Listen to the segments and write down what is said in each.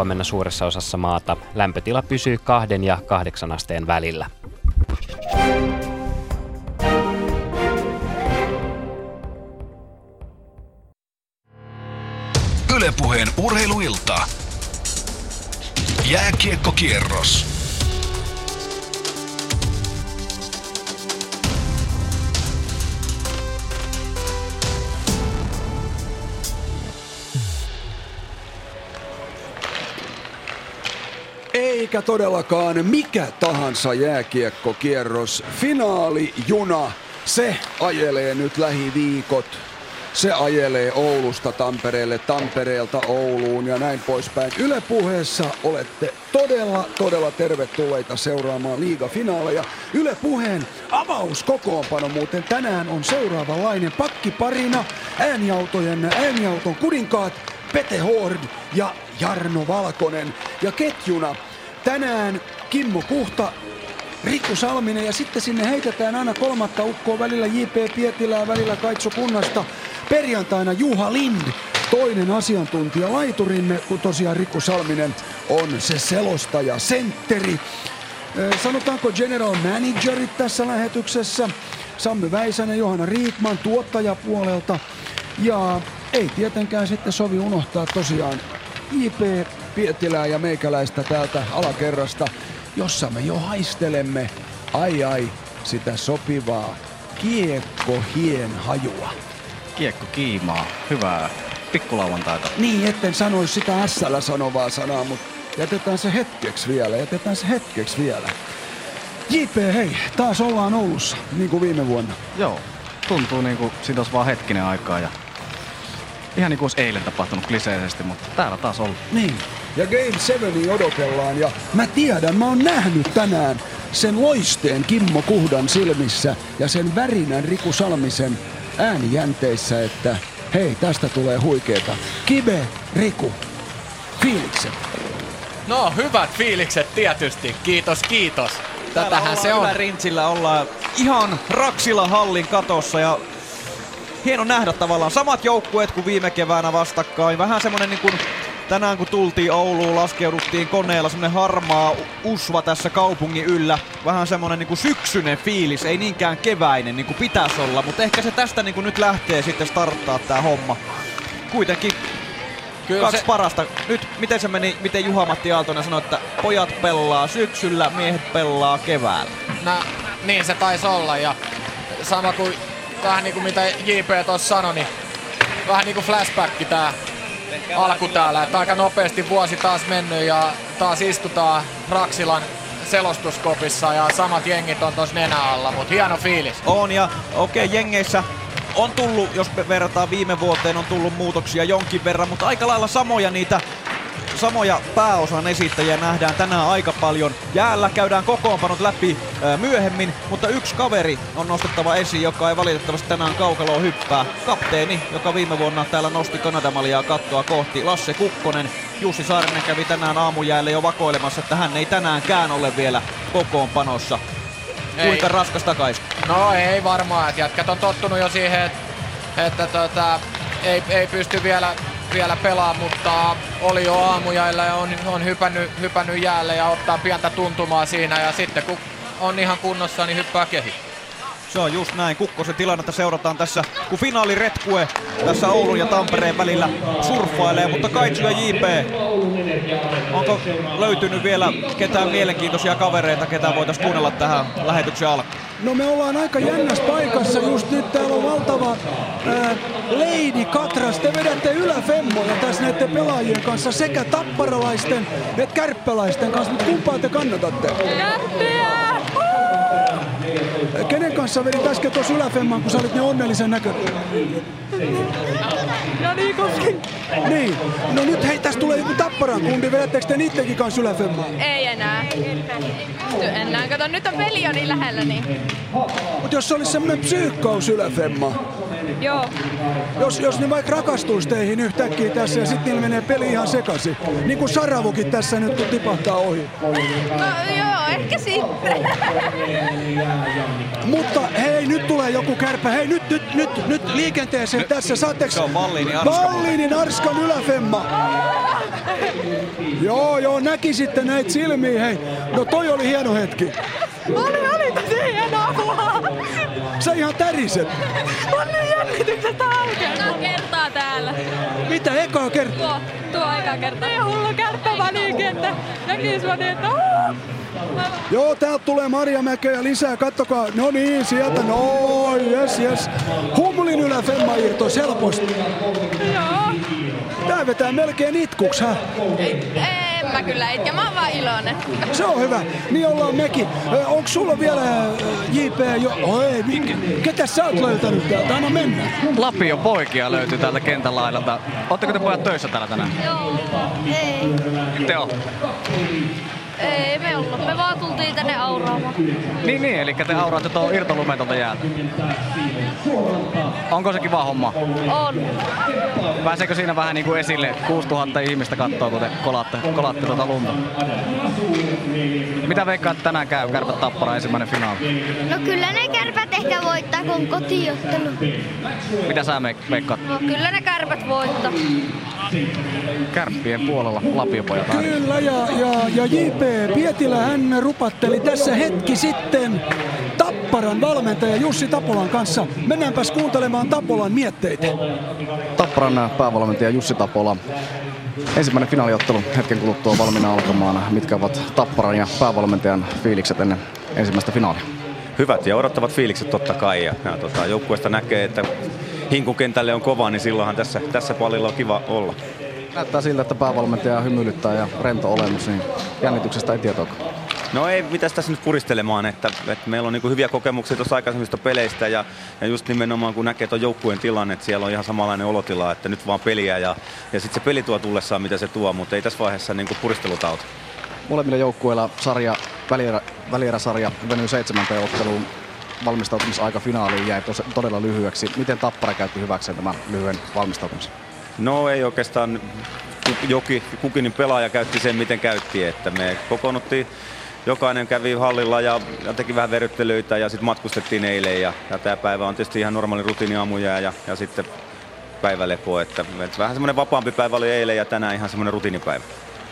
Huomenna suuressa osassa maata lämpötila pysyy kahden ja kahdeksan asteen välillä. Ylepuheen urheiluilta. Jääkiekkokierros. Eikä todellakaan mikä tahansa jääkiekkokierros. Finaali juna, se ajelee nyt lähiviikot. Se ajelee Oulusta Tampereelle, Tampereelta Ouluun ja näin poispäin. Yle puheessa olette todella, todella tervetulleita seuraamaan liigafinaaleja. Yle puheen avauskokoonpano muuten tänään on seuraavanlainen pakkiparina. Ääniautojen, ääniauton kuninkaat Pete Hord ja Jarno Valkonen. Ja ketjuna tänään Kimmo Kuhta, Rikku Salminen ja sitten sinne heitetään aina kolmatta ukkoa välillä J.P. Pietilää, välillä Kaitso Kunnasta. Perjantaina Juha Lind, toinen asiantuntija laiturimme, kun tosiaan Rikku Salminen on se selostaja, sentteri. Sanotaanko general managerit tässä lähetyksessä. Sammy Väisänen, Johanna Riikman tuottajapuolelta. Ja ei tietenkään sitten sovi unohtaa tosiaan J.P. Pietilää ja meikäläistä täältä alakerrasta, jossa me jo haistelemme, ai ai, sitä sopivaa kiekko hien hajua. Kiekko kiimaa. Hyvää pikkulauantaita. Niin, etten sanoisi sitä SL sanovaa sanaa, mutta jätetään se hetkeksi vielä, jätetään se hetkeksi vielä. JP, hei, taas ollaan Oulussa, niin kuin viime vuonna. Joo, tuntuu niin kuin siitä vaan hetkinen aikaa ja ihan niin kuin olisi eilen tapahtunut kliseisesti, mutta täällä taas ollut. Niin, ja Game 7 odotellaan ja mä tiedän, mä oon nähnyt tänään sen loisteen Kimmo Kuhdan silmissä ja sen värinän Riku Salmisen äänijänteissä, että hei, tästä tulee huikeeta. Kibe, Riku, fiilikset. No, hyvät fiilikset tietysti. Kiitos, kiitos. Tätähän se on. Rintsillä ollaan ihan Raksila hallin katossa ja hieno nähdä tavallaan samat joukkueet kuin viime keväänä vastakkain. Vähän semmonen niin kuin tänään kun tultiin Ouluun, laskeuduttiin koneella semmonen harmaa usva tässä kaupungin yllä. Vähän semmonen niinku syksyinen fiilis, ei niinkään keväinen niinku pitäisi olla, mutta ehkä se tästä niinku nyt lähtee sitten starttaa tää homma. Kuitenkin Kyllä kaksi se... parasta. Nyt miten se meni, miten Juha-Matti Aaltonen sanoi, että pojat pelaa syksyllä, miehet pelaa keväällä. No, niin se taisi olla ja sama kuin vähän niin kuin mitä JP tuossa sanoi, niin vähän niin kuin flashback tää alku täällä. Että aika nopeasti vuosi taas mennyt ja taas istutaan Raksilan selostuskopissa ja samat jengit on tuossa nenä alla, mutta hieno fiilis. On ja okei okay, jengeissä on tullut, jos verrataan viime vuoteen, on tullut muutoksia jonkin verran, mutta aika lailla samoja niitä samoja pääosan esittäjiä nähdään tänään aika paljon. Jäällä käydään kokoonpanot läpi myöhemmin, mutta yksi kaveri on nostettava esiin, joka ei valitettavasti tänään kaukaloon hyppää. Kapteeni, joka viime vuonna täällä nosti Kanadamaliaa kattoa kohti, Lasse Kukkonen. Jussi Saarinen kävi tänään aamujäälle jo vakoilemassa, että hän ei tänäänkään ole vielä kokoonpanossa. Ei. Kuinka raskas takais? No ei varmaan, että jätkät on tottunut jo siihen, että, että tota, ei, ei pysty vielä vielä pelaa, mutta oli jo aamujailla ja on, on hypännyt, hypännyt jäälle ja ottaa pientä tuntumaa siinä ja sitten kun on ihan kunnossa, niin hyppää kehi. Se on just näin. Kukkosen tilannetta seurataan tässä, kun finaali retkue tässä Oulun ja Tampereen välillä surffailee. Mutta Kaitsu ja JP, onko löytynyt vielä ketään mielenkiintoisia kavereita, ketä voitaisiin kuunnella tähän lähetyksen alkuun? No me ollaan aika jännässä paikassa just nyt. Täällä on valtava ää, Lady Katras. Te vedätte yläfemmoja tässä näiden pelaajien kanssa sekä tapparalaisten että kärppäläisten kanssa. Mutta kumpaa te kannatatte? Kärppiä! Kenen kanssa vedit äsken tuossa yläfemman, kun sä olit niin onnellisen näköinen? No niin, koski. Niin. No nyt hei, tästä tulee joku tapparan kundi. Vedättekö te niittenkin kanssa yläfemmaa? Ei enää. enää. Kato, nyt on peli jo niin lähellä, niin... Mut jos se olisi semmonen psyykkaus yläfemma, Joo. Jos, jos ne vaikka rakastuisi teihin yhtäkkiä tässä ja sitten niillä menee peli ihan sekaisin. Niin kuin Saravukin tässä nyt kun tipahtaa ohi. No joo, ehkä sitten. Mutta hei, nyt tulee joku kärpä. Hei, nyt, nyt, nyt, nyt liikenteeseen tässä. Saatteko... Se on Malliinin Arskan. Malliinin Arskan yläfemma. Joo, joo, näki sitten näitä silmiä, hei. No toi oli hieno hetki. Oli, oli tosi hienoa. Sä ihan täriset. On niin jännityksestä aukeaa. Ekaa kertaa täällä. Mitä ekaa kertaa? Tuo, tuo ekaa kertaa. Niin hullu kärppä vaniikin, että näkis mä niin, että uh. Joo, täältä tulee Maria Mäkeä lisää, kattokaa. No niin, sieltä, no, yes, yes. Humlin ylä Femma irtos helposti. Joo. Tää vetää melkein itkuks, hä? En mä kyllä itke, mä oon vaan iloinen. Se on hyvä. Niin ollaan mekin. Ö, Onks sulla vielä JP jo... Oi, mikä? Ketä sä oot löytänyt täältä? Anna mennä. Lapio poikia löytyy täältä kentän laidalta. Ootteko te pojat töissä täällä tänään? Joo. Ei. Te ootte. Ei me ollut. Me vaan tultiin tänne auraamaan. Niin, niin, eli te auraatte tuon irtolumetonta jäältä. Onko se kiva homma? On. Pääseekö siinä vähän niin kuin esille, että 6000 ihmistä katsoo, kun te kolaatte, kolaatte tuota lunta? Mitä veikkaat tänään käy? Kärpät tappara ensimmäinen finaali. No kyllä ne kärpät ehkä voittaa, kun on kotiottelu. Mitä sä veikkaat? No kyllä ne kärpät voittaa. Kärppien puolella lapiopojat aina. Kyllä, ja, ja, ja JP Pietilä hän rupatteli tässä hetki sitten Tapparan valmentaja Jussi Tapolan kanssa. Mennäänpäs kuuntelemaan Tapolan mietteitä. Tapparan päävalmentaja Jussi Tapola. Ensimmäinen finaaliottelu hetken kuluttua valmiina alkamaan. Mitkä ovat Tapparan ja päävalmentajan fiilikset ennen ensimmäistä finaalia? hyvät ja odottavat fiilikset totta kai. Ja, ja tota, joukkueesta näkee, että hinkukentälle on kova, niin silloinhan tässä, tässä pallilla on kiva olla. Näyttää siltä, että päävalmentaja hymyilyttää ja rento olemus, niin jännityksestä ei tietoakaan. No ei, mitäs tässä nyt puristelemaan, että, että meillä on niin hyviä kokemuksia tuossa aikaisemmista peleistä ja, ja just nimenomaan kun näkee tuon joukkueen tilanne, että siellä on ihan samanlainen olotila, että nyt vaan peliä ja, ja sitten se peli tuo tullessaan mitä se tuo, mutta ei tässä vaiheessa niin puristelut auta. Molemmilla joukkueilla sarja, välierä, välieräsarja venyy seitsemänteen otteluun. Valmistautumisaika finaaliin jäi tos, todella lyhyeksi. Miten Tappara käytti hyväkseen tämän lyhyen valmistautumisen? No ei oikeastaan joki, kukin pelaaja käytti sen miten käytti, että me kokoonnuttiin jokainen kävi hallilla ja, ja teki vähän verryttelyitä ja sitten matkustettiin eilen ja, ja tämä päivä on tietysti ihan normaali rutiiniaamuja ja, ja sitten päivälepo, että, että vähän semmoinen vapaampi päivä oli eilen ja tänään ihan semmoinen rutiinipäivä.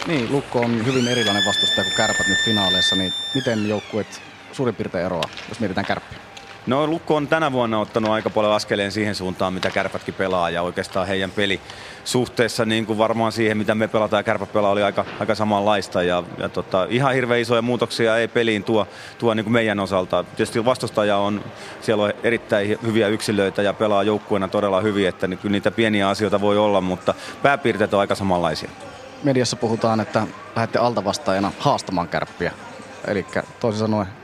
Niin, Lukko on hyvin erilainen vastustaja kuin kärpät nyt finaaleissa, niin miten joukkueet suurin piirtein eroaa, jos mietitään kärppiä? No Lukko on tänä vuonna ottanut aika paljon askeleen siihen suuntaan, mitä kärpätkin pelaa ja oikeastaan heidän peli suhteessa niin kuin varmaan siihen, mitä me pelataan ja kärpät pelaa, oli aika, aika samanlaista ja, ja tota, ihan hirveän isoja muutoksia ei peliin tuo, tuo niin kuin meidän osalta. Tietysti vastustaja on, siellä on erittäin hyviä yksilöitä ja pelaa joukkueena todella hyvin, että niin kyllä niitä pieniä asioita voi olla, mutta pääpiirteet on aika samanlaisia. Mediassa puhutaan, että lähdette altavastaajana haastamaan kärppiä. Eli toisin sanoen,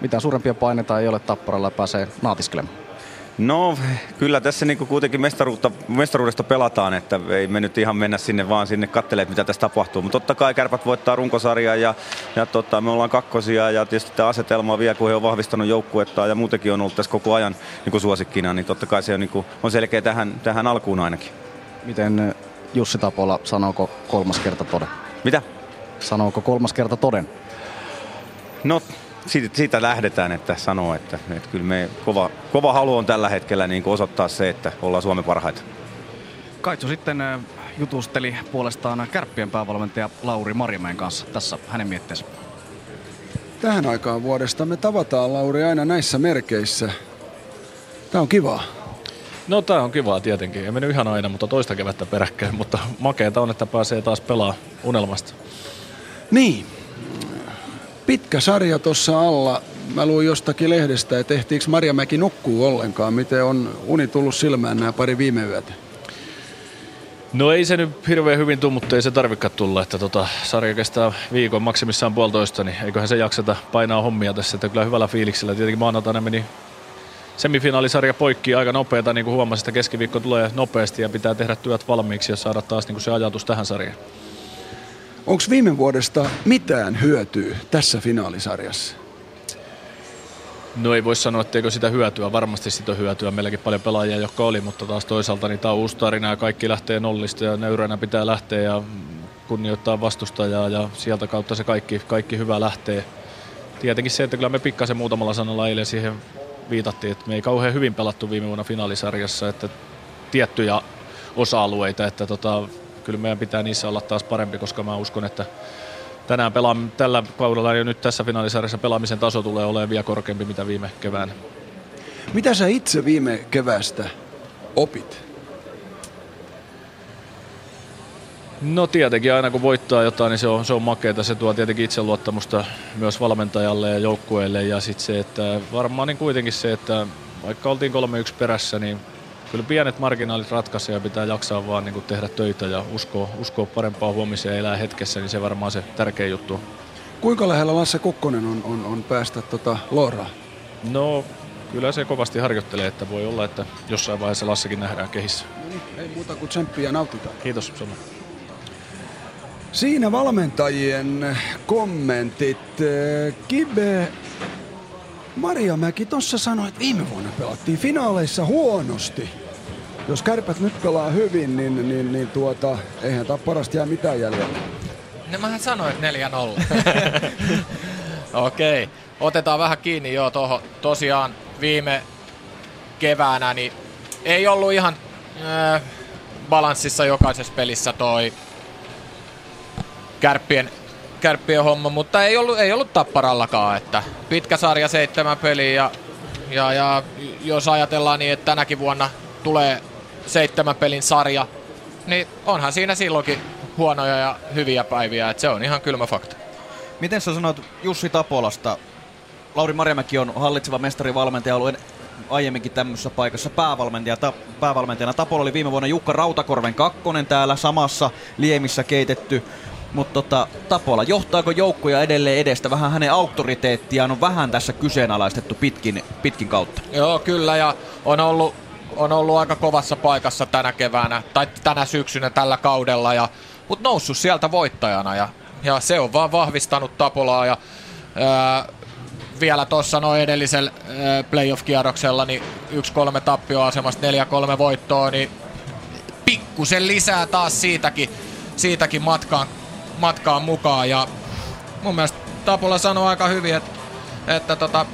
mitään suurempia paineita ei ole tapparalla ja pääsee naatiskelemaan. No kyllä tässä niin kuitenkin mestaruutta, mestaruudesta pelataan, että ei me nyt ihan mennä sinne vaan sinne katselemaan, mitä tässä tapahtuu. Mutta totta kai kärpät voittaa runkosarjaa ja, ja tota, me ollaan kakkosia ja tietysti tämä asetelma vielä, kun he on vahvistanut joukkuetta ja muutenkin on ollut tässä koko ajan niin suosikkina, niin totta kai se on, niin kuin, on selkeä tähän, tähän alkuun ainakin. Miten Jussi Tapola, sanooko kolmas kerta toden? Mitä? Sanooko kolmas kerta toden? No siitä, siitä lähdetään, että sanoo, että, että kyllä me kova, kova halu on tällä hetkellä niin osoittaa se, että ollaan Suomen parhaita. Kaitsu sitten jutusteli puolestaan kärppien päävalmentaja Lauri Marjamäen kanssa. Tässä hänen mietteensä. Tähän aikaan vuodesta me tavataan Lauri aina näissä merkeissä. Tämä on kivaa. No tää on kivaa tietenkin. Ei mennyt ihan aina, mutta toista kevättä peräkkäin. Mutta makeeta on, että pääsee taas pelaa unelmasta. Niin. Pitkä sarja tuossa alla. Mä luin jostakin lehdestä, että ehtiikö Marjamäki nukkuu ollenkaan. Miten on uni tullut silmään nämä pari viime yötä? No ei se nyt hirveän hyvin tuu, mutta ei se tarvikaan tulla. Että tota, sarja kestää viikon, maksimissaan puolitoista, niin eiköhän se jakseta painaa hommia tässä. Että kyllä hyvällä fiiliksellä. Tietenkin maanantaina meni semifinaalisarja poikki aika nopeeta, niin kuin huomasin, että keskiviikko tulee nopeasti ja pitää tehdä työt valmiiksi ja saada taas niin kuin se ajatus tähän sarjaan. Onko viime vuodesta mitään hyötyä tässä finaalisarjassa? No ei voi sanoa, etteikö sitä hyötyä. Varmasti sitä on hyötyä. Meilläkin paljon pelaajia, jotka oli, mutta taas toisaalta niin tämä on uusi tarina ja kaikki lähtee nollista ja nöyränä pitää lähteä ja kunnioittaa vastustajaa ja sieltä kautta se kaikki, kaikki hyvä lähtee. Tietenkin se, että kyllä me pikkasen muutamalla sanalla eilen siihen viitattiin, että me ei kauhean hyvin pelattu viime vuonna finaalisarjassa, että tiettyjä osa-alueita, että tota, kyllä meidän pitää niissä olla taas parempi, koska mä uskon, että tänään pelaam, tällä kaudella ja nyt tässä finaalisarjassa pelaamisen taso tulee olemaan vielä korkeampi mitä viime keväänä. Mitä sä itse viime kevästä opit? No tietenkin aina kun voittaa jotain, niin se on, se on makeeta. Se tuo tietenkin itseluottamusta myös valmentajalle ja joukkueelle. Ja sitten se, että varmaan niin kuitenkin se, että vaikka oltiin 3-1 perässä, niin kyllä pienet marginaalit ratkaisee ja pitää jaksaa vaan niin kuin tehdä töitä ja uskoa, uskoa parempaa huomiseen ja elää hetkessä, niin se varmaan se tärkein juttu. Kuinka lähellä Lasse Kukkonen on, on, on päästä tota Loraa? No kyllä se kovasti harjoittelee, että voi olla, että jossain vaiheessa Lassekin nähdään kehissä. No niin, ei muuta kuin tsemppiä nautitaan. Kiitos Soma. Siinä valmentajien kommentit. Kibe Maria Mäki tuossa sanoi, että viime vuonna pelattiin finaaleissa huonosti. Jos kärpät nyt pelaa hyvin, niin, niin, niin tuota, eihän tapparasta jää mitään jäljellä. No mähän sanoin, että 4-0. Okei, okay. otetaan vähän kiinni jo tuohon. Tosiaan viime keväänä niin ei ollut ihan äh, balanssissa jokaisessa pelissä toi kärppien, kärppien homma, mutta ei ollut, ei ollut tapparallakaan. Että pitkä sarja, seitsemän peliä ja, ja, ja jos ajatellaan niin, että tänäkin vuonna tulee seitsemän pelin sarja, niin onhan siinä silloinkin huonoja ja hyviä päiviä, että se on ihan kylmä fakta. Miten sä sanoit Jussi Tapolasta? Lauri Marjamäki on hallitseva mestarivalmentaja ollut aiemminkin tämmöisessä paikassa päävalmentaja, ta, päävalmentajana. Tapola oli viime vuonna Jukka Rautakorven kakkonen täällä samassa liemissä keitetty. Mutta tota, Tapola, johtaako joukkoja edelleen edestä? Vähän hänen auktoriteettiaan on vähän tässä kyseenalaistettu pitkin, pitkin kautta. Joo, kyllä, ja on ollut, on ollut aika kovassa paikassa tänä keväänä, tai tänä syksynä tällä kaudella, ja, mutta noussut sieltä voittajana, ja, ja se on vaan vahvistanut Tapolaa, ja ää, vielä tuossa noin edellisellä playoff-kierroksella, niin 1-3 tappioasemasta 4-3 voittoa, niin pikkusen lisää taas siitäkin, siitäkin matkaan matkaan mukaan. Ja mun mielestä Tapola sanoi aika hyvin, että, että tota,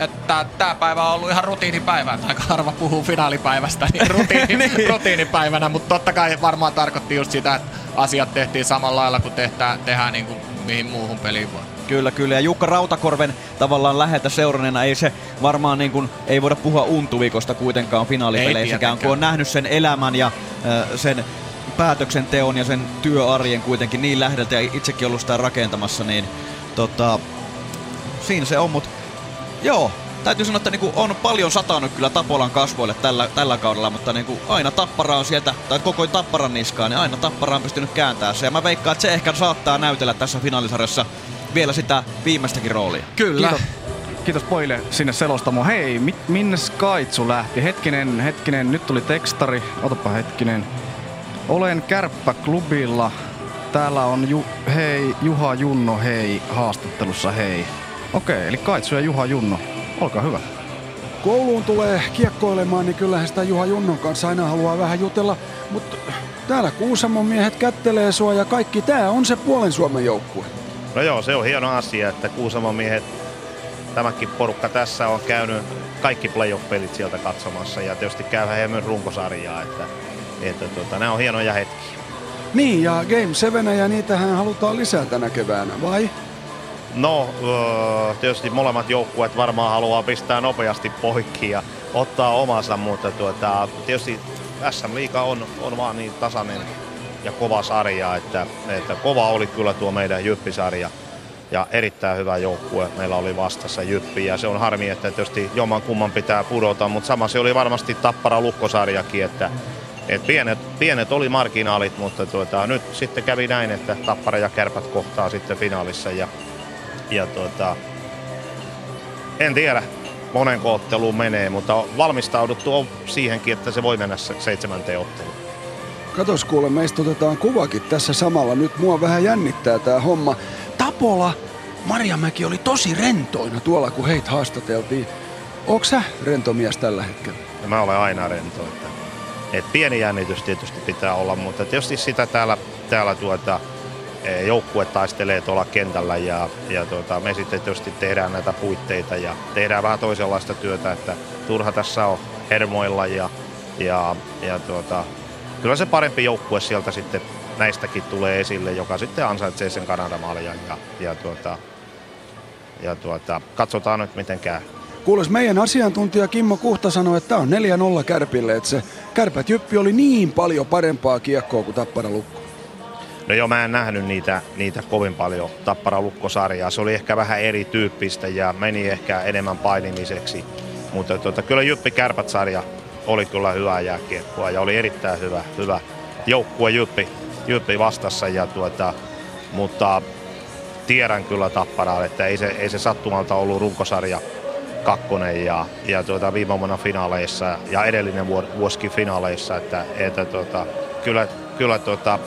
että tämä päivä on ollut ihan rutiinipäivä, aika harva puhuu finaalipäivästä, niin, rutiini, niin. rutiinipäivänä, mutta totta kai varmaan tarkoitti just sitä, että asiat tehtiin samalla lailla kuin tehdään, tehdään niin kuin mihin muuhun peliin voi. Kyllä, kyllä. Ja Jukka Rautakorven tavallaan läheltä seuranneena ei se varmaan niin kuin, ei voida puhua untuvikosta kuitenkaan finaalipeleissäkään, kun on nähnyt sen elämän ja äh, sen päätöksenteon ja sen työarjen kuitenkin niin lähdeltä ja itsekin ollut sitä rakentamassa, niin tota, siinä se on, mutta joo, täytyy sanoa, että niinku on paljon satanut kyllä Tapolan kasvoille tällä, tällä kaudella, mutta niinku aina Tappara on sieltä, tai koko Tapparan niskaan, niin aina Tappara on pystynyt kääntämään se. Ja mä veikkaan, että se ehkä saattaa näytellä tässä finaalisarjassa vielä sitä viimeistäkin roolia. Kyllä. Kiitos, kiitos pojille sinne selostamoon. Hei, mit, minne Skaitsu lähti? Hetkinen, hetkinen, nyt tuli tekstari. Otapa hetkinen. Olen Kärppäklubilla. Täällä on Ju, hei, Juha Junno, hei, haastattelussa, hei. Okei, eli Kaitsu ja Juha Junno. Olkaa hyvä. Kouluun tulee kiekkoilemaan, niin kyllähän sitä Juha Junnon kanssa aina haluaa vähän jutella. Mutta täällä Kuusamon miehet kättelee sua ja kaikki. Tää on se puolen Suomen joukkue. No joo, se on hieno asia, että Kuusamon miehet, tämäkin porukka tässä on käynyt kaikki playoff-pelit sieltä katsomassa ja tietysti käy myös runkosarjaa, että että tuota, nämä on hienoja hetkiä. Niin, ja Game 7 ja niitähän halutaan lisää tänä keväänä, vai? No, tietysti molemmat joukkueet varmaan haluaa pistää nopeasti poikki ja ottaa omansa, mutta tuota, tietysti SM Liiga on, on vaan niin tasainen ja kova sarja, että, että kova oli kyllä tuo meidän Jyppisarja ja erittäin hyvä joukkue meillä oli vastassa Jyppi ja se on harmi, että tietysti jomman kumman pitää pudota, mutta sama se oli varmasti Tappara Lukkosarjakin, että et pienet, pienet oli marginaalit, mutta tuota, nyt sitten kävi näin, että Tappara ja Kärpät kohtaa sitten finaalissa. Ja, ja tuota, en tiedä, monen kootteluun menee, mutta valmistauduttu on siihenkin, että se voi mennä seitsemänteen otteluun. Katos kuule, meistä otetaan kuvakin tässä samalla. Nyt mua vähän jännittää tämä homma. Tapola, Marjamäki oli tosi rentoina tuolla, kun heitä haastateltiin. Onko sä rentomies tällä hetkellä? Ja mä olen aina rento. Että et pieni jännitys tietysti pitää olla, mutta tietysti sitä täällä, täällä tuota, e, joukkue taistelee tuolla kentällä ja, ja tuota, me sitten tietysti tehdään näitä puitteita ja tehdään vähän toisenlaista työtä, että turha tässä on hermoilla ja, ja, ja tuota, kyllä se parempi joukkue sieltä sitten näistäkin tulee esille, joka sitten ansaitsee sen Kanadamaljan ja, ja, tuota, ja tuota, katsotaan nyt miten käy. Kuules, meidän asiantuntija Kimmo Kuhta sanoi, että tämä on 4-0 Kärpille, että se Kärpät Jyppi oli niin paljon parempaa kiekkoa kuin Tappara Lukko. No joo, mä en nähnyt niitä, niitä kovin paljon Tappara Lukkosarjaa. Se oli ehkä vähän erityyppistä ja meni ehkä enemmän painimiseksi. Mutta tuota, kyllä Jyppi Kärpät-sarja oli kyllä hyvää jääkiekkoa ja oli erittäin hyvä, hyvä joukkue Jyppi, Jyppi vastassa. Ja tuota, mutta tiedän kyllä Tapparaa, että ei se, ei se sattumalta ollut runkosarja kakkonen ja, ja tuota, viime vuonna finaaleissa ja edellinen vuosikin finaaleissa, että, että tuota, kyllä, kyllä tuota,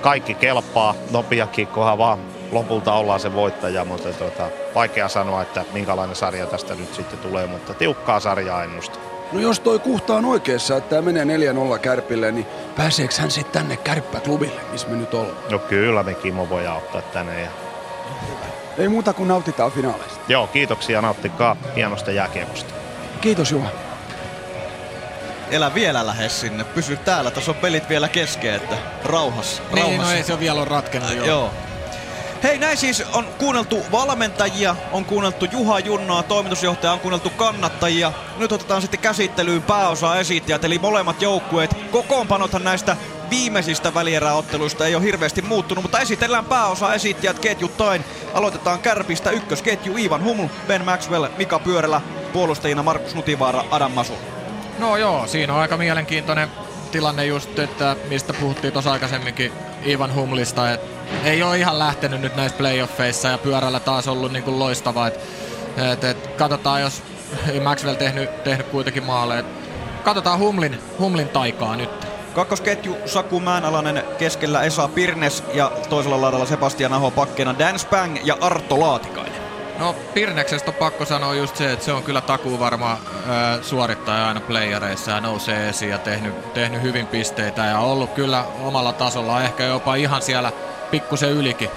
kaikki kelpaa, nopea kiekkohan vaan lopulta ollaan se voittaja, mutta tuota, vaikea sanoa, että minkälainen sarja tästä nyt sitten tulee, mutta tiukkaa sarjaa ennusta. No jos toi Kuhta on oikeassa, että tämä menee 4-0 Kärpille, niin pääseekö hän sitten tänne Kärppäklubille, missä me nyt ollaan? No kyllä me Kimmo voidaan ottaa tänne. Ja... Ei muuta kuin nautitaan finaaleista. Joo, kiitoksia, nauttikaa hienosta jääkiekosta. Kiitos Juha. Elä vielä lähes sinne, pysy täällä, tässä on pelit vielä kesken, että rauhassa. Niin, rauhassa. no ei se ole vielä ratkennut. Joo. joo. Hei, näin siis on kuunneltu valmentajia, on kuunneltu Juha Junnoa, toimitusjohtaja, on kuunneltu kannattajia. Nyt otetaan sitten käsittelyyn pääosa esittäjät, eli molemmat joukkueet. Kokoonpanothan näistä viimeisistä välieräotteluista ei ole hirveästi muuttunut, mutta esitellään pääosa esittäjät ketjuttain. Aloitetaan kärpistä ykkösketju Ivan Huml, Ben Maxwell, Mika Pyörälä, puolustajina Markus Nutivaara, Adam Masu. No joo, siinä on aika mielenkiintoinen tilanne just, että mistä puhuttiin tuossa aikaisemminkin Ivan Humlista, että ei ole ihan lähtenyt nyt näissä playoffeissa ja pyörällä taas ollut niin kuin loistava. Et, et, et, katsotaan, jos Maxwell tehnyt, tehnyt kuitenkin maaleja. Katsotaan Humlin, Humlin taikaa nyt. Kakkosketju Saku Määnalainen keskellä Esa Pirnes ja toisella laidalla Sebastian Aho pakkena Dan Spang ja Arto Laatikainen. No Pirneksestä on pakko sanoa just se, että se on kyllä takuu varma ö, suorittaja aina playereissa ja nousee esiin ja tehnyt, tehnyt hyvin pisteitä ja ollut kyllä omalla tasolla ehkä jopa ihan siellä pikkusen ylikin.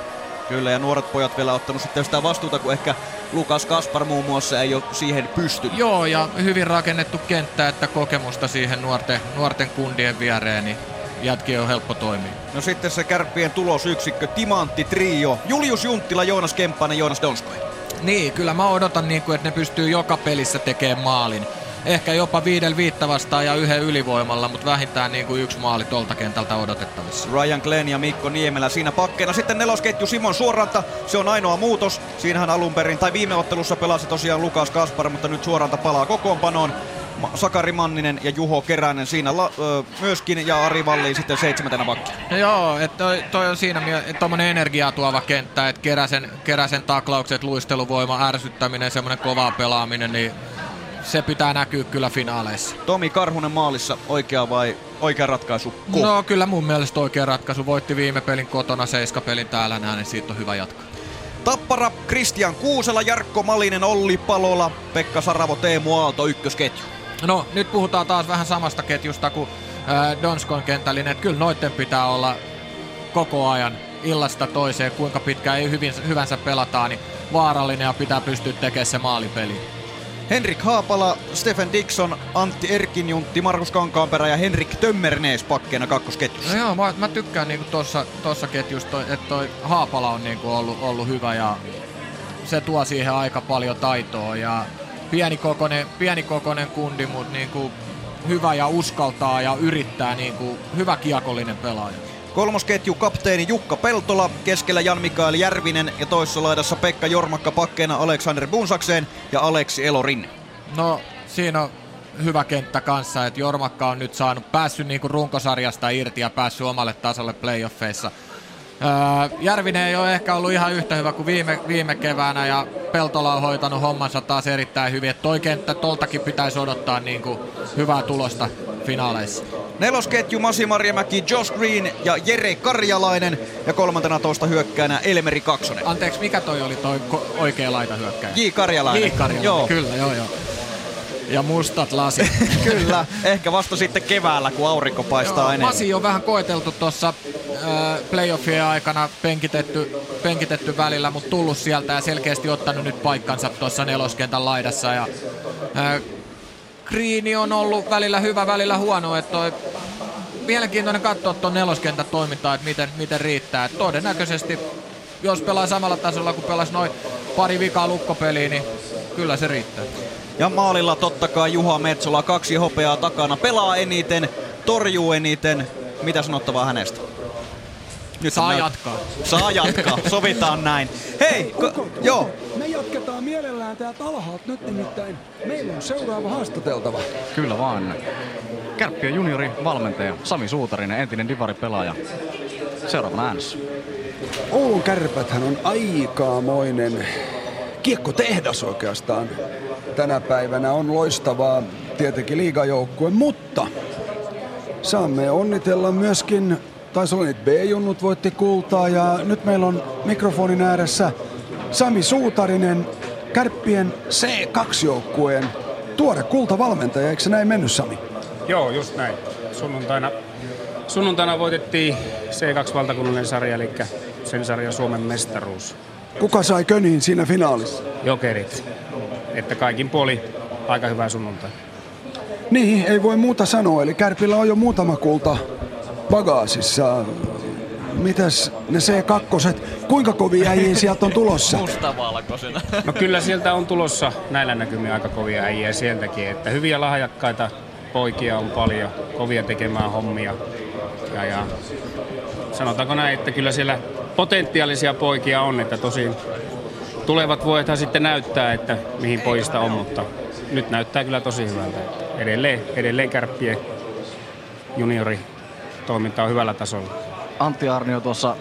Kyllä, ja nuoret pojat vielä ottanut sitten sitä vastuuta, kun ehkä Lukas Kaspar muun muassa ei ole siihen pystynyt. Joo, ja hyvin rakennettu kenttä, että kokemusta siihen nuorten, nuorten kundien viereen, niin jätkien on helppo toimia. No sitten se kärppien tulosyksikkö, Timantti Trio, Julius Junttila, Joonas Kemppainen, Joonas Donskoi. Niin, kyllä mä odotan, niin kuin, että ne pystyy joka pelissä tekemään maalin. Ehkä jopa viidel viittä vastaan ja yhden ylivoimalla, mutta vähintään niin kuin yksi maali tolta kentältä odotettavissa. Ryan Glenn ja Mikko Niemelä siinä pakkeena. Sitten nelosketju Simon Suoranta, se on ainoa muutos. Siinähän alun perin, tai viime ottelussa pelasi tosiaan Lukas Kaspar, mutta nyt Suoranta palaa kokoonpanoon. Sakari Manninen ja Juho Keränen siinä la, ö, myöskin ja Ari Valli sitten seitsemäntenä pakkia. No joo, että toi, toi, on siinä tuommoinen energiaa tuova kenttä, että Keräsen, Keräsen taklaukset, luisteluvoima, ärsyttäminen, semmoinen kova pelaaminen, niin se pitää näkyä kyllä finaaleissa. Tomi Karhunen maalissa, oikea vai oikea ratkaisu? Ko? No kyllä mun mielestä oikea ratkaisu. Voitti viime pelin kotona, seiska pelin täällä näin, niin siitä on hyvä jatkaa. Tappara, Kristian Kuusela, Jarkko Malinen, Olli Palola, Pekka Saravo, Teemu Aalto, ykkösketju. No nyt puhutaan taas vähän samasta ketjusta kuin äh, Donskon kentällinen, että kyllä noitten pitää olla koko ajan illasta toiseen, kuinka pitkään ei hyvin, hyvänsä pelataan, niin vaarallinen ja pitää pystyä tekemään se maalipeli. Henrik Haapala, Stephen Dixon, Antti Erkinjuntti, Markus Kankaanperä ja Henrik Tömmernees pakkeena kakkosketjussa. No joo, mä, mä tykkään niinku tossa, tossa ketjussa, että toi Haapala on niinku ollut, ollut hyvä ja se tuo siihen aika paljon taitoa ja pienikokoinen, pienikokoinen kundi, mutta niinku hyvä ja uskaltaa ja yrittää niinku hyvä kiekollinen pelaaja. Kolmosketju kapteeni Jukka Peltola, keskellä Jan-Mikael Järvinen ja toisessa laidassa Pekka Jormakka pakkeena Aleksander Bunsakseen ja Aleksi Elorin. No siinä on hyvä kenttä kanssa, että Jormakka on nyt saanut, päässyt niinku runkosarjasta irti ja päässyt omalle tasolle playoffeissa. Öö, Järvinen ei ole ehkä ollut ihan yhtä hyvä kuin viime, viime keväänä ja Peltola on hoitanut hommansa taas erittäin hyvin. Että toi kenttä toltakin pitäisi odottaa niin kuin hyvää tulosta finaaleissa. Nelosketju Masi Marjamäki, Josh Green ja Jere Karjalainen ja kolmantena toista hyökkäänä Elmeri Kaksonen. Anteeksi, mikä toi oli toi oikea laita hyökkäjä? J. Karjalainen. J. Karjalainen, joo. kyllä, joo joo. Ja mustat lasit. Kyllä, ehkä vasta sitten keväällä, kun aurinko paistaa Joo, enemmän. Masi on vähän koeteltu tuossa äh, playoffien aikana penkitetty, penkitetty välillä, mutta tullut sieltä ja selkeästi ottanut nyt paikkansa tuossa neloskentän laidassa. Ja, äh, Kriini on ollut välillä hyvä, välillä huono, että toi mielenkiintoinen katsoa tuon neloskentän toimintaa, että miten, miten riittää. Et todennäköisesti, jos pelaa samalla tasolla kuin pelas noin pari vikaa lukkopeliä, niin kyllä se riittää. Ja maalilla totta kai Juha Metsola, kaksi hopeaa takana, pelaa eniten, torjuu eniten. Mitä sanottavaa hänestä? Nyt Saa jatkaa. Saa jatkaa, sovitaan näin. Hei, joo. Jatketaan mielellään täältä alhaalta nyt nimittäin. Meillä on seuraava haastateltava. Kyllä vaan. Kärppien juniori valmentaja Sami Suutarinen, entinen divaripelaaja. Seuraavana äänessä. Oulun kärpäthän on aikamoinen kiekkotehdas oikeastaan. Tänä päivänä on loistavaa tietenkin liigajoukkue, mutta saamme onnitella myöskin, taisi olla niitä B-junnut voitti kultaa ja nyt meillä on mikrofonin ääressä Sami Suutarinen, Kärppien C2-joukkueen tuore kultavalmentaja, eikö se näin mennyt Sami? Joo, just näin. Sunnuntaina, sunnuntaina voitettiin C2-valtakunnallinen sarja, eli sen sarjan Suomen mestaruus. Kuka sai köniin siinä finaalissa? Jokerit. Että kaikin puoli aika hyvä sunnuntai. Niin, ei voi muuta sanoa. Eli Kärpillä on jo muutama kulta bagaasissa. Mitäs ne C2, kuinka kovia äijiä sieltä on tulossa? Mustavalkoisena. No kyllä sieltä on tulossa näillä näkymin aika kovia äijä sieltäkin. Että hyviä lahjakkaita poikia on paljon, kovia tekemään hommia. Ja, ja sanotaanko näin, että kyllä siellä potentiaalisia poikia on, että tosin tulevat vuodethan sitten näyttää, että mihin pojista on, mutta nyt näyttää kyllä tosi hyvältä. Edelleen, edelleen kärppien juniori toiminta on hyvällä tasolla. Antti Arnio tuossa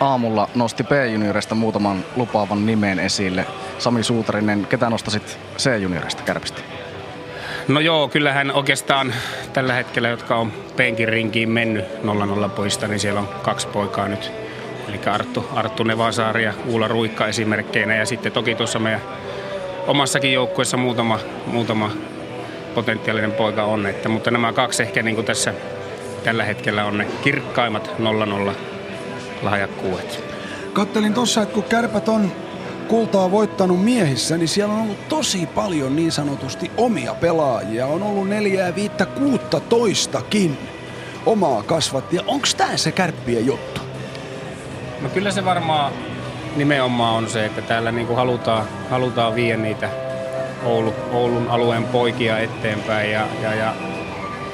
aamulla nosti B-juniorista muutaman lupaavan nimen esille. Sami Suutarinen, ketä nostasit C-juniorista kärpistä? No joo, kyllähän oikeastaan tällä hetkellä, jotka on penkin rinkiin mennyt 0-0 poista, niin siellä on kaksi poikaa nyt. Eli Arttu, Arttu Nevasaari ja Uula Ruikka esimerkkeinä. Ja sitten toki tuossa meidän omassakin joukkueessa muutama, muutama potentiaalinen poika on. Että, mutta nämä kaksi ehkä niin kuin tässä tällä hetkellä on ne kirkkaimmat 0-0 lahjakkuudet. Kattelin tossa, että kun kärpät on kultaa voittanut miehissä, niin siellä on ollut tosi paljon niin sanotusti omia pelaajia. On ollut neljää, viittä, kuutta toistakin omaa kasvattia. Onko tämä se kärppien juttu? No kyllä se varmaan nimenomaan on se, että täällä niin kuin halutaan, halutaan viedä niitä Oulu, Oulun alueen poikia eteenpäin. Ja, ja, ja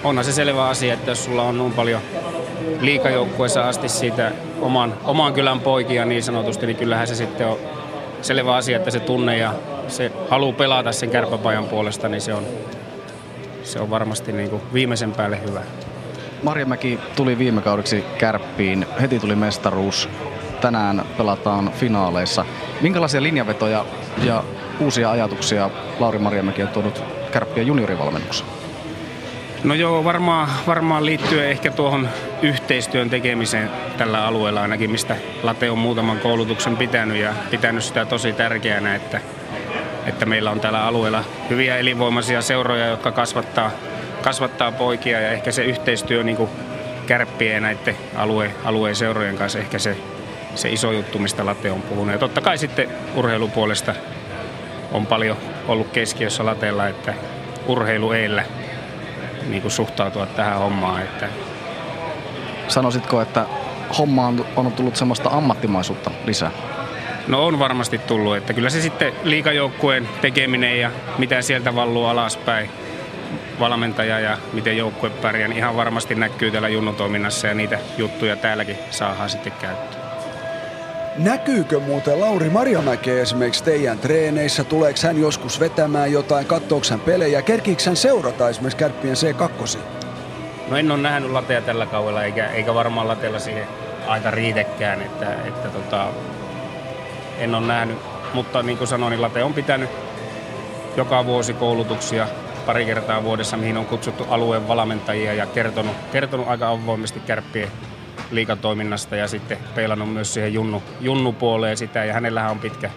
onhan se selvä asia, että jos sulla on niin paljon liikajoukkueessa asti siitä oman, oman kylän poikia niin sanotusti, niin kyllähän se sitten on selvä asia, että se tunne ja se halu pelata sen kärpäpajan puolesta, niin se on, se on varmasti niin kuin viimeisen päälle hyvä. Marjamäki tuli viime kaudeksi kärppiin, heti tuli mestaruus. Tänään pelataan finaaleissa. Minkälaisia linjavetoja ja uusia ajatuksia Lauri Marjamäki on tuonut kärppien juniorivalmennukseen? No joo, varmaan, varmaan liittyen ehkä tuohon yhteistyön tekemiseen tällä alueella ainakin, mistä Late on muutaman koulutuksen pitänyt ja pitänyt sitä tosi tärkeänä, että, että meillä on tällä alueella hyviä elinvoimaisia seuroja, jotka kasvattaa, kasvattaa poikia ja ehkä se yhteistyö niin kuin näiden alue, alueen seurojen kanssa ehkä se, se iso juttu, mistä Late on puhunut. Ja totta kai sitten urheilupuolesta on paljon ollut keskiössä Lateella, että urheilu eillä niin kuin suhtautua tähän hommaan. Että... Sanoisitko, että homma on, on tullut semmoista ammattimaisuutta lisää? No on varmasti tullut, että kyllä se sitten liikajoukkueen tekeminen ja mitä sieltä valluu alaspäin, valmentaja ja miten joukkue pärjää, niin ihan varmasti näkyy täällä junnutoiminnassa ja niitä juttuja täälläkin saadaan sitten käyttöön. Näkyykö muuten Lauri Marjamäki esimerkiksi teidän treeneissä? Tuleeko hän joskus vetämään jotain? Katsoako hän pelejä? Kerkiikö hän seurata esimerkiksi Kärppien C2? No en ole nähnyt lateja tällä kaudella, eikä, eikä varmaan lateella siihen aika riitekään, että, että tota, en ole nähnyt. Mutta niin kuin sanoin, niin late on pitänyt joka vuosi koulutuksia pari kertaa vuodessa, mihin on kutsuttu alueen valmentajia ja kertonut, kertonut aika avoimesti kärppien liikatoiminnasta ja sitten peilannut myös siihen junnu, junnupuoleen sitä ja hänellähän on pitkä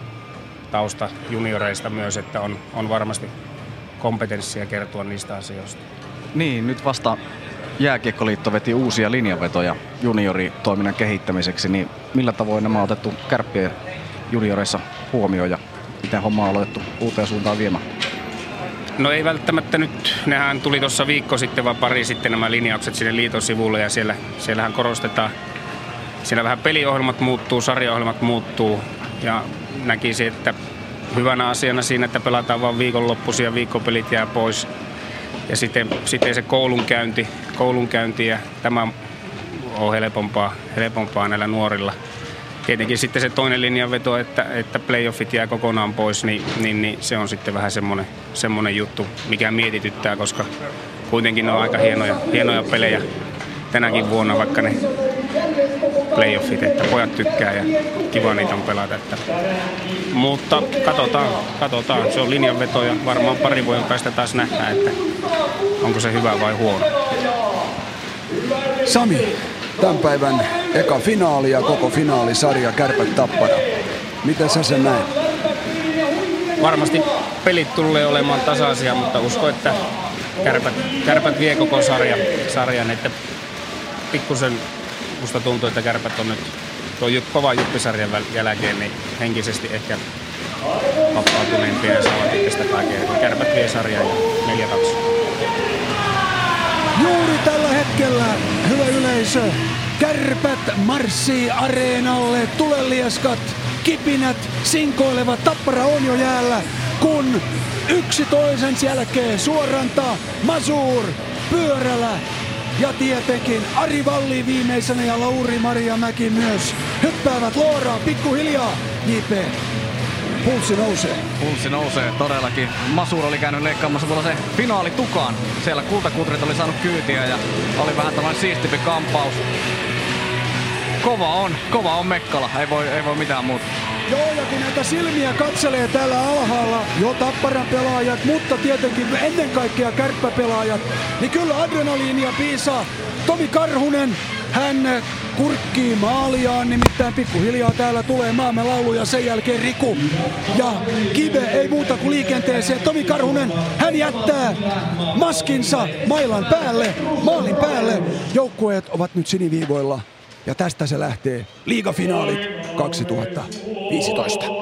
tausta junioreista myös, että on, on varmasti kompetenssia kertoa niistä asioista. Niin, nyt vasta Jääkiekkoliitto veti uusia linjavetoja junioritoiminnan kehittämiseksi, niin millä tavoin nämä on otettu kärppien junioreissa huomioon ja miten homma on aloitettu uuteen suuntaan viemään? No ei välttämättä nyt, nehän tuli tuossa viikko sitten vai pari sitten nämä linjaukset sinne liiton sivulle ja siellä, siellähän korostetaan, siellä vähän peliohjelmat muuttuu, sarjaohjelmat muuttuu ja näkisin, että hyvänä asiana siinä, että pelataan vain viikonloppuisia, viikkopelit jää pois. Ja sitten, sitten se koulunkäynti, koulunkäynti ja tämä on helpompaa, helpompaa näillä nuorilla. Tietenkin sitten se toinen linjanveto, että, että playoffit jää kokonaan pois, niin, niin, niin se on sitten vähän semmoinen, semmoinen juttu, mikä mietityttää, koska kuitenkin ne on aika hienoja, hienoja pelejä tänäkin vuonna, vaikka ne playoffit, että pojat tykkää ja kiva niitä on pelata. Että. Mutta katsotaan, katsotaan, se on linjanveto ja varmaan pari vuoden päästä taas nähdään, että onko se hyvä vai huono. Sami, tämän päivän eka finaali ja koko finaalisarja Kärpät Tappara. Miten sä sen näet? Varmasti pelit tulee olemaan tasaisia, mutta uskon, että kärpät, kärpät vie koko sarja, sarjan. Että pikkusen musta tuntuu, että kärpät on nyt tuo kova juppisarjan jälkeen niin henkisesti ehkä vapaatuneempia ja saavat itsestä kaiken. Kärpät vie sarjaa ja 4-2. Juuri tällä hetkellä, hyvä yleisö, kärpät marssii areenalle, tulelieskat, kipinät, sinkoilevat, tappara on jo jäällä, kun yksi toisen jälkeen suoranta, Masur, pyörällä ja tietenkin Ari Valli viimeisenä ja Lauri Maria Mäki myös hyppäävät luoraan pikkuhiljaa. JP, pulssi nousee. Pulssi nousee todellakin. Masur oli käynyt leikkaamassa tuolla se finaalitukaan. Siellä kultakutrit oli saanut kyytiä ja oli vähän tällainen siistimpi kampaus. Kova on, kova on Mekkala, ei voi, ei voi mitään muuta. Joo, ja kun näitä silmiä katselee täällä alhaalla, jo Tapparan pelaajat, mutta tietenkin ennen kaikkea kärppäpelaajat, niin kyllä adrenaliinia piisaa. Tomi Karhunen, hän kurkkii maaliaan, nimittäin pikkuhiljaa täällä tulee maamme laulu ja sen jälkeen Riku. Ja Kive ei muuta kuin liikenteeseen. Tomi Karhunen, hän jättää maskinsa mailan päälle, maalin päälle. Joukkueet ovat nyt siniviivoilla ja tästä se lähtee liigafinaalit 2015.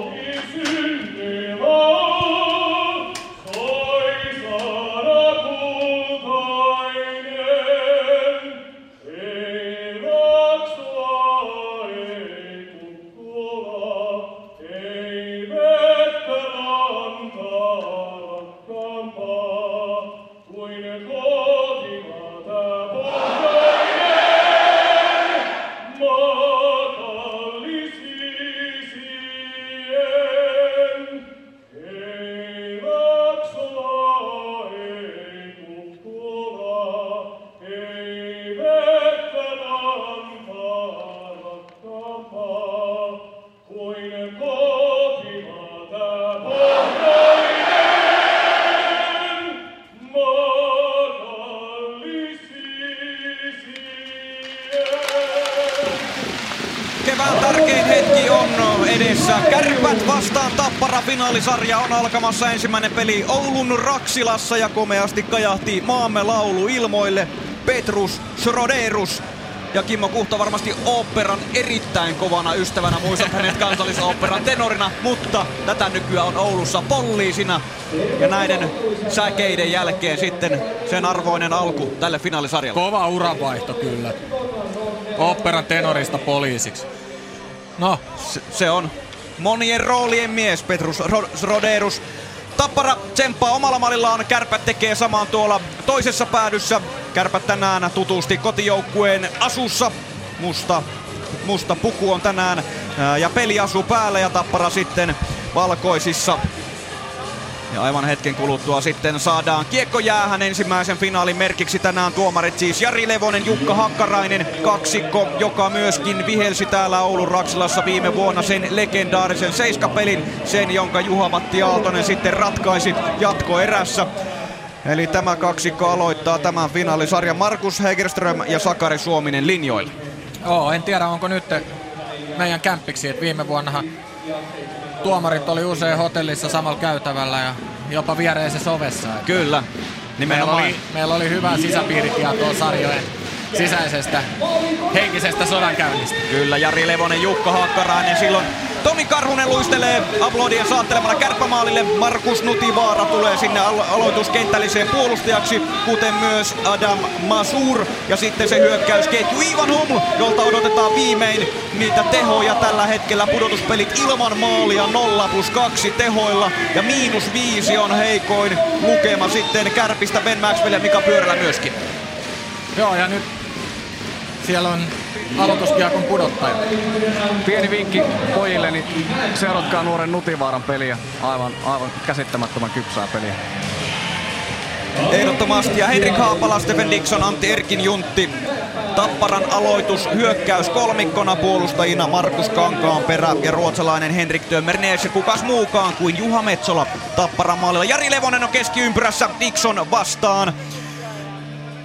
finaalisarja on alkamassa ensimmäinen peli Oulun Raksilassa ja komeasti kajahti maamme laulu ilmoille. Petrus Schroderus ja Kimmo Kuhta varmasti oopperan erittäin kovana ystävänä. Muistat hänet kansallisoopperan tenorina, mutta tätä nykyään on Oulussa poliisina. Ja näiden säkeiden jälkeen sitten sen arvoinen alku tälle finaalisarjalle. Kova uranvaihto kyllä. Oopperan tenorista poliisiksi. No. Se, se on monien roolien mies Petrus Roderus. Tappara tsemppaa omalla mallillaan, Kärpät tekee samaan tuolla toisessa päädyssä. Kärpät tänään tutusti kotijoukkueen asussa. Musta, musta puku on tänään ja peli asuu päällä ja Tappara sitten valkoisissa ja aivan hetken kuluttua sitten saadaan kiekko jäähän ensimmäisen finaalin merkiksi tänään tuomarit siis Jari Levonen, Jukka Hakkarainen, kaksikko, joka myöskin vihelsi täällä Oulun Raksilassa viime vuonna sen legendaarisen seiskapelin, sen jonka Juha-Matti Aaltonen sitten ratkaisi jatkoerässä. Eli tämä kaksikko aloittaa tämän finaalisarjan Markus Hegerström ja Sakari Suominen linjoille. Joo, en tiedä onko nyt meidän kämppiksi, että viime vuonnahan tuomarit oli usein hotellissa samalla käytävällä ja jopa viereisessä ovessa. Kyllä. Meillä oli, meillä oli hyvää sisäpiiritietoa sarjojen sisäisestä henkisestä sodankäynnistä. Kyllä, Jari Levonen, Jukka Hakkarainen silloin Tomi Karhunen luistelee aplodien saattelemana kärppämaalille. Markus Nutivaara tulee sinne alo- aloituskentälliseen puolustajaksi, kuten myös Adam Masur. Ja sitten se hyökkäysketju Ivan Huml, jolta odotetaan viimein niitä tehoja tällä hetkellä. Pudotuspelit ilman maalia 0 plus 2 tehoilla ja miinus 5 on heikoin lukema sitten Kärpistä Ben Maxwell ja Mika Pyörälä myöskin. Joo, ja nyt siellä on aloituskiekon pudottaja. Pieni vinkki pojille, niin seuratkaa nuoren Nutivaaran peliä. Aivan, aivan käsittämättömän kypsää peliä. Ehdottomasti. Ja Henrik Haapala, Stephen Dixon, Antti Erkin Juntti. Tapparan aloitus, hyökkäys kolmikkona puolustajina Markus Kankaanperä ja ruotsalainen Henrik Tömmernes ja kukas muukaan kuin Juha Metsola Tapparan maalilla. Jari Levonen on keskiympyrässä Dixon vastaan.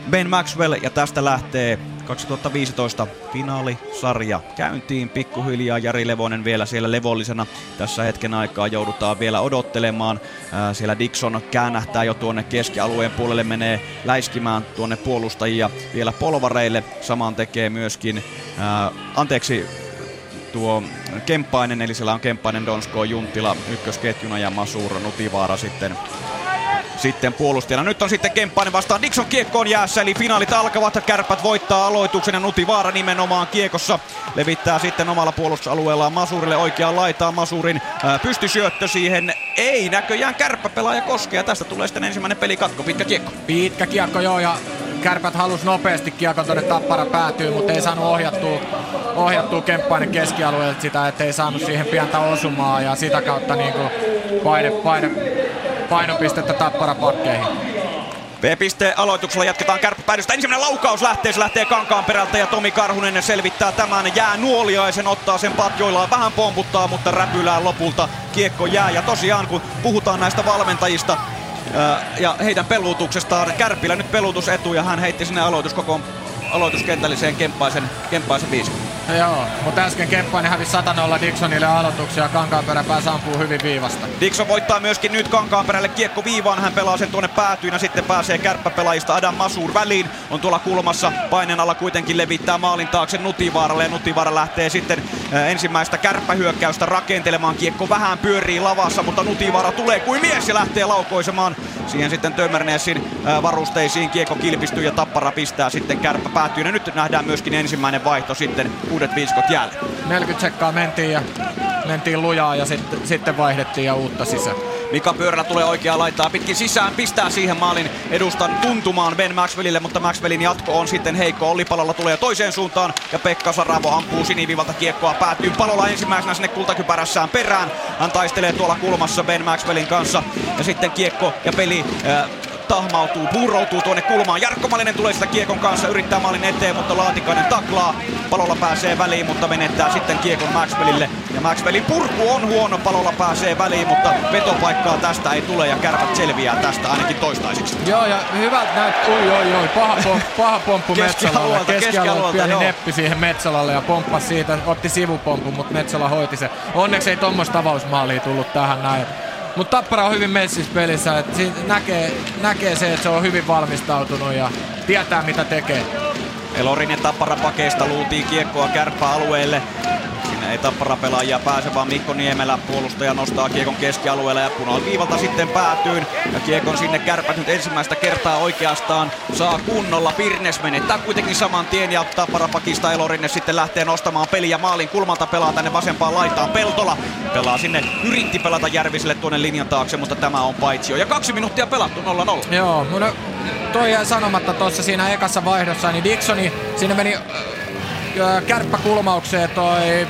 Ben Maxwell ja tästä lähtee 2015 finaalisarja käyntiin pikkuhiljaa. Jari Levonen vielä siellä levollisena. Tässä hetken aikaa joudutaan vielä odottelemaan. Siellä Dixon käännähtää jo tuonne keskialueen puolelle, menee läiskimään tuonne puolustajia vielä polvareille. Saman tekee myöskin, anteeksi, tuo Kemppainen, eli siellä on Kemppainen, Donsko, Juntila ykkösketjuna ja Masuro Nutivaara sitten sitten puolustajana. Nyt on sitten Kemppainen vastaan Dixon kiekkoon jäässä, eli finaalit alkavat. Kärpät voittaa aloituksen ja Nutivaara nimenomaan kiekossa levittää sitten omalla puolustusalueellaan Masurille oikeaan laitaan. Masurin ää, pystysyöttö siihen ei näköjään kärppäpelaaja koskea. Tästä tulee sitten ensimmäinen pelikatko, pitkä kiekko. Pitkä kiekko joo ja kärpät halus nopeasti kiekon tuonne tappara päätyy, mutta ei saanut ohjattua, ohjattua Kemppainen keskialueelta sitä, että ei saanut siihen pientä osumaa ja sitä kautta niin kuin paine, paine, painopistettä tappara pakkeihin. B-piste aloituksella jatketaan kärppäpäädystä. Ensimmäinen laukaus lähtee, se lähtee kankaan perältä ja Tomi Karhunen selvittää tämän. Jää nuoliaisen, ottaa sen patjoillaan, vähän pomputtaa, mutta räpylää lopulta kiekko jää. Ja tosiaan kun puhutaan näistä valmentajista, ää, ja heidän pelutuksestaan. Kärpillä nyt pelutusetu ja hän heitti sinne aloitus koko aloituskentälliseen kemppaisen, kemppaisen biisin. Joo, mutta äsken Kemppainen hävisi 100 Dixonille aloituksia ja Kankaanperä pääsi ampuu hyvin viivasta. Dixon voittaa myöskin nyt Kankaanperälle kiekko viivaan. Hän pelaa sen tuonne päätyyn ja sitten pääsee kärppäpelaajista Adam Masur väliin. On tuolla kulmassa painen alla kuitenkin levittää maalin taakse Nutivaaralle ja Nutivaara lähtee sitten äh, ensimmäistä kärppähyökkäystä rakentelemaan. Kiekko vähän pyörii lavassa, mutta Nutivaara tulee kuin mies ja lähtee laukoisemaan siihen sitten Tömmernesin äh, varusteisiin. Kiekko kilpistyy ja Tappara pistää sitten kärppä päätyyn. Ja nyt nähdään myöskin ensimmäinen vaihto sitten uudet viiskot jälleen. 40 sekkaa mentiin ja mentiin lujaa ja sitten, sitten vaihdettiin ja uutta sisään. Mika Pyörälä tulee oikeaa laittaa pitkin sisään, pistää siihen maalin edustan tuntumaan Ben Maxwellille, mutta Maxwellin jatko on sitten heikko. Olli Palolla tulee toiseen suuntaan ja Pekka Saravo ampuu sinivivalta kiekkoa päätyy. Palolla ensimmäisenä sinne kultakypärässään perään. Hän taistelee tuolla kulmassa Ben Maxwellin kanssa ja sitten kiekko ja peli äh, tahmautuu, puuroutuu tuonne kulmaan. Jarkko Malinen tulee sitä kiekon kanssa, yrittää maalin eteen, mutta Laatikainen taklaa. Palolla pääsee väliin, mutta menettää sitten kiekon Maxwellille. Ja Maxwellin purku on huono, palolla pääsee väliin, mutta vetopaikkaa tästä ei tule ja kärpät selviää tästä ainakin toistaiseksi. Joo, ja hyvältä näyttää, oi oi oi, paha, pom, paha pomppu Metsolalle. Keskialueelta, pieni joo. neppi siihen Metsolalle ja pomppasi siitä, otti sivupompun, mutta Metsola hoiti se. Onneksi ei tuommoista avausmaalia tullut tähän näin. Mutta Tappara on hyvin messissä pelissä, siinä näkee, näkee se, että se on hyvin valmistautunut ja tietää mitä tekee. Elorinen Tappara pakeista luutii kiekkoa kärppäalueelle. Sinne ei Tappara pelaajia pääse, vaan Mikko Niemelä puolustaja nostaa kiekon keskialueelle ja punalviivalta sitten päätyyn. Ja kiekon sinne kärpät nyt ensimmäistä kertaa oikeastaan saa kunnolla. Pirnes menettää kuitenkin saman tien ja Tappara pakista Elorinen sitten lähtee nostamaan peliä maalin kulmalta pelaa tänne vasempaan laitaan. Peltola pelaa sinne, yritti pelata Järviselle tuonne linjan taakse, mutta tämä on paitsio. Ja kaksi minuuttia pelattu 0-0. Joo, no toi jäi sanomatta tuossa siinä ekassa vaihdossa, niin Dixoni, siinä meni kärppäkulmaukseen toi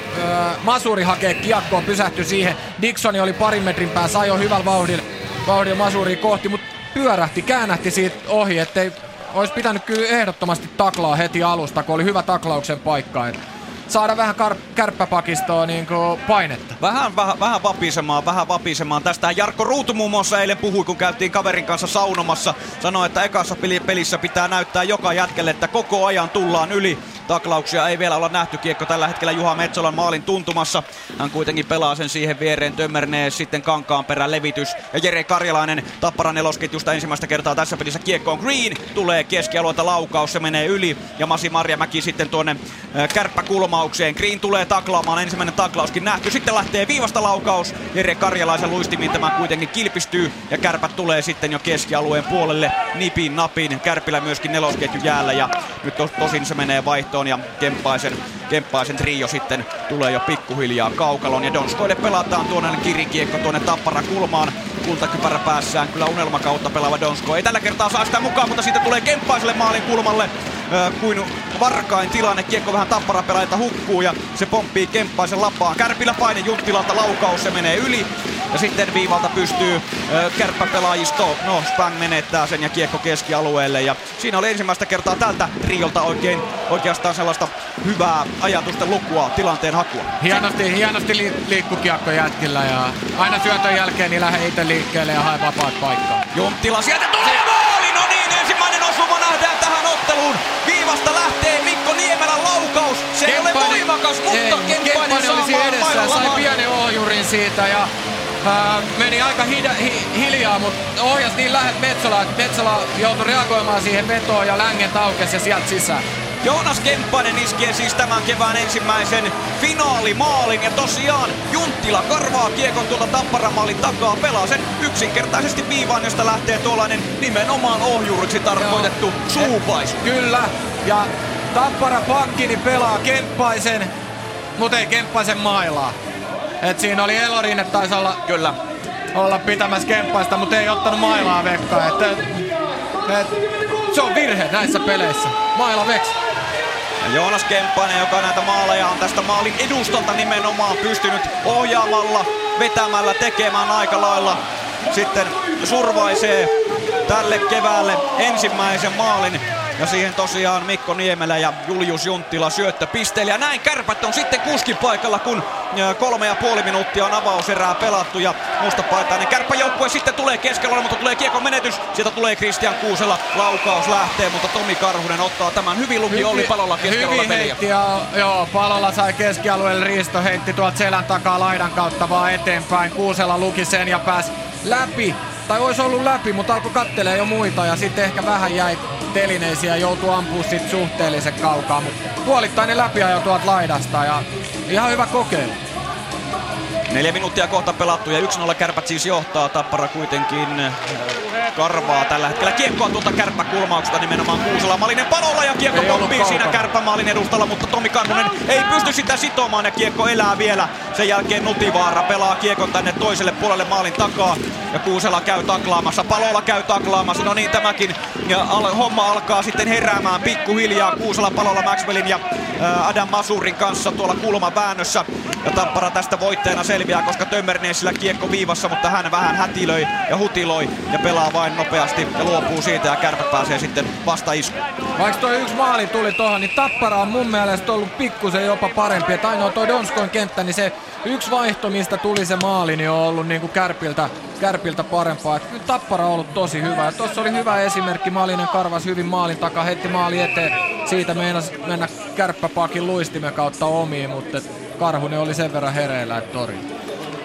Masuri hakee kiekkoon, pysähtyi siihen. Dixoni oli parin metrin päässä, ajoi hyvällä vauhdilla, vauhdilla Masuria kohti, mutta pyörähti, käännähti siitä ohi, ettei olisi pitänyt kyllä ehdottomasti taklaa heti alusta, kun oli hyvä taklauksen paikka. Et saada vähän kar- kärppäpakistoa niin painetta. Vähän, vähän, vähän vapisemaan, vähän vapisemaan. Tästä Jarkko Ruutu muun muassa eilen puhui, kun käytiin kaverin kanssa saunomassa. Sanoi, että ekassa peli- pelissä pitää näyttää joka jätkelle, että koko ajan tullaan yli. taklauksia ei vielä olla nähty. Kiekko tällä hetkellä Juha Metsolan maalin tuntumassa. Hän kuitenkin pelaa sen siihen viereen. Tömmernee sitten kankaan perään levitys. Ja Jere Karjalainen Tapparan nelosketjusta ensimmäistä kertaa tässä pelissä kiekko on Green. Tulee keskialueelta laukaus, se menee yli. Ja Masi Marjamäki sitten tuonne kärppäkulmaukseen. Green tulee taklaamaan, ensimmäinen taklauskin nähty. Sitten lähtee viivasta laukaus. Jere Karjalaisen luistimin tämä kuitenkin kilpistyy. Ja kärpät tulee sitten jo keskialueen puolelle nipin napin. Kärpillä myöskin nelosketju jäällä ja nyt tos, tosin se menee vaihtoon ja Kemppaisen, Kemppaisen trio sitten tulee jo pikkuhiljaa kaukalon ja Donskoille pelataan tuonne kirikiekko tuonne tappara kulmaan. Kultakypärä päässään kyllä unelma kautta pelaava Donsko. Ei tällä kertaa saa sitä mukaan, mutta siitä tulee Kemppaiselle maalin kulmalle kuin varkain tilanne. Kiekko vähän tappara pelaajilta hukkuu ja se pomppii Kemppaisen lapaan. Kärpillä paine Junttilalta laukaus, se menee yli. Ja sitten viivalta pystyy kärppäpelaajisto. No, Spang menettää sen ja kiekko keskialueelle. Ja siinä oli ensimmäistä kertaa tältä triolta oikein, oikeastaan sellaista hyvää ajatusten lukua, tilanteen hakua. Hienosti, hienosti li- liikku kiekko jätkillä ja aina syötön jälkeen niin lähde itse liikkeelle ja hae vapaat paikkaa. Junttila sieltä tulee maali! No niin, ensimmäinen osuma nähdään tähän otteluun. Viivasta lähtee Mikko Niemelän laukaus. Se ei ole voimakas, mutta ei, Kemppainen oli siinä edessä ja sai pienen ohjurin siitä ja ää, meni aika hida, hi, hiljaa, mutta ohjas niin lähet Metsola, että Metsola joutui reagoimaan siihen vetoon ja länget aukesi ja sieltä sisään. Joonas Kemppainen iskee siis tämän kevään ensimmäisen finaalimaalin ja tosiaan Junttila karvaa kiekon tuolta Tapparamaalin takaa, pelaa sen yksinkertaisesti viivaan, josta lähtee tuollainen nimenomaan ohjuriksi tarkoitettu suupaisu. Kyllä, ja Tappara pakkini pelaa Kemppaisen, mutta ei Kemppaisen mailaa. Et siinä oli Elorin, että taisi olla, Kyllä. olla pitämässä Kemppaista, mutta ei ottanut mailaa vekkaa. Et, et, se on virhe näissä peleissä. Maila veks. Joonas Kemppainen, joka näitä maaleja on tästä maalin edustalta nimenomaan pystynyt ohjaamalla, vetämällä, tekemään aika lailla. Sitten survaisee tälle keväälle ensimmäisen maalin. Ja siihen tosiaan Mikko Niemelä ja Julius Junttila syöttöpisteellä. Ja näin kärpät on sitten kuskin paikalla, kun kolme ja puoli minuuttia on avauserää pelattu. Ja mustapaitainen kärppäjoukkue sitten tulee keskellä, mutta tulee kiekon menetys. Sieltä tulee Kristian Kuusela. Laukaus lähtee, mutta Tomi Karhunen ottaa tämän hyvin luki Olli Palolla keskellä Hyvin peliä. heitti ja joo, Palolla sai keskialueelle Risto heitti tuolta selän takaa laidan kautta vaan eteenpäin. Kuusela luki sen ja pääsi läpi. Tai olisi ollut läpi, mutta alkoi kattelee jo muita ja sitten ehkä vähän jäi telineisiä ja joutui ampua sit suhteellisen kaukaa. Mutta puolittainen läpiajo tuolta laidasta ja ihan hyvä kokeilu. Neljä minuuttia kohta pelattu ja 1-0 kärpät siis johtaa. Tappara kuitenkin karvaa tällä hetkellä kiekkoa tuolta kärppäkulmauksesta nimenomaan Kuusela. Malinen palolla ja kiekko pomppii siinä kärppämaalin edustalla, mutta Tomi Karhunen ei pysty sitä sitomaan ja kiekko elää vielä. Sen jälkeen Nutivaara pelaa kiekon tänne toiselle puolelle maalin takaa ja Kuusela käy taklaamassa. Palolla käy taklaamassa. No niin tämäkin ja al- homma alkaa sitten heräämään pikkuhiljaa. Kuusela palolla Maxwellin ja Adam Masurin kanssa tuolla kulmaväännössä. Ja Tappara tästä voittajana selviää, koska Tömmerneesillä kiekko viivassa, mutta hän vähän hätilöi ja hutiloi ja pelaa vain nopeasti ja luopuu siitä ja kärpät pääsee sitten vasta iskuun. Vaikka toi yksi maali tuli tohon, niin Tappara on mun mielestä ollut pikkusen jopa parempi. Että ainoa toi Donskon kenttä, niin se yksi vaihto, mistä tuli se maali, niin on ollut niinku kärpiltä, kärpiltä parempaa. Et Tappara on ollut tosi hyvä. Ja tossa oli hyvä esimerkki, Malinen karvas hyvin maalin takaa, heti maali eteen. Siitä meinas mennä kärppäpakin luistimen kautta omiin, mutta et Karhunen oli sen verran hereillä, että tori.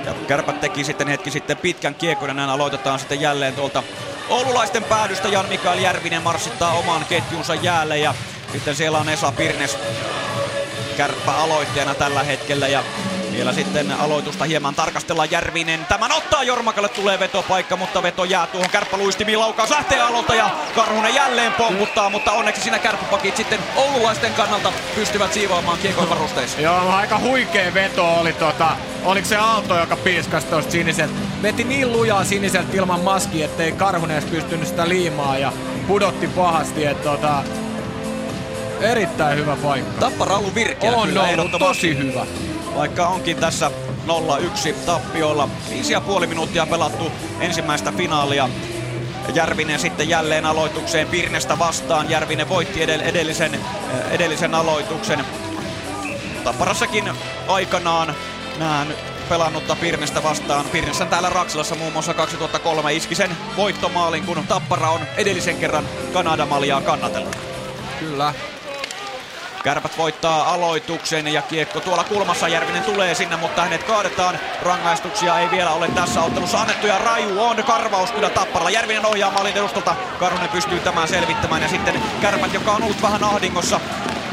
Ja kärpät teki sitten hetki sitten pitkän kiekon ja näin aloitetaan sitten jälleen tuolta Oululaisten päädystä. Jan Mikael Järvinen marssittaa oman ketjunsa jäälle ja sitten siellä on Esa Pirnes kärppä aloitteena tällä hetkellä ja vielä sitten aloitusta hieman tarkastellaan Järvinen. Tämän ottaa Jormakalle tulee vetopaikka, mutta veto jää tuohon kärppäluistimiin. Laukaus lähtee alolta ja Karhunen jälleen pomputtaa, mutta onneksi siinä kärppäpakit sitten oululaisten kannalta pystyvät siivoamaan kiekon varusteissa. Joo, aika huikea veto oli tota, oliko se Aalto, joka piiskas tosta siniseltä. Veti niin lujaa siniseltä ilman maskia, ettei Karhunen edes pystynyt sitä liimaa ja pudotti pahasti, että tota, erittäin hyvä paikka. Tappara on ollut virkeä On kyllä, ollut tosi hyvä. Vaikka onkin tässä 0-1 tappiolla. 5,5 minuuttia pelattu ensimmäistä finaalia. Järvinen sitten jälleen aloitukseen Pirnestä vastaan. Järvinen voitti edell- edellisen, eh, edellisen aloituksen. Tapparassakin aikanaan näen pelannutta Pirnestä vastaan. Pirnes on täällä Raksilassa muun muassa 2003 iski sen voittomaalin, kun Tappara on edellisen kerran Kanadamaljaa kannatellut. Kyllä. Kärpät voittaa aloituksen ja kiekko tuolla kulmassa Järvinen tulee sinne, mutta hänet kaadetaan. Rangaistuksia ei vielä ole tässä ottelussa annettu ja Raju on karvaus kyllä tapparalla. Järvinen ohjaa maalin edustalta. Karhunen pystyy tämän selvittämään ja sitten Kärpät, joka on ollut vähän ahdingossa,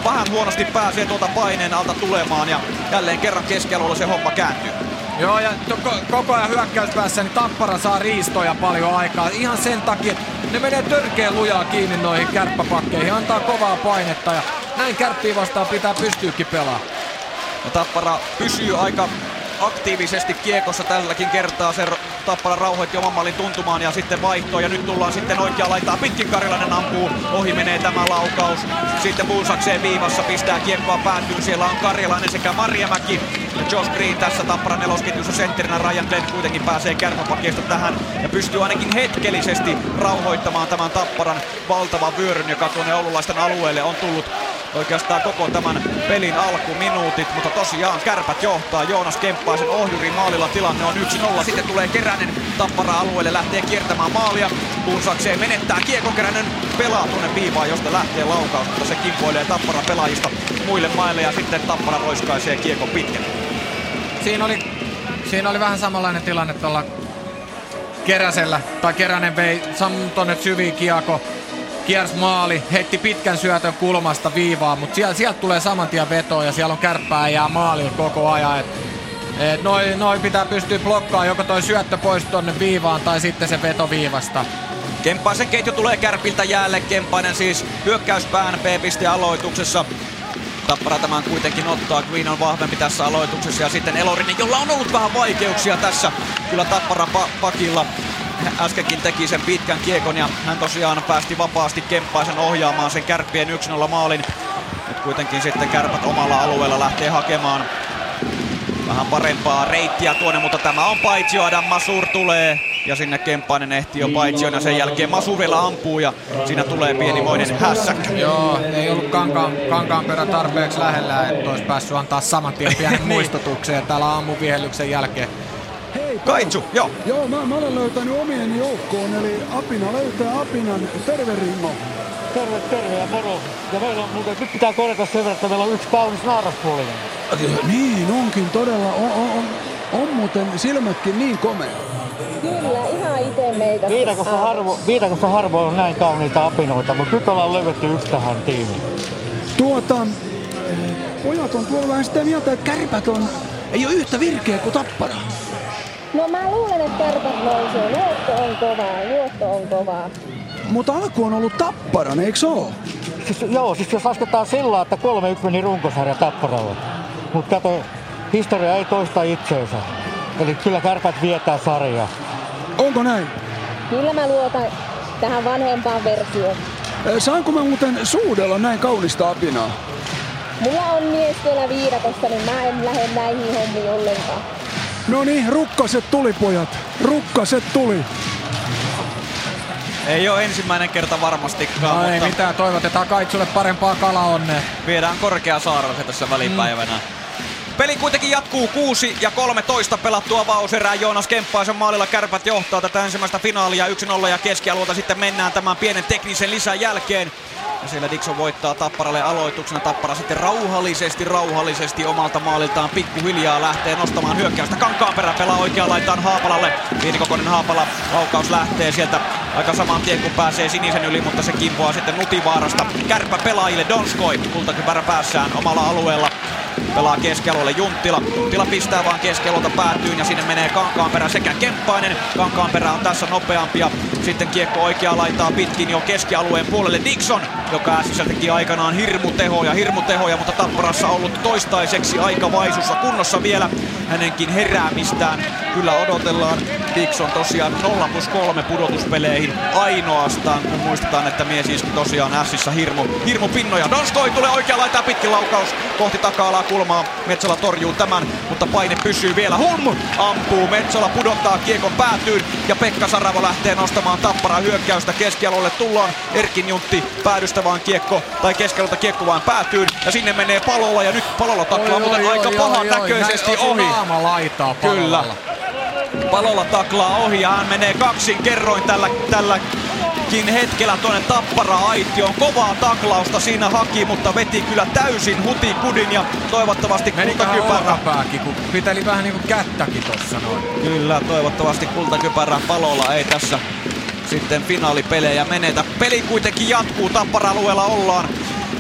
vähän huonosti pääsee tuolta paineen alta tulemaan ja jälleen kerran keskialueella se homma kääntyy. Joo, ja to, koko ajan hyökkäyspäässä niin Tappara saa riistoja paljon aikaa. Ihan sen takia, että ne menee törkeä lujaa kiinni noihin kärppäpakkeihin, antaa kovaa painetta ja näin kärppiä vastaan pitää pystyykin pelaamaan. Ja Tappara pysyy aika aktiivisesti kiekossa tälläkin kertaa. Se Tappara rauhoitti oman mallin tuntumaan ja sitten vaihtoo. Ja nyt tullaan sitten oikea laitaa pitkin. Karilainen ampuu. Ohi menee tämä laukaus. Sitten Buusakseen viivassa pistää kiekkoa päätyyn. Siellä on Karjalainen sekä Marjamäki. Ja Josh Green tässä Tapparan nelosketjussa sentterinä. Ryan Glenn kuitenkin pääsee kärpäpakeista tähän. Ja pystyy ainakin hetkellisesti rauhoittamaan tämän Tapparan valtavan vyöryn, joka tuonne Oululaisten alueelle on tullut oikeastaan koko tämän pelin alkuminuutit, mutta tosiaan kärpät johtaa. Joonas Kemppaisen ohjurin maalilla tilanne on 1-0. Sitten tulee Keränen Tappara-alueelle, lähtee kiertämään maalia. Punsakseen menettää kiekon Keränen, pelaa tuonne viivaan, josta lähtee laukaus, mutta se kimpoilee Tappara pelaajista muille maille ja sitten Tappara roiskaisee kiekon pitkän. Siinä oli, siinä oli vähän samanlainen tilanne tuolla Keräsellä, tai Keränen vei sam tonne syviin kiekko kiersi maali, heitti pitkän syötön kulmasta viivaa, mutta sieltä, tulee saman tien vetoa ja siellä on kärppää ja maali koko ajan. Et, et noin noi pitää pystyä blokkaamaan joko toi syöttö pois tonne viivaan tai sitten se veto viivasta. Kemppaisen ketju tulee kärpiltä jäälle. Kemppainen siis hyökkäyspään B-piste aloituksessa. Tappara tämän kuitenkin ottaa. Green on vahvempi tässä aloituksessa ja sitten Elorinen, jolla on ollut vähän vaikeuksia tässä. Kyllä Tappara pa- pakilla äskenkin teki sen pitkän kiekon ja hän tosiaan päästi vapaasti Kemppaisen ohjaamaan sen kärppien 1-0 maalin. Nyt kuitenkin sitten kärpät omalla alueella lähtee hakemaan vähän parempaa reittiä tuonne, mutta tämä on paitsi Adam Masur tulee ja sinne Kemppainen ehti jo paitsioon ja sen jälkeen Masurilla ampuu ja siinä tulee pienimoinen hässäkkä. Joo, ei ollut kankaan, kankaan perä tarpeeksi lähellä, että olisi päässyt antaa saman tien pienen niin. muistutuksen täällä aamuvihellyksen jälkeen. Hei, Kaitsu, joo. Joo, mä, mä olen löytänyt omien joukkoon, eli Apina löytää Apinan. Terve Ringo. Terve, terve ja moro. Ja meillä on muuten, nyt pitää korjata sen verran, että meillä on yksi kaunis naaraspuolinen. Niin onkin todella, on, on, on, on muuten silmätkin niin komea. Kyllä, ihan itse meitä. Viidakossa, harvo, viidakossa harvoin on näin kauniita apinoita, mutta nyt ollaan löydetty yksi tähän tiimiin. Tuota, pojat on tuolla vähän sitä mieltä, että kärpät on, ei ole yhtä virkeä kuin tappara. No mä luulen, että kärpät nousee. Luotto on kovaa, luotto on kovaa. Mutta alku on ollut tapparan, eikö oo? Siis, joo, siis jos lasketaan sillä, että 3-1 meni runkosarja tapparalle. Mutta kato, historia ei toista itseensä. Eli kyllä kärpät vietää sarjaa. Onko näin? Kyllä mä luotan tähän vanhempaan versioon. Saanko mä muuten suudella näin kaunista apinaa? Mulla on mies siellä viidakossa, niin mä en lähde näihin hommiin ollenkaan. No niin, rukkaset tuli pojat. Rukkaset tuli. Ei ole ensimmäinen kerta varmastikaan, no mutta... ei mitään, toivotetaan Kaitsulle parempaa kalaonne. Viedään korkea saarelle tässä välipäivänä. Mm. Peli kuitenkin jatkuu 6 ja 13 pelattua avauserää. Joonas Kemppaisen maalilla kärpät johtaa tätä ensimmäistä finaalia 1-0 ja keskialueelta sitten mennään tämän pienen teknisen lisän jälkeen. Ja siellä Dixon voittaa Tapparalle aloituksena. Tappara sitten rauhallisesti, rauhallisesti omalta maaliltaan pikkuhiljaa lähtee nostamaan hyökkäystä. Kankaanperä pelaa oikeaan laitaan Haapalalle. Pienikokoinen Haapala. Laukaus lähtee sieltä aika saman tien kun pääsee sinisen yli, mutta se kimpoaa sitten Nutivaarasta. Kärppä pelaajille Donskoi. Kultakypärä päässään omalla alueella. Pelaa keskialueelle Junttila. Junttila pistää vaan keskialueelta päätyyn ja sinne menee Kankaanperä sekä Kemppainen. Kankaanperä on tässä nopeampi ja sitten kiekko oikeaa laitaa pitkin jo keskialueen puolelle Dixon, joka äsken teki aikanaan hirmutehoja, hirmutehoja, mutta Tapparassa ollut toistaiseksi aika vaisussa kunnossa vielä hänenkin heräämistään. Kyllä odotellaan Dixon tosiaan 0 plus 3 pudotuspeleihin ainoastaan, kun muistetaan, että mies iski tosiaan Ässissä hirmu, hirmu pinnoja. Donskoi tulee oikea laitaa pitkin laukaus kohti taka-alaa kulmaa. Metsola torjuu tämän, mutta paine pysyy vielä. Hulm ampuu, Metsola pudottaa kiekon päätyyn ja Pekka Saravo lähtee nostamaan Tappara hyökkäystä keskialueelle. Tullaan Erkin Juntti päädystä vaan kiekko, tai keskialulta kiekko vaan päätyyn ja sinne menee palolla ja nyt palolla taklaa muuten aika pahan näköisesti ohi. laitaa Kyllä. Palolla taklaa ohi ja hän menee kaksin kerroin tällä, tällä tälläkin hetkellä tuonne tappara-aitioon. Kovaa taklausta siinä haki, mutta veti kyllä täysin hutikudin ja toivottavasti kultakypärä. olkapääkin, kun piteli vähän niinku kättäkin tossa noin. Kyllä, toivottavasti kultakypärä palolla ei tässä sitten finaalipelejä menetä. Peli kuitenkin jatkuu, tappara-alueella ollaan.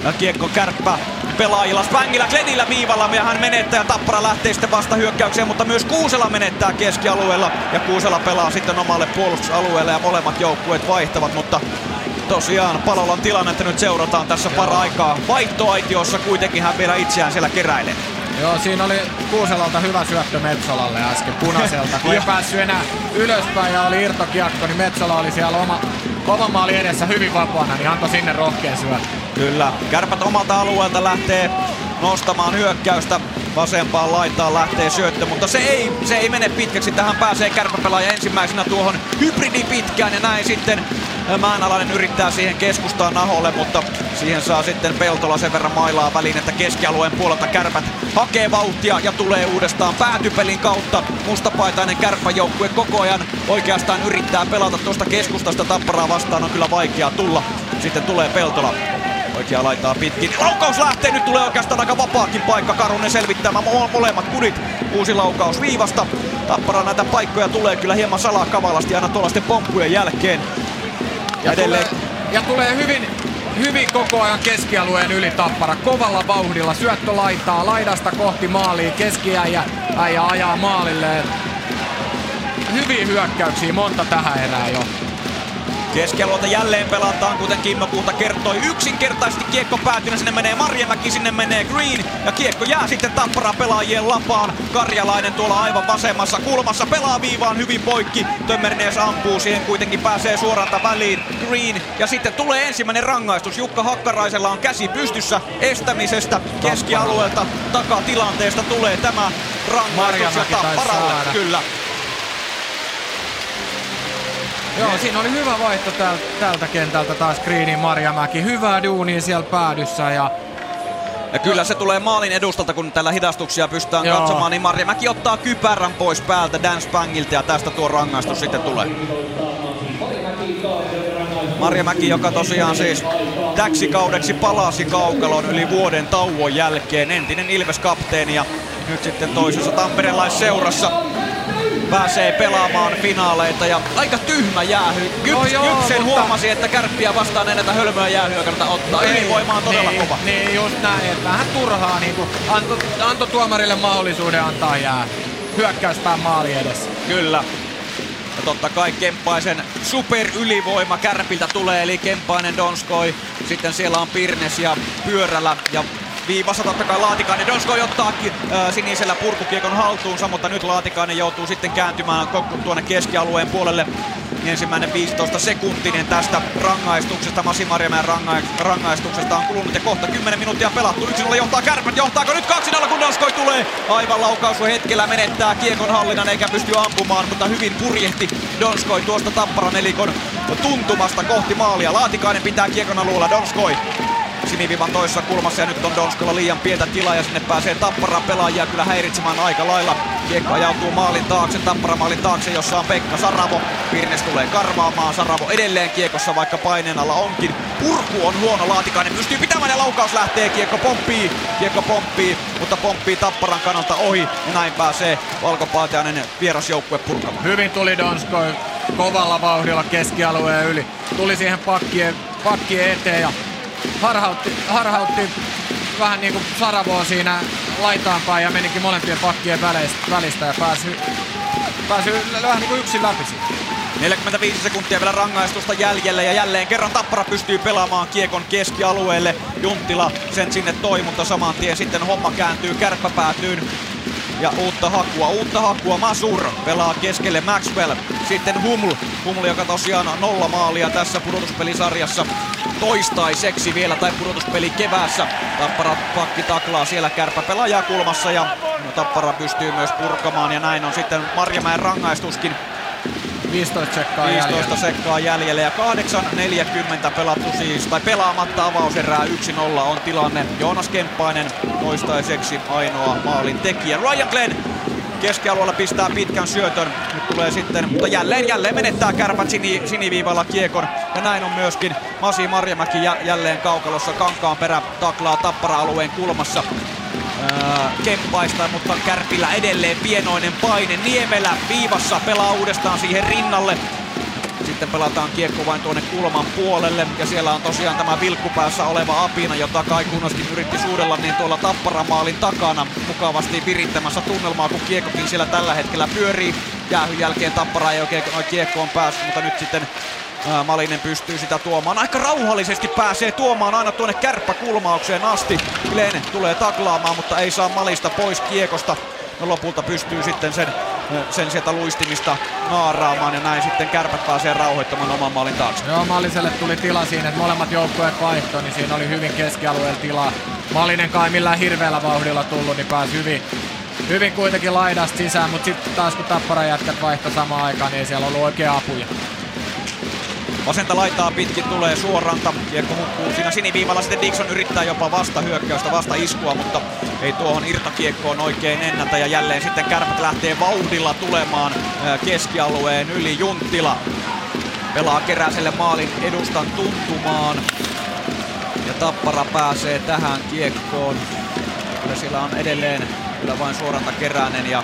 Ja kiekko kärppä pelaajilla. Spangilla Glenillä viivalla ja hän menettää ja Tappara lähtee sitten vasta hyökkäykseen, mutta myös Kuusela menettää keskialueella ja Kuusela pelaa sitten omalle puolustusalueelle ja molemmat joukkueet vaihtavat, mutta tosiaan Palolan tilannetta nyt seurataan tässä paraikaa. Vaihtoaitiossa kuitenkin hän vielä itseään siellä keräilee. Joo, siinä oli Kuuselalta hyvä syöttö Metsolalle äsken punaiselta, kun ei päässyt enää ylöspäin ja oli irtokiekko, niin Metsola oli siellä oma, oma maali edessä hyvin vapaana, niin antoi sinne rohkeen syöttö. Kyllä, kärpät omalta alueelta lähtee nostamaan hyökkäystä. Vasempaan laitaan lähtee syöttö, mutta se ei, se ei mene pitkäksi. Tähän pääsee kärpäpelaaja ensimmäisenä tuohon hybridi pitkään ja näin sitten Määnalainen yrittää siihen keskustaan naholle, mutta siihen saa sitten Peltola sen verran mailaa väliin, että keskialueen puolelta kärpät hakee vauhtia ja tulee uudestaan päätypelin kautta. Mustapaitainen kärppäjoukkue koko ajan oikeastaan yrittää pelata tuosta keskustasta tapparaa vastaan, on kyllä vaikea tulla. Sitten tulee Peltola Oikea laitaa pitkin. Laukaus lähtee, nyt tulee oikeastaan aika vapaakin paikka. Karunen selvittämään mo- molemmat kudit. Uusi laukaus viivasta. Tappara näitä paikkoja tulee kyllä hieman salaa kavalasti aina tuollaisten pomppujen jälkeen. Ja, edelleen... tulee, ja tulee hyvin, hyvin koko ajan keskialueen yli Tappara. Kovalla vauhdilla syöttö laitaa laidasta kohti maaliin. Keskiäjä äijä ajaa maalille. Hyvin hyökkäyksiä, monta tähän erää jo. Keskialueelta jälleen pelataan, kuten Kimmo Kuhta kertoi. Yksinkertaisesti kiekko päätynä, sinne menee Marjamäki, sinne menee Green. Ja kiekko jää sitten Tappara pelaajien lapaan. Karjalainen tuolla aivan vasemmassa kulmassa pelaa viivaan hyvin poikki. Tömmernees ampuu, siihen kuitenkin pääsee suoralta väliin. Green. Ja sitten tulee ensimmäinen rangaistus. Jukka Hakkaraisella on käsi pystyssä estämisestä. Keskialueelta takatilanteesta tulee tämä rangaistus ja Tapparalle. Kyllä. Joo, siinä oli hyvä vaihto täl, tältä kentältä taas Greenin Marjamäki. Hyvää duunia siellä päädyssä ja ja kyllä se tulee maalin edustalta, kun tällä hidastuksia pystytään Joo. katsomaan, niin Marjamäki ottaa kypärän pois päältä Dan Spangilta ja tästä tuo rangaistus sitten tulee. Marjamäki, joka tosiaan siis täksi kaudeksi palasi kaukalon yli vuoden tauon jälkeen, entinen Ilves-kapteeni ja nyt sitten toisessa tamperelaisseurassa pääsee pelaamaan finaaleita ja aika tyhmä jäähy. Gyps, no joo, mutta... huomasi, että kärppiä vastaan ei näitä hölmöä jäähyä kannata ottaa. Ei, Ylivoima on todella niin, kova. Niin just näin, että vähän turhaa niin kuin anto, anto tuomarille mahdollisuuden antaa jää hyökkäyspään maali edessä. Kyllä. Ja totta kai Kemppaisen super ylivoima Kärpiltä tulee, eli Kemppainen Donskoi. Sitten siellä on Pirnes ja Pyörällä ja viivassa totta kai Laatikainen. Donskoi ottaa äh, sinisellä purkukiekon haltuunsa, mutta nyt Laatikainen joutuu sitten kääntymään tuonne keskialueen puolelle. Ensimmäinen 15 sekuntinen tästä rangaistuksesta, Masi Marjamäen ranga- rangaistuksesta on kulunut ja kohta 10 minuuttia pelattu. 1-0 johtaa Kärpät, johtaako nyt 2-0 kun Donskoi tulee? Aivan laukausu hetkellä menettää kiekon hallinnan eikä pysty ampumaan, mutta hyvin purjehti Donskoi tuosta Tapparan nelikon tuntumasta kohti maalia. Laatikainen pitää kiekon alueella, Donskoi sinivivan toisessa kulmassa ja nyt on Donskolla liian pientä tilaa ja sinne pääsee Tapparan pelaajia kyllä häiritsemään aika lailla. Kiekko ajautuu maalin taakse, Tappara maalin taakse, jossa on Pekka Saravo. Pirnes tulee karvaamaan, Saravo edelleen kiekossa vaikka paineen alla onkin. Purku on huono, Laatikainen pystyy pitämään ja laukaus lähtee, kiekko pomppii, kiekko pomppii, mutta pomppii Tapparan kannalta ohi ja näin pääsee valkopaatiainen vierasjoukkue purkamaan. Hyvin tuli Donskoi kovalla vauhdilla keskialueen yli. Tuli siihen pakkien, pakkien eteen ja harhautti, harhautti vähän niin kuin Saravoa siinä laitaanpäin ja menikin molempien pakkien välistä ja pääsi, pääsi vähän niin kuin yksin läpi siitä. 45 sekuntia vielä rangaistusta jäljellä ja jälleen kerran Tappara pystyy pelaamaan kiekon keskialueelle. Junttila sen sinne toi, mutta saman tien sitten homma kääntyy kärppäpäätyyn ja uutta hakua, uutta hakua. Masur pelaa keskelle Maxwell. Sitten Huml, Huml joka tosiaan nolla maalia tässä pudotuspelisarjassa toistaiseksi vielä tai pudotuspeli keväässä. Tappara pakki taklaa siellä kärpä pelaaja kulmassa ja Tappara pystyy myös purkamaan ja näin on sitten Marjamäen rangaistuskin 15 sekkaa 15 jäljellä. sekkaa jäljellä ja 8.40 pelattu siis, tai pelaamatta avauserää 1-0 on tilanne. Joonas Kemppainen toistaiseksi ainoa maalin tekijä. Ryan Glenn keskialueella pistää pitkän syötön. Nyt tulee sitten, mutta jälleen, jälleen menettää kärpät sini, siniviivalla kiekon. Ja näin on myöskin Masi Marjamäki jälleen kaukalossa. Kankaan perä taklaa tappara-alueen kulmassa kemppaista, mutta Kärpillä edelleen pienoinen paine. Niemelä viivassa pelaa uudestaan siihen rinnalle. Sitten pelataan kiekko vain tuonne kulman puolelle ja siellä on tosiaan tämä vilkkupäässä oleva Apina, jota Kai Kunnaskin yritti suudella niin tuolla Tapparamaalin takana mukavasti virittämässä tunnelmaa, kun kiekkokin siellä tällä hetkellä pyörii. Jäähyn jälkeen Tappara ei oikein kiekkoon päässyt, mutta nyt sitten Malinen pystyy sitä tuomaan. Aika rauhallisesti pääsee tuomaan aina tuonne kärppäkulmaukseen asti. Glenn tulee taklaamaan, mutta ei saa Malista pois kiekosta. No lopulta pystyy sitten sen, sen sieltä luistimista naaraamaan ja näin sitten kärpät pääsee rauhoittamaan oman maalin taakse. Joo, Maliselle tuli tila siinä, että molemmat joukkueet vaihtoi, niin siinä oli hyvin keskialueella tilaa. Malinen kai millään hirveällä vauhdilla tullut, niin pääsi hyvin, hyvin kuitenkin laidasta sisään, mutta sitten taas kun Tappara jätkät vaihto samaan aikaan, niin ei siellä ollut oikea apuja. Vasenta laitaa pitkin tulee suoranta. Kiekko hukkuu siinä siniviivalla. Sitten Dixon yrittää jopa vasta hyökkäystä, vasta iskua, mutta ei tuohon irtokiekkoon oikein ennätä. Ja jälleen sitten kärpät lähtee vauhdilla tulemaan keskialueen yli Junttila. Pelaa Keräselle maalin edustan tuntumaan. Ja Tappara pääsee tähän kiekkoon. Kyllä sillä on edelleen kyllä vain suoranta Keränen ja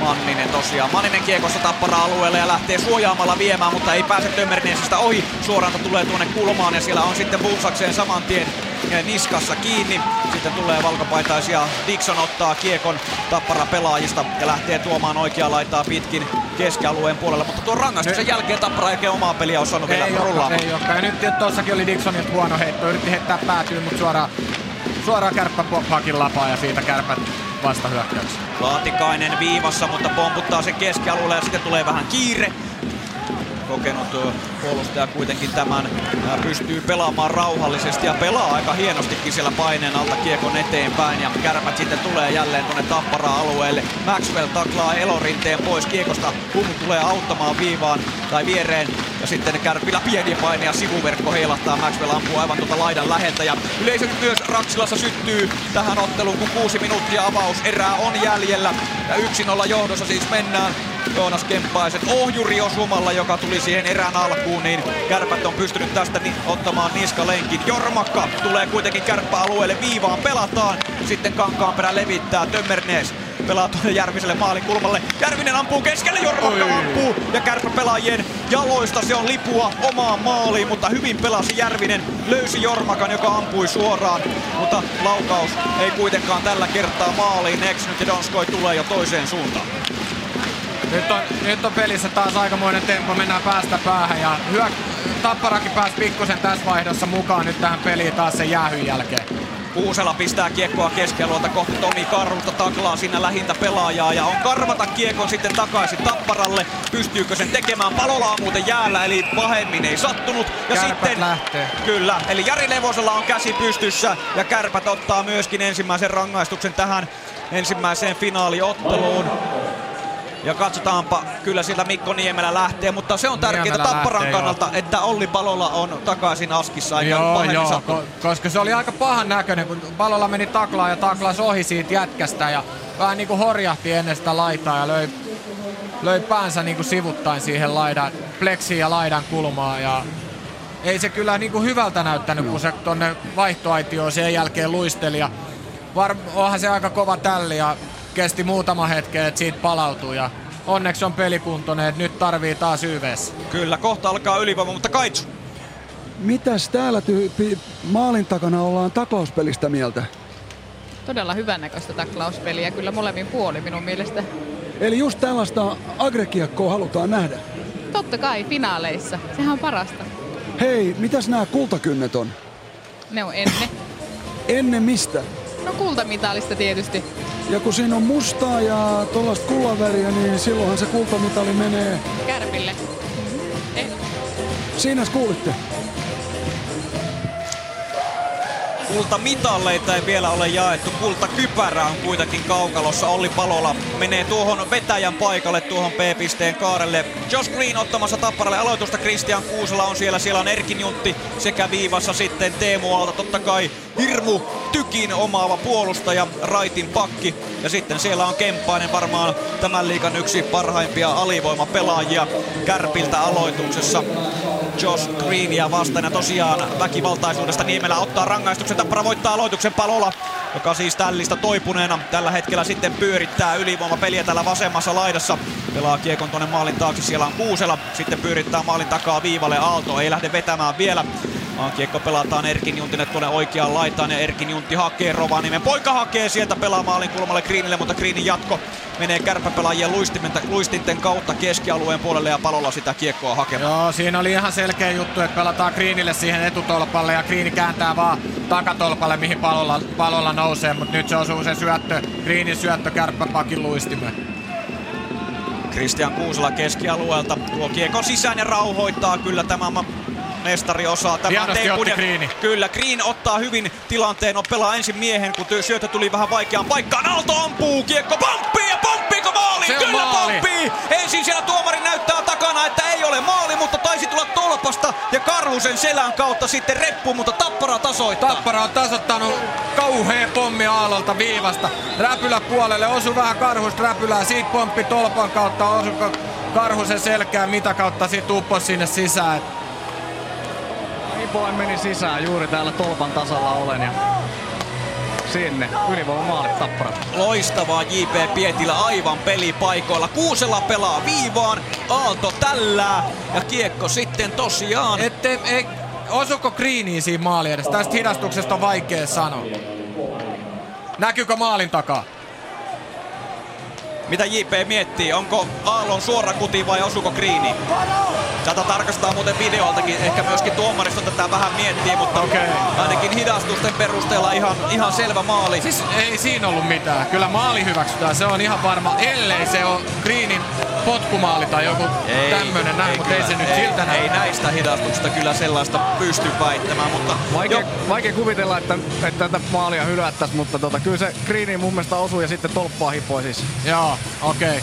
Manninen tosiaan. Manninen kiekossa tappara alueelle ja lähtee suojaamalla viemään, mutta ei pääse Tömmerniesistä ohi. Suoranta tulee tuonne kulmaan ja siellä on sitten Bulsakseen saman tien eh, niskassa kiinni. Sitten tulee valkopaitaisia. Dixon ottaa kiekon tappara pelaajista ja lähtee tuomaan oikea laitaa pitkin keskialueen puolelle. Mutta tuon rangaistuksen jälkeen tappara ei omaa peliä osannut vielä rullaamaan. Ei olekaan. Ja nyt tossakin oli Dixonilta huono heitto. Yritti heittää päätyyn, mutta suoraan, suoraan kärppä lapaa ja siitä kärpät vastahyökkäyksessä. Laatikainen viivassa, mutta pomputtaa sen keskialueelle ja sitten tulee vähän kiire kokenut puolustaja kuitenkin tämän pystyy pelaamaan rauhallisesti ja pelaa aika hienostikin siellä paineen alta kiekon eteenpäin ja kärpät sitten tulee jälleen tuonne Tappara-alueelle. Maxwell taklaa elorinteen pois kiekosta, Hum tulee auttamaan viivaan tai viereen ja sitten Kärpillä paine ja sivuverkko heilahtaa. Maxwell ampuu aivan tuota laidan läheltä ja yleisö myös Raksilassa syttyy tähän otteluun, kun kuusi minuuttia avaus erää on jäljellä ja 1-0 johdossa siis mennään. Joonas Kemppaisen ohjuri osumalla, joka tuli siihen erään alkuun, niin kärpät on pystynyt tästä ottamaan niskalenkin. Jormakka tulee kuitenkin kärppäalueelle viivaan, pelataan. Sitten Kankaanperä levittää, Tömmernees pelaa tuonne Järviselle maalin kulmalle. Järvinen ampuu keskelle, Jormakka Oi. ampuu ja kärppäpelaajien jaloista se on lipua omaan maaliin, mutta hyvin pelasi Järvinen. Löysi Jormakan, joka ampui suoraan, mutta laukaus ei kuitenkaan tällä kertaa maaliin. Eksynyt ja Donskoi tulee jo toiseen suuntaan. Nyt on, nyt on pelissä taas aikamoinen tempo, mennään päästä päähän ja hyök, Tapparakin pääsi pikkusen tässä vaihdossa mukaan nyt tähän peliin taas sen jäähyn jälkeen. Kuusela pistää kiekkoa keskialueelta kohti Tomi Karvusta, taklaa siinä lähintä pelaajaa ja on karvata kiekon sitten takaisin Tapparalle. Pystyykö sen tekemään? Palola on muuten jäällä, eli pahemmin ei sattunut. Ja Kärpät sitten, lähtee. Kyllä, eli Jari Levosella on käsi pystyssä ja Kärpät ottaa myöskin ensimmäisen rangaistuksen tähän ensimmäiseen finaaliotteluun. Ja katsotaanpa, kyllä sillä Mikko Niemelä lähtee, mutta se on tärkeää Tapparan lähtee, kannalta, joo. että Olli Palola on takaisin Askissa. Joo, joo, ko- koska se oli aika pahan näköinen, kun Palola meni taklaan ja taklas ohi siitä jätkästä ja vähän niin kuin horjahti ennen sitä laitaa ja löi, löi päänsä niin kuin sivuttain siihen laidan, pleksiin ja laidan kulmaan ja ei se kyllä niin kuin hyvältä näyttänyt, kun se tonne vaihtoaitioon sen jälkeen luisteli ja var, onhan se aika kova tälli ja kesti muutama hetken, että siitä palautuu ja onneksi on pelikuntoinen, että nyt tarvii taas YVS. Kyllä, kohta alkaa ylivoima, mutta Kaitsu. Mitäs täällä tyyppi maalin takana ollaan taklauspelistä mieltä? Todella hyvännäköistä taklauspeliä, kyllä molemmin puoli minun mielestä. Eli just tällaista agrekiakkoa halutaan nähdä? Totta kai, finaaleissa. Sehän on parasta. Hei, mitäs nämä kultakynnet on? Ne on ennen. Ennen mistä? No kultamitalista tietysti. Ja kun siinä on mustaa ja tuollaista kullaväriä, niin silloinhan se kultamitali menee... Kärpille. Eh. Siinä kuulitte. Kultamitalleita ei vielä ole jaettu. Kultakypärä on kuitenkin kaukalossa. Olli Palola menee tuohon vetäjän paikalle tuohon P-pisteen kaarelle. Josh Green ottamassa tapparalle aloitusta. Christian Kuusela on siellä. Siellä on Erkin Juntti sekä viivassa sitten Teemu Aalto. Totta kai hirmu tykin omaava puolustaja, Raitin pakki. Ja sitten siellä on Kemppainen varmaan tämän liikan yksi parhaimpia alivoimapelaajia Kärpiltä aloituksessa. Josh Greenia vastaan ja tosiaan väkivaltaisuudesta Niemelä ottaa rangaistuksen. Tappara voittaa aloituksen Palola, joka siis tällistä toipuneena tällä hetkellä sitten pyörittää ylivoimapeliä täällä vasemmassa laidassa. Pelaa kiekon tuonne maalin taakse, siellä on Kuusela. Sitten pyörittää maalin takaa viivalle Aalto, ei lähde vetämään vielä. Vaan kiekko pelataan Erkin Juntille tuonne oikeaan laitaan ja Erkin Juntti hakee Rovaniemen. Poika hakee sieltä pelaa maalin kulmalle Greenille, mutta Greenin jatko menee kärppäpelaajien luistinten kautta keskialueen puolelle ja palolla sitä kiekkoa hakemaan. Joo, siinä oli ihan selkeä juttu, että pelataan Greenille siihen etutolpalle ja Greeni kääntää vaan takatolpalle, mihin palolla, palolla nousee, mutta nyt se osuu se syöttö, Greenin syöttö kärppäpakin luistimeen. Christian Kuusela keskialueelta tuo kiekon sisään ja rauhoittaa kyllä tämä mestari osaa. Tämä Hienosti otti Greeni. Kyllä, Green ottaa hyvin tilanteen, on pelaa ensin miehen, kun syöttö tuli vähän vaikeaan paikkaan. Aalto ampuu, kiekko pomppii ja pomppiiko maali? Se Kyllä maali. pomppii! Ensin siellä tuomari näyttää takana, että ei ole maali, mutta taisi tulla tolpasta ja Karhusen selän kautta sitten reppu, mutta Tappara tasoittaa. Tappara on tasoittanut kauhea pommi Aallolta viivasta. Räpylä puolelle, osu vähän Karhusta räpylää, siitä pomppi tolpan kautta, osuko Karhusen selkään, mitä kautta sit uppos sinne sisään. Ipoen meni sisään, juuri täällä tolpan tasalla olen ja sinne ylivoimamaalit tappara. Loistavaa JP Pietilä aivan pelipaikoilla. Kuusela pelaa viivaan, Aalto tällää ja kiekko sitten tosiaan. Ette, ei, osuko Greeniin siinä maali edes? Tästä hidastuksesta on vaikea sanoa. Näkyykö maalin takaa? Mitä JP miettii? Onko Aallon suora kuti vai osuko Greeni? Tätä tarkastaa muuten videoltakin. Ehkä myöskin tuomaristo tätä vähän miettii, mutta Okei. ainakin hidastusten perusteella ihan, ihan selvä maali. Siis ei siinä ollut mitään. Kyllä maali hyväksytään, se on ihan varma. Ellei se on Greenin potkumaali tai joku tämmönen näin, mutta ei, se nyt ei, siltä näy. Ei näistä hidastuksista kyllä sellaista pysty väittämään, mutta Vaikea, vaikea kuvitella, että, että tätä maalia hylättäisiin, mutta tota, kyllä se Greeniin mun mielestä osui ja sitten tolppaa hipoi siis. Joo, okei.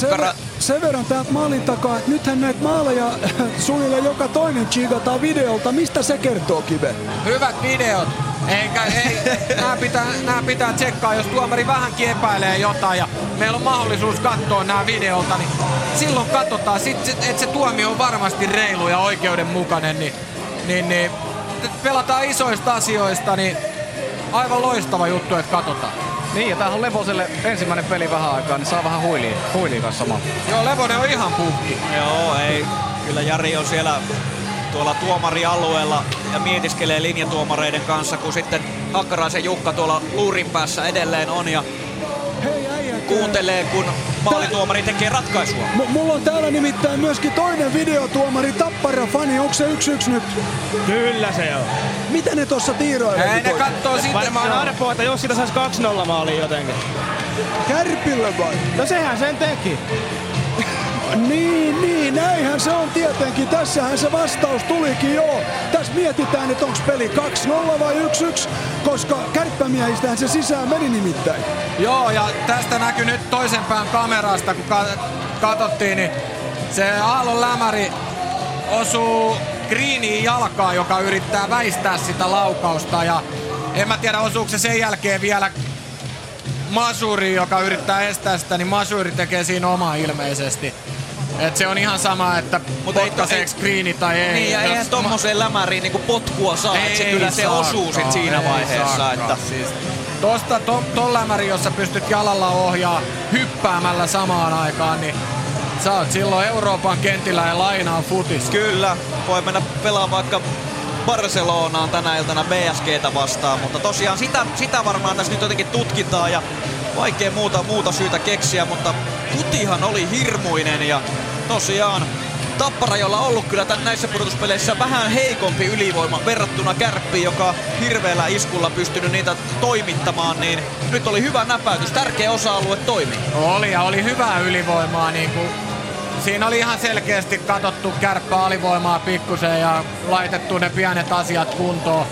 Sen, ver- sen verran täältä maalin takaa, että nythän näitä maaleja suunnilleen joka toinen chigataan videolta. Mistä se kertoo, Kive? Hyvät videot. Eikä, ei, nää pitää, nää pitää tsekkaa, jos tuomari vähänkin epäilee jotain ja meillä on mahdollisuus katsoa nämä videolta, niin silloin katsotaan, sit, sit, että se tuomio on varmasti reilu ja oikeudenmukainen, niin, niin, niin pelataan isoista asioista, niin aivan loistava juttu, että katsotaan. Niin, ja tämähän on Leposelle ensimmäinen peli vähän aikaa, niin saa vähän huilia, huilia kanssa samalla. Joo, Levonen on ihan puhki. Joo, ei. Kyllä Jari on siellä tuolla tuomarialueella ja mietiskelee linjatuomareiden kanssa, kun sitten Hakkaraisen Jukka tuolla luurin päässä edelleen on ja kuuntelee, kun maalituomari tekee ratkaisua. M- mulla on täällä nimittäin myöskin toinen videotuomari, Tappara-fani. Onko se yksi yksi nyt? Kyllä se on. Mitä ne tuossa tiiroilee? Ei ne kattoo sitten. Varmaan arpoa, että jos sitä saisi 2-0 maaliin jotenkin. Kärpillä vai? No sehän sen teki. Niin, niin, näinhän se on tietenkin. Tässähän se vastaus tulikin jo. Tässä mietitään, että onko peli 2-0 vai 1-1, koska kärppämiehistähän se sisään meni nimittäin. Joo, ja tästä näkyy nyt toisen pään kamerasta, kun ka- katsottiin, niin se Aallon lämäri osuu Greeniin jalkaan, joka yrittää väistää sitä laukausta. Ja en mä tiedä, osuuko se sen jälkeen vielä Masuri, joka yrittää estää sitä, niin Masuri tekee siinä oma ilmeisesti. Et se on ihan sama, että potkaiseeko Greeni tai ei. Niin, ja Jos eihän tommoseen lämäriin niinku potkua saa, että se kyllä se osuu sit siinä ei vaiheessa. saakaan. Että... Siis tosta to, ton lämäri, jossa pystyt jalalla ohjaa hyppäämällä samaan aikaan, niin sä oot silloin Euroopan kentillä ja lainaa futis. Kyllä, voi mennä pelaamaan vaikka Barcelonaan tänä iltana BSGtä vastaan, mutta tosiaan sitä, sitä varmaan tässä nyt jotenkin tutkitaan ja vaikea muuta, muuta syytä keksiä, mutta kutihan oli hirmuinen ja tosiaan Tappara, jolla on ollut kyllä näissä pudotuspeleissä vähän heikompi ylivoima verrattuna Kärppiin, joka hirveällä iskulla pystynyt niitä toimittamaan, niin nyt oli hyvä näpäytys. Tärkeä osa-alue toimi. Oli ja oli hyvää ylivoimaa niin kuin Siinä oli ihan selkeästi katsottu kärppä alivoimaa pikkusen ja laitettu ne pienet asiat kuntoon.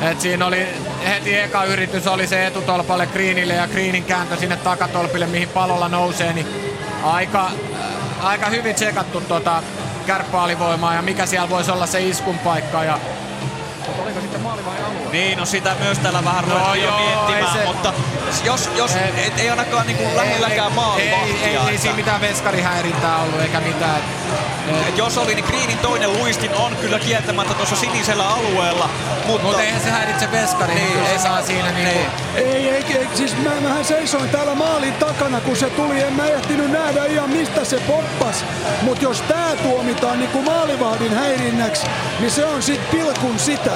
Et siinä oli heti eka yritys oli se etutolpalle Greenille ja Greenin kääntö sinne takatolpille, mihin palolla nousee, niin aika, aika hyvin tsekattu tota kärppäalivoimaa ja mikä siellä voisi olla se iskun paikka. Ja Oliko sitten maali vai alue? Niin, no sitä myös täällä vähän No ruvettiin jo joo, miettimään, ei se- mutta jos, jos Ei- ei, ei ainakaan niinku lähelläkään maalivahtia. ei, ei, ei että- siinä mitään veskarihäirintää ollut eikä mitään. Et jos oli, niin Greenin toinen luistin on kyllä kieltämättä tuossa sinisellä alueella, mutta... Mutta eihän se häiritse veskari, niin, kyllä se saa siinä niinku... Ei, ei, ei, siis mä, mähän seisoin täällä maalin takana, kun se tuli. En mä ehtinyt nähdä ihan mistä se poppas. Mutta jos tää tuomitaan niin kuin maalivahdin häirinnäksi, niin se on sit pilkun sitä.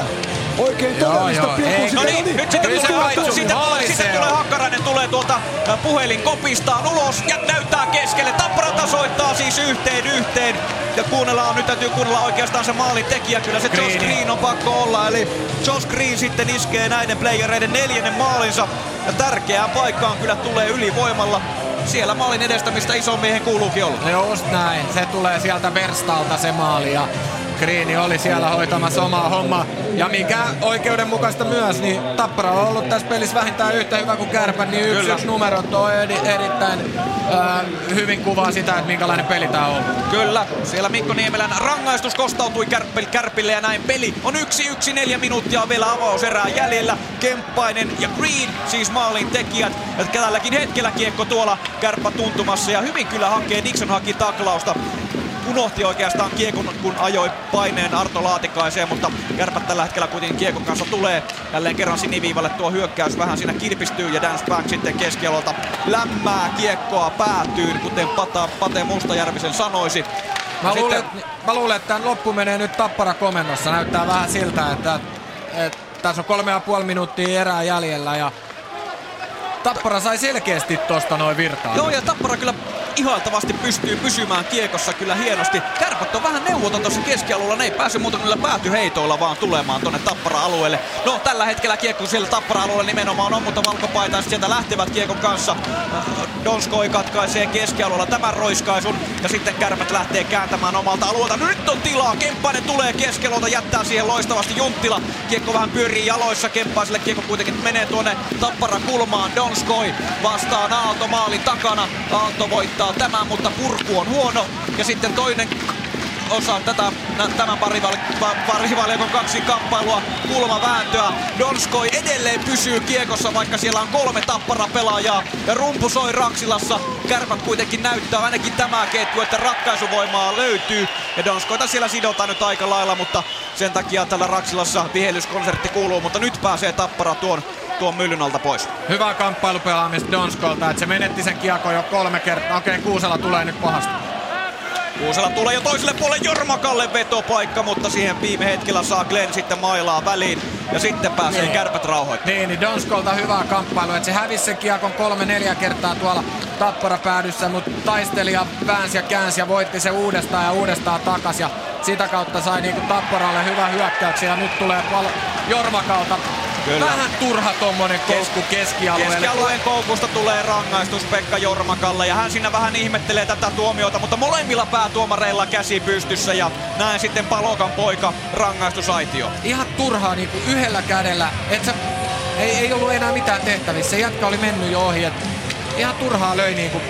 Oikein Joo, todellista joo. pilkun Ei, sitä. no niin, niin, nyt sitten tulee, on sitten tulee, sitten tulee Hakkarainen, tulee tuolta ä, puhelin kopistaan ulos ja näyttää keskelle. Tappara tasoittaa siis yhteen yhteen. Ja kuunnellaan, nyt täytyy kuunnella oikeastaan se maalin tekijä. Kyllä se Josh Greeni. Green on pakko olla. Eli Josh Green sitten iskee näiden playereiden neljännen maalinsa. Ja tärkeään paikkaan kyllä tulee ylivoimalla. Siellä maalin edestä, mistä ison miehen kuuluukin olla. Just näin. Se tulee sieltä Verstalta se maali ja Kriini oli siellä hoitamassa omaa hommaa. Ja mikä oikeudenmukaista myös, niin Tappara on ollut tässä pelissä vähintään yhtä hyvä kuin Kärpän, niin yksi, Kyllä. yksi numerot on eri, erittäin äh, hyvin kuvaa sitä, että minkälainen peli tää on. Kyllä, siellä Mikko Niemelän rangaistus kostautui Kärppil, Kärpille ja näin peli on yksi yksi neljä minuuttia vielä avauserää jäljellä. Kemppainen ja Green siis maalin tekijät. Tälläkin hetkellä kiekko tuolla Kärppä tuntumassa ja hyvin kyllä hakee. Dixon haki taklausta. Unohti oikeastaan kiekon, kun ajoi paineen Arto Laatikaiseen, mutta Kärpät tällä hetkellä kuitenkin kiekon kanssa tulee. Jälleen kerran siniviivalle tuo hyökkäys vähän siinä kilpistyy ja Dance Back sitten keskialolta lämmää kiekkoa päätyyn, kuten Pata, Pate Mustajärvisen sanoisi. Mä Sitten- luulen, että, mä luulen, että tämän loppu menee nyt Tappara komennossa. Näyttää vähän siltä, että, että tässä on kolme ja puoli minuuttia erää jäljellä ja Tappara sai selkeästi tosta noin virtaa. Joo, ja Tappara kyllä ihailtavasti pystyy pysymään kiekossa kyllä hienosti. Kärpät on vähän neuvoton tuossa keskialueella, ne ei pääse muuta kyllä päätyheitoilla vaan tulemaan tonne Tappara-alueelle. No tällä hetkellä kiekko siellä Tappara-alueella nimenomaan on, mutta valkopaitaiset sieltä lähtevät kiekon kanssa. Äh, Donskoi katkaisee keskialueella tämän roiskaisun ja sitten kärpät lähtee kääntämään omalta alueelta. Nyt on tilaa, Kemppainen tulee keskialueelta, jättää siihen loistavasti Junttila. Kiekko vähän pyörii jaloissa, Kemppaiselle kiekko kuitenkin menee tuonne Tappara kulmaan. Donskoi vastaan Aalto maalin takana. Aalto voittaa tämän, mutta purku on huono. Ja sitten toinen osa tätä, tämän parivalikon kaksi kamppailua, kulmavääntöä. Donskoi edelleen pysyy kiekossa, vaikka siellä on kolme tappara pelaajaa. Ja rumpu soi Raksilassa. Kärpät kuitenkin näyttää ainakin tämä ketju, että ratkaisuvoimaa löytyy. Ja Donskoita siellä sidotaan nyt aika lailla, mutta sen takia tällä Raksilassa vihellyskonsertti kuuluu. Mutta nyt pääsee tappara tuon, tuon myllyn alta pois. Hyvää kamppailupelaamista Donskolta, että se menetti sen kiekon jo kolme kertaa. Okei, Kuusela tulee nyt pahasti. Kuusela tulee jo toiselle puolelle Jormakalle vetopaikka, mutta siihen viime hetkellä saa Glenn sitten mailaa väliin ja sitten pääsee Niin. kärpät rauhoittamaan. Niin, niin Donskolta hyvää kamppailua, että se hävisi sen kiekon kolme-neljä kertaa tuolla Tappara päädyssä, mutta taisteli ja väänsi ja käänsi ja voitti se uudestaan ja uudestaan takas ja sitä kautta sai niinku Tapparalle hyvä hyökkäyksen ja nyt tulee pal- Jormakalta Kyllä. vähän turha tommonen koukku keskialueelle. Keskialueen koukusta tulee rangaistus Pekka Jormakalle ja hän siinä vähän ihmettelee tätä tuomiota, mutta molemmilla päätuomareilla käsi pystyssä ja näin sitten Palokan poika rangaistusaitio. Ihan turhaa niinku yhdellä kädellä, et sä, ei, ei ollut enää mitään tehtävissä. Se jätkä oli mennyt jo ohi, et ihan turhaa löi niinku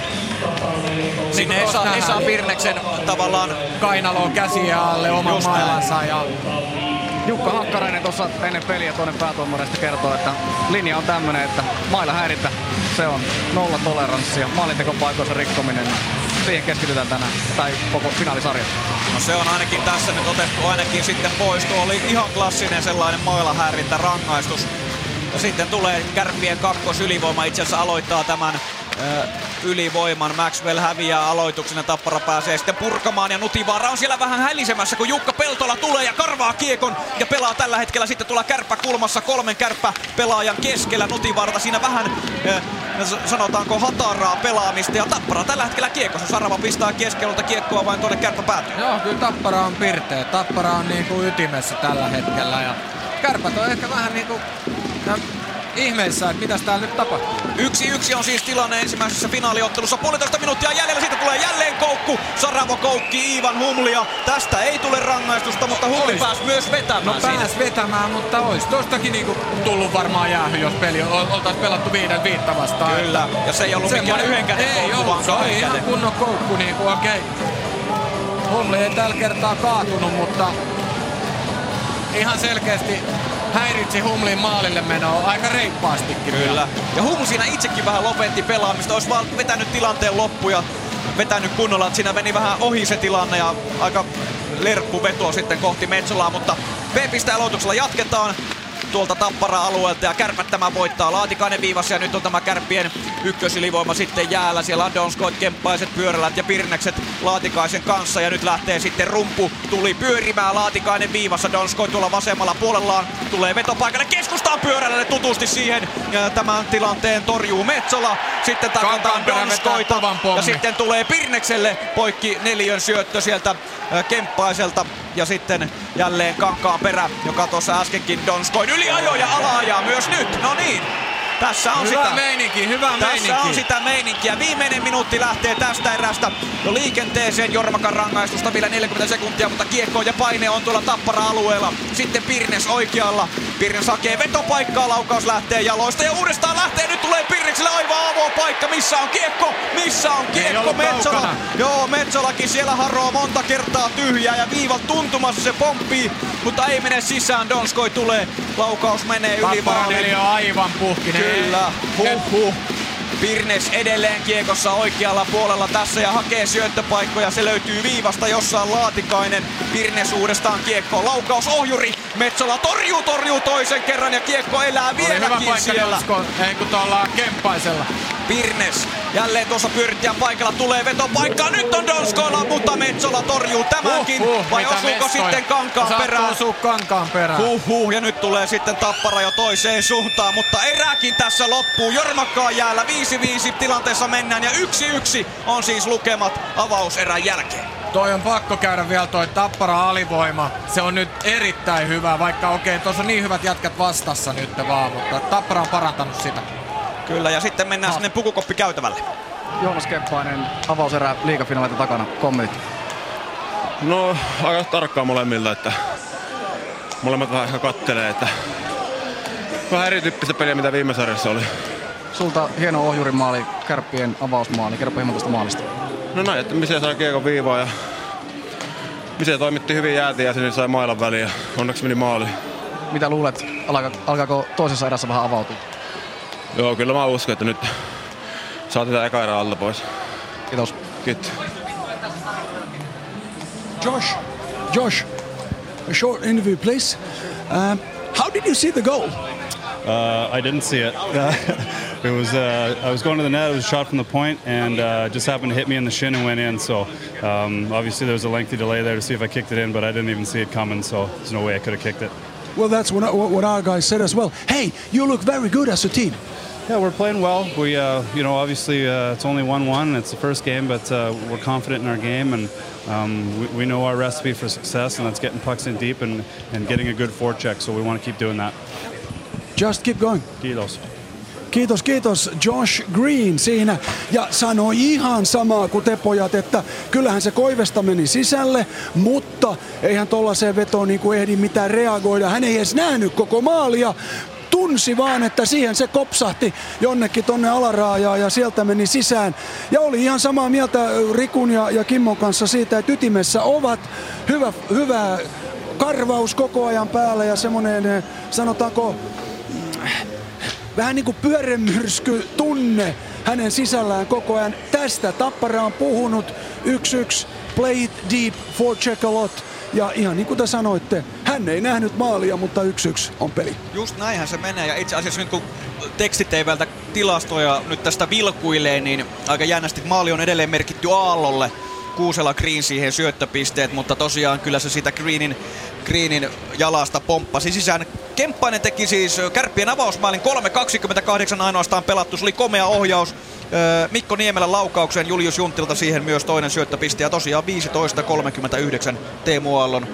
Sinne Esa. Esa Virneksen tavallaan kainaloon käsiä alle oman Just mailansa ja Jukka Hakkarainen tuossa ennen peliä toinen päätuomareista kertoo, että linja on tämmönen, että mailla häirintä, se on nolla toleranssi ja maalintekopaikoissa rikkominen, siihen keskitytään tänään, tai koko finaalisarja. No se on ainakin tässä nyt otettu ainakin sitten pois. Tuo oli ihan klassinen sellainen mailahäirintä rangaistus. Ja sitten tulee kärppien kakkos ylivoima itse asiassa aloittaa tämän ylivoiman. Maxwell häviää aloituksen ja Tappara pääsee sitten purkamaan ja Nutivaara on siellä vähän hälisemässä kun Jukka Peltola tulee ja karvaa kiekon ja pelaa tällä hetkellä sitten tuolla kärppä kulmassa kolmen kärppä pelaajan keskellä Nutivaarta siinä vähän ö, sanotaanko hataraa pelaamista ja Tappara tällä hetkellä kiekossa. Sarava pistää keskelulta kiekkoa vain tuonne kärppä päätyy. Joo, kyllä Tappara on pirteä. Tappara on niinku ytimessä tällä hetkellä ja Kärpät on ehkä vähän niinku... Ihmeessä, että mitäs täällä nyt tapahtuu. Yksi yksi on siis tilanne ensimmäisessä finaaliottelussa. Puolitoista minuuttia jäljellä, siitä tulee jälleen koukku. Saravo koukki Ivan Humlia. Tästä ei tule rangaistusta, mutta Humli Ois. pääsi myös vetämään No siinä. pääs vetämään, mutta ois tostakin niinku tullut varmaan jäähy, jos peli ol- oltais pelattu viiden viittä vastaan. Kyllä, ja se ei ollut mikään Semmoinen- yhden käden Ei koukku, ollut, vaan se oli ihan käden. kunnon koukku niinku okei. Humli ei tällä kertaa kaatunut, mutta ihan selkeästi häiritsi Humlin maalille menoa aika reippaastikin. Kyllä. Ja Hum siinä itsekin vähän lopetti pelaamista. Olisi vaan vetänyt tilanteen loppu ja vetänyt kunnolla. Että siinä meni vähän ohi se tilanne ja aika lerkku veto sitten kohti Metsolaa. Mutta B-piste aloituksella jatketaan tuolta Tappara-alueelta ja kärpät tämä voittaa. Laatikainen viivassa ja nyt on tämä kärppien ykkösilivoima sitten jäällä. Siellä on Donskoit, Kemppaiset, Pyörälät ja Pirnekset Laatikaisen kanssa. Ja nyt lähtee sitten rumpu tuli pyörimään. Laatikainen viivassa. Donskoit tuolla vasemmalla puolellaan. Tulee vetopaikalle keskustaan Pyörälälle tutusti siihen. Ja tämän tilanteen torjuu Metsola. Sitten takataan Donskoita. ja sitten tulee Pirnekselle poikki neljön syöttö sieltä äh, Kemppaiselta ja sitten jälleen Kankaan perä, joka tuossa äskenkin Donskoin yliajo ja alaajaa myös nyt. No niin, tässä on Hyvä sitä. meininki, hyvä Tässä meininki. on sitä meininkiä. Viimeinen minuutti lähtee tästä erästä jo liikenteeseen. Jormakan rangaistusta vielä 40 sekuntia, mutta kiekko ja paine on tuolla Tappara-alueella. Sitten Pirnes oikealla. Pirnes hakee vetopaikkaa, laukaus lähtee jaloista ja uudestaan lähtee. Nyt tulee Pirnekselle aivan avopaikka. Missä on kiekko? Missä on kiekko? Metsola. Joo, Metsolakin siellä haroo monta kertaa tyhjää ja viivan tuntumassa se pomppii, mutta ei mene sisään. Donskoi tulee. Laukaus menee yli neljä on aivan puhkinen. Kyllä, huh huh. Pirnes edelleen kiekossa oikealla puolella tässä ja hakee syöttöpaikkoja. Se löytyy viivasta, jossa on Laatikainen. Pirnes uudestaan kiekko. Laukaus ohjuri. Metsola torjuu, torjuu toisen kerran ja kiekko elää Oli hyvä vieläkin paikka siellä. Donsko, ei kun tuolla Kemppaisella. Pirnes jälleen tuossa pyörittäjän paikalla tulee vetopaikka. Nyt on Donskoilla, mutta Metsola torjuu tämänkin. Huh, huh, Vai osuuko sitten kankaan Saattaa perään? osua kankaan perään. Huh, huh, ja nyt tulee sitten tappara jo toiseen suuntaan, mutta eräkin tässä loppuu. Jormakkaan jäällä 5-5 tilanteessa mennään ja 1-1 on siis lukemat avauserän jälkeen. Toi on pakko käydä vielä toi Tappara alivoima. Se on nyt erittäin hyvä, vaikka okei, okay, tuossa on niin hyvät jätkät vastassa nyt vaan, mutta Tappara on parantanut sitä. Kyllä, ja sitten mennään sinne pukukoppi käytävälle. Joonas Kemppainen, avauserä liigafinaalita takana. Kommentit. No aika tarkkaan molemmilta, että molemmat vähän ehkä kattelee, että vähän erityyppistä peliä mitä viime sarjassa oli. Sulta hieno ohjurimaali, kärppien avausmaali. Kerropa hieman tästä maalista. No näin, että Mise sai kiekon viivaa ja Mise toimitti hyvin jäätiin ja sinne sai mailan väliin ja onneksi meni maali. Mitä luulet, alka, alkaako toisessa erässä vähän avautua? Joo, kyllä mä uskon, että nyt saatiin tää eka erä alta pois. Kiitos. Kiitos. Josh, Josh, a short interview, please. Um, how did you see the goal? Uh, I didn't see it. it was uh, I was going to the net. It was shot from the point, and uh, just happened to hit me in the shin and went in. So um, obviously there was a lengthy delay there to see if I kicked it in, but I didn't even see it coming. So there's no way I could have kicked it. Well, that's what, what our guys said as well. Hey, you look very good as a team. Yeah, we're playing well. We, uh, you know, obviously uh, it's only one-one. It's the first game, but uh, we're confident in our game, and um, we, we know our recipe for success, and that's getting pucks in deep and, and getting a good forecheck. So we want to keep doing that. Just keep going. Kiitos. Kiitos, kiitos Josh Green siinä. Ja sanoi ihan samaa kuin te pojat, että kyllähän se Koivesta meni sisälle, mutta eihän tollaiseen vetoon niin kuin ehdi mitään reagoida. Hän ei edes nähnyt koko maalia. Tunsi vaan, että siihen se kopsahti jonnekin tonne alaraajaan ja sieltä meni sisään. Ja oli ihan samaa mieltä Rikun ja, ja Kimmon kanssa siitä, että ytimessä ovat hyvä, hyvä karvaus koko ajan päällä ja semmoinen, sanotaanko, vähän niin kuin pyörämyrsky tunne hänen sisällään koko ajan. Tästä Tappara on puhunut 1-1, play it deep, forecheck a lot. Ja ihan niin kuin te sanoitte, hän ei nähnyt maalia, mutta 1-1 on peli. Just näinhän se menee ja itse asiassa nyt kun tekstiteivältä tilastoja nyt tästä vilkuilee, niin aika jännästi maali on edelleen merkitty Aallolle. Kuusella Green siihen syöttöpisteet, mutta tosiaan kyllä se sitä Greenin, Greenin jalasta pomppasi sisään. Kemppainen teki siis kärppien avausmaalin 3.28 ainoastaan pelattu, se oli komea ohjaus. Mikko Niemelän laukauksen Julius Juntilta siihen myös toinen syöttöpiste ja tosiaan 15.39 Teemu Aallon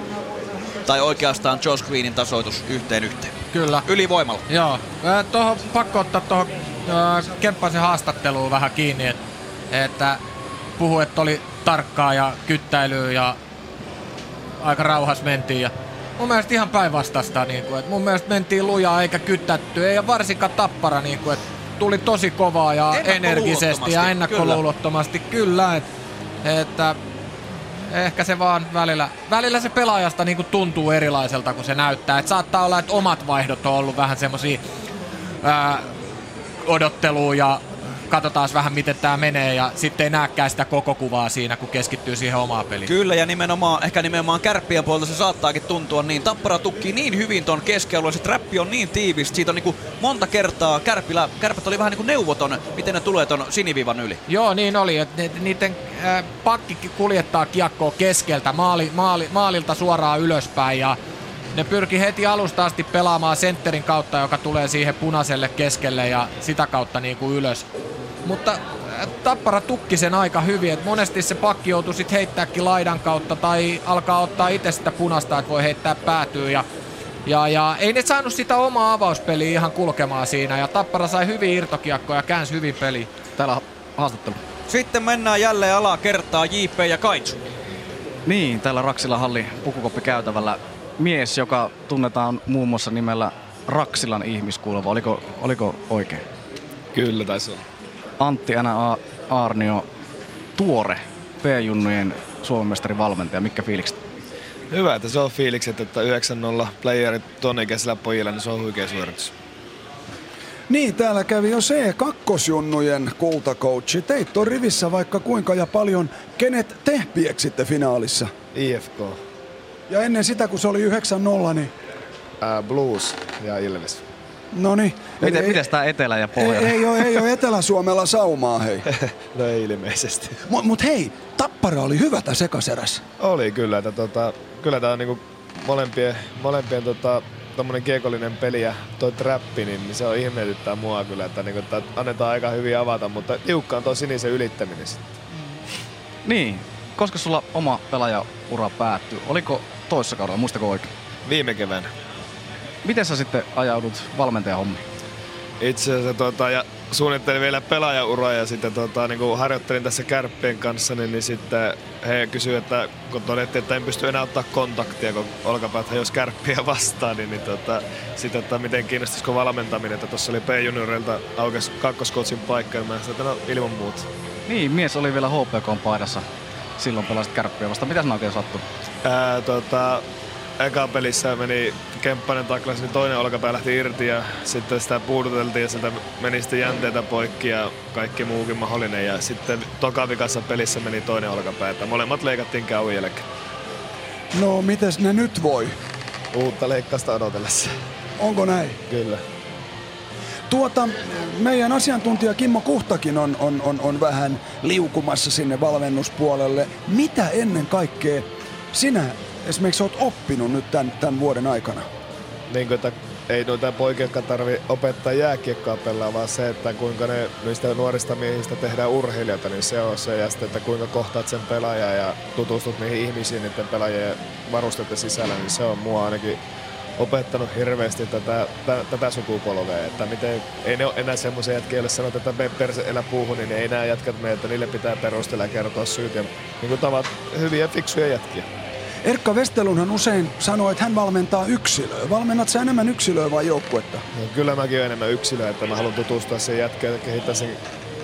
tai oikeastaan Josh Greenin tasoitus yhteen yhteen. kyllä. Ylivoimalla. Joo. Tuohon pakko ottaa tuohon Kemppasen haastatteluun vähän kiinni, et, että puhu, että oli tarkkaa ja kyttäilyä ja aika rauhas mentiin. Ja mun mielestä ihan päinvastaista. Niin kuin, että mun mielestä mentiin lujaa eikä kyttätty. Ei varsinkaan tappara. Niin kuin, että tuli tosi kovaa ja energisesti ja ennakkoluulottomasti. Kyllä, kyllä että, että ehkä se vaan välillä, välillä se pelaajasta niin kuin tuntuu erilaiselta kuin se näyttää. Et saattaa olla, että omat vaihdot on ollut vähän semmosia ää, odottelua ja katsotaan vähän miten tämä menee ja sitten ei näkään sitä koko kuvaa siinä, kun keskittyy siihen omaan peliin. Kyllä ja nimenomaan, ehkä nimenomaan kärppien puolelta se saattaakin tuntua niin. Tappara tukkii niin hyvin ton keskialueen, se trappi on niin tiivis, siitä on niinku monta kertaa kärpillä, kärpät oli vähän niinku neuvoton, miten ne tulee ton sinivivan yli. Joo, niin oli. että niiden äh, pakki kuljettaa kiekkoa keskeltä maali, maali, maalilta suoraan ylöspäin ja ne pyrki heti alusta asti pelaamaan sentterin kautta, joka tulee siihen punaiselle keskelle ja sitä kautta niin kuin ylös. Mutta äh, Tappara tukki sen aika hyvin, että monesti se pakki joutui sitten heittääkin laidan kautta tai alkaa ottaa itse sitä punasta, että voi heittää päätyy ja ja, ja ei ne saanut sitä omaa avauspeliä ihan kulkemaan siinä ja Tappara sai hyvin irtokiekkoja ja käänsi hyvin peli. Täällä haastattelu. Sitten mennään jälleen alaa kertaa JP ja Kaitsu. Niin, täällä Raksila halli pukukoppi käytävällä mies, joka tunnetaan muun muassa nimellä Raksilan ihmiskulva. Oliko, oliko oikein? Kyllä taisi olla. Antti Enä Aarnio, tuore P-junnujen Suomen valmentaja. Mikä fiilikset? Hyvä, että se on fiilikset, että 9-0 playerit tuonne ikäisellä pojilla, niin se on huikea suoritus. Niin, täällä kävi jo C2-junnujen kultakoutsi. Teit on rivissä vaikka kuinka ja paljon. Kenet te pieksitte finaalissa? IFK. Ja ennen sitä, kun se oli 9-0, niin... Ää, Blues ja Ilves. No niin. Miten, mites tää Etelä ja Pohjola? Ei, ei, ole, ei ole Etelä-Suomella saumaa, hei. no ei ilmeisesti. Mut, mut hei, Tappara oli hyvä tää sekaseräs. Oli kyllä, että tota, kyllä tää on niinku molempien, molempien tota, tommonen kiekollinen peli ja toi trappi, niin, se on ihmetyttää mua kyllä, että niinku, annetaan aika hyvin avata, mutta tiukka on tuo sinisen ylittäminen sitten. Niin, koska sulla oma pelaajaura päättyi? Oliko toissa kaudella, muistako oikein? Viime keväänä. Miten sä sitten ajaudut valmentajahommiin? Itse asiassa tota, ja suunnittelin vielä pelaajauraa ja sitten tota, niin kun harjoittelin tässä kärppien kanssa, niin, niin sitten he kysyivät, että kun todettiin, että en pysty enää ottaa kontaktia, kun olkapäät jos kärppiä vastaan, niin, niin tota, sitten, että miten kiinnostaisiko valmentaminen, että tuossa oli P-junioreilta aukesi kakkoskoutsin paikka, niin mä sanoin, että no ilman muuta. Niin, mies oli vielä HPK paidassa. Silloin pelasit kärppiä vasta. Mitä sinä oikein sattui? Ää, tota, eka pelissä meni Kemppanen taklasi, niin toinen olkapää lähti irti ja sitten sitä puuduteltiin ja sieltä meni sitten jänteitä poikki ja kaikki muukin mahdollinen. Ja sitten tokavikassa pelissä meni toinen olkapää, että molemmat leikattiin käyn jälkeen. No, mites ne nyt voi? Uutta leikkausta odotellessa. Onko näin? Kyllä. Tuota, meidän asiantuntija Kimmo Kuhtakin on, on, on, on vähän liukumassa sinne valmennuspuolelle. Mitä ennen kaikkea sinä esimerkiksi olet oppinut nyt tämän, tämän vuoden aikana? Niin kuin, että ei noita poikia, tarvi opettaa jääkiekkoa pelaa, vaan se, että kuinka ne niistä nuorista miehistä tehdään urheilijoita, niin se on se. Ja sitten, että kuinka kohtaat sen pelaajan ja tutustut niihin ihmisiin niiden pelaajien varusteiden sisällä, niin se on mua ainakin opettanut hirveästi tätä, tätä, tätä sukupolvea, että miten, ei ne ole enää semmoisia jätkiä, joille sanotaan, että me perse elä puuhun, niin ei nämä jätkät mene, että niille pitää perustella ja kertoa syyt ja niin kuin tavat hyviä fiksuja jätkiä. Erkka Vestelunhan usein sanoo, että hän valmentaa yksilöä. Valmennat sä enemmän yksilöä vai joukkuetta? No, kyllä mäkin olen enemmän yksilöä, että mä haluan tutustua sen jätkeen ja kehittää sen,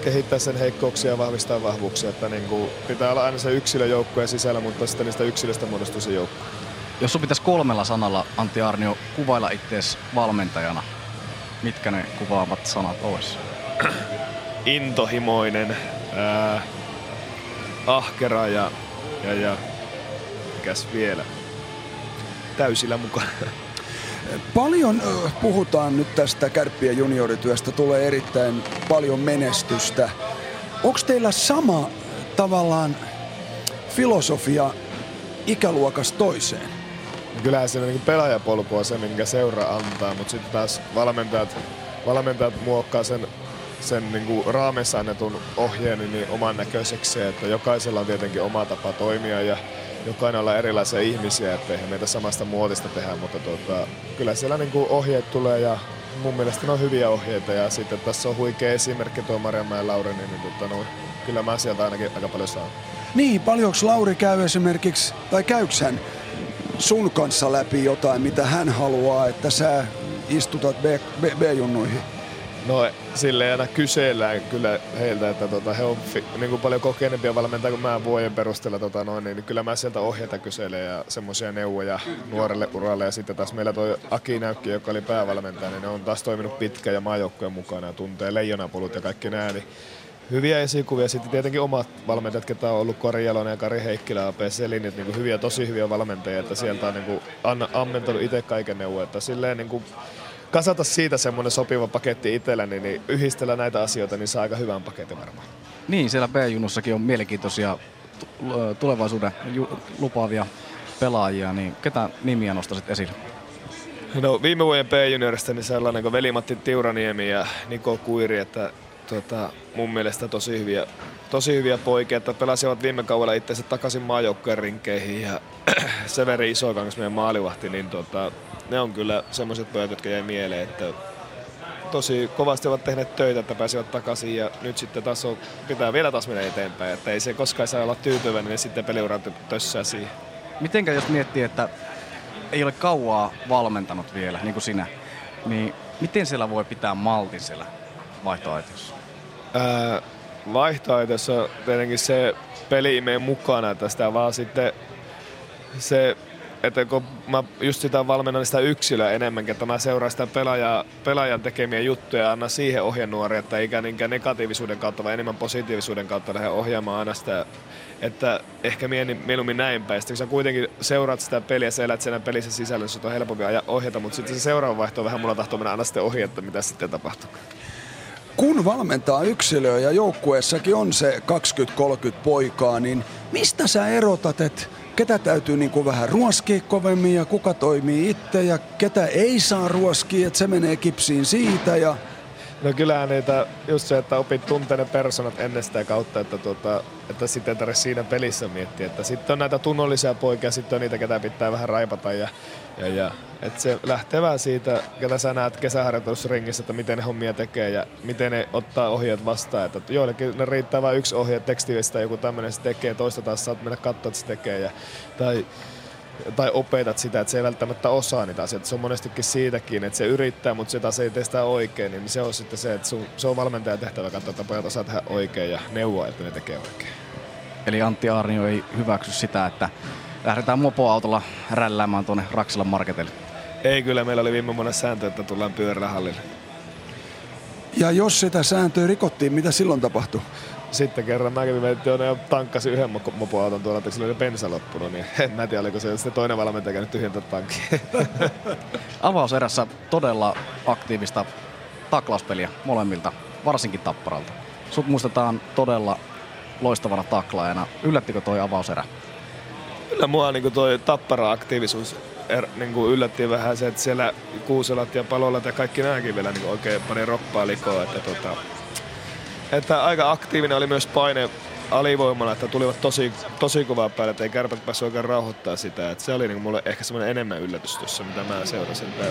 kehittää sen heikkouksia ja vahvistaa vahvuuksia. Että niin kuin pitää olla aina se yksilö joukkueen sisällä, mutta sitten niistä yksilöistä muodostuu se joukkue. Jos sun pitäisi kolmella sanalla, Antti Arnio, kuvailla itseäsi valmentajana, mitkä ne kuvaavat sanat olisi? Intohimoinen, ää, ahkera ja, ja, ja mikäs vielä? Täysillä mukana. Paljon puhutaan nyt tästä kärppien juniorityöstä, tulee erittäin paljon menestystä. Onko teillä sama tavallaan filosofia ikäluokas toiseen? Kyllähän se niin pelaajapolku on se, minkä seura antaa, mutta sitten taas valmentajat, valmentajat muokkaa sen, sen niin kuin annetun ohjeen niin oman näköiseksi, että jokaisella on tietenkin oma tapa toimia ja jokainen olla erilaisia ihmisiä, että eihän meitä samasta muotista tehdä, mutta tuota, kyllä siellä niin kuin ohjeet tulee ja mun mielestä ne on hyviä ohjeita ja sitten tässä on huikea esimerkki tuo Marjamäen Lauri, niin, niin tuota, no, kyllä mä sieltä ainakin aika paljon saan. Niin, paljonko Lauri käy esimerkiksi, tai käyks hän sun kanssa läpi jotain, mitä hän haluaa, että sä istutat B- B- B-junnuihin? No sille aina kysellään kyllä heiltä, että tota, he on fi, niin kuin paljon kokeneempia valmentajia kuin mä vuoden perusteella, tota, noin, niin kyllä mä sieltä ohjeita kyselen ja semmoisia neuvoja nuorelle uralle. Ja sitten taas meillä toi Aki Näykki, joka oli päävalmentaja, niin ne on taas toiminut pitkä ja maajoukkojen mukana ja tuntee leijonapolut ja kaikki nämä. Niin hyviä esikuvia. Sitten tietenkin omat valmentajat, ketä on ollut Kari Jalonen ja Kari Heikkilä AP Selinit, niin hyviä, tosi hyviä valmentajia, että sieltä on niin kuin, ammentanut itse kaiken neuvoja. Että silleen niin kuin, kasata siitä semmoinen sopiva paketti itselleni, niin yhdistellä näitä asioita, niin saa aika hyvän paketin varmaan. Niin, siellä B-junussakin on mielenkiintoisia tulevaisuuden lupaavia pelaajia, niin ketä nimiä nostaisit esille? No viime vuoden B-juniorista niin sellainen kuin Veli-Matti Tiuraniemi ja Niko Kuiri, että tuota, mun mielestä tosi hyviä, tosi hyviä poikia, että pelasivat viime kaudella itse takaisin maajoukkojen rinkeihin ja Severi Isokangas meidän maalivahti, niin tuota, ne on kyllä semmoiset pojat, jotka jäi mieleen, että tosi kovasti ovat tehneet töitä, että pääsivät takaisin ja nyt sitten taas on, pitää vielä taas mennä eteenpäin, että ei se koskaan saa olla tyytyväinen niin sitten peliuran tössää siihen. Mitenkä jos miettii, että ei ole kauaa valmentanut vielä, niin kuin sinä, niin miten siellä voi pitää maltin siellä vaihtoaitiossa? Ää, vaihtoaitiossa tietenkin se peli imee mukana, että sitä vaan sitten se että kun mä just sitä valmennan sitä yksilöä enemmänkin, että mä seuraan sitä pelaajaa, pelaajan tekemiä juttuja ja annan siihen ohjenuoria, että eikä niinkään negatiivisuuden kautta, vaan enemmän positiivisuuden kautta lähde ohjaamaan aina sitä, että ehkä mieluummin näin päin. Sitten kun sä kuitenkin seuraat sitä peliä, sä elät sen pelissä sisällä, niin on helpompi ohjata, mutta sitten se seuraava vaihto on vähän mulla tahtoo mennä aina sitten ohi, että mitä sitten tapahtuu kun valmentaa yksilöä ja joukkueessakin on se 20-30 poikaa, niin mistä sä erotat, että ketä täytyy niin kuin vähän ruoskia kovemmin ja kuka toimii itse ja ketä ei saa ruoskia, että se menee kipsiin siitä ja No kyllähän niitä, just se, että opit tuntee ne personat ennen sitä kautta, että, tuota, että sitten ei tarvitse siinä pelissä miettiä. Että sitten on näitä tunnollisia poikia, sitten on niitä, ketä pitää vähän raipata. Ja, ja, ja että se lähtee vähän siitä, ketä sä näet kesäharjoitusringissä, että miten ne hommia tekee ja miten ne ottaa ohjeet vastaan. Että joillekin ne riittää vain yksi ohje tekstiivistä, joku tämmöinen se tekee, toista taas saat mennä katsoa, että se tekee. Ja, tai tai opetat sitä, että se ei välttämättä osaa niitä asioita. Se on monestikin siitäkin, että se yrittää, mutta se taas ei tee sitä oikein, niin se on sitten se, että sun, se on valmentajan tehtävä katsoa, että pojat osaa tehdä oikein ja neuvoa, että ne tekee oikein. Eli Antti Aarnio ei hyväksy sitä, että lähdetään mopoautolla rälläämään tuonne Raksilan marketille. Ei kyllä, meillä oli viime vuonna sääntö, että tullaan pyörällä hallille. Ja jos sitä sääntöä rikottiin, mitä silloin tapahtui? sitten kerran mä kävin tuonne ja tankkasin yhden mopoauton tuolla, että sillä oli bensa loppunut, niin en mä tiedä, oliko se sitten toinen valmentaja käynyt tyhjentää tankkiin. Avauserässä todella aktiivista taklauspeliä molemmilta, varsinkin Tapparalta. Sut muistetaan todella loistavana taklaajana. Yllättikö toi avauserä? Kyllä mua niin toi Tappara aktiivisuus er, niin kuin yllätti vähän se, että siellä Kuuselat ja Palolat ja kaikki nämäkin vielä niin oikein pani roppaa likoa. Että tota, että aika aktiivinen oli myös paine alivoimalla, että tulivat tosi, tosi kovaa päälle, että ei kärpät päässyt oikein rauhoittaa sitä. Että se oli niin mulle ehkä semmoinen enemmän yllätys tuossa, mitä mä seurasin. Että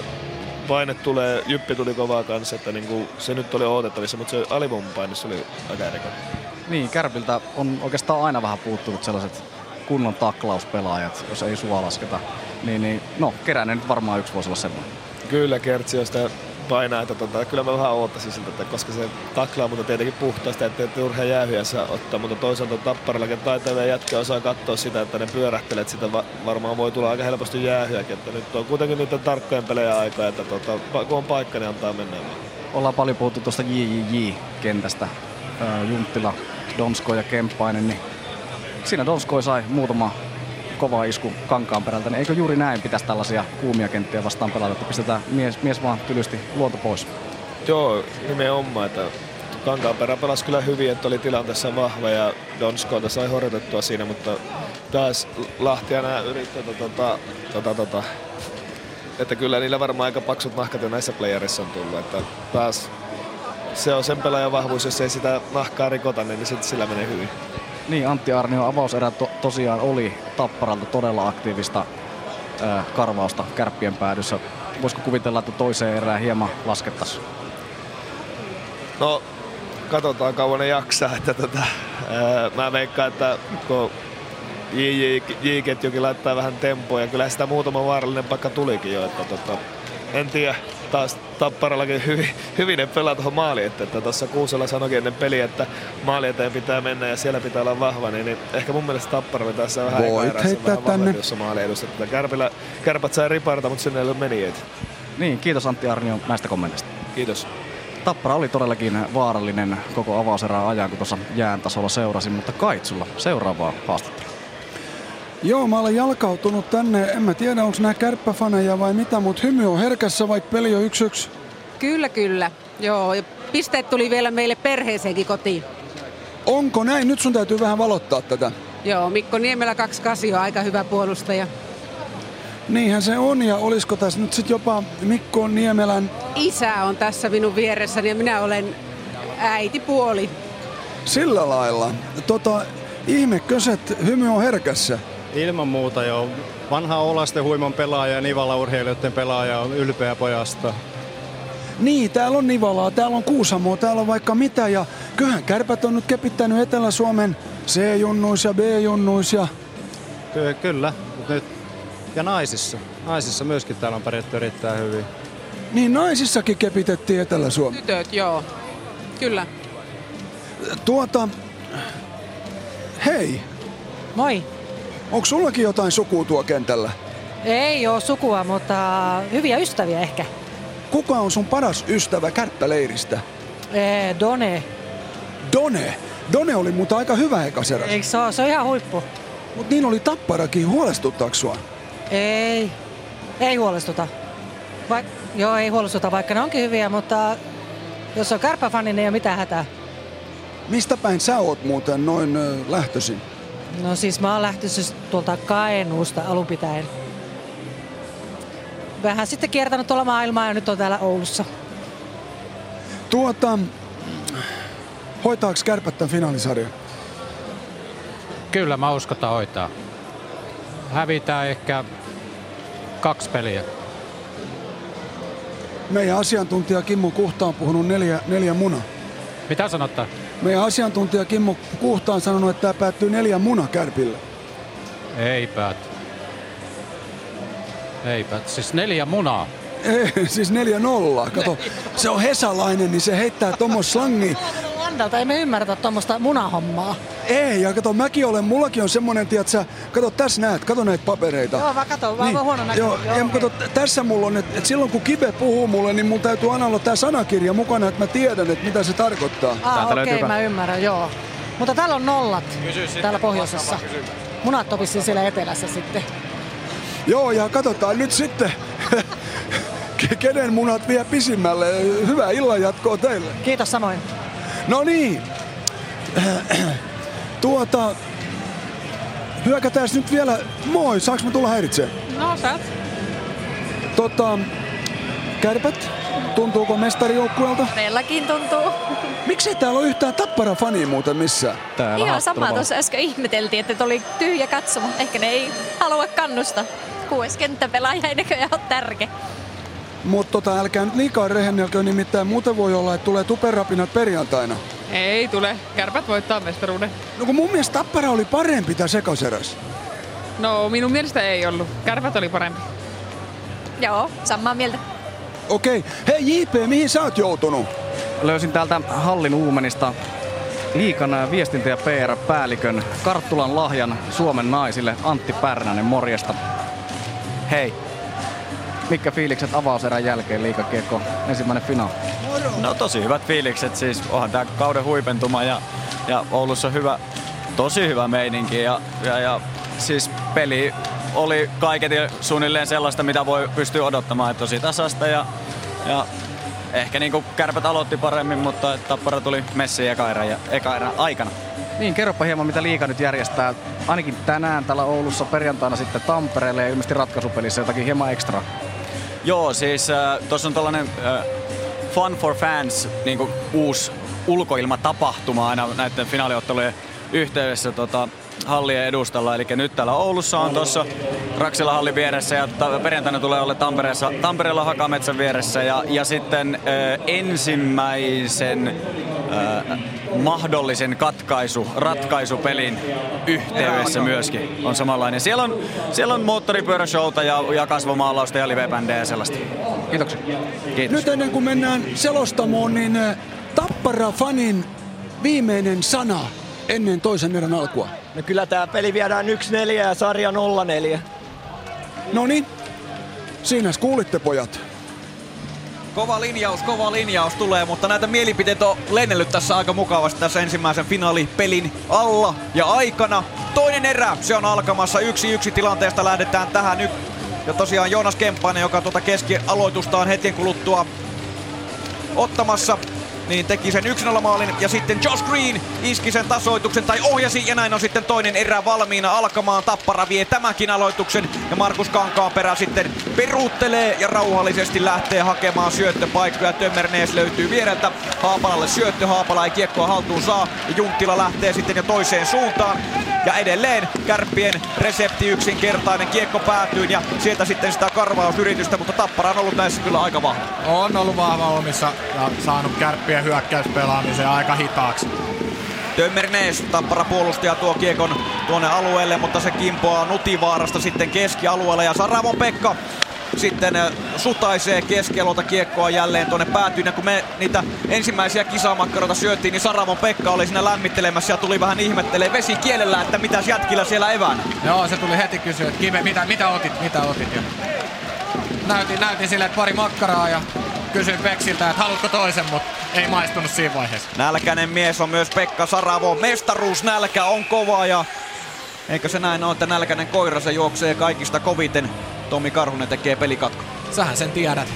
paine tulee, jyppi tuli kovaa kanssa, että niin kuin se nyt oli odotettavissa, mutta se alivoiman paine oli aika erikoinen. Niin, Kärpiltä on oikeastaan aina vähän puuttunut sellaiset kunnon taklauspelaajat, jos ei sua lasketa. Niin, niin no, Keränen nyt varmaan yksi voisi olla semmoinen. Kyllä, Kertsi on sitä painaa, että tota, kyllä mä vähän oottaisin siltä, että koska se taklaa mutta tietenkin puhtaasti, että turha jäähyjä saa ottaa, mutta toisaalta Tapparallakin taitavia jätkä osaa katsoa sitä, että ne pyörähtelee, että sitä va- varmaan voi tulla aika helposti jäähyäkin, että nyt on kuitenkin niitä tarkkojen pelejä aikaa, että tota, kun on paikka, niin antaa mennä Ollaan paljon puhuttu tuosta JJJ-kentästä, Junttila, Donsko ja Kemppainen, niin siinä Donskoi sai muutama kova isku kankaan perältä, niin eikö juuri näin pitäisi tällaisia kuumia kenttiä vastaan pelata, että pistetään mies, mies vaan tylysti luonto pois? Joo, nimenomaan, että kankaan perä pelasi kyllä hyvin, että oli tilanteessa vahva ja Donskoita sai horjutettua siinä, mutta taas Lahti ja nämä yrittävät tota, tota, tota, että kyllä niillä varmaan aika paksut nahkat jo näissä playerissa on tullut, että taas se on sen pelaajan vahvuus, jos ei sitä nahkaa rikota, niin sillä menee hyvin. Niin, Antti Arnio avauserä to, tosiaan oli Tapparalta todella aktiivista ää, karvausta kärppien päädyssä. Voisiko kuvitella, että toiseen erään hieman laskettaisiin? No, katsotaan kauan ne jaksaa. Että tota, ää, mä veikkaan, että kun JJ, J-ketjukin laittaa vähän tempoa ja kyllä sitä muutama vaarallinen paikka tulikin jo. Että tota, en tiedä, taas Tapparallakin hyvin, hyvin ne pelaa tuohon maaliin. Että, että tuossa Kuusella sanoikin ennen peliä, että maali eteen pitää mennä ja siellä pitää olla vahva. Niin, niin ehkä mun mielestä Tapparalla tässä vähän Voit heittää vähän tänne. jossa maali edustettu. Kärpillä, kärpät sai riparta, mutta sinne ei ole menijöitä. Niin, kiitos Antti Arnio näistä kommenteista. Kiitos. Tappara oli todellakin vaarallinen koko avauserää ajan, kun tuossa jään tasolla seurasin, mutta Kaitsulla seuraavaa haastattelua. Joo, mä olen jalkautunut tänne. En mä tiedä, onko nämä kärppäfaneja vai mitä, mutta hymy on herkässä, vaikka peli on yksi yksi. Kyllä, kyllä. Joo, ja pisteet tuli vielä meille perheeseenkin kotiin. Onko näin? Nyt sun täytyy vähän valottaa tätä. Joo, Mikko Niemelä 28 on aika hyvä puolustaja. Niinhän se on, ja olisiko tässä nyt sitten jopa Mikko Niemelän Isä on tässä minun vieressäni ja minä olen äitipuoli. sillä lailla. Tota, ihme köset, hymy on herkässä. Ilman muuta jo. Vanha Olasten huiman pelaaja ja Nivala urheilijoiden pelaaja on ylpeä pojasta. Niin, täällä on Nivalaa, täällä on Kuusamoa, täällä on vaikka mitä. Ja kyllähän kärpät on nyt kepittänyt Etelä-Suomen C-junnuis ja B-junnuis ja Ky- kyllä, nyt. Ja naisissa. Naisissa myöskin täällä on pärjätty erittäin hyvin. niin naisissakin kepitettiin Etelä-Suomi. Tytöt, joo. Kyllä. Tuota, hei, Moi. Onko sullakin jotain sukua tuo kentällä? Ei ole sukua, mutta hyviä ystäviä ehkä. Kuka on sun paras ystävä kärppäleiristä? Ee, Done. Done. Done oli mutta aika hyvä ekaserä. Eikö se ole? Se on ihan huippu. Mut niin oli tapparakin. Huolestuttaako sua? Ei. Ei huolestuta. Vaik- joo, ei huolestuta, vaikka ne onkin hyviä, mutta jos on kärppäfani, niin ei ole mitään hätää. Mistä päin sä oot muuten noin lähtöisin? No siis mä oon lähtöisin tuolta Kainuusta alun pitäen. Vähän sitten kiertänyt tuolla maailmaa ja nyt on täällä Oulussa. Tuota, hoitaaks kärpät tämän finaalisarjan? Kyllä mä uskotaan hoitaa. Hävitään ehkä kaksi peliä. Meidän asiantuntija Kimmo Kuhta on puhunut neljä, neljä muna. Mitä sanottaa? Meidän asiantuntija Kimmo Kuhta on sanonut, että tämä päättyy neljä muna kärpille. Ei pääty. Ei pääty. Siis neljä munaa. Ei, siis neljä nolla. Kato, se on hesalainen, niin se heittää tuommoista slangia. Landalta emme ymmärrä tuommoista munahommaa. Ei, ja kato, mäkin olen, mullakin on semmonen, tiedätkö, kato tässä näet, kato näitä papereita. Joo, mä katon, vaan niin. huono näkö. Joo, joo, kato, t- tässä mulla on, että et silloin kun Kive puhuu mulle, niin mulla täytyy aina olla tää sanakirja mukana, että mä tiedän, että mitä se tarkoittaa. Ah, okei, okay, mä ymmärrän, joo. Mutta täällä on nollat täällä pohjoisessa. Munat on siellä etelässä sitten. Joo, ja katsotaan nyt sitten, kenen munat vie pisimmälle. Hyvää illanjatkoa teille. Kiitos samoin. No niin. Tuota, hyökätään nyt vielä. Moi, saaks mä tulla häiritsemään? No saat. Tota, kärpät, tuntuuko mestarijoukkueelta? Todellakin tuntuu. Miksi täällä ole yhtään tappara fania muuten missään? Täällä Ihan sama tuossa äsken ihmeteltiin, että oli tyhjä katsoma. Ehkä ne ei halua kannusta. Kuudes kenttäpelaaja ei näköjään ole tärkeä. Mutta tota, älkää nyt liikaa rehennelkö, nimittäin muuten voi olla, että tulee tuperapinat perjantaina. Ei tule. Kärpät voittaa mestaruuden. No kun mun mielestä Tappara oli parempi tässä sekaserässä. No minun mielestä ei ollut. Kärpät oli parempi. Joo, samaa mieltä. Okei. Hei JP, mihin sä oot joutunut? Löysin täältä Hallin Uumenista liikan viestintä- ja PR-päällikön Karttulan lahjan Suomen naisille Antti Pärnänen, morjesta. Hei. Mitkä fiilikset avauserän jälkeen liikakiekko ensimmäinen finaali? No tosi hyvät fiilikset, siis onhan tää kauden huipentuma ja, ja Oulussa hyvä, tosi hyvä meininki ja, ja, ja siis peli oli kaiketi suunnilleen sellaista, mitä voi pystyä odottamaan, että tosi tasasta ja, ja ehkä niinku kärpät aloitti paremmin, mutta tappara tuli messiin eka erän, ja, eka erän aikana. Niin, kerropa hieman, mitä liika nyt järjestää. Ainakin tänään täällä Oulussa, perjantaina sitten Tampereelle ja ilmeisesti ratkaisupelissä jotakin hieman ekstra. Joo, siis äh, tuossa on tällainen äh, Fun for Fans niin uusi ulkoilmatapahtuma aina näiden finaaliottelujen yhteydessä tota, hallien edustalla. Eli nyt täällä Oulussa on tuossa Raksila hallin vieressä ja ta- perjantaina tulee olla Tampereessa, Tampereella Hakametsän vieressä. Ja, ja sitten ö, ensimmäisen ö, mahdollisen katkaisu, ratkaisupelin yhteydessä myöskin on samanlainen. Siellä on, siellä on moottoripyöräshowta ja, ja kasvomaalausta ja livebändejä ja sellaista. Kiitoksia. Kiitos. Nyt ennen kuin mennään selostamoon, niin äh, Tappara-fanin viimeinen sana ennen toisen erän alkua. No kyllä tää peli viedään 1-4 ja sarja 0-4. No niin, siinä kuulitte pojat. Kova linjaus, kova linjaus tulee, mutta näitä mielipiteitä on lennellyt tässä aika mukavasti tässä ensimmäisen finaalipelin alla ja aikana. Toinen erä, se on alkamassa yksi yksi tilanteesta lähdetään tähän nyt. Ja tosiaan Joonas Kemppainen, joka tuota keskialoitustaan hetken kuluttua ottamassa, niin teki sen 1-0 maalin ja sitten Josh Green iski sen tasoituksen tai ohjasi ja näin on sitten toinen erä valmiina alkamaan. Tappara vie tämäkin aloituksen ja Markus Kankaanperä sitten peruuttelee ja rauhallisesti lähtee hakemaan syöttöpaikkoja. Tömmernees löytyy viereltä. Haapalalle syöttö, Haapala ei kiekkoa haltuun saa ja Junttila lähtee sitten jo toiseen suuntaan. Ja edelleen kärppien resepti yksinkertainen, kiekko päätyy ja sieltä sitten sitä karvausyritystä, mutta Tappara on ollut näissä kyllä aika vahva. On ollut vahva omissa ja saanut kärppien hyökkäyspelaamisen aika hitaaksi. Tömmernees, Tappara puolustaja tuo kiekon tuonne alueelle, mutta se kimpoaa Nutivaarasta sitten keskialueelle ja Saravon Pekka sitten äh, sutaisee keskialolta kiekkoa jälleen tuonne päätyyn. Ja kun me niitä ensimmäisiä kisamakkaroita syöttiin, niin Saravon Pekka oli siinä lämmittelemässä ja tuli vähän ihmettelee vesi kielellä, että mitäs jätkillä siellä evänä. Joo, se tuli heti kysyä, että Kive, mitä, mitä otit, mitä otit. Ja näytin, näytin sille, pari makkaraa ja kysyin Peksiltä, että haluatko toisen, mutta ei maistunut siinä vaiheessa. Nälkäinen mies on myös Pekka Saravo. Mestaruusnälkä on kova ja eikö se näin ole, että nälkäinen koira se juoksee kaikista koviten. Tomi Karhunen tekee pelikatko. Sähän sen tiedät.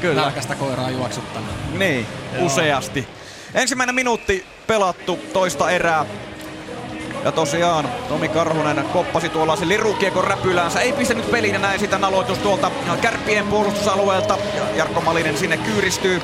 Kyllä. Nälkästä koiraa juoksuttanut. Niin, Joo. useasti. Ensimmäinen minuutti pelattu toista erää. Ja tosiaan Tomi Karhunen koppasi tuollaisen lirukiekon räpyläänsä. Ei pistänyt peliin ja näin sitä aloitus tuolta kärppien puolustusalueelta. Ja Jarkko Malinen sinne kyyristyy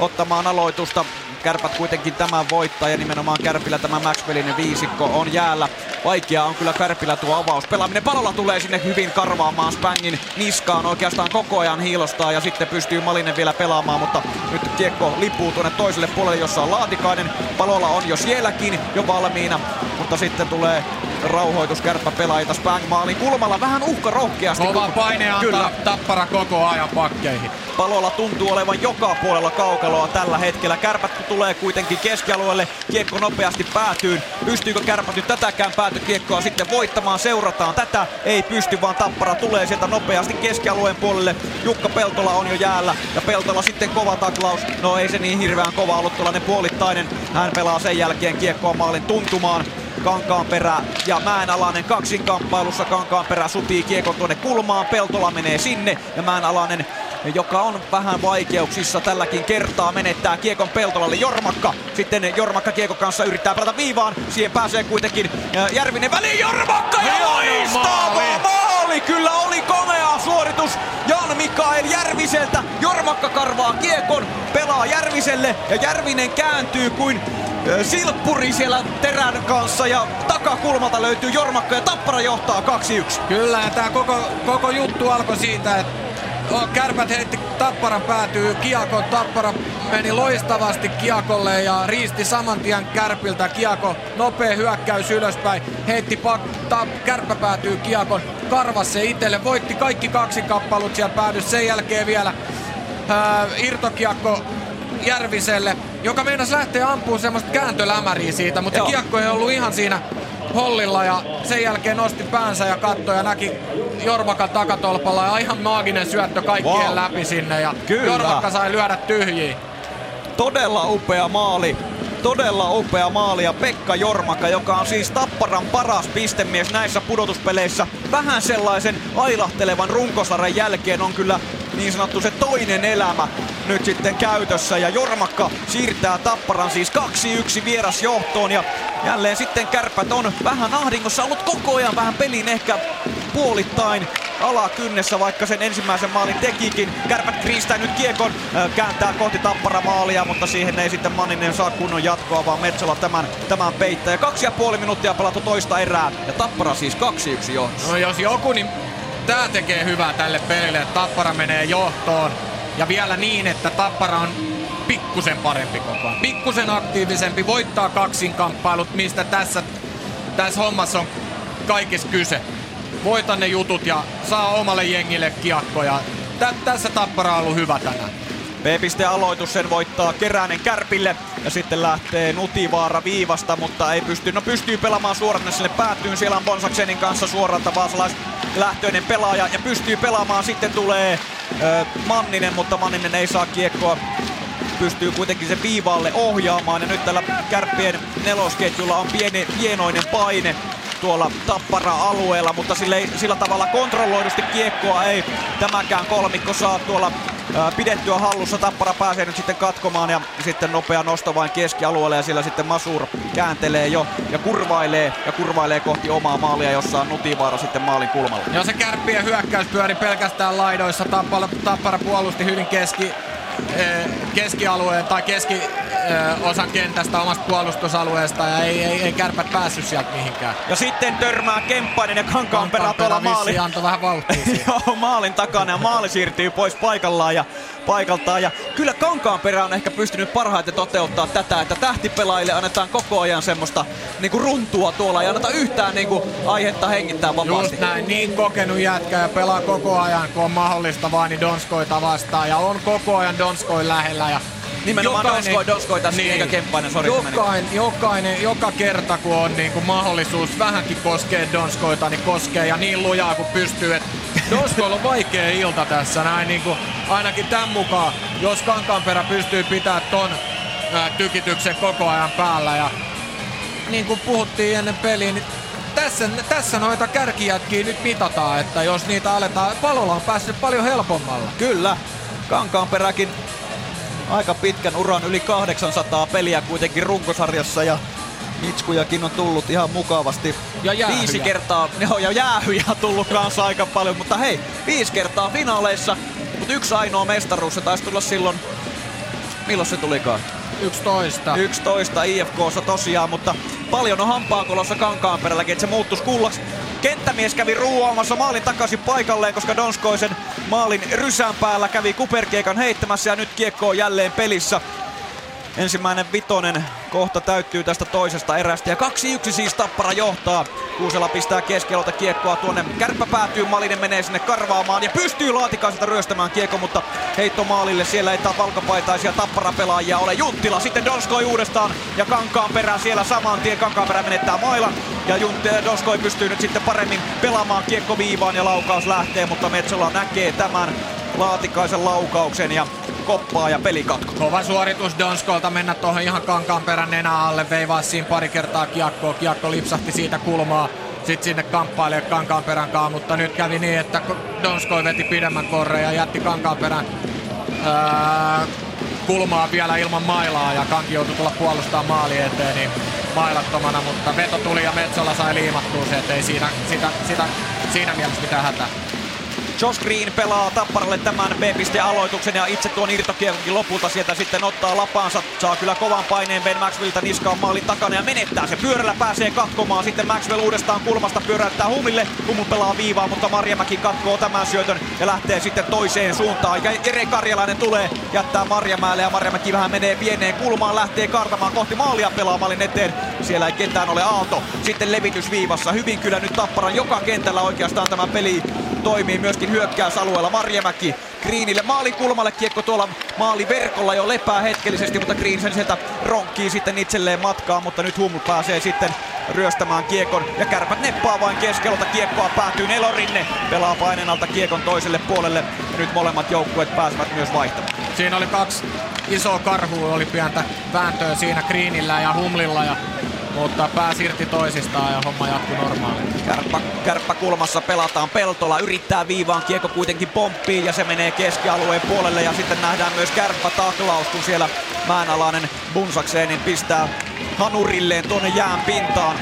ottamaan aloitusta. Kärpät kuitenkin tämän voittaa ja nimenomaan Kärpillä tämä Maxwellinen viisikko on jäällä. Vaikea on kyllä Kärpillä tuo avaus. Pelaaminen palolla tulee sinne hyvin karvaamaan Spangin niskaan oikeastaan koko ajan hiilostaa ja sitten pystyy Malinen vielä pelaamaan, mutta nyt kiekko lippuu tuonne toiselle puolelle, jossa on Laatikainen. Palolla on jo sielläkin jo valmiina, mutta sitten tulee rauhoitus kärppä pelaajita Spang maalin kulmalla vähän uhka rohkeasti. Kova paine antaa Kyllä. tappara koko ajan pakkeihin. Palolla tuntuu olevan joka puolella kaukaloa tällä hetkellä. Kärpät tulee kuitenkin keskialueelle. Kiekko nopeasti päätyy. Pystyykö kärpät nyt tätäkään päätökiekkoa sitten voittamaan? Seurataan tätä. Ei pysty, vaan Tappara tulee sieltä nopeasti keskialueen puolelle. Jukka Peltola on jo jäällä. Ja Peltola sitten kova taklaus. No ei se niin hirveän kova ollut tuollainen puolittainen. Hän pelaa sen jälkeen kiekkoa maalin tuntumaan. Kankaanperä ja Mäenalainen kaksinkamppailussa. Kankaanperä sutii kiekon tuonne kulmaan. Peltola menee sinne ja Mäenalainen joka on vähän vaikeuksissa tälläkin kertaa, menettää kiekon Peltolalle Jormakka. Sitten Jormakka kiekon kanssa yrittää pelata viivaan, siihen pääsee kuitenkin Järvinen väliin Jormakka ja loistava maali! Kyllä oli komea suoritus Jan Mikael Järviseltä. Jormakka karvaa kiekon, pelaa Järviselle ja Järvinen kääntyy kuin silppuri siellä terän kanssa ja takakulmalta löytyy Jormakka ja Tappara johtaa 2-1. Kyllä, ja tää koko, koko juttu alkoi siitä, että kärpät heitti Tapparan päätyy Kiakon. Tappara meni loistavasti Kiakolle ja riisti saman tien Kärpiltä. Kiako nopea hyökkäys ylöspäin. Heitti pak, ta, kärppä päätyy Kiakon. Karvas se itelle. Voitti kaikki kaksi kappalut siellä päädy. Sen jälkeen vielä ää, irtokiekko Järviselle, joka meinasi lähteä ampumaan semmoista kääntölämäriä siitä, mutta Joo. kiekko ei ollut ihan siinä hollilla ja sen jälkeen nosti päänsä ja katsoi ja näki Jormakan takatolpalla ja ihan maaginen syöttö kaikkien Wow. läpi sinne ja Kyllä. Jormakka sai lyödä tyhjiin. Todella upea maali. Todella upea maali ja Pekka Jormaka, joka on siis Tapparan paras pistemies näissä pudotuspeleissä. Vähän sellaisen ailahtelevan runkosarjan jälkeen on kyllä niin sanottu se toinen elämä nyt sitten käytössä. Ja Jormakka siirtää Tapparan siis 2-1 vierasjohtoon ja jälleen sitten kärpät on vähän ahdingossa ollut koko ajan vähän pelin ehkä puolittain alakynnessä, vaikka sen ensimmäisen maalin tekikin. Kärpät kriistää nyt kiekon, kääntää kohti tappara maalia, mutta siihen ei sitten Manninen saa kunnon jatkoa, vaan Metsola tämän, tämän peittää. Ja kaksi ja puoli minuuttia pelattu toista erää, ja tappara siis 2-1 johdossa. No jos joku, niin tää tekee hyvää tälle pelille, että Tappara menee johtoon. Ja vielä niin, että Tappara on pikkusen parempi koko ajan. Pikkusen aktiivisempi, voittaa kaksinkamppailut, mistä tässä, tässä hommassa on kaikissa kyse. Voita ne jutut ja saa omalle jengille kiekkoja. Tä, tässä Tappara on ollut hyvä tänään. B-piste-aloitus sen voittaa Keränen Kärpille ja sitten lähtee Nutivaara viivasta, mutta ei pysty, no pystyy pelaamaan suoraan sinne päätyyn. Siellä on Bonsaksenin kanssa suoralta lähtöinen pelaaja ja pystyy pelaamaan. Sitten tulee ö, Manninen, mutta Manninen ei saa kiekkoa pystyy kuitenkin se viivaalle ohjaamaan ja nyt tällä kärppien nelosketjulla on pieni, pienoinen paine tuolla Tappara-alueella, mutta sillä, ei, sillä tavalla kontrolloidusti kiekkoa ei tämäkään kolmikko saa tuolla ää, pidettyä hallussa. Tappara pääsee nyt sitten katkomaan ja sitten nopea nosto vain keskialueelle ja siellä sitten Masur kääntelee jo ja kurvailee ja kurvailee kohti omaa maalia, jossa on Nutivaara sitten maalin kulmalla. Ja se kärppien hyökkäys pyöri pelkästään laidoissa. Tappara, Tappara puolusti hyvin keski, keskialueen tai keski eh, kentästä omasta puolustusalueesta ja ei, ei, ei kärpät päässyt sieltä mihinkään. Ja sitten törmää Kemppainen ja Kankaanperä tuolla maali. antoi vähän vauhtia. Joo, maalin takana ja maali siirtyy pois paikallaan ja paikaltaan. Ja kyllä Kankaanperä on ehkä pystynyt parhaiten toteuttaa tätä, että tähtipelaajille annetaan koko ajan semmoista niinku runtua tuolla ja anneta yhtään niinku aihetta hengittää vapaasti. Just näin, niin kokenut jätkä ja pelaa koko ajan, kun on mahdollista vaan niin Donskoita vastaan. Ja on koko ajan Donskoin lähellä. Ja Nimenomaan Donskoi, Donskoi tässä, eikä Kemppainen, sori, jokainen, jokainen, joka kerta kun on niin kuin mahdollisuus vähänkin koskee Donskoita, niin koskee ja niin lujaa kuin pystyy. Et Donskoilla on vaikea ilta tässä näin niin kuin, ainakin tämän mukaan, jos Kankaanperä pystyy pitämään ton ää, tykityksen koko ajan päällä ja niin kuin puhuttiin ennen peliä, niin tässä, tässä noita kärkijätkiä nyt mitataan, että jos niitä aletaan, Palola on päässyt paljon helpommalla. Kyllä, Kankaanperäkin aika pitkän uran, yli 800 peliä kuitenkin runkosarjassa ja Mitskujakin on tullut ihan mukavasti. Ja jäähyjä. Viisi kertaa, joo, ja jäähyjä on tullut kanssa aika paljon, mutta hei, viisi kertaa finaaleissa, mutta yksi ainoa mestaruus, se taisi tulla silloin, milloin se tulikaan? 11. 11 IFKssa tosiaan, mutta paljon on hampaankolossa Kankaanperälläkin, että se muuttuisi kullaksi. Kenttämies kävi ruuaamassa maalin takaisin paikalleen, koska Donskoisen maalin rysän päällä kävi kuperkeikan heittämässä ja nyt kiekko on jälleen pelissä. Ensimmäinen vitonen kohta täyttyy tästä toisesta erästä ja 2-1 siis Tappara johtaa. Kuusela pistää keskialolta kiekkoa tuonne. Kärppä päätyy, Malinen menee sinne karvaamaan ja pystyy Laatikaiselta ryöstämään kiekko, mutta heitto maalille. Siellä ei valkopaitaisia Tappara pelaajia ole. Junttila sitten Donskoi uudestaan ja Kankaan perä siellä saman tien. Kankaan perä menettää mailan ja Juntti Donskoi pystyy nyt sitten paremmin pelaamaan kiekko viivaan ja laukaus lähtee, mutta Metsola näkee tämän Laatikaisen laukauksen ja koppaa ja pelikatko. Kova suoritus Donskolta mennä tuohon ihan kankaan perän nenä alle, veivaa siinä pari kertaa kiekkoa. Kiekko lipsahti siitä kulmaa, sitten sinne kamppailee kankaan perän kanssa, mutta nyt kävi niin, että Donskoi veti pidemmän korren ja jätti kankaan perän kulmaa vielä ilman mailaa ja Kanki joutui tulla puolustaa maali eteen, niin mailattomana, mutta veto tuli ja Metsola sai liimattua se, että ei siinä, sitä, sitä, siinä mielessä mitään hätää. Josh Green pelaa Tapparalle tämän B-piste-aloituksen ja itse tuon irtokiekonkin lopulta sieltä sitten ottaa lapaansa. Saa kyllä kovan paineen Ben Maxwellilta niskaan maalin takana ja menettää se. Pyörällä pääsee katkomaan. Sitten Maxwell uudestaan kulmasta pyöräyttää Humille. Humu pelaa viivaa, mutta Marjamäki katkoo tämän syötön ja lähtee sitten toiseen suuntaan. Ja Jere Karjalainen tulee jättää Marjamäelle ja Marjamäki vähän menee pieneen kulmaan. Lähtee kartamaan kohti maalia pelaa maalin eteen. Siellä ei ketään ole Aalto. Sitten levitys viivassa. Hyvin kyllä nyt Tapparan joka kentällä oikeastaan tämä peli toimii myöskin hyökkäysalueella. Marjamäki Greenille maalin kulmalle kiekko tuolla maaliverkolla jo lepää hetkellisesti, mutta Green sen sieltä ronkkii sitten itselleen matkaa, mutta nyt Hum pääsee sitten ryöstämään kiekon ja kärpät neppaa vain keskeltä kiekkoa päätyy Nelorinne pelaa painen alta kiekon toiselle puolelle ja nyt molemmat joukkueet pääsevät myös vaihtamaan. Siinä oli kaksi isoa karhua, oli pientä vääntöä siinä Greenillä ja Humlilla ja mutta pääsi irti toisistaan ja homma jatkuu normaaliin. Kärppä, kärppä kulmassa pelataan Peltola, yrittää viivaan, kiekko kuitenkin pomppii ja se menee keskialueen puolelle ja sitten nähdään myös kärppä taklaus, kun siellä määnalainen Bunsakseenin pistää hanurilleen tuonne jään pintaan.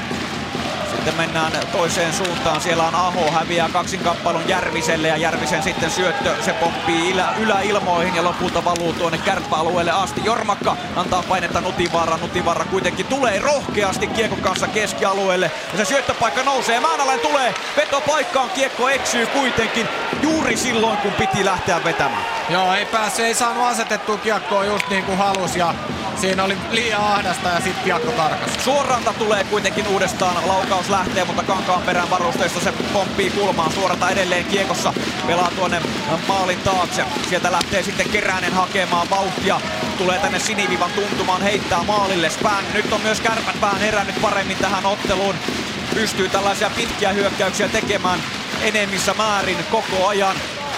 Sitten mennään toiseen suuntaan. Siellä on Aho, häviää kaksinkappalun Järviselle ja Järvisen sitten syöttö. Se pomppii ylä, yläilmoihin ja lopulta valuu tuonne kärppäalueelle asti. Jormakka antaa painetta Nutivaara. Nutivaara kuitenkin tulee rohkeasti kiekon kanssa keskialueelle. Ja se syöttöpaikka nousee. Määnäläinen tulee vetopaikkaan. Kiekko eksyy kuitenkin juuri silloin, kun piti lähteä vetämään. Joo, ei päässyt, ei saanut asetettua kiekkoa just niin kuin halus ja siinä oli liian ahdasta ja sitten kiekko karkas. Suoranta tulee kuitenkin uudestaan. Laukaus lähtee, mutta kankaan perään varusteista se pomppii kulmaan. Suoranta edelleen kiekossa pelaa tuonne maalin taakse. Sieltä lähtee sitten Keränen hakemaan vauhtia. Tulee tänne sinivivan tuntumaan, heittää maalille Spang. Nyt on myös kärpät vähän herännyt paremmin tähän otteluun. Pystyy tällaisia pitkiä hyökkäyksiä tekemään enemmissä määrin koko ajan.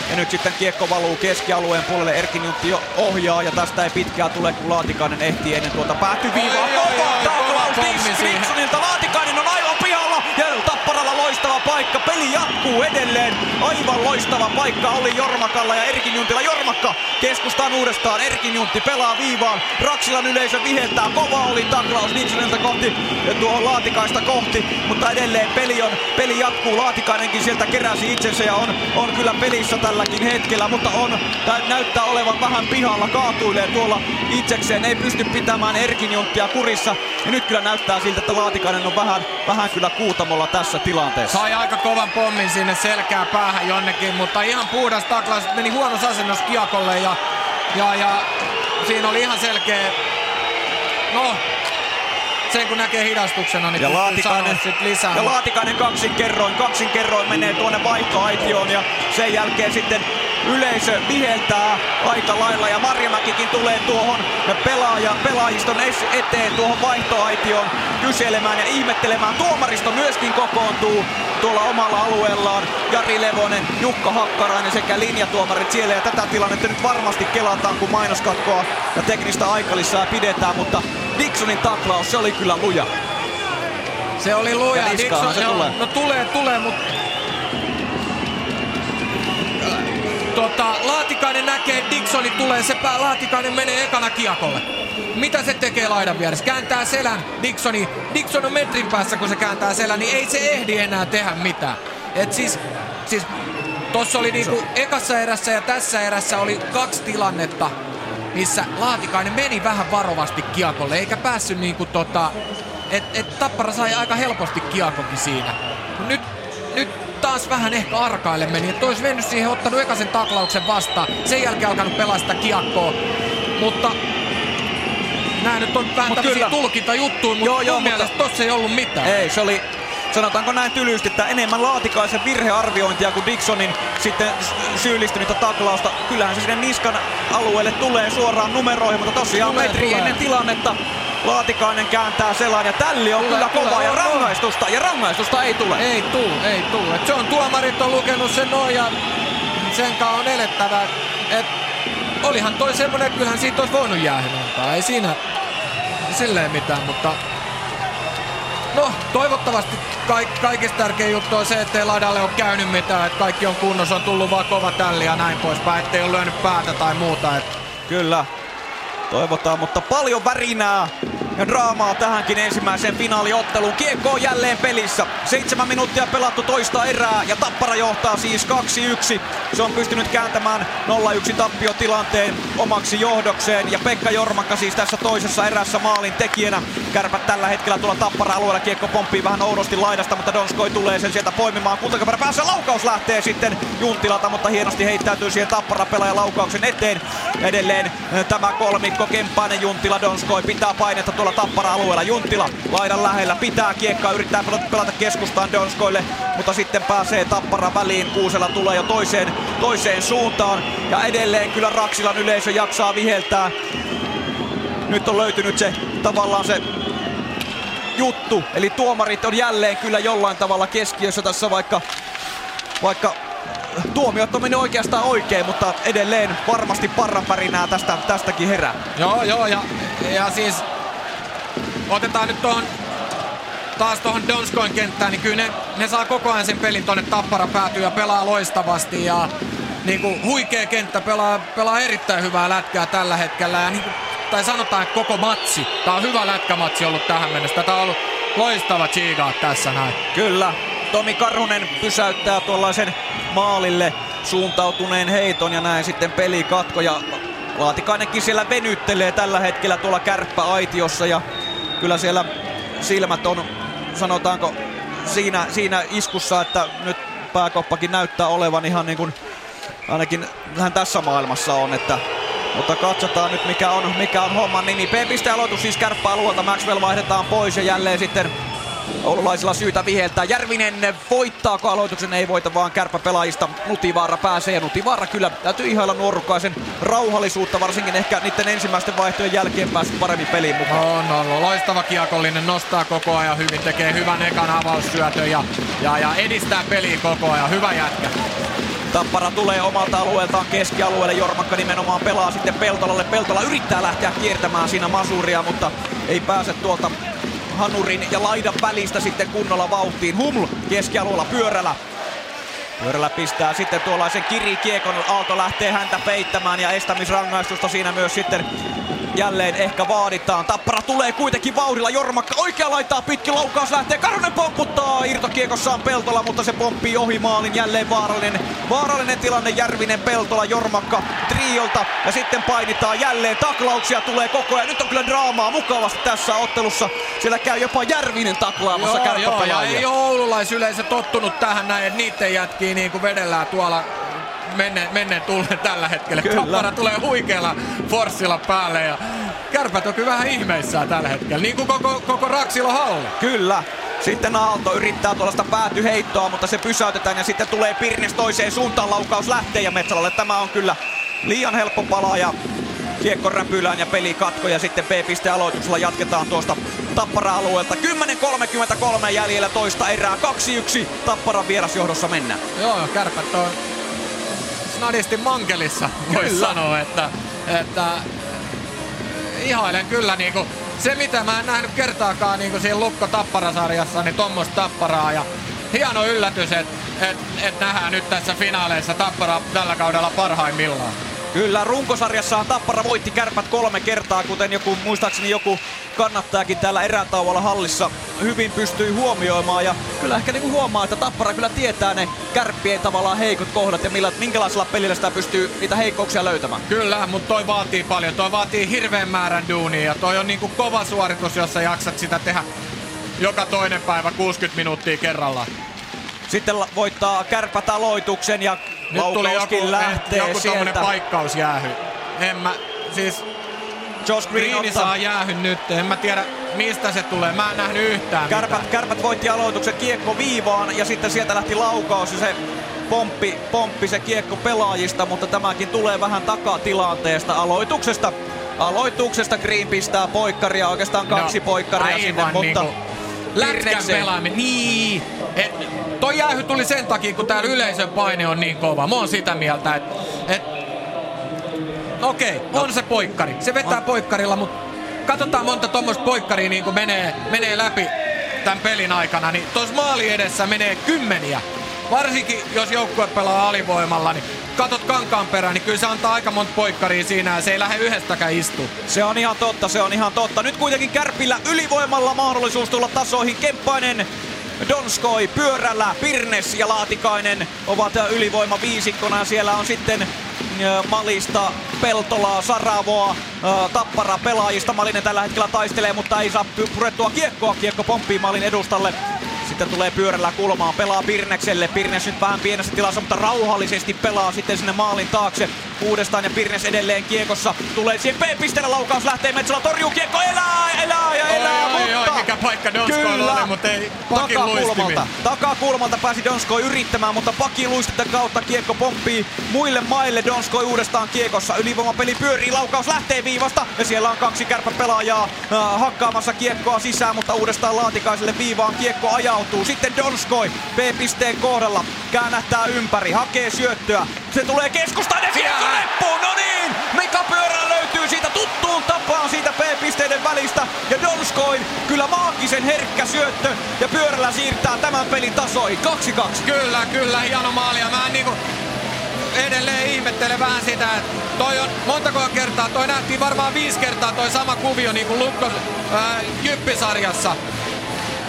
Ja nyt sitten kiekko valuu keskialueen puolelle. Erkin Juntti ohjaa ja tästä ei pitkää tule, kun Laatikainen ehtii ennen tuota päätyviivaa. Kova taklaus Dixonilta. Laatikainen on aivan pihalla ja Tapparalla loistava paikka. Peli jatkuu edelleen. Aivan loistava paikka oli Jormakalla ja Erkin Juntilla. Jormakka keskustaan uudestaan. Erkin Juntti pelaa viivaan. Raksilan yleisö viheltää. Kova oli taklaus Dixonilta kohti ja tuohon Laatikaista kohti. Mutta edelleen peli, on, peli jatkuu. Laatikainenkin sieltä keräsi itsensä ja on, on kyllä pelissä tälläkin hetkellä. Mutta on, tää näyttää olevan vähän pihalla. Kaatuilee tuolla itsekseen. Ei pysty pitämään Erkin Junttia kurissa. Ja nyt kyllä näyttää siltä, että Laatikainen on vähän, vähän kyllä kuutamolla tässä tilanteessa. Sai aika kovan pommin sinne selkää päähän jonnekin, mutta ihan puhdas taklaus. Meni huono asennus Kiakolle ja, ja, ja siinä oli ihan selkeä... No, sen kun näkee hidastuksena, niin ja Laatikainen, sit lisää. ja Laatikainen kaksin kerroin, kaksin kerroin menee tuonne vaihtoaitioon ja sen jälkeen sitten yleisö viheltää aika lailla ja Marjamäkikin tulee tuohon pelaaja, pelaajiston eteen tuohon vaihtoaitioon kyselemään ja ihmettelemään. Tuomaristo myöskin kokoontuu tuolla omalla alueellaan. Jari Levonen, Jukka Hakkarainen sekä linjatuomarit siellä ja tätä tilannetta nyt varmasti kelataan kun mainoskatkoa ja teknistä aikalisää pidetään, mutta Dixonin taklaus, se oli kyllä luja. Se oli luja. Ja niskaahan se tulee. No tulee, tulee, mutta... Tota, Laatikainen näkee, Dixoni tulee, se pää, Laatikainen menee ekana kiekolle. Mitä se tekee laidan vieressä? Kääntää selän Dixoni. Dixon on metrin päässä, kun se kääntää selän, niin ei se ehdi enää tehdä mitään. Et siis, siis tossa oli niinku ekassa erässä ja tässä erässä oli kaksi tilannetta, missä Laatikainen meni vähän varovasti kiekolle, eikä päässyt niinku tota... Et, et Tappara sai aika helposti kiekokin siinä. Nyt, nyt taas vähän ehkä arkaille meni, että olisi mennyt siihen, ottanut ekasen taklauksen vastaan, sen jälkeen alkanut pelaa sitä kiekkoa. Mutta nämä nyt on vähän Mut tämmöisiä tulkintajuttuja, mutta Joo, mun joo, mielestä mutta- tossa ei ollut mitään. Ei, se oli sanotaanko näin tylysti, että enemmän Laatikaisen virhearviointia kuin Dixonin sitten syyllistynyttä taklausta. Kyllähän se sinne niskan alueelle tulee suoraan numeroihin, mutta tosiaan Tulee, metri tulee. ennen tilannetta Laatikainen kääntää selän ja tälli on Tulee, kyllä kova tulee, ja on, on. rangaistusta, ja rangaistusta ei tule. Ei tuu, ei tuu. Et se on tuomarit on lukenut sen noin ja sen kanssa on elettävä. Et olihan toi semmonen, että kyllähän siitä olisi voinut jäähän antaa. Ei siinä silleen mitään, mutta No, toivottavasti kaik, kaikista tärkein juttu on se, ettei laidalle ole käynyt mitään, että kaikki on kunnossa, on tullut vaan kova tälli ja näin poispäin, ettei ole lyönyt päätä tai muuta. Et Kyllä. Toivotaan, mutta paljon värinää ja draamaa tähänkin ensimmäiseen finaaliotteluun. Kiekko on jälleen pelissä. Seitsemän minuuttia pelattu toista erää ja Tappara johtaa siis 2-1. Se on pystynyt kääntämään 0-1 tappiotilanteen omaksi johdokseen ja Pekka Jormakka siis tässä toisessa erässä maalin tekijänä. Kärpät tällä hetkellä tuolla Tappara-alueella. Kiekko pomppii vähän oudosti laidasta, mutta Donskoi tulee sen sieltä poimimaan. Kultakamera päässä laukaus lähtee sitten Juntilalta, mutta hienosti heittäytyy siihen Tappara-pelaaja laukauksen eteen. Edelleen eh, tämä kolmikko Kemppainen, Juntila, Donskoi pitää painetta tuolla Tappara-alueella. Juntila laidan lähellä pitää kiekkaa, yrittää pelata, keskustaan Donskoille, mutta sitten pääsee Tappara väliin. Kuusela tulee jo toiseen, toiseen suuntaan ja edelleen kyllä Raksilan yleisö jaksaa viheltää. Nyt on löytynyt se tavallaan se juttu. Eli tuomarit on jälleen kyllä jollain tavalla keskiössä tässä vaikka, vaikka tuomiot on mennyt oikeastaan oikein, mutta edelleen varmasti parranpärinää tästä, tästäkin herää. Joo, joo, ja, ja siis otetaan nyt tuohon taas tuohon Donskoin kenttään, niin kyllä ne, ne saa koko ajan sen pelin tonne Tappara päätyy ja pelaa loistavasti ja niin kuin huikea kenttä, pelaa, pelaa erittäin hyvää lätkää tällä hetkellä ja niin kuin, tai sanotaan, että koko matsi, tää on hyvä lätkämatsi ollut tähän mennessä. Tätä on ollut loistava chiga tässä näin. Kyllä. Tomi Karhunen pysäyttää tuollaisen maalille suuntautuneen heiton ja näin sitten peli katko ja Laatikainenkin siellä venyttelee tällä hetkellä tuolla kärppäaitiossa ja kyllä siellä silmät on, sanotaanko, siinä, siinä iskussa, että nyt pääkoppakin näyttää olevan ihan niin kuin ainakin hän tässä maailmassa on, että mutta katsotaan nyt mikä on, mikä on homman nimi. P-piste aloitus siis kärppäalueelta. Maxwell vaihdetaan pois ja jälleen sitten Oululaisilla syytä viheltää. Järvinen voittaako aloituksen? Ei voita vaan kärppäpelaajista. Nutivaara pääsee ja Nutivaara kyllä täytyy ihailla nuorukkaisen rauhallisuutta. Varsinkin ehkä niiden ensimmäisten vaihtojen jälkeen päässyt paremmin peliin mukaan. On, on. Loistava kiekollinen, nostaa koko ajan hyvin, tekee hyvän ekan avaussyötön ja, ja, ja edistää peliä koko ajan. Hyvä jätkä. Tappara tulee omalta alueeltaan keskialueelle. Jormakka nimenomaan pelaa sitten Peltolalle. Peltola yrittää lähteä kiertämään siinä Masuria, mutta ei pääse tuolta Hanurin ja laidan välistä sitten kunnolla vauhtiin. Huml keskialueella pyörällä. Pyörällä pistää sitten tuollaisen kirikiekon. Aalto lähtee häntä peittämään ja estämisrangaistusta siinä myös sitten jälleen ehkä vaaditaan. Tappara tulee kuitenkin vauhdilla. Jormakka oikea laittaa pitkin laukaus lähtee. Karunen pompputtaa irtokiekossaan Peltola, mutta se pomppii ohi maalin. Jälleen vaarallinen, vaarallinen tilanne. Järvinen, Peltola, Jormakka triolta. Ja sitten painitaan jälleen. Taklauksia tulee koko ajan. Nyt on kyllä draamaa mukavasti tässä ottelussa. Siellä käy jopa Järvinen taklaamassa Joo, joo, ja ei kärppäpelaajia. oululaisyleisö tottunut tähän näin, että niiden jätkiä niin kuin vedellään tuolla menneen, menneen tulleen tällä hetkellä. Kyllä. Tappara tulee huikealla forssilla päälle ja kärpät on kyllä vähän ihmeissään tällä hetkellä, niin kuin koko, koko Raksilo halli. Kyllä. Sitten Aalto yrittää tuollaista päätyheittoa, mutta se pysäytetään ja sitten tulee Pirnes toiseen suuntaan. Laukaus lähtee ja Metsälälle tämä on kyllä liian helppo palaa ja kiekko räpylään ja peli katko ja sitten B-piste aloituksella jatketaan tuosta Tappara-alueelta. 10.33 jäljellä toista erää, 2-1 Tapparan vierasjohdossa mennään. Joo, kärpät on snadisti mankelissa, voisi sanoa, että, että ihailen kyllä niinku se mitä mä en nähnyt kertaakaan niinku siinä Lukko Tapparasarjassa, niin tuommoista Tapparaa ja hieno yllätys, että et, et nähdään nyt tässä finaaleissa Tappara tällä kaudella parhaimmillaan. Kyllä, runkosarjassaan Tappara voitti kärpät kolme kertaa, kuten joku, muistaakseni joku kannattajakin täällä erätauolla hallissa hyvin pystyi huomioimaan. Ja kyllä ehkä niinku huomaa, että Tappara kyllä tietää ne kärppien tavallaan heikot kohdat ja millä, minkälaisella pelillä sitä pystyy niitä heikkouksia löytämään. Kyllä, mutta toi vaatii paljon. Toi vaatii hirveän määrän duunia ja toi on niinku kova suoritus, jos sä jaksat sitä tehdä joka toinen päivä 60 minuuttia kerrallaan. Sitten voittaa kärpät aloituksen ja Nyt tuli joku, laukauskin lähtee joku sieltä. paikkausjäähy. En mä, siis Josh Green Greeni ottaa- saa jäähy nyt. En mä tiedä mistä se tulee. Mä en nähnyt yhtään Kärpät, kärpät voitti aloituksen kiekko viivaan ja sitten sieltä lähti laukaus ja se pomppi, pomppi se kiekko pelaajista, mutta tämäkin tulee vähän takatilanteesta aloituksesta. Aloituksesta Green pistää poikkaria, oikeastaan kaksi No, poikkaria sinne, mutta niinku Lätkän pelaaminen, niin. Et, toi jäähy tuli sen takia, kun täällä yleisön paine on niin kova. Mä oon sitä mieltä, että et, okei, okay, on se poikkari. Se vetää poikkarilla, mutta katsotaan monta tuommoista poikkaria niin menee, menee läpi tämän pelin aikana, niin tuossa maali edessä menee kymmeniä. Varsinkin jos joukkue pelaa alivoimalla, niin katot kankaan perään, niin kyllä se antaa aika monta poikkaria siinä ja se ei lähde yhdestäkään istu. Se on ihan totta, se on ihan totta. Nyt kuitenkin Kärpillä ylivoimalla mahdollisuus tulla tasoihin. Kemppainen, Donskoi, Pyörällä, Pirnes ja Laatikainen ovat ylivoima viisikkona. Siellä on sitten Malista, Peltolaa, Saravoa, Tappara pelaajista. Malinen tällä hetkellä taistelee, mutta ei saa purettua kiekkoa. Kiekko pomppii Malin edustalle. Sitten tulee pyörällä kulmaan, pelaa Pirnekselle. Pirnes nyt vähän pienessä tilassa, mutta rauhallisesti pelaa sitten sinne maalin taakse. Uudestaan ja Pirnes edelleen kiekossa. Tulee siihen B-pisteellä laukaus, lähtee Metsälä, torjuu kiekko, elää, elää ja elää, Oi, oi, mutta... oi, mikä paikka Donskoilla oli, mutta ei pakin takakulmalta, takakulmalta pääsi Donskoi yrittämään, mutta pakin luistitten kautta kiekko pomppii muille maille. Donskoi uudestaan kiekossa. Ylivoimapeli pyörii, laukaus lähtee viivasta ja siellä on kaksi kärppäpelaajaa äh, hakkaamassa kiekkoa sisään, mutta uudestaan Laatikaiselle viivaan kiekko ajautuu. Sitten Donskoi B-pisteen kohdalla käännähtää ympäri, hakee syöttöä. Se tulee keskustaan ja kiekko reppuun, no niin! Mika Pyörä löytyy siitä tuttuun tapaan siitä B-pisteiden välistä ja Donskoin kyllä maagisen herkkä syöttö ja Pyörällä siirtää tämän pelin tasoihin 2-2. Kyllä, kyllä, hieno maali. Ja mä niinku edelleen ihmettelen vähän sitä, että toi on montako kertaa, toi nähtiin varmaan viisi kertaa toi sama kuvio niin kuin Lukko ää, Jyppisarjassa.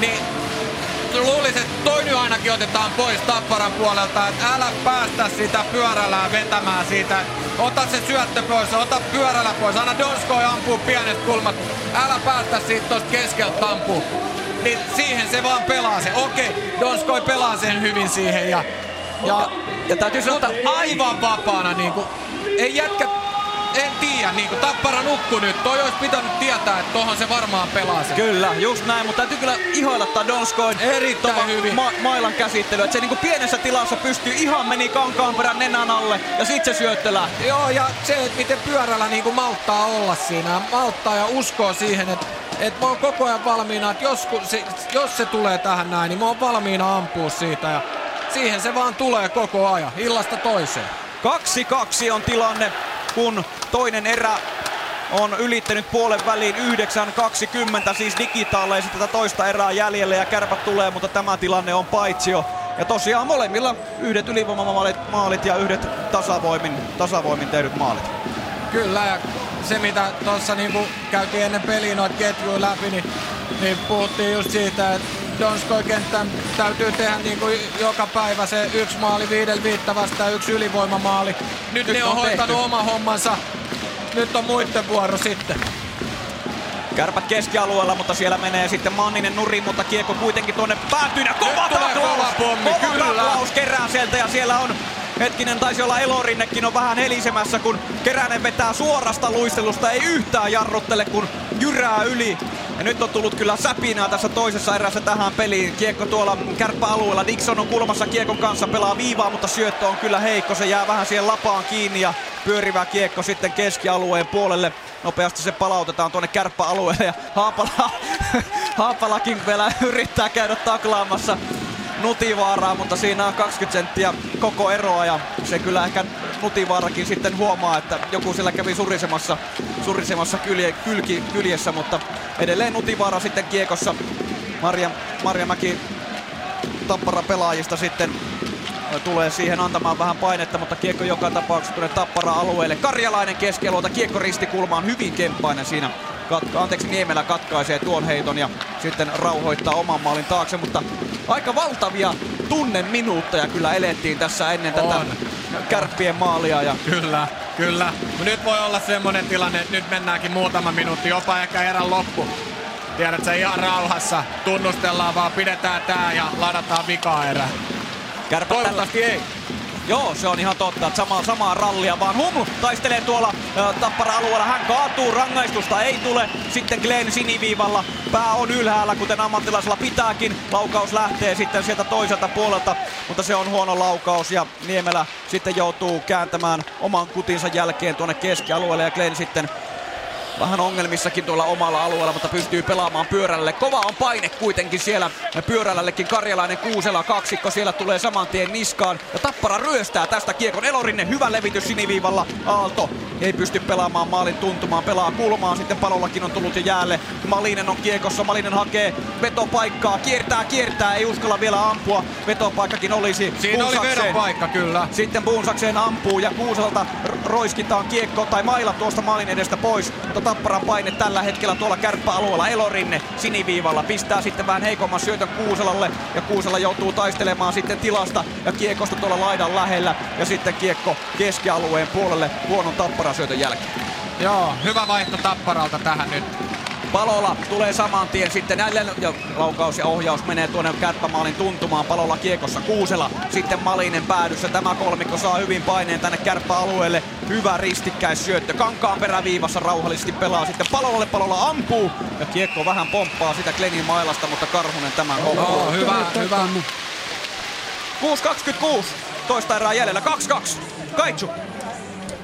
niin luulisin, että toi nyt ainakin otetaan pois Tapparan puolelta, että älä päästä sitä pyörällään vetämään siitä. Ota se syöttö pois, ota pyörällä pois, anna Donskoi ampuu pienet kulmat. Älä päästä siitä tosta keskeltä ampuu. Niin siihen se vaan pelaa se. Okei, Donskoi pelaa sen hyvin siihen ja, ja, ja täytyy sanoa, että aivan vapaana niinku. Ei jätkä en tiedä, niin kuin Tappara nukku nyt. Toi olisi pitänyt tietää, että tohon se varmaan pelaa sen. Kyllä, just näin, mutta täytyy kyllä ihoilla tää Donskoin Erittäin hyvin. Ma- mailan käsittely. Että se niinku pienessä tilassa pystyy ihan meni kankaan perän nenän alle ja sit se syöttö lähti. Joo, ja se, että miten pyörällä niin kuin malttaa olla siinä. Malttaa ja uskoo siihen, että että mä oon koko ajan valmiina, että jos, se, jos se tulee tähän näin, niin mä oon valmiina ampua siitä. Ja siihen se vaan tulee koko ajan, illasta toiseen. 2-2 on tilanne, kun toinen erä on ylittänyt puolen väliin 9.20, siis digitaalisesti tätä toista erää jäljellä ja kärpät tulee, mutta tämä tilanne on paitsio. Ja tosiaan molemmilla yhdet ylivoimamaalit maalit ja yhdet tasavoimin, tasavoimin tehdyt maalit. Kyllä, ja se mitä tuossa niinku käytiin ennen peliä noita ketjuja läpi, niin, niin puhuttiin just siitä, että Donskoi kenttään täytyy tehdä niinku joka päivä se yksi maali viidellä viittä vastaan yksi ylivoimamaali. Nyt, Nyt ne on, on hoitanut tehty. oma hommansa. Nyt on muiden vuoro sitten. Kärpät keskialueella, mutta siellä menee sitten Manninen nurin, mutta kiekko kuitenkin tuonne päätyy. Kova taklaus! Kova pommi, kova taklaus kerää sieltä ja siellä on Hetkinen, taisi olla Elorinnekin on vähän helisemässä, kun Keränen vetää suorasta luistelusta, ei yhtään jarruttele, kun jyrää yli. Ja nyt on tullut kyllä säpinää tässä toisessa erässä tähän peliin. Kiekko tuolla kärppäalueella. Dixon on kulmassa kiekon kanssa, pelaa viivaa, mutta syöttö on kyllä heikko. Se jää vähän siihen lapaan kiinni ja pyörivä kiekko sitten keskialueen puolelle. Nopeasti se palautetaan tuonne kärppäalueelle ja Haapala, Haapalakin vielä yrittää käydä taklaamassa Nutivaaraa, mutta siinä on 20 senttiä koko eroa ja se kyllä ehkä Nutivaarakin sitten huomaa, että joku siellä kävi surisemassa, surisemassa kylje, kylki, kyljessä, mutta edelleen Nutivaara sitten kiekossa. Marja, Marja Mäki Tappara pelaajista sitten tulee siihen antamaan vähän painetta, mutta kiekko joka tapauksessa tulee Tappara alueelle. Karjalainen keskialueelta, kiekko ristikulmaan, hyvin kemppainen siinä katka, anteeksi Niemelä katkaisee tuon heiton ja sitten rauhoittaa oman maalin taakse, mutta aika valtavia tunnen minuutteja kyllä elettiin tässä ennen tätä On. kärppien maalia. Ja... Kyllä, kyllä. Nyt voi olla semmonen tilanne, että nyt mennäänkin muutama minuutti, jopa ehkä erän loppu. Tiedät sä ihan rauhassa, tunnustellaan vaan, pidetään tää ja ladataan vikaa erä. Kärpät Toivottavasti ei. Joo, se on ihan totta, että sama, samaa rallia, vaan Hum taistelee tuolla ä, Tappara-alueella. Hän kaatuu, rangaistusta ei tule. Sitten Glenn siniviivalla, pää on ylhäällä, kuten ammattilaisella pitääkin. Laukaus lähtee sitten sieltä toiselta puolelta, mutta se on huono laukaus ja Niemelä sitten joutuu kääntämään oman kutinsa jälkeen tuonne keskialueelle ja Glenn sitten vähän ongelmissakin tuolla omalla alueella, mutta pystyy pelaamaan pyörälle. Kova on paine kuitenkin siellä pyörällekin. Karjalainen Kuusela kaksikko siellä tulee saman tien niskaan. Ja Tappara ryöstää tästä kiekon. Elorinne hyvä levitys siniviivalla. Aalto ei pysty pelaamaan maalin tuntumaan. Pelaa kulmaan. Sitten palollakin on tullut jo jäälle. Malinen on kiekossa. Malinen hakee vetopaikkaa. Kiertää, kiertää. Ei uskalla vielä ampua. Vetopaikkakin olisi. Siinä oli vedopaikka kyllä. Sitten Buunsakseen ampuu ja Kuuselta roiskitaan kiekko tai maila tuosta maalin edestä pois. Mutta Tapparan paine tällä hetkellä tuolla kärppäalueella. Elorinne siniviivalla pistää sitten vähän heikomman syötön Kuuselalle ja Kuusela joutuu taistelemaan sitten tilasta ja kiekosta tuolla laidan lähellä ja sitten kiekko keskialueen puolelle huonon Tapparan syötön jälkeen. Joo, hyvä vaihto Tapparalta tähän nyt. Palola tulee saman tien sitten jälleen ja laukaus ja ohjaus menee tuonne kärppämaalin tuntumaan. Palola kiekossa Kuusela, sitten Malinen päädyssä. Tämä kolmikko saa hyvin paineen tänne kärppäalueelle. Hyvä ristikkäissyöttö. Kankaan peräviivassa rauhallisesti pelaa sitten Palolalle. Palola ampuu ja kiekko vähän pomppaa sitä Glenin mailasta, mutta Karhunen tämän Joo, hyvä, hyvä. 6.26. Toista erää jäljellä. 2-2. Kaitsu.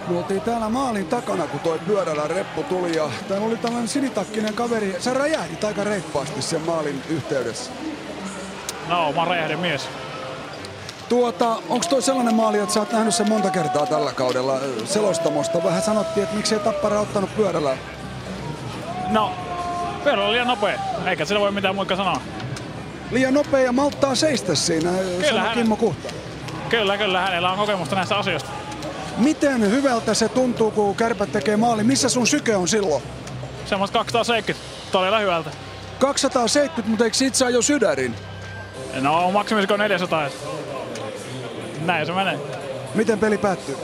Me oltiin täällä maalin takana, kun toi pyörällä reppu tuli ja täällä oli tällainen sinitakkinen kaveri. Sä räjähdit aika reippaasti sen maalin yhteydessä. No, mä oon räjähden mies. Tuota, onko toi sellainen maali, että sä oot nähnyt sen monta kertaa tällä kaudella selostamosta? Vähän sanottiin, että miksei Tappara ottanut pyörällä. No, pyörä oli liian nopea. Eikä sillä voi mitään muikka sanoa. Liian nopea ja malttaa seistä siinä, sanoi hän- Kimmo Kuhta. Kyllä, kyllä, hänellä on kokemusta näistä asioista. Miten hyvältä se tuntuu, kun kärpät tekee maali? Missä sun syke on silloin? Semmoista 270. Todella hyvältä. 270, mutta eikö sit saa jo sydärin? No maksimissiko 400. Näin se menee. Miten peli päättyy?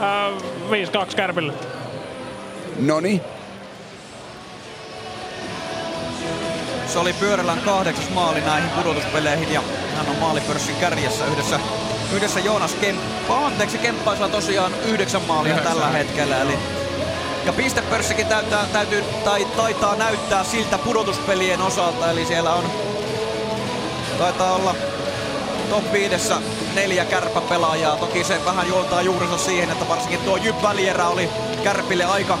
Äh, 5-2 Kärpille. Noni. Se oli Pyörälän kahdeksas maali näihin pudotuspeleihin ja hän on maalipörssin kärjessä yhdessä, yhdessä Joonas Kemppa. Anteeksi, Kemppaisella tosiaan yhdeksän maalia Yhdeksän. tällä hetkellä. Eli ja pistepörssikin täyttää, täytyy, tai, taitaa näyttää siltä pudotuspelien osalta, eli siellä on taitaa olla top 5 neljä kärppäpelaajaa. Toki se vähän juontaa juurensa siihen, että varsinkin tuo Jyp oli Kärpille aika,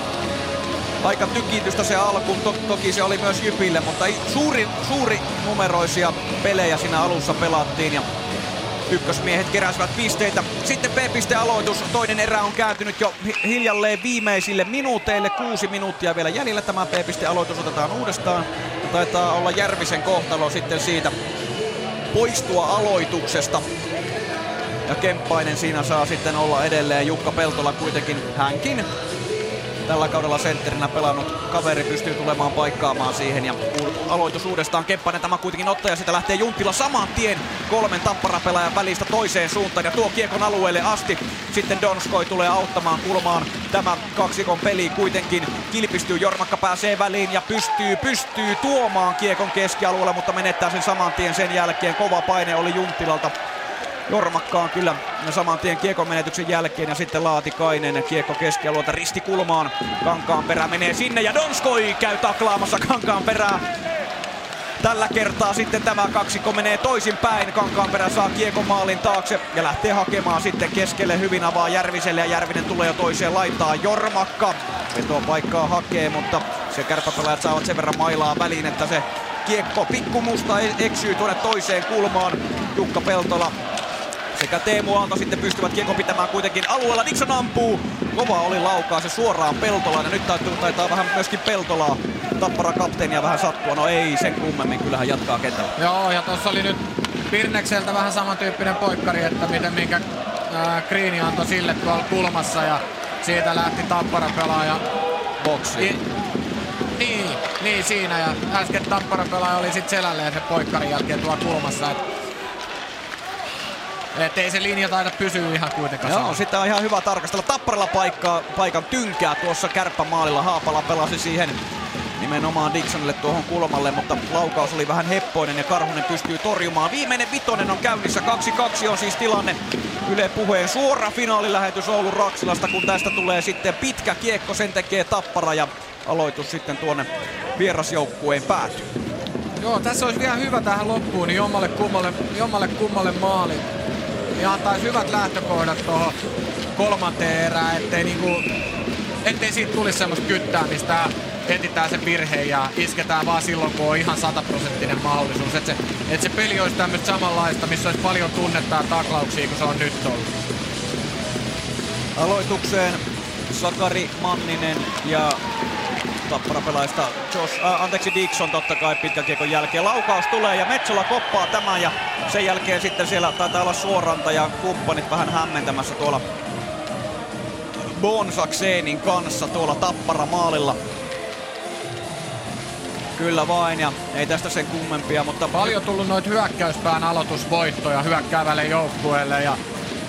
aika tykitystä se alkuun. To, toki se oli myös Jypille, mutta suuri, suuri numeroisia pelejä siinä alussa pelattiin ja ykkösmiehet keräsivät pisteitä. Sitten B-piste-aloitus. Toinen erä on kääntynyt jo hi- hiljalleen viimeisille minuuteille. Kuusi minuuttia vielä jäljellä. Tämä B-piste-aloitus otetaan uudestaan. Taitaa olla Järvisen kohtalo sitten siitä poistua aloituksesta. Ja Kemppainen siinä saa sitten olla edelleen. Jukka Peltola kuitenkin hänkin tällä kaudella sentterinä pelannut kaveri pystyy tulemaan paikkaamaan siihen ja aloitus uudestaan Kemppainen tämä kuitenkin ottaa ja sitä lähtee Junttila saman tien kolmen tapparapelaajan välistä toiseen suuntaan ja tuo kiekon alueelle asti. Sitten Donskoi tulee auttamaan kulmaan tämä kaksikon peli kuitenkin kilpistyy. Jormakka pääsee väliin ja pystyy, pystyy tuomaan kiekon keskialueelle, mutta menettää sen saman tien sen jälkeen. Kova paine oli Junttilalta Jormakkaan kyllä saman tien kiekon menetyksen jälkeen ja sitten Laatikainen kiekko keskialueelta ristikulmaan. Kankaan perä menee sinne ja Donskoi käy taklaamassa Kankaan perää. Tällä kertaa sitten tämä kaksikko menee toisinpäin. Kankaanperä saa kiekon maalin taakse ja lähtee hakemaan sitten keskelle. Hyvin avaa Järviselle ja Järvinen tulee jo toiseen laittaa. Jormakka vetoa paikkaa hakee, mutta se kärpäpelaajat saavat sen verran mailaa väliin, että se kiekko pikkumusta e- eksyy tuonne toiseen kulmaan. Jukka Peltola sekä Teemu Aalto sitten pystyvät kiekko pitämään kuitenkin alueella. Dixon ampuu. Kova oli laukaa se suoraan Peltolaan ja nyt taitaa, taitaa vähän myöskin Peltolaa tappara kapteenia vähän sattua. No ei sen kummemmin, kyllähän jatkaa kentällä. Joo, ja tuossa oli nyt Pirnekseltä vähän samantyyppinen poikkari, että miten minkä ää, Kriini antoi sille tuolla kulmassa ja siitä lähti tappara pelaaja. Boksiin. Niin, niin siinä ja äsken tappara pelaaja oli sitten selälleen sen poikkarin jälkeen tuolla kulmassa. Et, et ei se linja taida pysyä ihan kuitenkaan Joo, sitä on ihan hyvä tarkastella. Tapparalla paikkaa, paikan tynkää tuossa kärppämaalilla. Haapala pelasi siihen nimenomaan Dixonille tuohon kulmalle, mutta laukaus oli vähän heppoinen ja Karhunen pystyy torjumaan. Viimeinen vitonen on käynnissä, 2-2 on siis tilanne. Yle puheen suora finaalilähetys Oulun Raksilasta, kun tästä tulee sitten pitkä kiekko, sen tekee Tappara ja aloitus sitten tuonne vierasjoukkueen päätyy. Joo, tässä olisi vielä hyvä tähän loppuun, niin jommalle kummalle, jommalle kummalle maali. Ja antaisi hyvät lähtökohdat tuohon kolmanteen erään, ettei, niinku, ettei siitä tulisi semmoista kyttäämistä. Etitään se virhe ja isketään vaan silloin, kun on ihan sataprosenttinen mahdollisuus. Että se, et se peli olisi tämmöistä samanlaista, missä olisi paljon tunnetta ja taklauksia, kuin se on nyt ollut. Aloitukseen Sakari Manninen ja Tappara-pelaajista Josh, äh, anteeksi Dixon totta kai pitkän kiekon jälkeen. Laukaus tulee ja Metsola koppaa tämän ja sen jälkeen sitten siellä taitaa olla Suoranta ja kumppanit vähän hämmentämässä tuolla Bonsakseenin kanssa tuolla Tappara maalilla. Kyllä vain ja ei tästä sen kummempia, mutta Paljon tullut noita hyökkäyspään aloitusvoittoja hyökkäävälle joukkueelle ja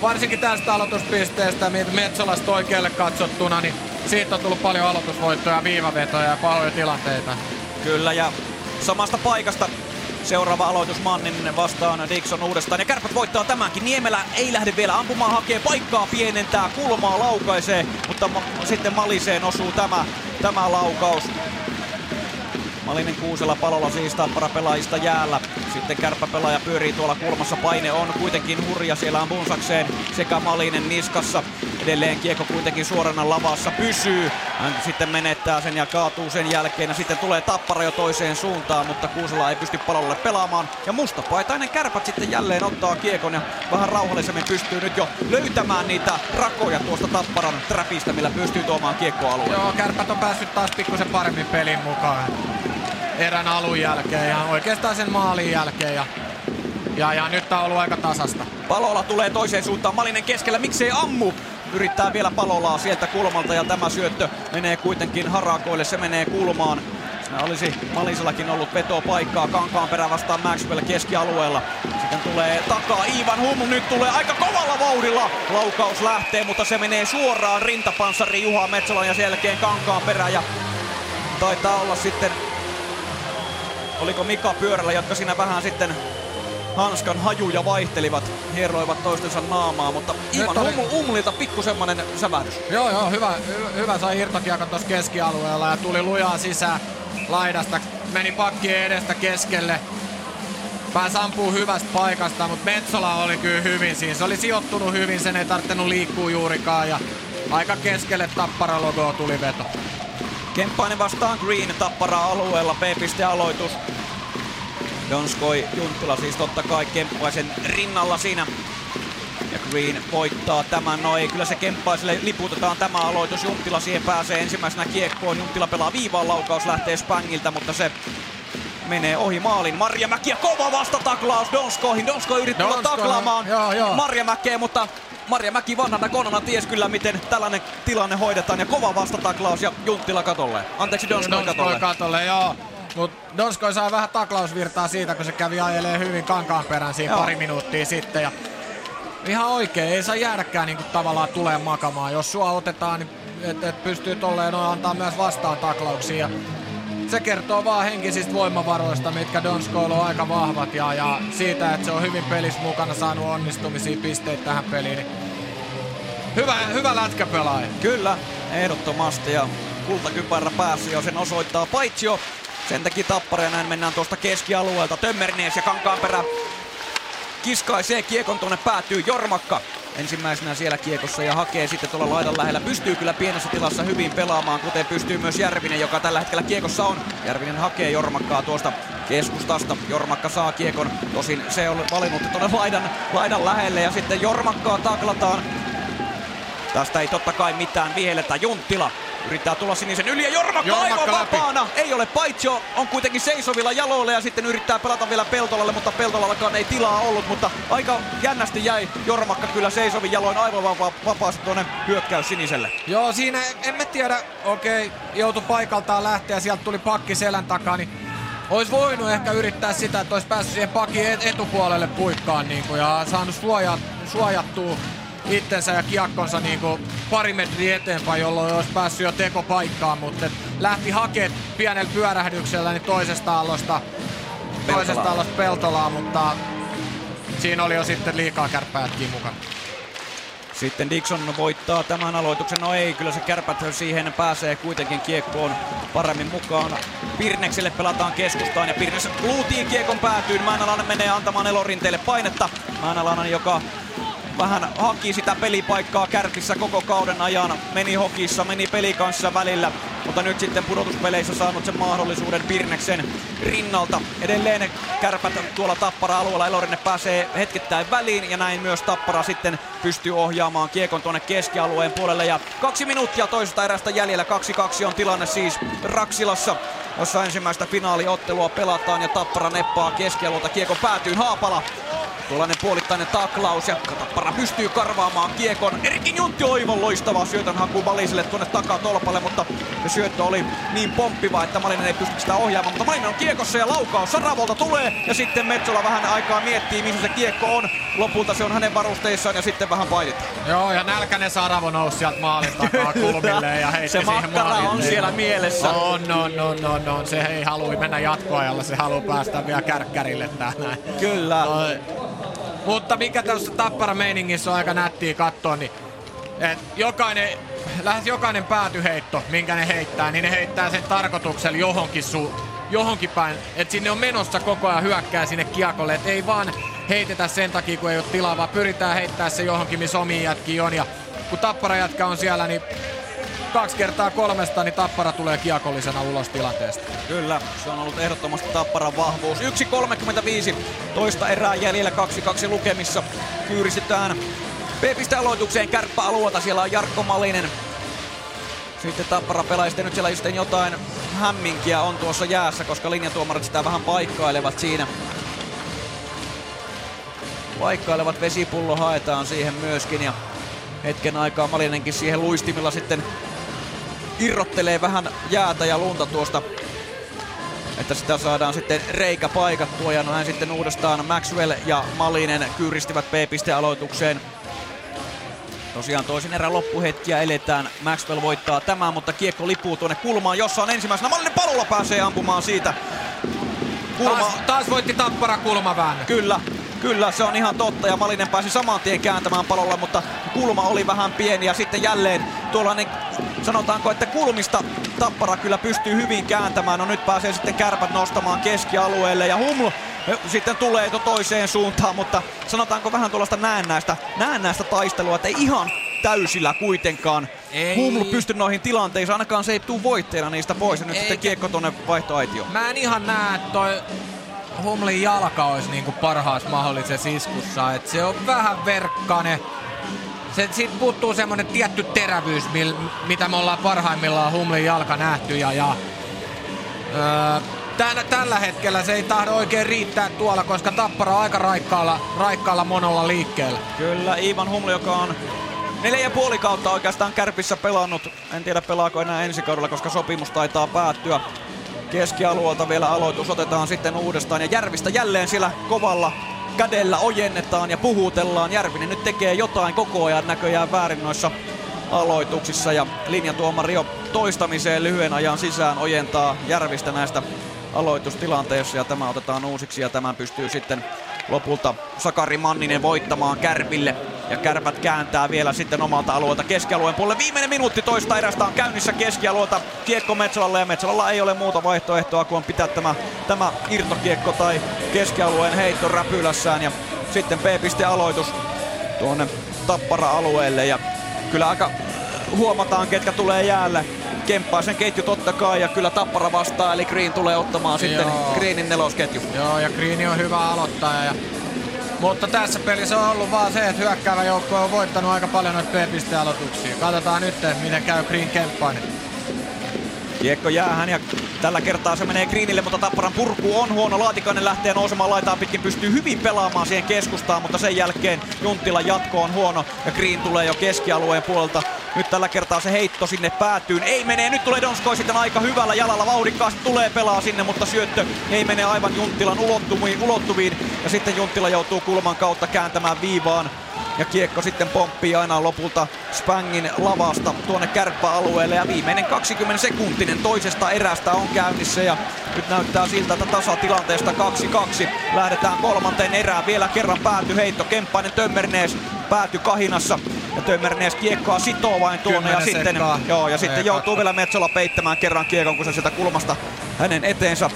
varsinkin tästä aloituspisteestä Metsolasta oikealle katsottuna, niin siitä on tullut paljon aloitusvoittoja, viivavetoja ja pahoja tilanteita. Kyllä ja samasta paikasta seuraava aloitus Manninen vastaan Dixon uudestaan ja kärpät voittaa tämänkin. Niemelä ei lähde vielä ampumaan, hakee paikkaa, pienentää, kulmaa laukaisee, mutta ma- sitten Maliseen osuu tämä, tämä laukaus. Malinen kuusella palolla siis tappara pelaajista jäällä. Sitten kärppäpelaaja pyörii tuolla kulmassa. Paine on kuitenkin hurja. Siellä on Bunsakseen sekä Malinen niskassa. Edelleen kiekko kuitenkin suorana lavassa pysyy. Hän sitten menettää sen ja kaatuu sen jälkeen. Ja sitten tulee tappara jo toiseen suuntaan, mutta Kuusela ei pysty palolle pelaamaan. Ja mustapaitainen kärpät sitten jälleen ottaa kiekon ja vähän rauhallisemmin pystyy nyt jo löytämään niitä rakoja tuosta tapparan trapista, millä pystyy tuomaan kiekkoa alueelle. Joo, kärpät on päässyt taas pikkusen paremmin pelin mukaan erän alun jälkeen ja oikeastaan sen maalin jälkeen. Ja, ja, ja nyt tää on ollut aika tasasta. Palola tulee toiseen suuntaan, Malinen keskellä, miksei ammu? Yrittää vielä Palolaa sieltä kulmalta ja tämä syöttö menee kuitenkin harakoille, se menee kulmaan. Siinä olisi Malisellakin ollut veto paikkaa Kankaan perä vastaan Maxwell keskialueella. Sitten tulee takaa Ivan Humu, nyt tulee aika kovalla vauhdilla. Laukaus lähtee, mutta se menee suoraan rintapanssari Juha Metsolan ja sen jälkeen Kankaan perä. Ja taitaa olla sitten, oliko Mika pyörällä, jotka siinä vähän sitten hanskan hajuja vaihtelivat, hieroivat toistensa naamaa, mutta Ivan oli- Humu, Humulilta pikku semmonen sävähdys. Joo, joo, hyvä, hy- hyvä sai irtokiekon tuossa keskialueella ja tuli lujaa sisään laidasta. Meni pakkien edestä keskelle. Pääsi ampuu hyvästä paikasta, mutta Metsola oli kyllä hyvin siinä. Se oli sijoittunut hyvin, sen ei tarvinnut liikkua juurikaan ja aika keskelle tappara logoa tuli veto. Kemppainen vastaan Green tappara alueella, B-piste aloitus. Donskoi Junttila siis totta kai Kemppaisen rinnalla siinä. Ja Green voittaa tämän. No ei, kyllä se Kemppaiselle liputetaan tämä aloitus. Junttila siihen pääsee ensimmäisenä kiekkoon. Junttila pelaa viivaan laukaus, lähtee Spangilta, mutta se menee ohi maalin. Marjamäki ja kova vastataklaus Donskoihin. Donsko yrittää tulla taklaamaan. Marjamäkeä, mutta Marjamäki vanhana konana ties kyllä, miten tällainen tilanne hoidetaan. Ja kova vastataklaus ja Junttila katolle. Anteeksi, Donskoi katolle. Katolle, joo. Mut Donskoi sai vähän taklausvirtaa siitä, kun se kävi ajelee hyvin kankaan perään siinä Joo. pari minuuttia sitten. Ja ihan oikein, ei saa jäädäkään niinku tavallaan tulee makamaan. Jos sua otetaan, niin et, et pystyy tolleen noin antaa myös vastaan taklauksia. Ja se kertoo vaan henkisistä voimavaroista, mitkä Donskoilla on aika vahvat ja, ja siitä, että se on hyvin pelissä mukana saanut onnistumisia pisteitä tähän peliin. Niin hyvä, hyvä lätkäpelaaja. Kyllä, ehdottomasti ja kultakypärä päässä jo sen osoittaa Paitsio. Sen teki tappara ja näin mennään tuosta keskialueelta. Tömmernees ja Kankaanperä kiskaisee kiekon tuonne päätyy Jormakka. Ensimmäisenä siellä kiekossa ja hakee sitten tuolla laidan lähellä. Pystyy kyllä pienessä tilassa hyvin pelaamaan, kuten pystyy myös Järvinen, joka tällä hetkellä kiekossa on. Järvinen hakee Jormakkaa tuosta keskustasta. Jormakka saa kiekon, tosin se on valinnut tuonne laidan, laidan lähelle ja sitten Jormakkaa taklataan. Tästä ei totta kai mitään vihelletä. Junttila yrittää tulla sinisen yli ja Jormakka, Jormakka aivan läpi. vapaana. Ei ole Paitsio, on kuitenkin seisovilla jaloilla ja sitten yrittää pelata vielä Peltolalle, mutta Peltolallakaan ei tilaa ollut. Mutta aika jännästi jäi Jormakka kyllä seisovin jaloin aivan vapa- vapaasti tuonne hyökkäys siniselle. Joo, siinä en mä tiedä, okei, joutui paikaltaan lähteä, sieltä tuli pakki selän takaa, niin olisi voinut ehkä yrittää sitä, että olisi päässyt siihen pakin et- etupuolelle puikkaan niin kuin, ja saanut suojat, suojattua itsensä ja kiekkonsa niin kuin pari metriä eteenpäin, jolloin olisi päässyt jo tekopaikkaan, mutta lähti hakemaan pienellä pyörähdyksellä niin toisesta allosta, toisesta allosta Peltolaa, mutta siinä oli jo sitten liikaa kärppäätkin mukana. Sitten Dixon voittaa tämän aloituksen. No ei, kyllä se kärpät siihen pääsee kuitenkin kiekkoon paremmin mukaan. Pirnekselle pelataan keskustaan ja Pirnes luutiin kiekon päätyyn. Määnäläinen menee antamaan Elorinteelle painetta. Määnäläinen, joka vähän haki sitä pelipaikkaa kärpissä koko kauden ajan. Meni hokissa, meni pelikanssa välillä, mutta nyt sitten pudotuspeleissä saanut sen mahdollisuuden Pirneksen rinnalta. Edelleen kärpät tuolla Tappara-alueella Elorinne pääsee hetkettäin väliin ja näin myös Tappara sitten pystyy ohjaamaan kiekon tuonne keskialueen puolelle. Ja kaksi minuuttia toisesta erästä jäljellä, 2-2 on tilanne siis Raksilassa jossa ensimmäistä finaaliottelua pelataan ja Tappara neppaa keskialueelta kiekon päätyyn Haapala. Tuollainen puolittainen taklaus ja Tappara pystyy karvaamaan kiekon. Erikin Juntti oivon loistava syötön haku Maliselle tuonne takatolpalle, mutta se syöttö oli niin pomppiva, että Malinen ei pysty sitä ohjaamaan. Mutta Malinen on kiekossa ja laukaus Saravolta tulee ja sitten Metsola vähän aikaa miettii, missä se kiekko on. Lopulta se on hänen varusteissaan ja sitten vähän painitaan. Joo, ja nälkäinen Saravo nousi sieltä maalin takaa kulmille ja heitti Se siihen makkara on siellä mielessä. On, on, on, on, on. Se ei halua mennä jatkoajalla, se haluaa päästä vielä kärkkärille täällä. Kyllä. Noi. Mutta mikä tässä tappara meiningissä on aika nättiä katsoa, niin et jokainen, lähes jokainen päätyheitto, minkä ne heittää, niin ne heittää sen tarkoituksella johonkin su, johonkin päin. Et sinne on menossa koko ajan hyökkää sinne kiekolle, et ei vaan heitetä sen takia, kun ei ole tilaa, vaan pyritään heittää se johonkin, missä omia jätkiä on. Ja kun tappara jätkä on siellä, niin kaksi kertaa kolmesta, niin tappara tulee kiekollisena ulos tilanteesta. Kyllä, se on ollut ehdottomasti Tapparan vahvuus. 1.35, toista erää jäljellä 2-2 lukemissa. Kyyristetään B-piste aloitukseen kärppäalueelta, siellä on Jarkko Malinen. Sitten Tappara pelaajista nyt siellä just jotain hämminkiä on tuossa jäässä, koska linjatuomarit sitä vähän paikkailevat siinä. Paikkailevat vesipullo haetaan siihen myöskin ja hetken aikaa Malinenkin siihen luistimilla sitten irrottelee vähän jäätä ja lunta tuosta että sitä saadaan sitten reikä paikattua ja näin sitten uudestaan Maxwell ja Malinen kyyristivät B-pistealoitukseen. Tosiaan toisen erän loppuhetkiä eletään. Maxwell voittaa tämän, mutta kiekko lipuu tuonne kulmaan, jossa on ensimmäisenä Malinen palolla pääsee ampumaan siitä. Kulma... Taas, taas voitti Tappara kulmaväännön. Kyllä, Kyllä, se on ihan totta ja Malinen pääsi saman tien kääntämään palolla, mutta kulma oli vähän pieni ja sitten jälleen tuollainen, sanotaanko, että kulmista Tappara kyllä pystyy hyvin kääntämään. No nyt pääsee sitten kärpät nostamaan keskialueelle ja Huml sitten tulee to toiseen suuntaan, mutta sanotaanko vähän tuollaista näennäistä, näennäistä taistelua, että ei ihan täysillä kuitenkaan Ei. Huml pysty noihin tilanteisiin, ainakaan se ei tule voitteena niistä pois ja nyt Eikä- sitten kiekko tuonne vaihtoaitioon. Mä en ihan näe, että toi Humlin jalka olisi niinku parhaassa mahdollisessa iskussa. Et se on vähän verkkane. Se, siitä puuttuu semmonen tietty terävyys, mil, mitä me ollaan parhaimmillaan Humlin jalka nähty. Ja, ja, öö, tällä, tällä hetkellä se ei tahdo oikein riittää tuolla, koska Tappara on aika raikkaalla, raikkaalla monolla liikkeellä. Kyllä, Ivan Humli, joka on neljä puoli kautta oikeastaan kärpissä pelannut. En tiedä pelaako enää ensi kaudella, koska sopimus taitaa päättyä. Keskialueelta vielä aloitus otetaan sitten uudestaan ja Järvistä jälleen siellä kovalla kädellä ojennetaan ja puhutellaan. Järvinen nyt tekee jotain koko ajan näköjään väärin noissa aloituksissa ja linjatuomari jo toistamiseen lyhyen ajan sisään ojentaa Järvistä näistä aloitustilanteessa ja tämä otetaan uusiksi ja tämän pystyy sitten lopulta Sakari Manninen voittamaan Kärpille. Ja Kärpät kääntää vielä sitten omalta alueelta keskialueen puolelle. Viimeinen minuutti toista erästä on käynnissä keskialueelta. Kiekko Metsolalle ja Metsolalla ei ole muuta vaihtoehtoa kuin pitää tämä, tämä irtokiekko tai keskialueen heitto räpylässään. Ja sitten B-piste aloitus tuonne Tappara-alueelle. Ja kyllä aika huomataan, ketkä tulee jäälle. Kemppaisen ketju totta kai ja kyllä Tappara vastaa, eli Green tulee ottamaan sitten Joo. Greenin nelosketju. Joo, ja Green on hyvä aloittaja. Ja... Mutta tässä pelissä on ollut vaan se, että hyökkäävä joukko on voittanut aika paljon noita B-pistealoituksia. Katsotaan nyt, miten käy Green Kemppainen. Kiekko jäähän ja tällä kertaa se menee Greenille, mutta Tapparan purku on huono. Laatikainen lähtee nousemaan laitaan pitkin, pystyy hyvin pelaamaan siihen keskustaan, mutta sen jälkeen Junttilan jatko on huono ja Green tulee jo keskialueen puolelta. Nyt tällä kertaa se heitto sinne päätyyn. Ei mene, nyt tulee Donskoi sitten aika hyvällä jalalla vauhdikkaasti tulee pelaa sinne, mutta syöttö ei mene aivan Junttilan ulottuviin, ulottuviin. Ja sitten Junttila joutuu kulman kautta kääntämään viivaan. Ja kiekko sitten pomppii aina lopulta Spangin lavasta tuonne kärppäalueelle. Ja viimeinen 20 sekuntinen toisesta erästä on käynnissä. Ja nyt näyttää siltä, että tasatilanteesta 2-2 lähdetään kolmanteen erään. Vielä kerran pääty heitto, Kemppainen Tömmernees pääty kahinassa. Ja Tömmernees kiekkoa sitoo vain tuonne. Ja sitten, joo, ja sitten joutuu vielä Metsola peittämään kerran kiekon, kun se sieltä kulmasta hänen eteensä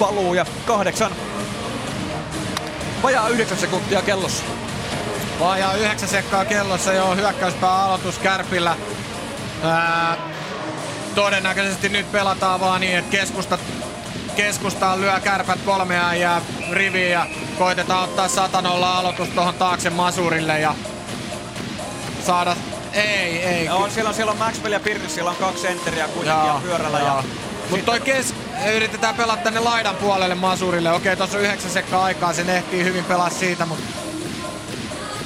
valuu. Ja kahdeksan vajaa yhdeksän sekuntia kellossa. Vajaa yhdeksän sekkaa kellossa jo hyökkäyspää aloitus Kärpillä. Ää, todennäköisesti nyt pelataan vaan niin, että keskusta, keskustaan lyö kärpät kolme äijää riviin ja koitetaan ottaa satanolla aloitus tuohon taakse Masurille ja saada... Ei, ei. Ja on, siellä, on, siellä on Maxwell ja Pirnis, siellä on kaksi sentteriä kuitenkin ja pyörällä. Ja, Mutta toi kes... Yritetään pelata tänne laidan puolelle Masurille. Okei, tuossa on yhdeksän sekkaa aikaa, se ehtii hyvin pelaa siitä, mutta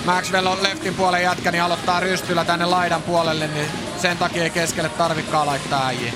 Maxwell on leftin puolen jätkä, niin aloittaa rystyllä tänne laidan puolelle, niin sen takia ei keskelle tarvikkaa laittaa äijiä.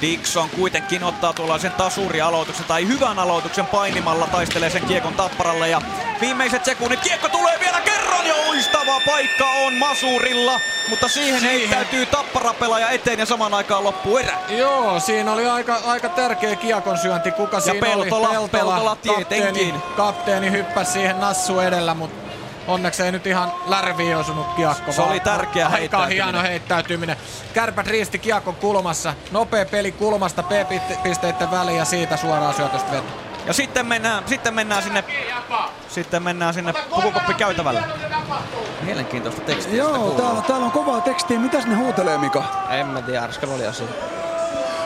Dixon kuitenkin ottaa tuollaisen tasurialoituksen tai hyvän aloituksen painimalla, taistelee sen kiekon tapparalle ja viimeiset sekunnit, kiekko tulee vielä kerran ja loistava paikka on Masurilla, mutta siihen, siihen. heittäytyy tapparapelaaja eteen ja saman aikaan loppuu erä. Joo, siinä oli aika, aika tärkeä kiekon syönti. Kuka siinä Peltola, oli? Peltola kapteeni, tietenkin. kapteeni hyppäsi siihen nassu edellä, mutta onneksi ei nyt ihan lärviin osunut kiekko. Se oli tärkeä Aika heittäytyminen. hieno heittäytyminen. Kärpät riisti kiekon kulmassa. Nopea peli kulmasta P-pisteiden väliin ja siitä suoraan syötöstä veto. Ja sitten mennään, sitten mennään sinne, sitten mennään sinne pukukoppikäytävälle. Mielenkiintoista tekstiä. Joo, täällä, täällä on kovaa tekstiä. Mitäs ne huutelee, Mika? En mä tiedä, äsken oli asia.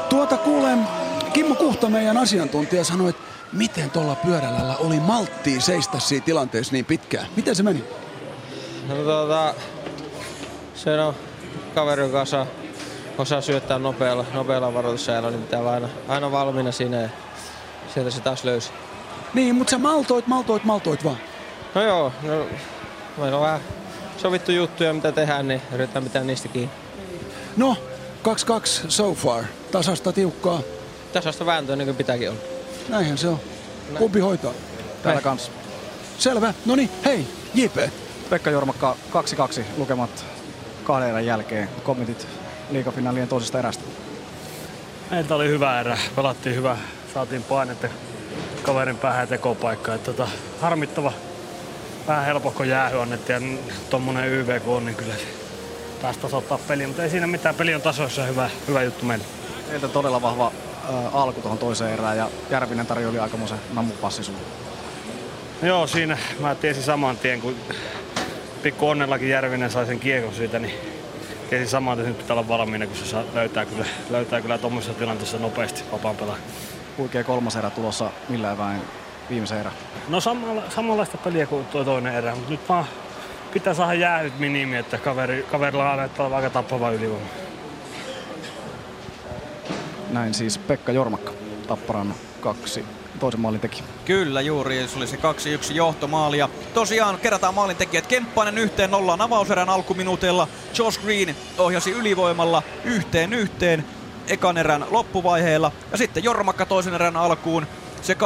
Tuota kuulen, Kimmo Kuhta, meidän asiantuntija, sanoi, että miten tuolla pyörällä oli malttia seistä siinä tilanteessa niin pitkään. Miten se meni? No tuota, se on kaveri, joka osaa, syöttää nopealla, nopealla varoitusajalla, niin pitää olla aina, aina valmiina siinä ja sieltä se taas löysi. Niin, mutta sä maltoit, maltoit, maltoit vaan. No joo, no, meillä on vähän sovittu juttuja, mitä tehdään, niin yritetään pitää niistä kiinni. No, 2-2 so far. Tasasta tiukkaa. tasasta vääntöä niin kuin pitääkin olla. Näinhän se on. Kumpi hoitaa? Täällä kanssa. Selvä. No niin, hei, JP. Pekka Jormakka 2-2 lukemat kahden erän jälkeen. Kommentit liigafinaalien toisesta erästä. Meiltä oli hyvä erä. Pelattiin hyvä. Saatiin painetta kaverin päähän ja tekopaikkaa. Että tota, harmittava. Vähän helpohko jäähy annettiin ja tommonen YVK on, niin kyllä taas tasoittaa peliä. Mutta ei siinä mitään. Peli on tasoissa hyvä, hyvä juttu meille. Teiltä todella vahva alku tuohon toiseen erään ja Järvinen tarjoili aikamoisen nammupassi sulle. Joo, siinä mä tiesin saman tien, kun pikku onnellakin Järvinen sai sen kiekon siitä, niin tiesin saman tien, että nyt pitää olla valmiina, kun se saa, löytää kyllä, löytää kyllä tuommoisessa tilanteessa nopeasti vapaan pelaajan. Huikea kolmas erä tulossa millä eväin viimeisen erä. No samalla, samanlaista peliä kuin tuo toinen erä, mutta nyt vaan pitää saada jäähyt minimi, että kaveri, kaverilla näyttää olevan aika tappava ylivoima. Näin siis Pekka Jormakka, Tapparan kaksi toisen maalin teki. Kyllä juuri, se oli se 2-1 johtomaali. Ja tosiaan kerätään maalintekijät Kemppainen yhteen nollaan avauserän alkuminuuteilla. Josh Green ohjasi ylivoimalla yhteen yhteen ekan erän loppuvaiheella. Ja sitten Jormakka toisen erän alkuun se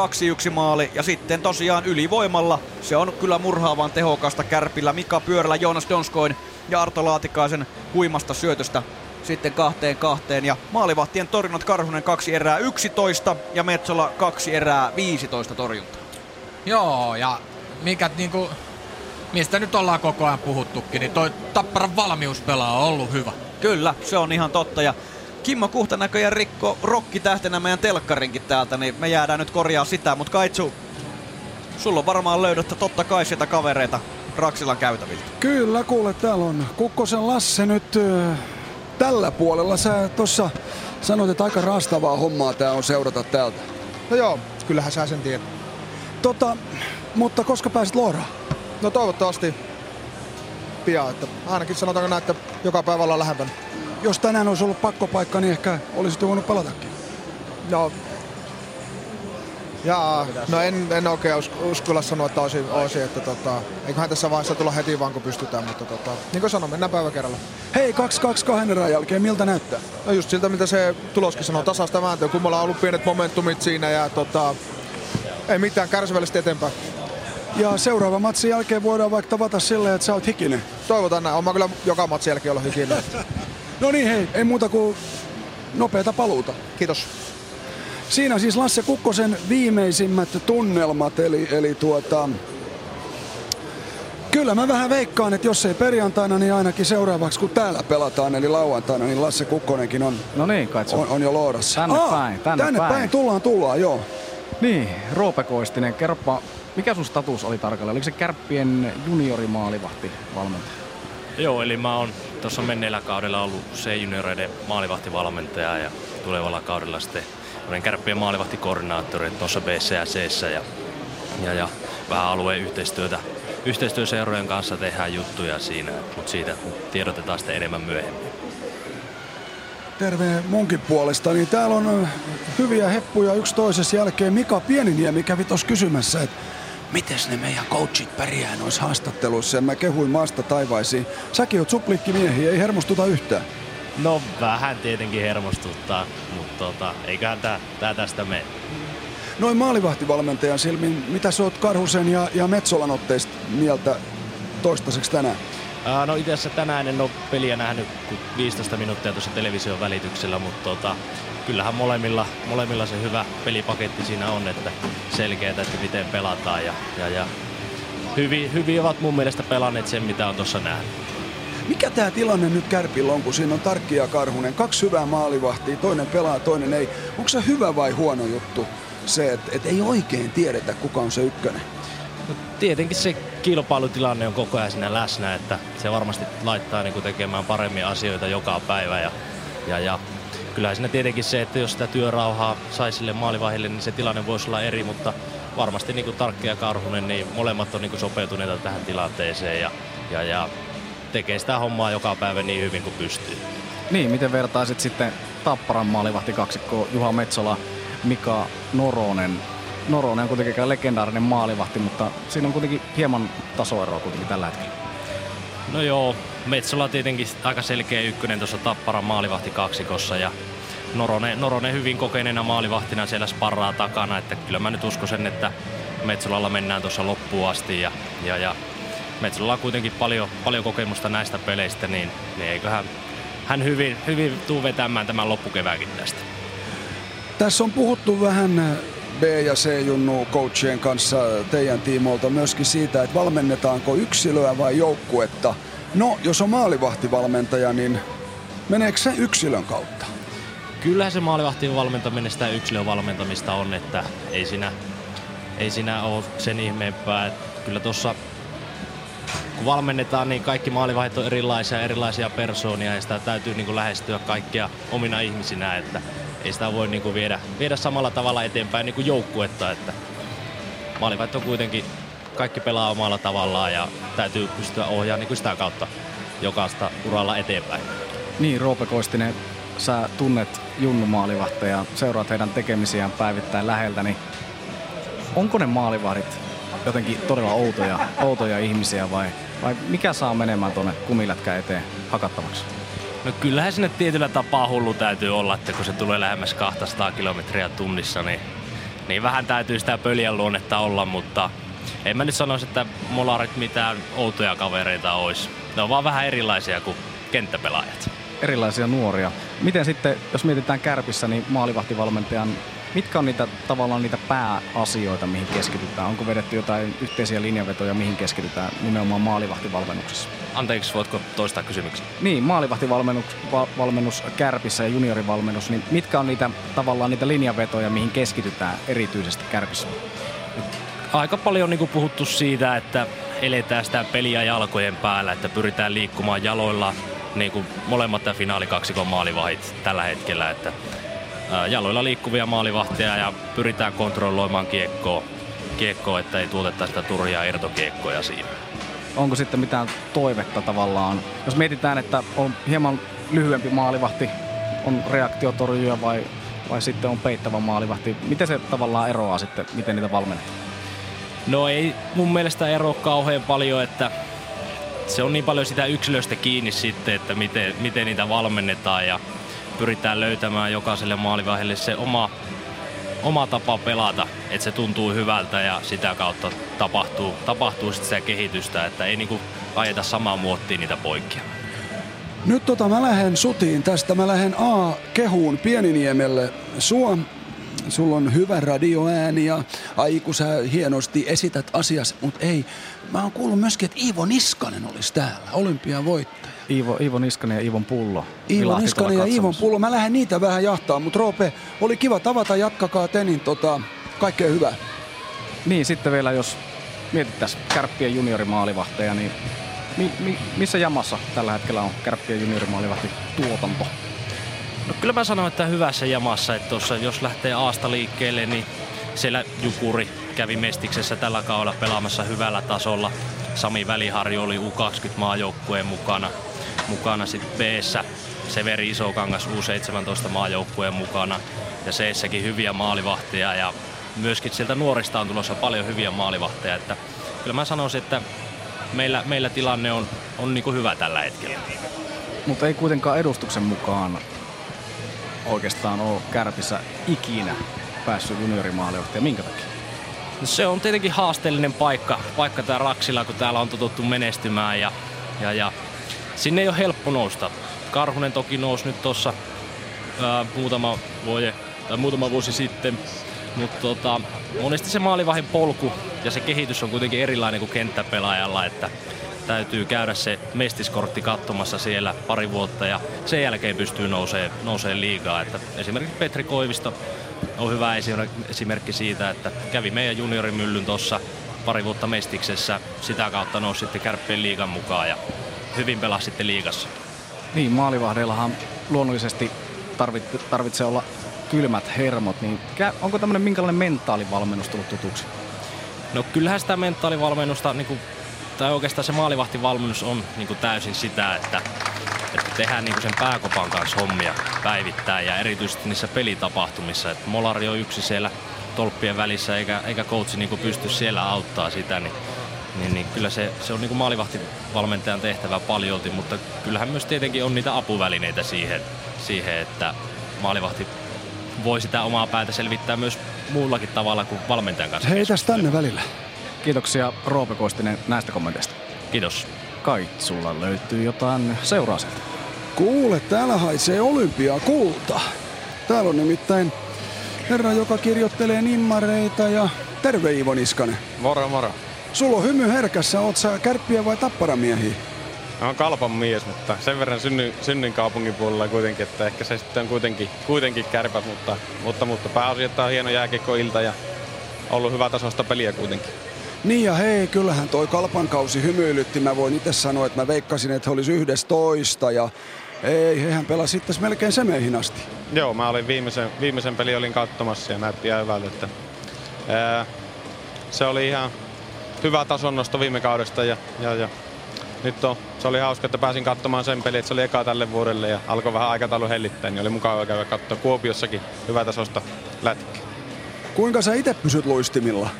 2-1 maali ja sitten tosiaan ylivoimalla. Se on kyllä murhaavan tehokasta kärpillä Mika Pyörällä, Joonas Donskoin ja Arto Laatikaisen huimasta syötöstä sitten kahteen kahteen. Ja maalivahtien torjunnat Karhunen kaksi erää 11 ja Metsola kaksi erää 15 torjuntaa. Joo, ja mikä niinku, mistä nyt ollaan koko ajan puhuttukin, niin toi Tapparan valmiuspela on ollut hyvä. Kyllä, se on ihan totta. Ja Kimmo Kuhta näköjään rikko rokkitähtenä meidän telkkarinkin täältä, niin me jäädään nyt korjaa sitä. Mutta Kaitsu, sulla on varmaan löydettä totta kai sitä kavereita Raksilan käytäviltä. Kyllä, kuule, täällä on Kukkosen Lasse nyt tällä puolella. Sä tuossa sanoit, että aika raastavaa hommaa tää on seurata täältä. No joo, kyllähän sä sen tiedät. Tota, mutta koska pääsit Looraan? No toivottavasti pian, että ainakin sanotaanko näin, että joka päivä ollaan lähempänä. Jos tänään olisi ollut pakkopaikka, niin ehkä olisit voinut pelatakin. No, Jaa, no en, en oikein us, uskalla sanoa, että olisi, olisi että tota, eiköhän tässä vaiheessa tulla heti vaan kun pystytään, mutta tota, niin kuin sanoin, mennään päivä kerralla. Hei, 2-2 kahden erän jälkeen, miltä näyttää? No just siltä, mitä se tuloskin sanoo, tasasta vääntöä, kummalla on ollut pienet momentumit siinä ja tota, ei mitään, kärsivällisesti eteenpäin. Ja seuraava matsin jälkeen voidaan vaikka tavata silleen, että sä oot hikinen. Toivotaan näin, on mä kyllä joka matsin jälkeen olla hikinen. no niin, hei, ei muuta kuin nopeata paluuta. Kiitos. Siinä siis Lasse Kukkosen viimeisimmät tunnelmat, eli, eli tuota, Kyllä mä vähän veikkaan, että jos ei perjantaina, niin ainakin seuraavaksi kun täällä pelataan, eli lauantaina, niin Lasse Kukkonenkin on, no niin, on, on jo loodassa. Tänne Aa, päin, tänne, tänne päin. päin. tullaan, tullaan, joo. Niin, Roope Koistinen, kerropa, mikä sun status oli tarkalleen? Oliko se Kärppien juniorimaalivahti valmentaja? Joo, eli mä oon tuossa menneellä kaudella ollut C-junioreiden maalivahtivalmentaja ja tulevalla kaudella sitten kärppien maalivahtikoordinaattori tuossa BCSC ja, ja, ja vähän alueen yhteistyötä. Yhteistyöseurojen kanssa tehdään juttuja siinä, mutta siitä tiedotetaan sitten enemmän myöhemmin. Terve munkin puolesta. Niin täällä on hyviä heppuja yksi toisessa jälkeen. Mika Pieniniemi kävi tuossa kysymässä, että miten ne meidän coachit pärjää noissa haastatteluissa. Ja mä kehuin maasta taivaisiin. Säkin oot supplikkimiehiä, ei hermostuta yhtään. No vähän tietenkin hermostuttaa, mutta tota, eiköhän tää, tää tästä mene. Noin maalivahtivalmentajan silmin, mitä sä oot Karhusen ja, ja Metsolan otteista mieltä toistaiseksi tänään? Ää, no itse asiassa tänään en ole peliä nähnyt kuin 15 minuuttia tuossa television välityksellä, mutta tota, kyllähän molemmilla, molemmilla se hyvä pelipaketti siinä on, että selkeää, että miten pelataan ja, ja, ja hyvin, hyvin ovat mun mielestä pelanneet sen, mitä on tuossa nähnyt. Mikä tämä tilanne nyt Kärpillä on, kun siinä on Tarkki ja Karhunen, kaksi hyvää maalivahtia, toinen pelaa, toinen ei. Onko se hyvä vai huono juttu se, että et ei oikein tiedetä, kuka on se ykkönen? No, tietenkin se kilpailutilanne on koko ajan siinä läsnä, että se varmasti laittaa niin kuin tekemään paremmin asioita joka päivä. Ja, ja, ja kyllähän siinä tietenkin se, että jos sitä työrauhaa saisi sille maalivahille, niin se tilanne voisi olla eri, mutta varmasti niin kuin Tarkki ja Karhunen, niin molemmat on niin kuin sopeutuneita tähän tilanteeseen ja, ja, ja tekee sitä hommaa joka päivä niin hyvin kuin pystyy. Niin, miten vertaisit sitten Tapparan maalivahti kaksikko Juha Metsola, Mika Noronen. Noronen on kuitenkin legendaarinen maalivahti, mutta siinä on kuitenkin hieman tasoeroa kuitenkin tällä hetkellä. No joo, Metsola tietenkin aika selkeä ykkönen tuossa Tapparan maalivahti kaksikossa ja Noronen, Noronen hyvin kokeneena maalivahtina siellä sparraa takana, että kyllä mä nyt uskoisin, että Metsolalla mennään tuossa loppuun asti ja, ja, ja Metsolalla on kuitenkin paljon, paljon kokemusta näistä peleistä, niin, niin eiköhän hän hyvin, hyvin tuu vetämään tämän loppukevääkin tästä. Tässä on puhuttu vähän äh, B- ja C-junnu coachien kanssa teidän tiimoilta myöskin siitä, että valmennetaanko yksilöä vai joukkuetta. No, jos on maalivahtivalmentaja, niin meneekö se yksilön kautta? Kyllähän se maalivahtin valmentaminen sitä yksilön valmentamista on, että ei siinä, ei siinä ole sen ihmeempää. Että kyllä tuossa kun valmennetaan, niin kaikki maalivahdit on erilaisia, erilaisia persoonia ja sitä täytyy niin kuin lähestyä kaikkia omina ihmisinä, että ei sitä voi niin kuin viedä, viedä samalla tavalla eteenpäin niin kuin joukkuetta, että maalivahdit on kuitenkin, kaikki pelaa omalla tavallaan ja täytyy pystyä ohjaamaan niin kuin sitä kautta jokaista uralla eteenpäin. Niin, Roope Koistinen, sä tunnet Junnu maalivahteja, seuraat heidän tekemisiään päivittäin läheltä, niin onko ne maalivahdit jotenkin todella outoja, outoja ihmisiä vai, vai mikä saa menemään tuonne kumilätkä eteen hakattavaksi? No kyllähän sinne tietyllä tapaa hullu täytyy olla, että kun se tulee lähemmäs 200 kilometriä tunnissa, niin, niin vähän täytyy sitä pöljän luonnetta olla, mutta en mä nyt sanoisi, että molarit mitään outoja kavereita olisi. Ne on vaan vähän erilaisia kuin kenttäpelaajat. Erilaisia nuoria. Miten sitten, jos mietitään kärpissä, niin maalivahtivalmentajan Mitkä on niitä tavallaan niitä pääasioita, mihin keskitytään? Onko vedetty jotain yhteisiä linjavetoja, mihin keskitytään nimenomaan maalivahtivalmennuksessa? Anteeksi, voitko toistaa kysymyksen? Niin, maalivahtivalmennus val, valmennus kärpissä ja juniorivalmennus, niin mitkä on niitä tavallaan niitä linjavetoja, mihin keskitytään erityisesti kärpissä? Aika paljon on niin puhuttu siitä, että eletään sitä peliä jalkojen päällä, että pyritään liikkumaan jaloilla niin kuin molemmat finaalikaksikon maalivahit tällä hetkellä, että jaloilla liikkuvia maalivahteja ja pyritään kontrolloimaan kiekkoa, kiekkoa että ei tuoteta sitä turhia irtokiekkoja siinä. Onko sitten mitään toivetta tavallaan? Jos mietitään, että on hieman lyhyempi maalivahti, on reaktiotorjuja vai, vai sitten on peittävä maalivahti. Miten se tavallaan eroaa sitten, miten niitä valmennetaan? No ei mun mielestä eroa kauhean paljon, että se on niin paljon sitä yksilöstä kiinni sitten, että miten, miten niitä valmennetaan ja pyritään löytämään jokaiselle maalivahdelle se oma, oma tapa pelata, että se tuntuu hyvältä ja sitä kautta tapahtuu, tapahtuu sitten sitä kehitystä, että ei niinku ajeta samaa muottiin niitä poikkia. Nyt tota mä lähden sutiin tästä. Mä lähden A kehuun Pieniniemelle. Sua sulla on hyvä radioääni ja ai kun sä hienosti esität asias, mutta ei. Mä oon kuullut myöskin, että Iivo Niskanen olisi täällä, olympiavoittaja. Iivo, Iivo Niskanen ja Iivon Pullo. Iivo Niskanen ja Iivon Pullo. Mä lähden niitä vähän jahtaa, mutta Roope, oli kiva tavata, jatkakaa te, niin tota, kaikkea hyvää. Niin, sitten vielä jos mietittäisiin kärppien juniorimaalivahteja, niin mi, mi, missä jamassa tällä hetkellä on kärppien juniorimaalivahti tuotanto? No kyllä mä sanon, että hyvässä jamassa, että tuossa jos lähtee Aasta liikkeelle, niin siellä Jukuri kävi Mestiksessä tällä kaudella pelaamassa hyvällä tasolla. Sami Väliharju oli U20-maajoukkueen mukana. Mukana sitten b Severi Isokangas U17 maajoukkueen mukana. Ja c hyviä maalivahteja ja myöskin sieltä nuorista on tulossa paljon hyviä maalivahteja. Että kyllä mä sanoisin, että meillä, meillä tilanne on, on niin kuin hyvä tällä hetkellä. Mutta ei kuitenkaan edustuksen mukaan oikeastaan ole Kärpissä ikinä päässyt juniorimaalijohtaja. Minkä takia? No se on tietenkin haasteellinen paikka, paikka tää Raksilla, kun täällä on totuttu menestymään ja, ja, ja sinne ei ole helppo nousta. Karhunen toki nousi nyt tuossa muutama, vuosi, tai muutama vuosi sitten, mutta tota, monesti se maalivahin polku ja se kehitys on kuitenkin erilainen kuin kenttäpelaajalla, että täytyy käydä se mestiskortti katsomassa siellä pari vuotta ja sen jälkeen pystyy nousee, nousee liigaa. Että esimerkiksi Petri Koivisto on hyvä esimerkki siitä, että kävi meidän juniorimyllyn tuossa pari vuotta Mestiksessä, sitä kautta nousi sitten Kärppien liigan mukaan ja hyvin pelasi sitten liigassa. Niin, maalivahdeillahan luonnollisesti tarvitsee, tarvitsee olla kylmät hermot, niin onko tämmöinen minkälainen mentaalivalmennus tullut tutuksi? No kyllähän sitä mentaalivalmennusta niin kuin tai oikeastaan se maalivahtivalmennus on niin kuin täysin sitä, että, että tehdään niin kuin sen pääkopan kanssa hommia päivittäin ja erityisesti niissä pelitapahtumissa. Että Molari on yksi siellä tolppien välissä eikä, eikä coachi niin kuin pysty siellä auttaa sitä, niin, niin, niin kyllä se, se on niin maalivahtivalmentajan tehtävä paljolti, mutta kyllähän myös tietenkin on niitä apuvälineitä siihen, siihen että maalivahti voi sitä omaa päätä selvittää myös muullakin tavalla kuin valmentajan kanssa. Heitäs tänne välillä. Kiitoksia Roope Koistinen näistä kommenteista. Kiitos. Kai, sulla löytyy jotain seuraa sieltä. Kuule, täällä haisee olympiakulta. Täällä on nimittäin herra, joka kirjoittelee nimmareita ja terve Iivo Niskanen. Moro, moro. Sulla on hymy herkässä, oot sä kärppiä vai tapparamiehiä? Mä oon kalpan mies, mutta sen verran synny, synnyin kaupungin puolella kuitenkin, että ehkä se sitten on kuitenkin, kuitenkin kärpät, mutta, mutta, mutta pääosin, että on hieno jääkiekkoilta ja ollut hyvä tasosta peliä kuitenkin. Niin ja hei, kyllähän toi kalpan kausi hymyilytti. Mä voin itse sanoa, että mä veikkasin, että he olisi yhdessä toista ja ei, hehän pelasi sitten melkein semeihin asti. Joo, mä olin viimeisen, viimeisen peli olin katsomassa ja näytti ihan hyvältä, että ää, se oli ihan hyvä tasonnosto viime kaudesta ja, ja, ja nyt on, se oli hauska, että pääsin katsomaan sen pelin, että se oli eka tälle vuodelle ja alkoi vähän aikataulu hellittää, niin oli mukava käydä katsoa Kuopiossakin hyvä tasosta lätkä. Kuinka sä itse pysyt luistimilla?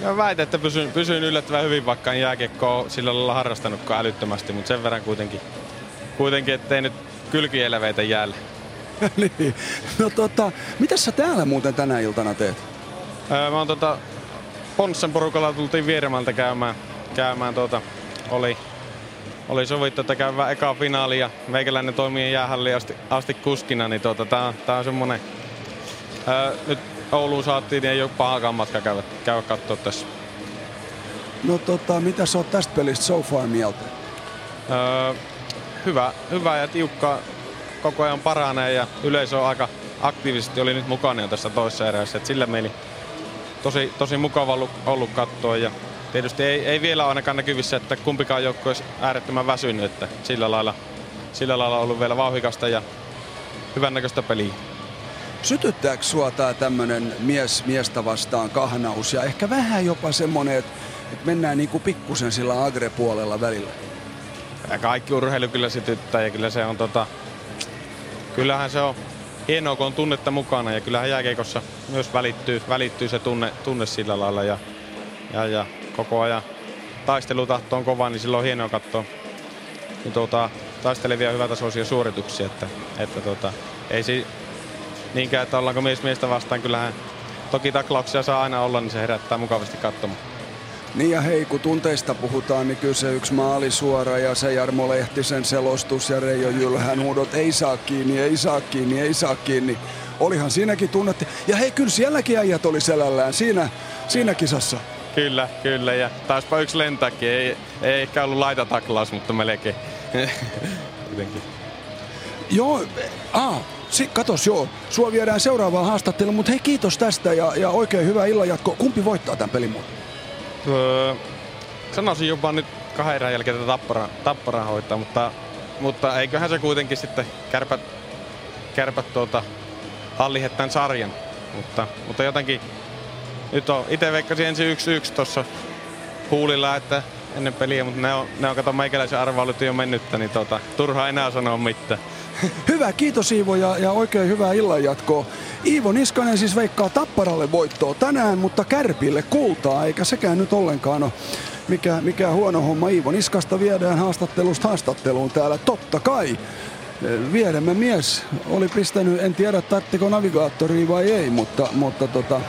Ja väitän, että pysyn, pysyn yllättävän hyvin, vaikka en jääkiekkoa sillä lailla harrastanutkaan älyttömästi, mutta sen verran kuitenkin, kuitenkin ettei nyt kylkieleveitä jäällä. niin. No tota, mitä sä täällä muuten tänä iltana teet? Öö, mä oon tota, Ponssen porukalla tultiin Vieremältä käymään, käymään tuota, oli, oli sovittu, että käydään eka finaali ja meikäläinen toimii jäähalliin asti, asti kuskina, niin tuota, tää, tää on semmonen, öö, nyt Ouluun saatiin, niin ei ole pahakaan matka käydä, käydä katsoa tässä. No tota, mitä sä oot tästä pelistä so far mieltä? Öö, hyvä, hyvä ja tiukka koko ajan paranee ja yleisö on aika aktiivisesti oli nyt mukana jo tässä toisessa erässä. Et sillä meillä tosi, tosi mukava ollut, ollut katsoa ja tietysti ei, ei vielä ainakaan näkyvissä, että kumpikaan joukko olisi äärettömän väsynyt, että sillä lailla, sillä lailla on ollut vielä vauhikasta ja hyvännäköistä peliä. Sytyttääkö sua tää tämmönen mies miestä vastaan kahnaus ja ehkä vähän jopa semmonen, että et mennään niinku pikkusen sillä agre-puolella välillä? Ja kaikki urheilu kyllä sytyttää ja kyllä se on tota, kyllähän se on hienoa, kun on tunnetta mukana ja kyllähän jääkeikossa myös välittyy, välittyy se tunne, tunne sillä lailla ja, ja, ja koko ajan taistelutahto on kova, niin silloin on hienoa katsoa niin tuota, taistelevia hyvätasoisia suorituksia, että, että tuota, ei si, niinkään, että ollaanko mies miestä vastaan, kyllähän toki taklauksia saa aina olla, niin se herättää mukavasti katsomaan. Niin ja hei, kun tunteista puhutaan, niin kyllä se yksi maalisuora ja se Jarmo Lehtisen selostus ja Reijo Jylhän huudot ei saa kiinni, ei saa kiinni, ei saa kiinni. Olihan siinäkin tunnettu. Ja hei, kyllä sielläkin äijät oli selällään siinä, siinä kisassa. Kyllä, kyllä. Ja taispa yksi lentääkin. Ei, ei ehkä ollut laitataklaus, mutta melkein. Jotenkin. Joo, ah, si, katos joo, sua viedään seuraavaan haastatteluun, mutta hei kiitos tästä ja, ja oikein hyvää illanjatkoa. Kumpi voittaa tämän pelin muuten? Öö, sanoisin jopa nyt kahden erän jälkeen tätä tappara, tappara hoitaa, mutta, mutta eiköhän se kuitenkin sitten kärpät, kärpät tuota, tämän sarjan. Mutta, mutta jotenkin nyt on, itse veikkasin ensin yksi yksi tuossa huulilla, että ennen peliä, mutta ne on, ne on kato meikäläisen arvailut jo mennyttä, niin tuota, turhaa enää sanoa mitään. Hyvä, kiitos Iivo ja, ja oikein hyvää illanjatkoa. Iivo Niskanen siis veikkaa Tapparalle voittoa tänään, mutta Kärpille kultaa, eikä sekään nyt ollenkaan ole mikä, mikä huono homma. Iivo Niskasta viedään haastattelusta haastatteluun täällä. Totta kai vieremme mies oli pistänyt, en tiedä tarttiko navigaattoriin vai ei, mutta, mutta tota,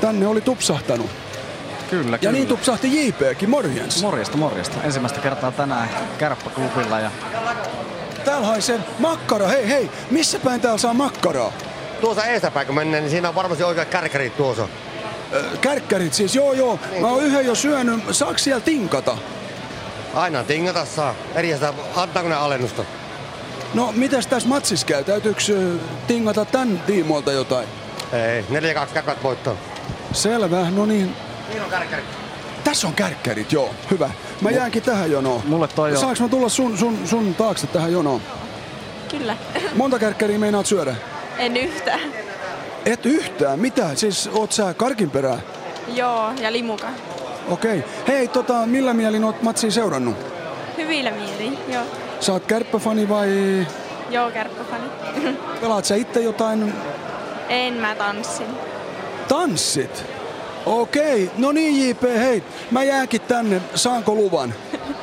tänne oli tupsahtanut. Kyllä, Ja kyllä. niin tupsahti JPkin, morjens. Morjesta, morjesta. Ensimmäistä kertaa tänään kärppäklubilla ja Täällä haisee makkara, hei hei, missä päin täällä saa makkaraa? Tuossa eestäpäin kun mennään, niin siinä on varmasti oikeat kärkärit tuossa. Kärkkärit siis, joo joo. Mä oon yhden jo syönyt. Saaks siellä tinkata? Aina tingata saa. Eri sitä, antaako ne alennusta? No, mitäs tässä matsissa käy? Täytyykö tingata tän tiimoilta jotain? Ei, 4-2 kärkät voittaa. Selvä, no niin. Niin on kärkärit. Tässä on kärkkärit, joo. Hyvä. Mä jäänkin tähän jonoon. Mulle toi on- Saanko mä tulla sun, sun, sun taakse tähän jonoon? Kyllä. Monta kärkkäriä meinaat syödä? En yhtään. Et yhtään. Mitä? Siis oot sä karkinperää? Joo, ja limuka. Okei. Hei, tota, millä mielin oot matsia seurannut? Hyvillä mieli, joo. Sä oot kärppäfani vai Joo, kärppäfani. pelaat sä itse jotain en mä tanssin. Tanssit? Okei, no niin JP, hei, mä jäänkin tänne, saanko luvan?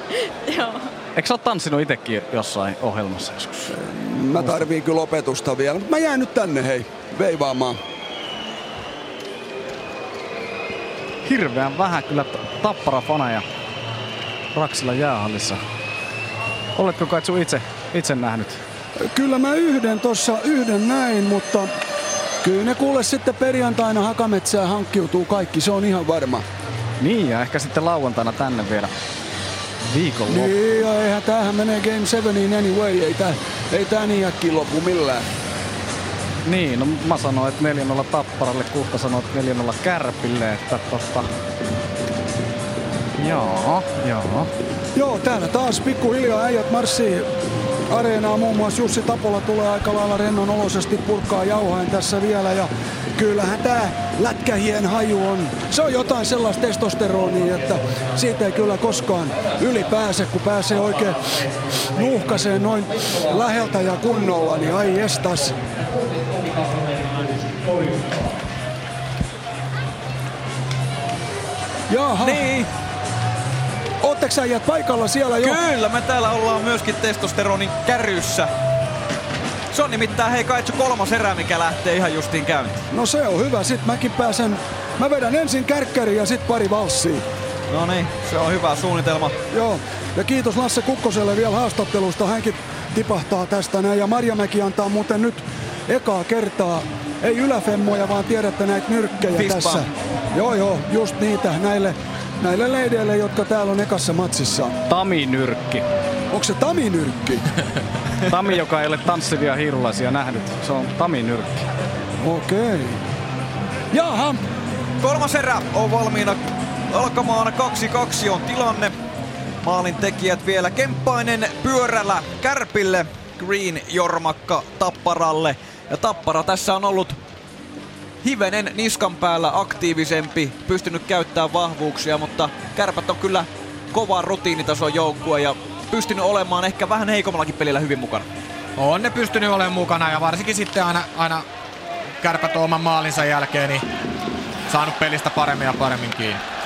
Joo. Eikö sä oo tanssinut itekin jossain ohjelmassa joskus? Mä tarviin kyllä opetusta vielä, mutta mä jään nyt tänne hei, veivaamaan. Hirveän vähän kyllä tappara faneja Raksilla jäähallissa. Oletko Kaitsu itse, itse nähnyt? Kyllä mä yhden tossa, yhden näin, mutta kyllä ne kuule sitten perjantaina Hakametsään hankkiutuu kaikki, se on ihan varma. Niin, ja ehkä sitten lauantaina tänne vielä viikonloppu. Niin, ja eihän tämähän menee Game 7 anyway, ei tää, ei tää niin äkkiä lopu millään. Niin, no mä sanoin, että 4-0 Tapparalle, Kuhta sanoi, että 4-0 Kärpille, että tota... Joo, joo. Joo, täällä taas pikkuhiljaa äijät marssii areenaa. Muun muassa Jussi Tapola tulee aika lailla rennon oloisesti purkkaa jauhain tässä vielä. Ja kyllähän tää lätkähien haju on, se on jotain sellaista testosteronia, että siitä ei kyllä koskaan yli pääse, kun pääsee oikein nuuhkaseen noin läheltä ja kunnolla, niin ai estas. Jaha. Niin. Ootteko sä paikalla siellä jo? Kyllä, me täällä ollaan myöskin testosteronin kärryssä. Se on nimittäin hei Kaitsu kolmas erä, mikä lähtee ihan justiin käyntiin. No se on hyvä, sit mäkin pääsen, mä vedän ensin kärkkäri ja sit pari valssia. No niin, se on hyvä suunnitelma. Joo, ja kiitos Lasse Kukkoselle vielä haastattelusta, hänkin tipahtaa tästä näin. Ja Marjamäki antaa muuten nyt ekaa kertaa, ei yläfemmoja, vaan tiedätte näitä nyrkkejä Fistbump. tässä. Joo joo, just niitä näille, näille leideille, jotka täällä on ekassa matsissa. Tami-nyrkki. Onko se Tami-nyrkki? Tami, joka ei ole tanssivia hiirulaisia nähnyt. Se on Tami-nyrkki. Okei. Jaha. Kolmas erä on valmiina alkamaan 2-2 on tilanne. Maalin tekijät vielä Kemppainen pyörällä Kärpille, Green Jormakka Tapparalle. Ja Tappara tässä on ollut hivenen niskan päällä aktiivisempi, pystynyt käyttämään vahvuuksia, mutta Kärpät on kyllä kova rutiinitason joukkue ja pystynyt olemaan ehkä vähän heikommallakin pelillä hyvin mukana. On ne pystynyt olemaan mukana ja varsinkin sitten aina, aina kärpät oman maalinsa jälkeen niin saanut pelistä paremmin ja paremmin kiinni.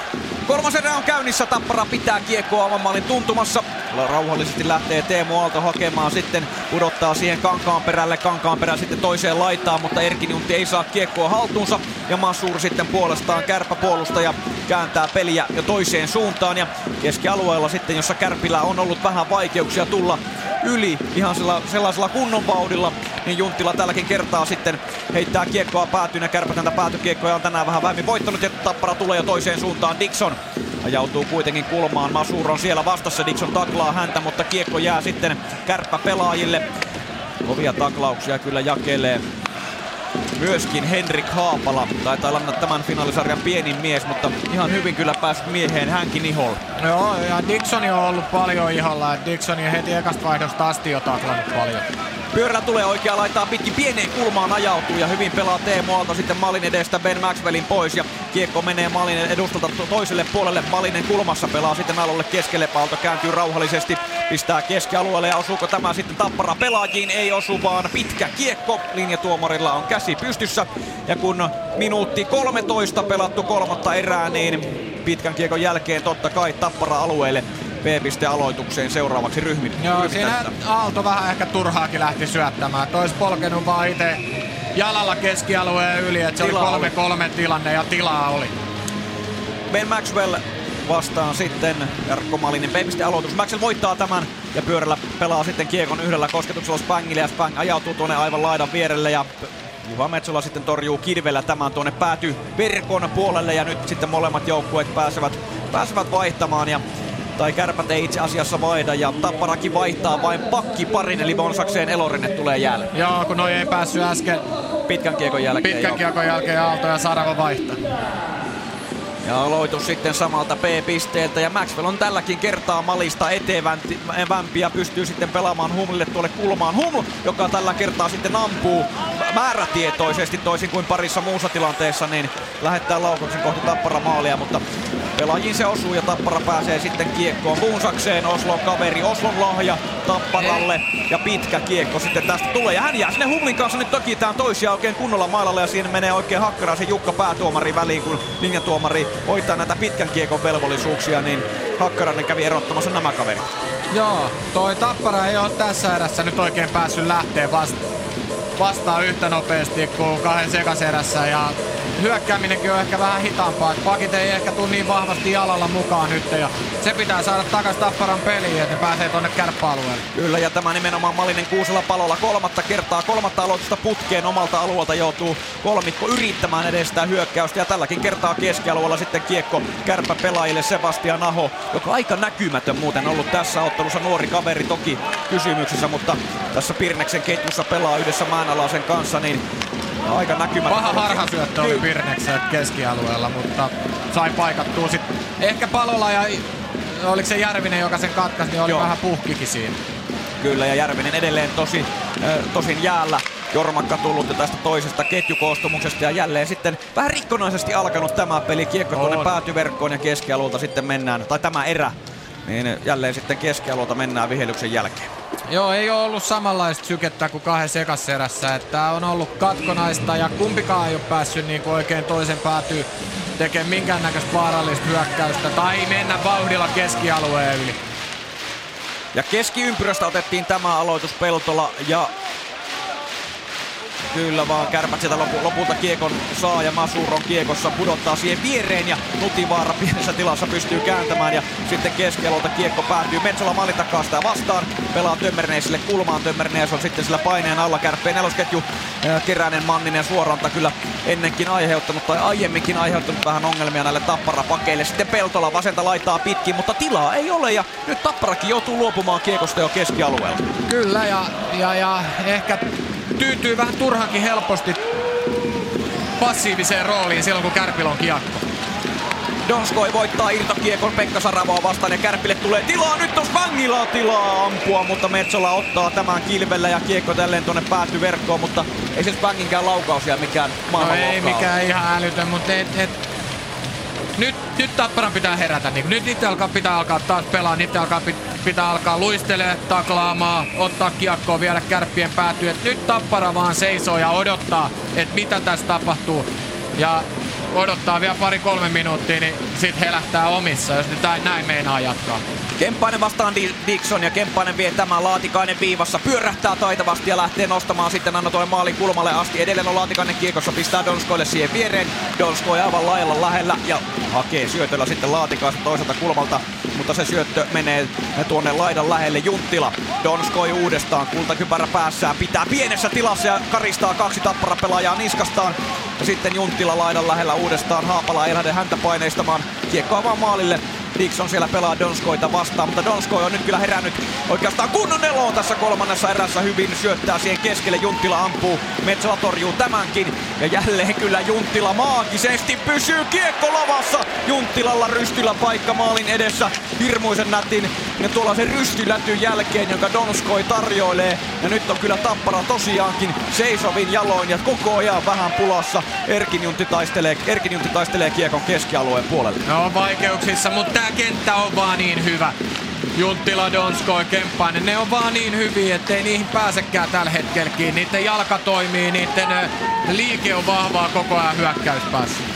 Kolmas erä on käynnissä, Tappara pitää kiekkoa oman maalin tuntumassa. Rauhallisesti lähtee Teemu Aalto hakemaan, sitten pudottaa siihen kankaan perälle, kankaan perä sitten toiseen laitaan, mutta Erkki Juntti ei saa kiekkoa haltuunsa. Ja Masur sitten puolestaan kärppäpuolustaja kääntää peliä jo toiseen suuntaan. Ja keskialueella sitten, jossa Kärpillä on ollut vähän vaikeuksia tulla yli ihan sella- sellaisella kunnon vauhdilla, niin Junttila tälläkin kertaa sitten heittää kiekkoa päätyyn ja kärpätäntä päätykiekkoja on tänään vähän vähemmän voittanut ja Tappara tulee jo toiseen suuntaan. Dixon ajautuu kuitenkin kulmaan. Masur on siellä vastassa, Dixon taklaa häntä, mutta kiekko jää sitten kärppäpelaajille. Kovia taklauksia kyllä jakelee myöskin Henrik Haapala. Taitaa olla tämän finaalisarjan pienin mies, mutta ihan hyvin kyllä päässyt mieheen hänkin iholla. Joo, ja Dixoni on ollut paljon iholla. Dixoni heti ekasta vaihdosta asti jo taklannut paljon. Pyörällä tulee oikea laitaa pitkin pieneen kulmaan ajautuu ja hyvin pelaa Teemu Aalto sitten Malin edestä Ben Maxwellin pois ja kiekko menee Malin edustalta to- toiselle puolelle. Malinen kulmassa pelaa sitten alulle keskelle. Aalto kääntyy rauhallisesti, pistää keskialueelle ja osuuko tämä sitten tappara pelaajiin? Ei osu vaan pitkä kiekko. Linjatuomarilla on käsi pystyssä ja kun minuutti 13 pelattu kolmatta erää, niin pitkän kiekon jälkeen totta kai tappara alueelle B-piste aloitukseen seuraavaksi ryhmin. Joo, siinä Aalto vähän ehkä turhaakin lähti syöttämään. Tois polkenut vaan itse jalalla keskialueen yli, että se Tilaa oli 3-3 tilanne ja tilaa oli. Ben Maxwell vastaan sitten Jarkko Malinen B-piste aloitus. Maxwell voittaa tämän ja pyörällä pelaa sitten kiekon yhdellä kosketuksella Spangille ja Spang ajautuu tuonne aivan laidan vierelle ja Juha Metsola sitten torjuu kirvellä tämän tuonne pääty verkon puolelle ja nyt sitten molemmat joukkueet pääsevät, pääsevät vaihtamaan ja tai kärpät ei itse asiassa vaihda ja Tapparakin vaihtaa vain pakki parin eli Bonsakseen Elorinne tulee jälleen. Joo, kun noi ei päässyt äsken Pitkän kiekon jälkeen. pitkän kiekon jälkeen Aalto ja Sarava vaihtaa. Ja aloitus sitten samalta B-pisteeltä ja Maxwell on tälläkin kertaa malista etevämpi ja pystyy sitten pelaamaan Humlille tuolle kulmaan. Huml, joka tällä kertaa sitten ampuu määrätietoisesti toisin kuin parissa muussa tilanteessa, niin lähettää laukauksen kohti tappara maalia, mutta Pelaajiin se osuu ja Tappara pääsee sitten kiekkoon Bunsakseen. Oslon kaveri, Oslon lahja Tapparalle ja pitkä kiekko sitten tästä tulee. Ja hän jää sinne Humlin kanssa nyt toki tää toisia oikein kunnolla maalalle ja siinä menee oikein Hakkaraisen Jukka päätuomari väliin, kun linjatuomari hoitaa näitä pitkän kiekon velvollisuuksia, niin Hakkarainen kävi erottamassa nämä kaverit. Joo, toi Tappara ei ole tässä erässä nyt oikein päässyt lähteä vasta vastaan yhtä nopeasti kuin kahden sekaserässä ja hyökkääminenkin on ehkä vähän hitaampaa. Et pakit ei ehkä tule niin vahvasti jalalla mukaan nyt ja se pitää saada takaisin Tapparan peliin, että ne pääsee tonne kärppäalueelle. Kyllä, ja tämä nimenomaan Malinen Kuusela palolla kolmatta kertaa, kolmatta aloitusta putkeen omalta alueelta joutuu kolmikko yrittämään edestää hyökkäystä. Ja tälläkin kertaa keskialueella sitten kiekko kärppä pelaajille Sebastian Aho, joka aika näkymätön muuten ollut tässä ottelussa nuori kaveri toki kysymyksessä, mutta tässä Pirneksen ketjussa pelaa yhdessä Määnalaisen kanssa, niin aika näkymätön. Paha harhasyöttö oli Pirneksen keskialueella, mutta sai paikattua sit. Ehkä palolla ja oliko se Järvinen, joka sen katkaisi, niin oli Joo. vähän puhkikin siinä. Kyllä, ja Järvinen edelleen tosi, äh, tosin jäällä. Jormakka tullut tästä toisesta ketjukoostumuksesta ja jälleen sitten vähän rikkonaisesti alkanut tämä peli. Kiekko tuonne päätyverkkoon ja keskialueelta sitten mennään, tai tämä erä, niin jälleen sitten keskialueelta mennään vihelyksen jälkeen. Joo, ei ole ollut samanlaista sykettä kuin kahden sekaserässä. Että on ollut katkonaista ja kumpikaan ei ole päässyt niin oikein toisen päätyy tekemään minkäännäköistä vaarallista hyökkäystä tai mennä vauhdilla keskialueen yli. Ja keskiympyrästä otettiin tämä aloitus Peltola ja Kyllä vaan, kärpät sieltä lopu, lopulta kiekon saa ja Masuron kiekossa pudottaa siihen viereen ja Nutivaara pienessä tilassa pystyy kääntämään ja sitten keskialolta kiekko päätyy Metsola maalin takaa sitä vastaan. Pelaa Tömmerneisille kulmaan, Tömmerneis on sitten sillä paineen alla kärppeen nelosketju Keränen, Manninen suoranta kyllä ennenkin aiheuttanut tai aiemminkin aiheuttanut vähän ongelmia näille tapparapakeille. Sitten Peltola vasenta laittaa pitkin, mutta tilaa ei ole ja nyt Tapparakin joutuu luopumaan kiekosta jo keskialueella. Kyllä ja, ja, ja ehkä tyytyy vähän turhankin helposti passiiviseen rooliin silloin, kun Kärpillä on kiekko. Donskoi voittaa irtokiekon Pekka Saravoa vastaan ja Kärpille tulee tilaa. Nyt on Spangilla tilaa ampua, mutta Metsola ottaa tämän kilvellä ja kiekko tälleen tuonne pääty verkkoon, mutta ei se Spanginkään laukaus ja mikään maailman no ei mikään ihan älytön, mutta et, et, nyt, nyt Tapparan pitää herätä. Niin, nyt niitä alkaa, pitää alkaa taas pelaa, niitä alkaa, pitää alkaa luistelemaan, taklaamaan, ottaa kiekkoa, viedä kärppien päätyä. nyt Tappara vaan seisoo ja odottaa, että mitä tässä tapahtuu. Ja odottaa vielä pari-kolme minuuttia, niin sit he lähtää omissa, jos nyt näin meinaa jatkaa. Kemppainen vastaan Dixon ja Kemppainen vie tämän Laatikainen viivassa. Pyörähtää taitavasti ja lähtee nostamaan sitten Anna tuolle maalin kulmalle asti. Edelleen on Laatikainen kiekossa, pistää Donskoille siihen viereen. Donskoi aivan lailla lähellä ja hakee syötöllä sitten Laatikaista toiselta kulmalta. Mutta se syöttö menee tuonne laidan lähelle Junttila. Donskoi uudestaan, kultakypärä päässään, pitää pienessä tilassa ja karistaa kaksi tappara pelaajaa niskastaan. Ja sitten Junttila laidan lähellä uudestaan Haapala ei lähde häntä paineistamaan. Kiekkoa vaan maalille Dixon siellä pelaa Donskoita vastaan, mutta Donskoi on nyt kyllä herännyt oikeastaan kunnon eloon tässä kolmannessa erässä hyvin. Syöttää siihen keskelle, Junttila ampuu, Metsola torjuu tämänkin. Ja jälleen kyllä Junttila maagisesti pysyy kiekko lavassa. Junttilalla rystillä paikka maalin edessä. Hirmuisen nätin ja tuollaisen rystylätyn jälkeen, jonka Donskoi tarjoilee. Ja nyt on kyllä Tappara tosiaankin seisovin jaloin ja koko ajan vähän pulassa. Erkin Juntti taistelee, Erkin Juntti taistelee kiekon keskialueen puolelle. No vaikeuksissa, mutta tää kenttä on vaan niin hyvä. Junttila, Donskoi, Kemppainen, ne on vaan niin hyviä, ettei niihin pääsekään tällä hetkelläkin. Niiden jalka toimii, niiden liike on vahvaa koko ajan hyökkäyspäässä.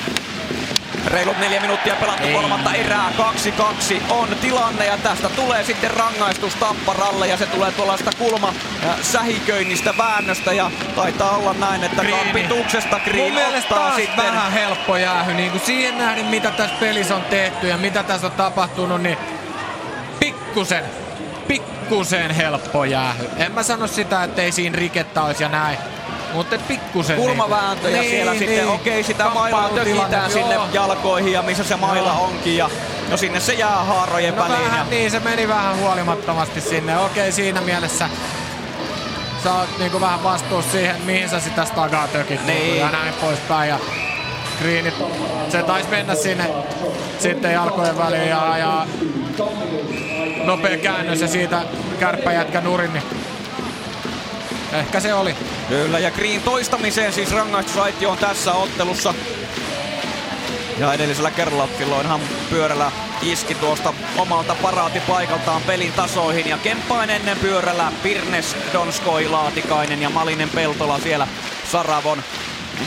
Reilut neljä minuuttia pelattu Ei. kolmatta erää. 2-2 on tilanne ja tästä tulee sitten rangaistus Tapparalle ja se tulee tuollaista kulma sähiköinnistä väännöstä ja taitaa olla näin, että pituuksesta Green Mun ottaa sitten. vähän helppo jäähy. Niin kuin siihen nähden, mitä tässä pelissä on tehty ja mitä tässä on tapahtunut, niin pikkusen, pikkusen helppo jäähy. En mä sano sitä, että ei siinä rikettä olisi ja näin. Mutta pikkusen. Kulmavääntö niin, ja niin, siellä niin, sitten okei okay, sitä mailaa tökitään sinne joo. jalkoihin ja missä se maila joo. onkin. Ja no sinne se jää haarojen no väliin. Vähän, ja... niin, se meni vähän huolimattomasti sinne. Okei, siinä mielessä sä oot niinku vähän vastuus siihen, mihin sä sitä stagaa tökit niin. ja näin poispäin. Ja Greenit, se taisi mennä sinne sitten jalkojen väliin ja, ja nopea käännös ja siitä kärppäjätkä nurin, niin Ehkä se oli. Kyllä, ja Green toistamiseen siis rangaistusaitio on tässä ottelussa. Ja edellisellä kerralla silloinhan pyörällä iski tuosta omalta paraatipaikaltaan pelin tasoihin. Ja Kemppainen pyörällä, Pirnes, Donskoi, Laatikainen ja Malinen Peltola siellä Saravon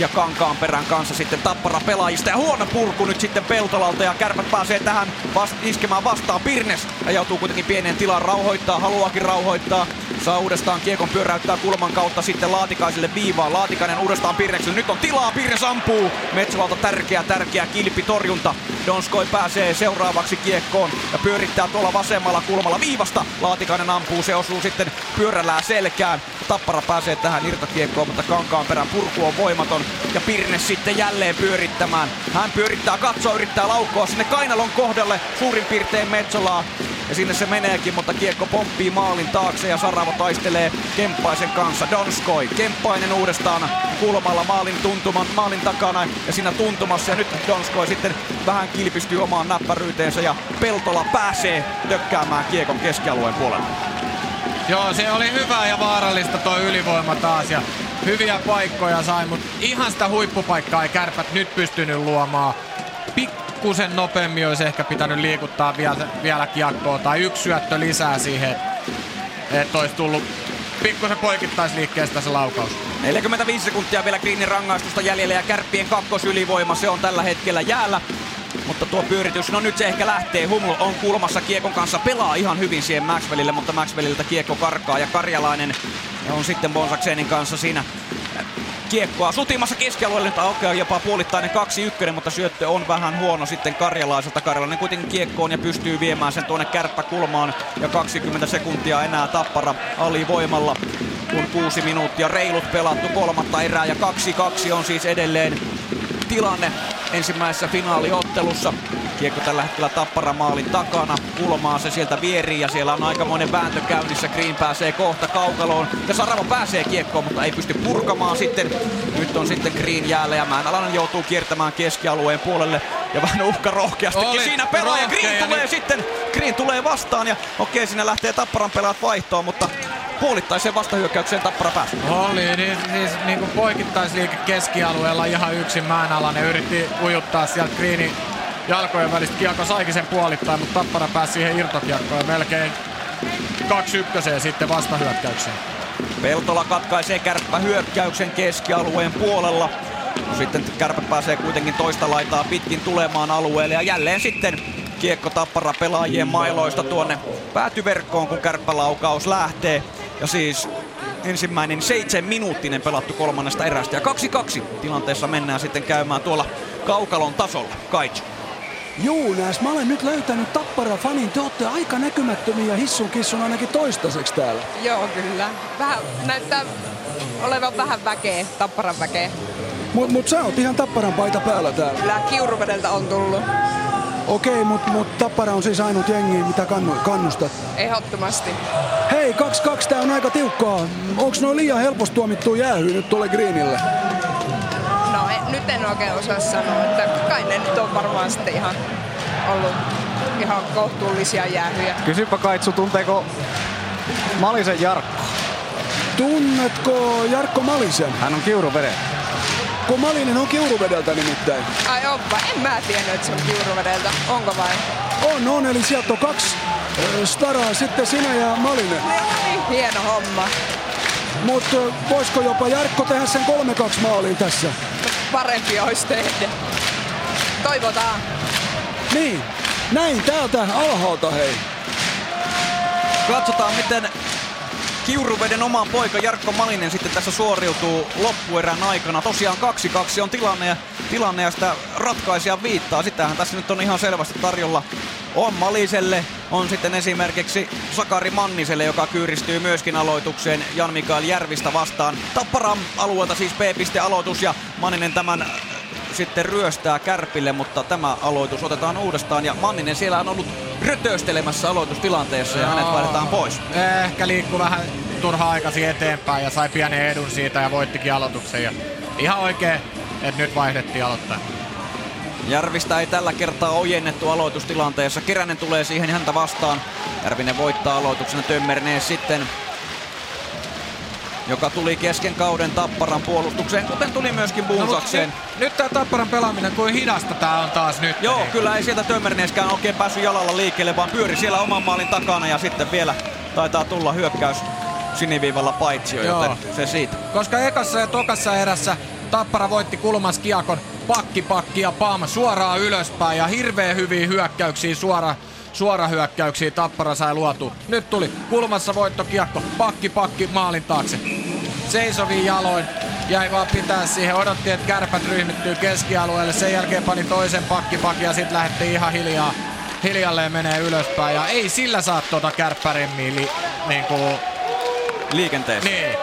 ja Kankaan perän kanssa sitten tappara pelaajista. Ja huono purku nyt sitten Peltolalta ja kärpät pääsee tähän vast- iskemään vastaan. Pirnes joutuu kuitenkin pieneen tilaan rauhoittaa, haluakin rauhoittaa. Saa uudestaan kiekon pyöräyttää kulman kautta sitten Laatikaiselle viivaan. Laatikainen uudestaan Pirnekselle. Nyt on tilaa, Pirnes ampuu. Metsolalta tärkeä, tärkeä kilpitorjunta. Donskoi pääsee seuraavaksi kiekkoon ja pyörittää tuolla vasemmalla kulmalla viivasta. Laatikainen ampuu, se osuu sitten pyörällään selkään. Tappara pääsee tähän irtokiekkoon, mutta kankaan perän purku on voimaton. Ja Pirnes sitten jälleen pyörittämään. Hän pyörittää, katsoo, yrittää laukkoa sinne Kainalon kohdalle suurin piirtein Metsolaa. Ja sinne se meneekin, mutta kiekko pomppii maalin taakse ja Saravo taistelee Kemppaisen kanssa. Donskoi, Kemppainen uudestaan kulmalla maalin tuntuman, maalin takana ja siinä tuntumassa. Ja nyt Donskoi sitten vähän kilpistyy omaan näppäryyteensä ja Peltola pääsee tökkäämään kiekon keskialueen puolella. Joo, se oli hyvä ja vaarallista tuo ylivoima taas ja hyviä paikkoja sai, mutta ihan sitä huippupaikkaa ei kärpät nyt pystynyt luomaan. Pikkusen nopeammin olisi ehkä pitänyt liikuttaa vielä, vielä kiekkoa tai yksi syöttö lisää siihen, että olisi tullut pikkusen poikittaisliikkeestä se laukaus. 45 sekuntia vielä Greenin rangaistusta jäljellä ja kärppien kakkosylivoima, se on tällä hetkellä jäällä. Mutta tuo pyöritys, no nyt se ehkä lähtee. Huml on kulmassa Kiekon kanssa, pelaa ihan hyvin siihen Maxwellille, mutta Maxwelliltä Kiekko karkaa ja Karjalainen on sitten Bonsaksenin kanssa siinä kiekkoa sutimassa keskialueelle. Nyt aukeaa jopa puolittainen 2-1, mutta syöttö on vähän huono sitten Karjalaiselta. Karjalainen kuitenkin kiekkoon ja pystyy viemään sen tuonne kärppäkulmaan. Ja 20 sekuntia enää tappara alivoimalla, kun kuusi minuuttia reilut pelattu kolmatta erää. Ja 2-2 on siis edelleen tilanne ensimmäisessä finaaliottelussa. Kiekko tällä hetkellä Tappara maalin takana. Kulmaa se sieltä vieriin ja siellä on aikamoinen vääntö käynnissä. Green pääsee kohta kaukaloon. Ja Saravo pääsee kiekkoon, mutta ei pysty purkamaan sitten. Nyt on sitten Green jäällä ja Mäenalainen joutuu kiertämään keskialueen puolelle. Ja vähän uhka rohkeastikin Oli siinä pelaaja. rohkea Green ja tulee nyt- sitten. Green tulee vastaan ja okei siinä lähtee Tapparan pelaat vaihtoon, mutta puolittaiseen vastahyökkäykseen Tappara pääsi. Oli, niin, siis niin kuin poikittaisliike keskialueella ihan yksin Mäenalainen yritti ujuttaa sieltä Greenin jalkojen välistä. Kiekko saikin sen puolittain, mutta Tappara pääsi siihen irtokiekkoon melkein kaksi ykköseen sitten vastahyökkäykseen. Peltola katkaisee kärppä hyökkäyksen keskialueen puolella. Sitten kärpä pääsee kuitenkin toista laitaa pitkin tulemaan alueelle ja jälleen sitten kiekko tappara pelaajien mailoista tuonne päätyverkkoon, kun kärppälaukaus lähtee. Ja siis ensimmäinen seitsemän minuuttinen pelattu kolmannesta erästä. Ja 2-2 tilanteessa mennään sitten käymään tuolla kaukalon tasolla. Kaitsu. Juu, nääs, mä olen nyt löytänyt Tappara-fanin. Te olette aika näkymättömiä hissun kissun ainakin toistaiseksi täällä. Joo, kyllä. Vähän näyttää olevan vähän väkeä, tapparan väkeä. Mut, mut sä oot ihan Tapparan paita päällä täällä. Kyllä Kiuruvedeltä on tullut. Okei, mut, mut Tappara on siis ainut jengi, mitä kannu, kannustat. Ehdottomasti. Hei, 2-2, tää on aika tiukkaa. Onks noin liian helposti tuomittu jäähy nyt tuolle Greenille? No en, nyt en oikein osaa sanoa, että kai ne nyt on varmaan sitten ihan ollut ihan kohtuullisia jäähyjä. Kysypä Kaitsu, tunteeko Malisen Jarkko? Tunnetko Jarkko Malisen? Hän on kiuruveden. Kun Malinen on kiuruvedeltä nimittäin. Ai onpa, en mä tiennyt, että se on Kiuruvedeltä. Onko vai? On, on, eli sieltä on kaksi äh, staraa, sitten sinä ja Malinen. Hieno homma. Mutta voisiko jopa Jarkko tehdä sen 3-2 maaliin tässä? Parempi olisi tehdä. Toivotaan. Niin, näin täältä alhaalta hei. Katsotaan miten Kiuruveden oma poika Jarkko Malinen sitten tässä suoriutuu loppuerän aikana. Tosiaan 2-2 on tilanne ja, tilanne ja sitä ratkaisija viittaa. Sitähän tässä nyt on ihan selvästi tarjolla. On Maliselle, on sitten esimerkiksi Sakari Manniselle, joka kyyristyy myöskin aloitukseen Jan Mikael Järvistä vastaan. Tapparan alueelta siis B-piste aloitus ja Manninen tämän sitten ryöstää Kärpille, mutta tämä aloitus otetaan uudestaan ja Manninen siellä on ollut rötöstelemässä aloitustilanteessa ja hänet Joo. vaihdetaan pois. Ehkä liikkuu vähän turha aikaisin eteenpäin ja sai pienen edun siitä ja voittikin aloituksen. Ja ihan oikein, että nyt vaihdettiin aloittaa. Järvistä ei tällä kertaa ojennettu aloitustilanteessa. Keränen tulee siihen häntä vastaan. Järvinen voittaa aloituksen Tömmernees sitten joka tuli kesken kauden Tapparan puolustukseen, kuten tuli myöskin Bunsakseen. No, nyt, nyt tää Tapparan pelaaminen, kuin hidasta tää on taas nyt. Joo, kyllä ei sieltä Tömmernieskään oikein päässyt jalalla liikkeelle, vaan pyöri siellä oman maalin takana ja sitten vielä taitaa tulla hyökkäys siniviivalla paitsio, Joo. joten se siitä. Koska ekassa ja tokassa erässä Tappara voitti kulmas kiekon pakki pakki ja pam suoraan ylöspäin ja hirveän hyviä hyökkäyksiä suora suora hyökkäyksiä Tappara sai luotu. Nyt tuli kulmassa voittokiekko, pakki pakki maalin taakse. Seisoviin jaloin, jäi vaan pitää siihen, odotti että kärpät ryhmittyy keskialueelle, sen jälkeen pani toisen pakki pakki ja sitten lähti ihan hiljaa hiljalleen menee ylöspäin ja ei sillä saa tuota kärppäremmiä li, niinku... liikenteessä. Niin.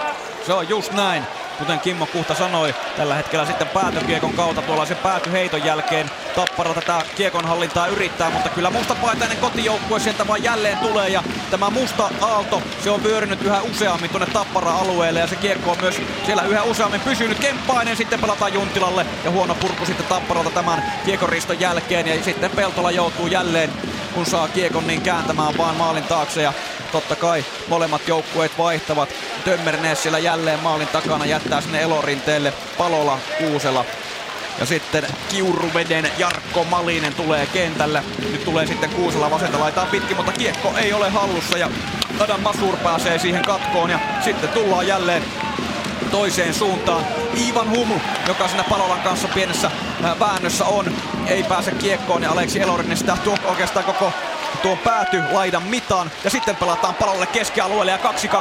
Se on just näin. Kuten Kimmo Kuhta sanoi, tällä hetkellä sitten päätökiekon kautta tuollaisen päätyheiton jälkeen Tappara tätä kiekon hallintaa yrittää, mutta kyllä mustapaitainen kotijoukkue sieltä vaan jälleen tulee ja tämä musta aalto, se on vyörynyt yhä useammin tuonne Tappara-alueelle ja se kiekko on myös siellä yhä useammin pysynyt. Kemppainen sitten pelataan Juntilalle ja huono purku sitten Tapparalta tämän kiekoriston jälkeen ja sitten Peltola joutuu jälleen kun saa kiekon niin kääntämään vaan maalin taakse ja totta kai molemmat joukkueet vaihtavat. Tömmernees siellä jälleen maalin takana jättää sinne elorinteelle Palola Kuusela. Ja sitten Kiuruveden Jarkko Malinen tulee kentälle. Nyt tulee sitten Kuusela vasenta laitaa pitkin, mutta kiekko ei ole hallussa ja Adam Masur pääsee siihen katkoon ja sitten tullaan jälleen toiseen suuntaan. Iivan Humu, joka siinä Palolan kanssa pienessä ää, väännössä on, ei pääse kiekkoon ja Aleksi Elorinen sitä tuo oikeastaan koko tuo pääty laidan mitaan ja sitten pelataan palolle keskialueelle ja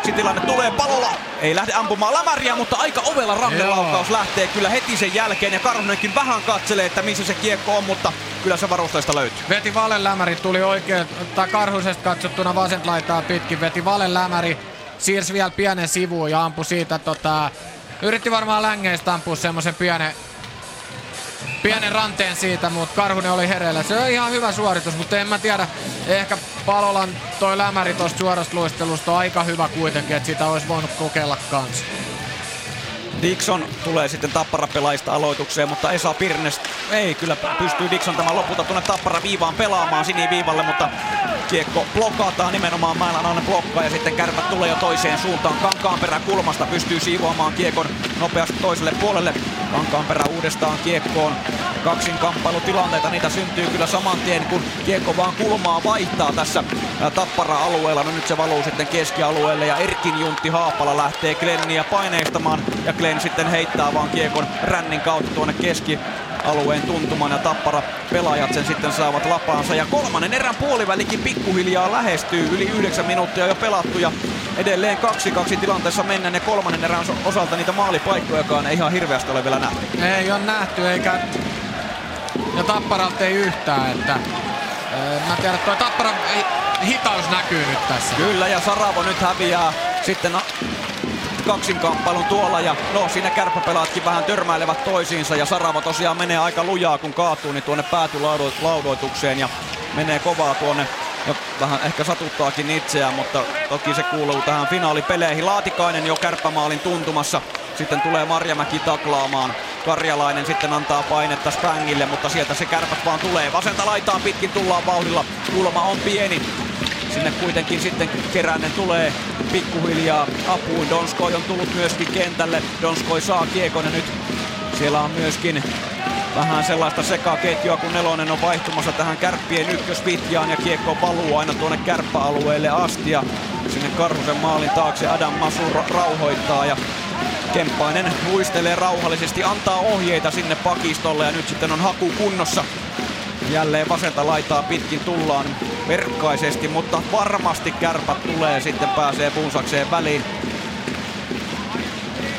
2-2 tilanne tulee palolla. Ei lähde ampumaan lämäriä, mutta aika ovella randelaukaus lähtee kyllä heti sen jälkeen ja Karhunenkin vähän katselee, että missä se kiekko on, mutta kyllä se varusteista löytyy. Veti Valen lämäri, tuli oikein, tai Karhusesta katsottuna vasent laitaa pitkin, veti Valen lämäri, siirsi vielä pienen sivuun ja ampui siitä tota, yritti varmaan längeistä ampua semmoisen pienen pienen ranteen siitä, mutta Karhunen oli hereillä. Se on ihan hyvä suoritus, mutta en mä tiedä, ehkä Palolan toi lämäri tosta suorasta luistelusta on aika hyvä kuitenkin, että sitä olisi voinut kokeilla kanssa. Dixon tulee sitten Tappara-pelaajista aloitukseen, mutta Esa Pirnes ei kyllä pystyy Dixon tämän lopulta tuonne Tappara-viivaan pelaamaan siniviivalle, mutta kiekko blokataan nimenomaan Mäelänainen blokkaa ja sitten kärpät tulee jo toiseen suuntaan. Kankaanperä kulmasta pystyy siivoamaan kiekon nopeasti toiselle puolelle. Kankaanperä uudestaan kiekkoon. Kaksin kamppailutilanteita, niitä syntyy kyllä saman tien, kun kiekko vaan kulmaa vaihtaa tässä Tappara-alueella. No nyt se valuu sitten keskialueelle ja Erkin Juntti Haapala lähtee Glenniä paineistamaan ja Glenn sitten heittää vaan kiekon rännin kautta tuonne keski alueen tuntumaan ja Tappara pelaajat sen sitten saavat lapaansa. Ja kolmannen erän puolivälikin pikkuhiljaa lähestyy. Yli yhdeksän minuuttia jo pelattu ja edelleen 2-2 tilanteessa mennään ja kolmannen erän osalta niitä maalipaikkojakaan ei ihan hirveästi ole vielä nähty. Ei ole nähty eikä... Ja Tapparalta ei yhtään, että... Mä tiedän, että toi Tappara hitaus näkyy nyt tässä. Kyllä ja Saravo nyt häviää sitten kaksinkamppailun tuolla ja no siinä kärppäpelaatkin vähän törmäilevät toisiinsa ja Saravo tosiaan menee aika lujaa kun kaatuu niin tuonne päätylaudoitukseen ja menee kovaa tuonne ja vähän ehkä satuttaakin itseään, mutta toki se kuuluu tähän finaalipeleihin. Laatikainen jo kärppämaalin tuntumassa. Sitten tulee Marjamäki taklaamaan. Karjalainen sitten antaa painetta Spangille, mutta sieltä se kärpät vaan tulee. Vasenta laitaa pitkin tullaan vauhdilla. Kulma on pieni. Sinne kuitenkin sitten Keränen tulee pikkuhiljaa apuun. Donskoi on tullut myöskin kentälle. Donskoi saa kiekon ja nyt siellä on myöskin vähän sellaista sekaketjua, kun nelonen on vaihtumassa tähän kärppien ykkösvitjaan ja kiekko valuu aina tuonne kärppäalueelle asti ja sinne Karhusen maalin taakse Adam Masur rauhoittaa ja Kemppainen luistelee rauhallisesti, antaa ohjeita sinne pakistolle ja nyt sitten on haku kunnossa. Jälleen vasenta laitaa pitkin tullaan verkkaisesti, mutta varmasti kärpät tulee sitten pääsee Bunsakseen väliin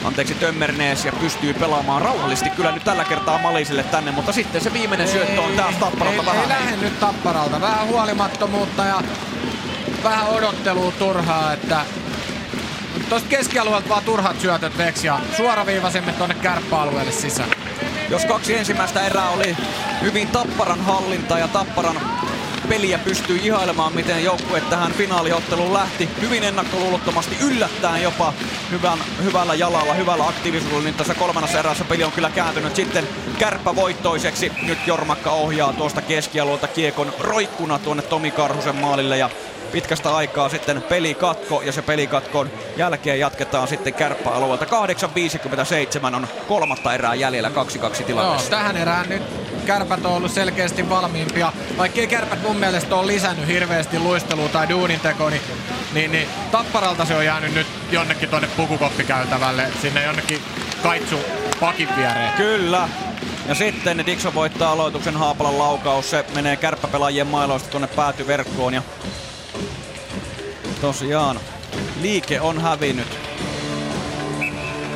anteeksi Tömmernees ja pystyy pelaamaan rauhallisesti kyllä nyt tällä kertaa Maliselle tänne, mutta sitten se viimeinen ei, syöttö on taas Tapparalta ei, vähän. Ei lähde nyt Tapparalta, vähän huolimattomuutta ja vähän odottelua turhaa, että Tuosta keskialueelta vaan turhat syötöt veksi ja suoraviivaisemmin tuonne kärppäalueelle sisään. Jos kaksi ensimmäistä erää oli hyvin Tapparan hallinta ja Tapparan peliä pystyy ihailemaan, miten joukkue tähän finaaliotteluun lähti. Hyvin ennakkoluulottomasti yllättäen jopa hyvän, hyvällä jalalla, hyvällä aktiivisuudella. Niin tässä kolmannessa erässä peli on kyllä kääntynyt sitten kärppävoittoiseksi. Nyt Jormakka ohjaa tuosta keskialueelta kiekon roikkuna tuonne Tomi Karhusen maalille ja pitkästä aikaa sitten pelikatko ja se pelikatkon jälkeen jatketaan sitten kärppäalueelta. 8.57 on kolmatta erää jäljellä 2-2 Joo, tilanteessa. tähän erään nyt kärpät on ollut selkeästi valmiimpia. Vaikkei kärpät mun mielestä ole lisännyt hirveästi luistelua tai duunintekoa, niin, niin, niin Tapparalta se on jäänyt nyt jonnekin tonne pukukoppikäytävälle, sinne jonnekin kaitsu pakin viereen. Kyllä. Ja sitten Dixon voittaa aloituksen Haapalan laukaus. Se menee kärppäpelaajien mailoista tuonne päätyverkkoon. Ja tosiaan liike on hävinnyt.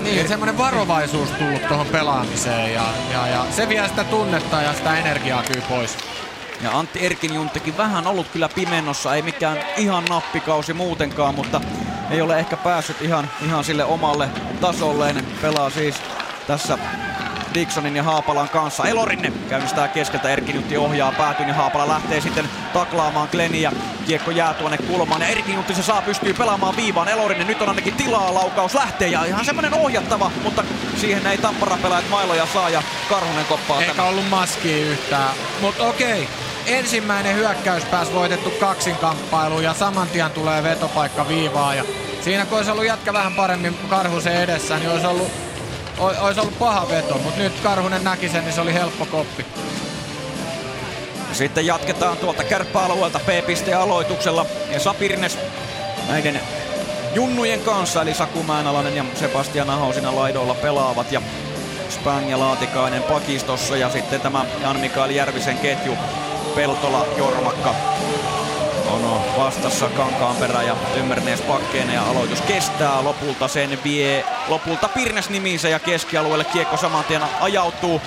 Niin, semmoinen varovaisuus tullut tuohon pelaamiseen ja, ja, ja se vie sitä tunnetta ja sitä energiaa kyllä pois. Ja Antti Erkinjuntekin vähän ollut kyllä pimennossa, ei mikään ihan nappikausi muutenkaan, mutta ei ole ehkä päässyt ihan, ihan sille omalle tasolleen. Pelaa siis tässä Dixonin ja Haapalan kanssa. Elorinne käynnistää keskeltä, Erkinjutti ohjaa päätyyn ja Haapala lähtee sitten taklaamaan Gleniä. Kiekko jää tuonne kulmaan ja Erkinjutti se saa pystyy pelaamaan viivaan. Elorinne nyt on ainakin tilaa, laukaus lähtee ja ihan semmonen ohjattava, mutta siihen ei tappara pelaajat mailoja saa ja Karhunen koppaa Eikä tämän. ollut maskia yhtään. Mutta okei, ensimmäinen hyökkäys pääsi voitettu kaksinkamppailu ja saman tien tulee vetopaikka viivaa. Ja siinä kun olisi ollut jätkä vähän paremmin Karhusen edessä, niin olisi ollut, o- olisi ollut paha veto. Mutta nyt Karhunen näki sen, niin se oli helppo koppi. Sitten jatketaan tuolta kärppäalueelta P-pisteen aloituksella. Ja Sapirines näiden junnujen kanssa, eli Saku Määnalainen ja Sebastian Aho siinä laidoilla pelaavat. Ja Spang ja Laatikainen pakistossa ja sitten tämä Jan-Mikael Järvisen ketju Peltola, Jormakka on vastassa Kankaanperä ja Tymmernees Pakkeinen ja aloitus kestää. Lopulta sen vie lopulta Pirnes niminsä ja keskialueelle kiekko saman tien ajautuu.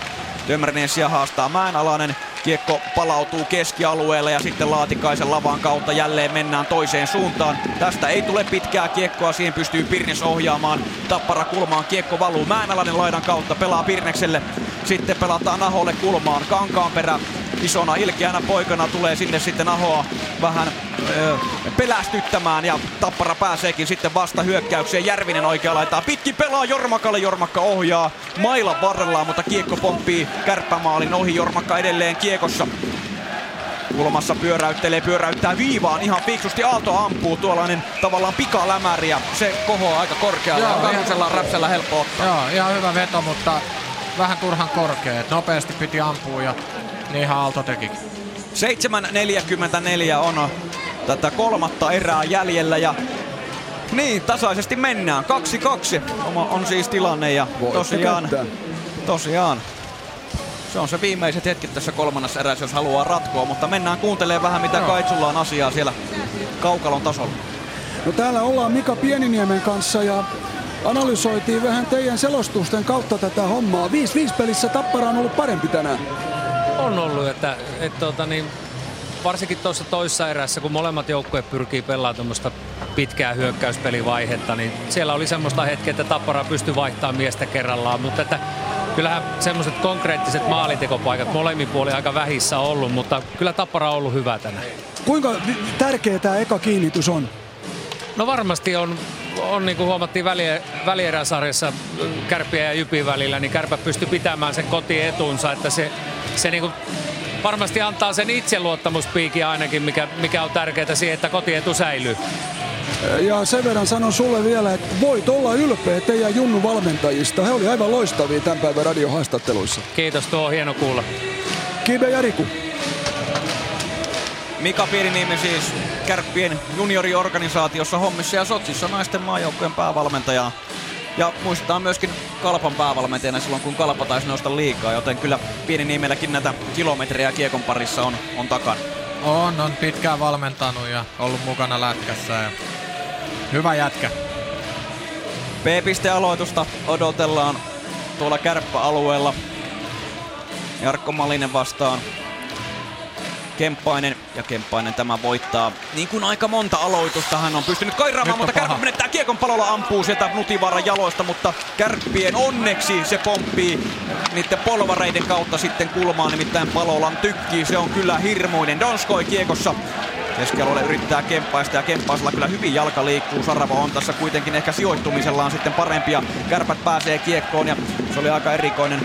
Tymmerneesia haastaa Mäenalainen. Kiekko palautuu keskialueelle ja sitten Laatikaisen lavan kautta jälleen mennään toiseen suuntaan. Tästä ei tule pitkää kiekkoa, siihen pystyy Pirnes ohjaamaan. Tappara kulmaan, kiekko valuu Mäenalainen laidan kautta, pelaa Pirnekselle. Sitten pelataan Aholle kulmaan, Kankaanperä isona ilkeänä poikana tulee sinne sitten Ahoa vähän ö, pelästyttämään ja Tappara pääseekin sitten vasta hyökkäykseen. Järvinen oikea laitaa pitkin pelaa Jormakalle, Jormakka ohjaa mailan varrellaan, mutta kiekko pomppii kärppämaalin ohi, Jormakka edelleen kiekossa. Kulmassa pyöräyttelee, pyöräyttää viivaan ihan fiksusti. Aalto ampuu tuollainen tavallaan pikalämäri ja se kohoaa aika korkealle. Joo, ja Karhusella räpsellä helppo ottaa. Joo, ihan hyvä veto, mutta vähän turhan korkea. Et Nopeasti piti ampua ja niin Aalto tekikin. 7.44 on tätä kolmatta erää jäljellä ja niin, tasaisesti mennään. 2-2 on, on siis tilanne ja Voitte tosiaan, käyttää. tosiaan se on se viimeiset hetket tässä kolmannessa erässä, jos haluaa ratkoa, mutta mennään kuuntelemaan vähän mitä Kaitsulla on asiaa siellä kaukalon tasolla. No täällä ollaan Mika Pieniniemen kanssa ja analysoitiin vähän teidän selostusten kautta tätä hommaa. 5-5 pelissä Tappara on ollut parempi tänään. On ollut, että, että tota niin, varsinkin tuossa toisessa erässä, kun molemmat joukkueet pyrkii pelaamaan tuommoista pitkää hyökkäyspelivaihetta, niin siellä oli semmoista hetkeä, että Tappara pystyi vaihtamaan miestä kerrallaan, mutta että kyllähän semmoiset konkreettiset maalintekopaikat molemmin puolin aika vähissä ollut, mutta kyllä Tappara on ollut hyvä tänään. Kuinka tärkeä tämä eka kiinnitys on? No varmasti on, on niin kuin huomattiin välie, välieräsarjassa Kärppiä ja Jypin välillä, niin Kärpä pystyy pitämään sen kotietunsa, että se, se niin kuin varmasti antaa sen itseluottamuspiikin ainakin, mikä, mikä on tärkeää siihen, että kotietu säilyy. Ja sen verran sanon sulle vielä, että voit olla ylpeä teidän Junnu valmentajista. He oli aivan loistavia tämän päivän radiohaastatteluissa. Kiitos, tuo on hieno kuulla. Kiibe ja Riku. Mika Piiriniemi siis Kärppien junioriorganisaatiossa hommissa ja Sotsissa naisten maajoukkojen päävalmentaja. Ja muistetaan myöskin Kalpan päävalmentajana silloin, kun Kalpa taisi nousta liikaa, joten kyllä Pieniniemelläkin näitä kilometrejä kiekon parissa on, on takana. On, on pitkään valmentanut ja ollut mukana lätkässä. Ja hyvä jätkä. P-piste-aloitusta odotellaan tuolla kärppäalueella. Jarkko Malinen vastaan Kemppainen ja Kemppainen tämä voittaa. Niin kuin aika monta aloitusta hän on pystynyt kairaamaan, mutta Kärppä menettää kiekon palolla, ampuu sieltä Nutivaaran jaloista, mutta Kärppien onneksi se pomppii niiden polvareiden kautta sitten kulmaan, nimittäin Palolan tykkii. Se on kyllä hirmuinen. Donskoi kiekossa Keskialueelle yrittää Kemppaista ja Kemppaisella kyllä hyvin jalka liikkuu. Saravo on tässä kuitenkin ehkä sijoittumisellaan sitten parempi ja kärpät pääsee kiekkoon ja se oli aika erikoinen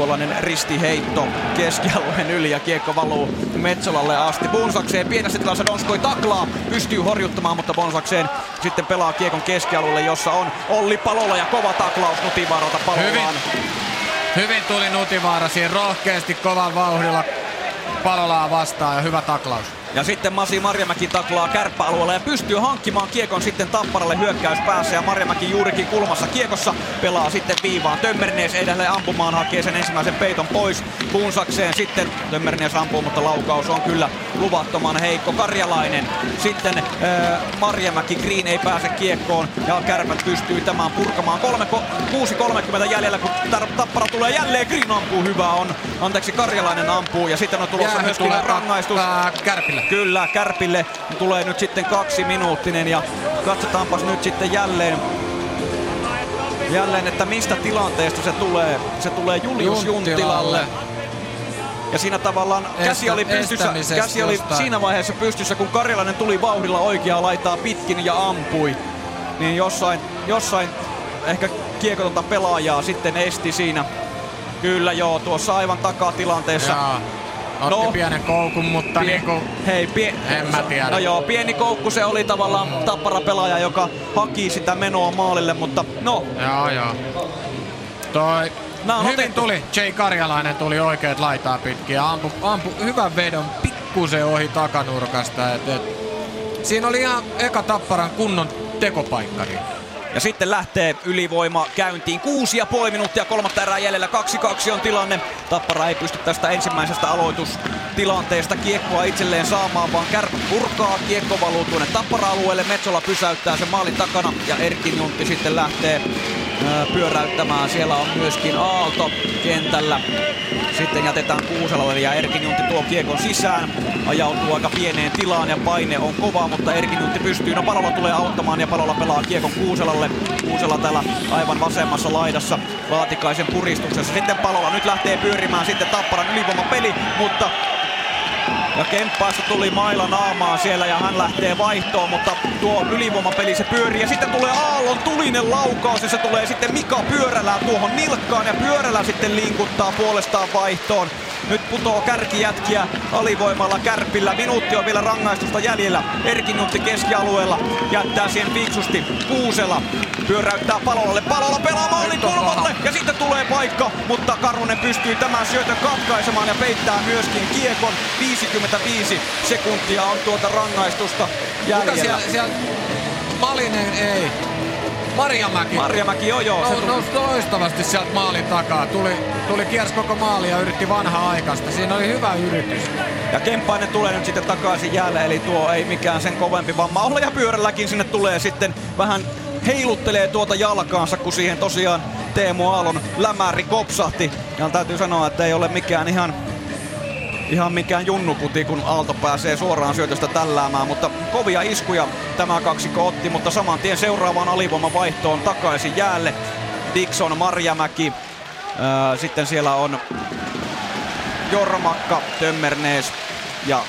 tuollainen ristiheitto keskialueen yli ja kiekko valuu Metsolalle asti. Bonsakseen pienessä tilassa Donskoi taklaa, pystyy horjuttamaan, mutta Bonsakseen sitten pelaa kiekon keskialueelle, jossa on Olli Palola ja kova taklaus Nutivaaralta Palolaan. Hyvin, hyvin tuli Nutivaara siihen rohkeasti kovan vauhdilla Palolaa vastaan ja hyvä taklaus. Ja sitten Masi Marjamäki taklaa kärppäalueella ja pystyy hankkimaan kiekon sitten Tapparalle hyökkäys päässä ja Marjamäki juurikin kulmassa kiekossa pelaa sitten viivaan. Tömmernees edelleen ampumaan hakee sen ensimmäisen peiton pois Puunsakseen. Sitten Tömmernees ampuu, mutta laukaus on kyllä luvattoman heikko. Karjalainen. Sitten äh, Marjamäki Green ei pääse kiekkoon ja kärpät pystyy tämän purkamaan. 6.30 jäljellä kun Tappara tulee jälleen. Green ampuu hyvä on. Anteeksi Karjalainen ampuu ja sitten on tulossa Jäähy myöskin tulee rangaistus. ta- Kärpille. Kyllä, Kärpille tulee nyt sitten kaksi minuuttinen ja katsotaanpas nyt sitten jälleen Jälleen, että mistä tilanteesta se tulee. Se tulee Julius Junttilalle. Junttilalle. Ja siinä tavallaan käsi Estä- oli pystyssä, käsi oli jostain. siinä vaiheessa pystyssä, kun Karjalainen tuli vauhdilla oikeaa laitaa pitkin ja ampui. Niin jossain, jossain ehkä kiekotonta pelaajaa sitten esti siinä. Kyllä joo, tuossa aivan takatilanteessa. Jaa. Otti pienen koukun, mutta pie- niinku... Hei, pie- En mä tiedä. No joo, pieni koukku se oli tavallaan tappara pelaaja, joka haki sitä menoa maalille, mutta no. Joo, joo. Toi Nää on hyvin otettu. tuli. Jay Karjalainen tuli oikeet laitaa pitkin ja ampu, ampu hyvän vedon pikkusen ohi takanurkasta. Et, et. Siinä oli ihan eka tapparan kunnon tekopaikka. Niin. Ja sitten lähtee ylivoima käyntiin. Kuusi ja puoli minuuttia kolmatta erää jäljellä. 2-2 on tilanne. Tappara ei pysty tästä ensimmäisestä aloitustilanteesta kiekkoa itselleen saamaan, vaan kärpä purkaa. Kiekko valuu tuonne Tappara-alueelle. Metsola pysäyttää sen maalin takana ja Erkin Juntti sitten lähtee pyöräyttämään. Siellä on myöskin Aalto kentällä. Sitten jätetään Kuuselalle ja Erkin Juntti tuo kiekon sisään. Ajautuu aika pieneen tilaan ja paine on kova, mutta Erkin Juntti pystyy. No Palola tulee auttamaan ja Palola pelaa kiekon Kuuselalle. Kuusela täällä aivan vasemmassa laidassa Laatikaisen puristuksessa. Sitten Palola nyt lähtee pyörimään sitten Tapparan ylivoimapeli, mutta ja Kemppaista tuli maila naamaan siellä ja hän lähtee vaihtoon, mutta tuo ylivoimapeli se pyörii. Ja sitten tulee Aallon tulinen laukaus ja se tulee sitten Mika Pyörälää tuohon nilkkaan ja Pyörälä sitten linkuttaa puolestaan vaihtoon. Nyt putoo kärkijätkiä alivoimalla Kärpillä. Minuutti on vielä rangaistusta jäljellä. Erkinutti keskialueella jättää siihen fiksusti Kuusela. Pyöräyttää Palolalle. Palola pelaa maalin kulmalle ja sitten tulee paikka, mutta Karunen pystyy tämän syötön katkaisemaan ja peittää myöskin kiekon. 55 sekuntia on tuota rangaistusta Kuka jäljellä. siellä, siellä Malinen ei. Marjamäki. Marjamäki, joo joo. Se Nou, tuli- nousi loistavasti sieltä maalin takaa. Tuli, tuli kiersi koko maali ja yritti vanhaa aikaista. Siinä oli hyvä yritys. Ja Kemppainen tulee nyt sitten takaisin jäälle, eli tuo ei mikään sen kovempi vamma ole. Ja pyörälläkin sinne tulee sitten vähän heiluttelee tuota jalkaansa, kun siihen tosiaan Teemu Aallon lämäri kopsahti. Ja täytyy sanoa, että ei ole mikään ihan ihan mikään junnuputi, kun Aalto pääsee suoraan syötöstä tälläämään, mutta kovia iskuja tämä kaksikko otti, mutta saman tien seuraavaan alivoimavaihtoon takaisin jäälle. Dixon, Marjamäki, sitten siellä on Jormakka, Tömmernees ja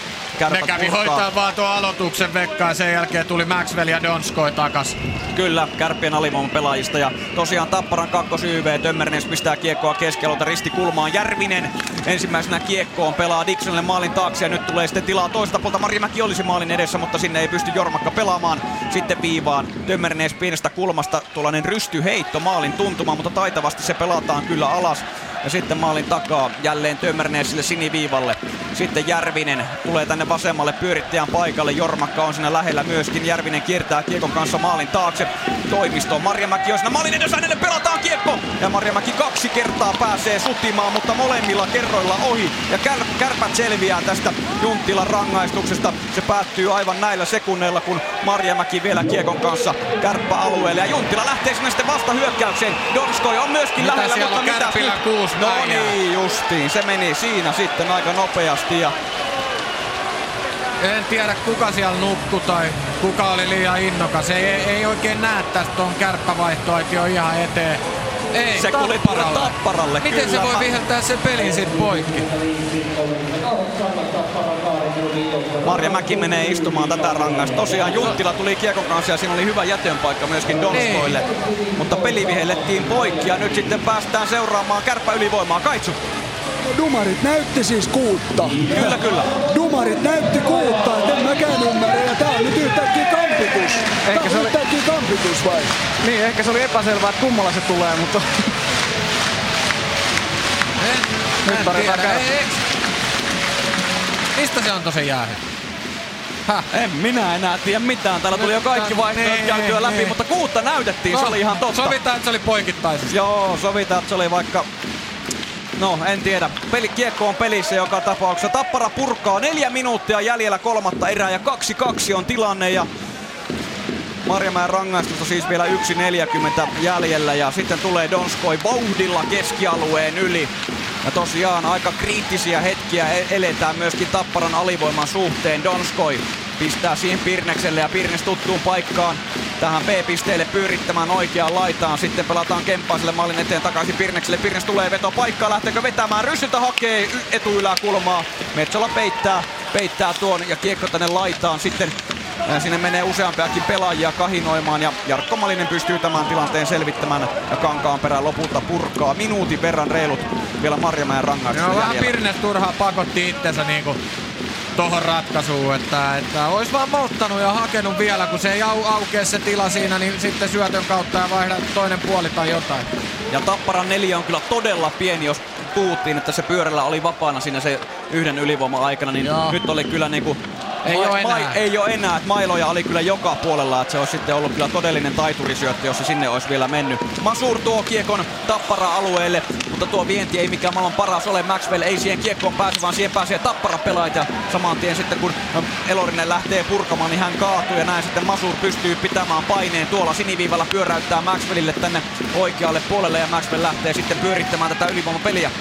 Ne Kärpät kävi purkaa. hoitaa vaan tuon aloituksen vekkaan ja sen jälkeen tuli Maxwell ja Donskoi takas. Kyllä, kärppien alivoiman pelaajista. Ja tosiaan Tapparan kakkos YV, Tömmernes pistää kiekkoa keskialolta ristikulmaan. Järvinen ensimmäisenä kiekkoon pelaa Dixonille maalin taakse ja nyt tulee sitten tilaa toista puolta. Marimäki olisi maalin edessä, mutta sinne ei pysty Jormakka pelaamaan. Sitten viivaan Tömmernes pienestä kulmasta tuollainen rystyheitto maalin tuntumaan, mutta taitavasti se pelataan kyllä alas. Ja sitten maalin takaa jälleen tömärneen sille siniviivalle. Sitten Järvinen tulee tänne vasemmalle pyörittäjän paikalle. Jormakka on siinä lähellä myöskin. Järvinen kiertää Kiekon kanssa maalin taakse. Toimisto Marjamäki on siinä maalin edessä. Hänelle pelataan Kiekko. Ja Marjamäki kaksi kertaa pääsee sutimaan, mutta molemmilla kerroilla ohi. Ja kär, kärpät selviää tästä Juntilan rangaistuksesta. Se päättyy aivan näillä sekunneilla, kun Marjamäki vielä Kiekon kanssa kärppäalueelle. Ja Juntila lähtee sinne sitten vasta hyökkäykseen. Donskoi on myöskin mitä lähellä, mutta mitä? Kiitos, no Aina. niin justiin. Se meni siinä sitten aika nopeasti. Ja... En tiedä kuka siellä nukku tai kuka oli liian innokas. Ei, ei oikein näe tästä tuon kärppävaihtoaitio ihan eteen. Ei, Se tuli tuonne tapparalle. Tapparalle, Miten kyllä. se voi viheltää sen pelin sit poikki? Marjamäki menee istumaan tätä rangaistusta. Tosiaan Junttila tuli kiekon kanssa ja siinä oli hyvä jätönpaikka myöskin Donskoille. Mutta peli vihellettiin poikki ja nyt sitten päästään seuraamaan kärppä ylivoimaa. Kaitsu. dumarit näytti siis kuutta. Kyllä, kyllä. Dumarit näytti kuutta, et en mäkään ymmärrä. Ja tää on nyt yhtäkkiä kampitus. Ehkä se oli- kampitus vai? Niin, ehkä se oli epäselvää, että kummalla se tulee, mutta... Nyt tarvitaan kärppä. Mistä se antoi sen jäähy? Häh? En minä enää tiedä mitään. Täällä tuli jo kaikki vaihtoehdot Niin, käytyä läpi, niin. mutta kuutta näytettiin, se No, oli ihan totta. Sovitaan, että se oli poikittaisesti. Joo, sovitaan, että se oli vaikka... No, en tiedä. Peli, kiekko on pelissä joka tapauksessa. Tappara purkaa neljä minuuttia jäljellä kolmatta erää ja 2-2 on tilanne ja Marjamäen rangaistusta siis vielä 1.40 jäljellä ja sitten tulee Donskoi vauhdilla keskialueen yli. Ja tosiaan aika kriittisiä hetkiä e- eletään myöskin Tapparan alivoiman suhteen. Donskoi pistää siihen Pirnekselle ja Pirnes tuttuun paikkaan tähän B-pisteelle pyörittämään oikeaan laitaan. Sitten pelataan Kemppaiselle maalin eteen takaisin Pirnekselle. Pirnes tulee veto paikkaa, lähteekö vetämään? Ryssyltä hakee etuyläkulmaa. Metsola peittää, peittää tuon ja kiekko tänne laitaan. Sitten Sinne menee useampiakin pelaajia kahinoimaan ja Jarkko Malinen pystyy tämän tilanteen selvittämään ja kankaan perään lopulta purkaa minuutin verran reilut vielä Marjamäen rangaistus Joo, vähän jäljellä. Pirnes turhaa pakotti itsensä niinku tohon ratkaisuun, että, että olisi vaan malttanut ja hakenut vielä, kun se ei au, aukea se tila siinä, niin sitten syötön kautta ja vaihda toinen puoli tai jotain. Ja Tapparan neljä on kyllä todella pieni, jos puhuttiin, että se pyörällä oli vapaana siinä se yhden ylivoiman aikana, niin Joo. nyt oli kyllä niinku... Ei oo enää. ei ole enää, että mailoja oli kyllä joka puolella, että se olisi sitten ollut kyllä todellinen taiturisyöttö, jos se sinne olisi vielä mennyt. Masur tuo kiekon Tappara alueelle, mutta tuo vienti ei mikään maailman paras ole. Maxwell ei siihen kiekkoon pääse, vaan siihen pääsee Tappara pelaajat ja saman tien sitten kun Elorinen lähtee purkamaan, niin hän kaatuu ja näin sitten Masur pystyy pitämään paineen tuolla siniviivalla pyöräyttää Maxwellille tänne oikealle puolelle ja Maxwell lähtee sitten pyörittämään tätä ylivoimapeliä.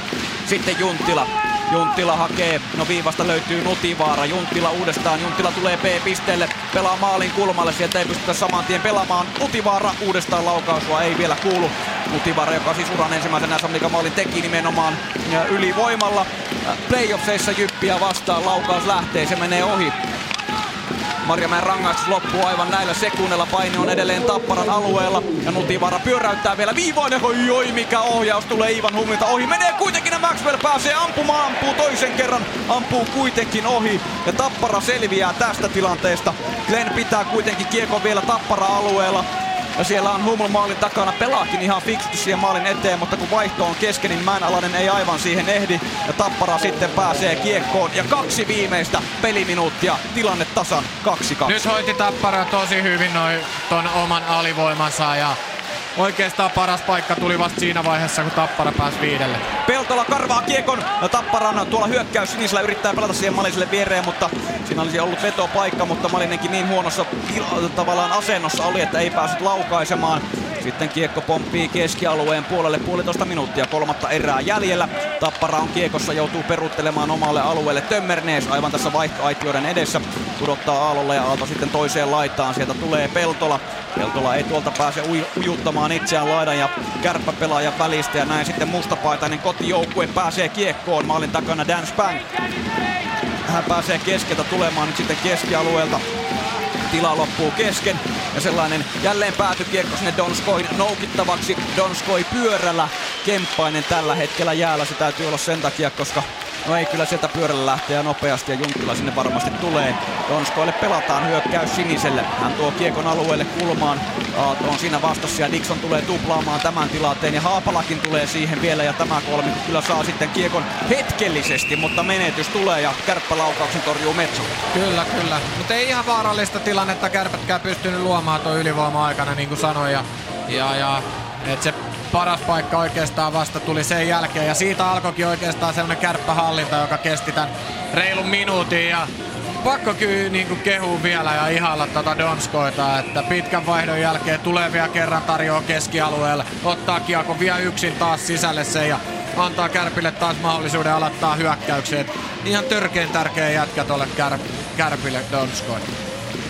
Sitten Junttila. Junttila hakee, no viivasta löytyy Nutivaara, Junttila uudestaan, Junttila tulee B-pisteelle, pelaa maalin kulmalle, sieltä ei pystytä saman tien pelaamaan, Nutivaara uudestaan laukausua ei vielä kuulu, Nutivaara, joka siis uran ensimmäisenä Samnika maalin teki nimenomaan ja ylivoimalla, Äh, playoffseissa Jyppiä vastaan, laukaus lähtee, se menee ohi, Marjamäen rangaistus loppuu aivan näillä sekunnilla. Paine on edelleen Tapparan alueella. Ja Nutivaara pyöräyttää vielä viivoinen. Oi, oi mikä ohjaus tulee Ivan Humilta ohi. Menee kuitenkin ja Maxwell pääsee ampumaan. Ampuu toisen kerran. Ampuu kuitenkin ohi. Ja Tappara selviää tästä tilanteesta. Glenn pitää kuitenkin kiekon vielä Tappara alueella. Ja siellä on Hummel maalin takana, pelaakin ihan fiksusti siihen maalin eteen, mutta kun vaihto on kesken, niin Mäenalainen ei aivan siihen ehdi. Ja Tappara sitten pääsee kiekkoon. Ja kaksi viimeistä peliminuuttia, tilanne tasan 2-2. Nyt hoiti Tappara tosi hyvin noin ton oman alivoimansa ja oikeastaan paras paikka tuli vasta siinä vaiheessa, kun Tappara pääsi viidelle. Peltola karvaa kiekon. Tapparan tuolla hyökkäys sinisellä yrittää pelata siihen Maliselle viereen, mutta siinä olisi ollut vetopaikka, mutta Malinenkin niin huonossa tavallaan asennossa oli, että ei päässyt laukaisemaan. Sitten kiekko pomppii keskialueen puolelle puolitoista minuuttia kolmatta erää jäljellä. Tappara on kiekossa, joutuu peruuttelemaan omalle alueelle. Tömmernees aivan tässä vaihtoaitioiden edessä pudottaa Aallolle ja Aalto sitten toiseen laitaan. Sieltä tulee Peltola. Peltola ei tuolta pääse uj- ujuttamaan itseään laidan ja kärppäpelaajan välistä ja näin sitten mustapaitainen kotijoukkue pääsee kiekkoon. Maalin takana Dan Spang. Hän pääsee keskeltä tulemaan nyt sitten keskialueelta tila loppuu kesken. Ja sellainen jälleen päätykiekko sinne Donskoin noukittavaksi. Donskoi pyörällä. Kemppainen tällä hetkellä jäällä. Se täytyy olla sen takia, koska No ei kyllä sieltä pyörällä lähtee ja nopeasti ja Junttila sinne varmasti tulee. Donskoille pelataan hyökkäys siniselle. Hän tuo kiekon alueelle kulmaan. Aalto on siinä vastassa ja Dixon tulee tuplaamaan tämän tilanteen ja Haapalakin tulee siihen vielä ja tämä kolmikko kyllä saa sitten kiekon hetkellisesti, mutta menetys tulee ja kärppälaukauksen torjuu Metso. Kyllä, kyllä. Mutta ei ihan vaarallista tilannetta kärpätkään pystynyt luomaan tuon ylivoima aikana, niin kuin sanoin. Ja, ja, ja et se paras paikka oikeastaan vasta tuli sen jälkeen. Ja siitä alkoikin oikeastaan semmoinen kärppähallinta, joka kesti tämän reilun minuutin. Ja pakko kyllä niin kuin kehuu vielä ja ihalla tota Donskoita, että pitkän vaihdon jälkeen tulee vielä kerran tarjoaa keskialueelle, ottaa kiekon vielä yksin taas sisälle sen ja antaa Kärpille taas mahdollisuuden aloittaa hyökkäykseen. Ihan törkeän tärkeä jätkä tuolle kär, Kärpille Donskoi.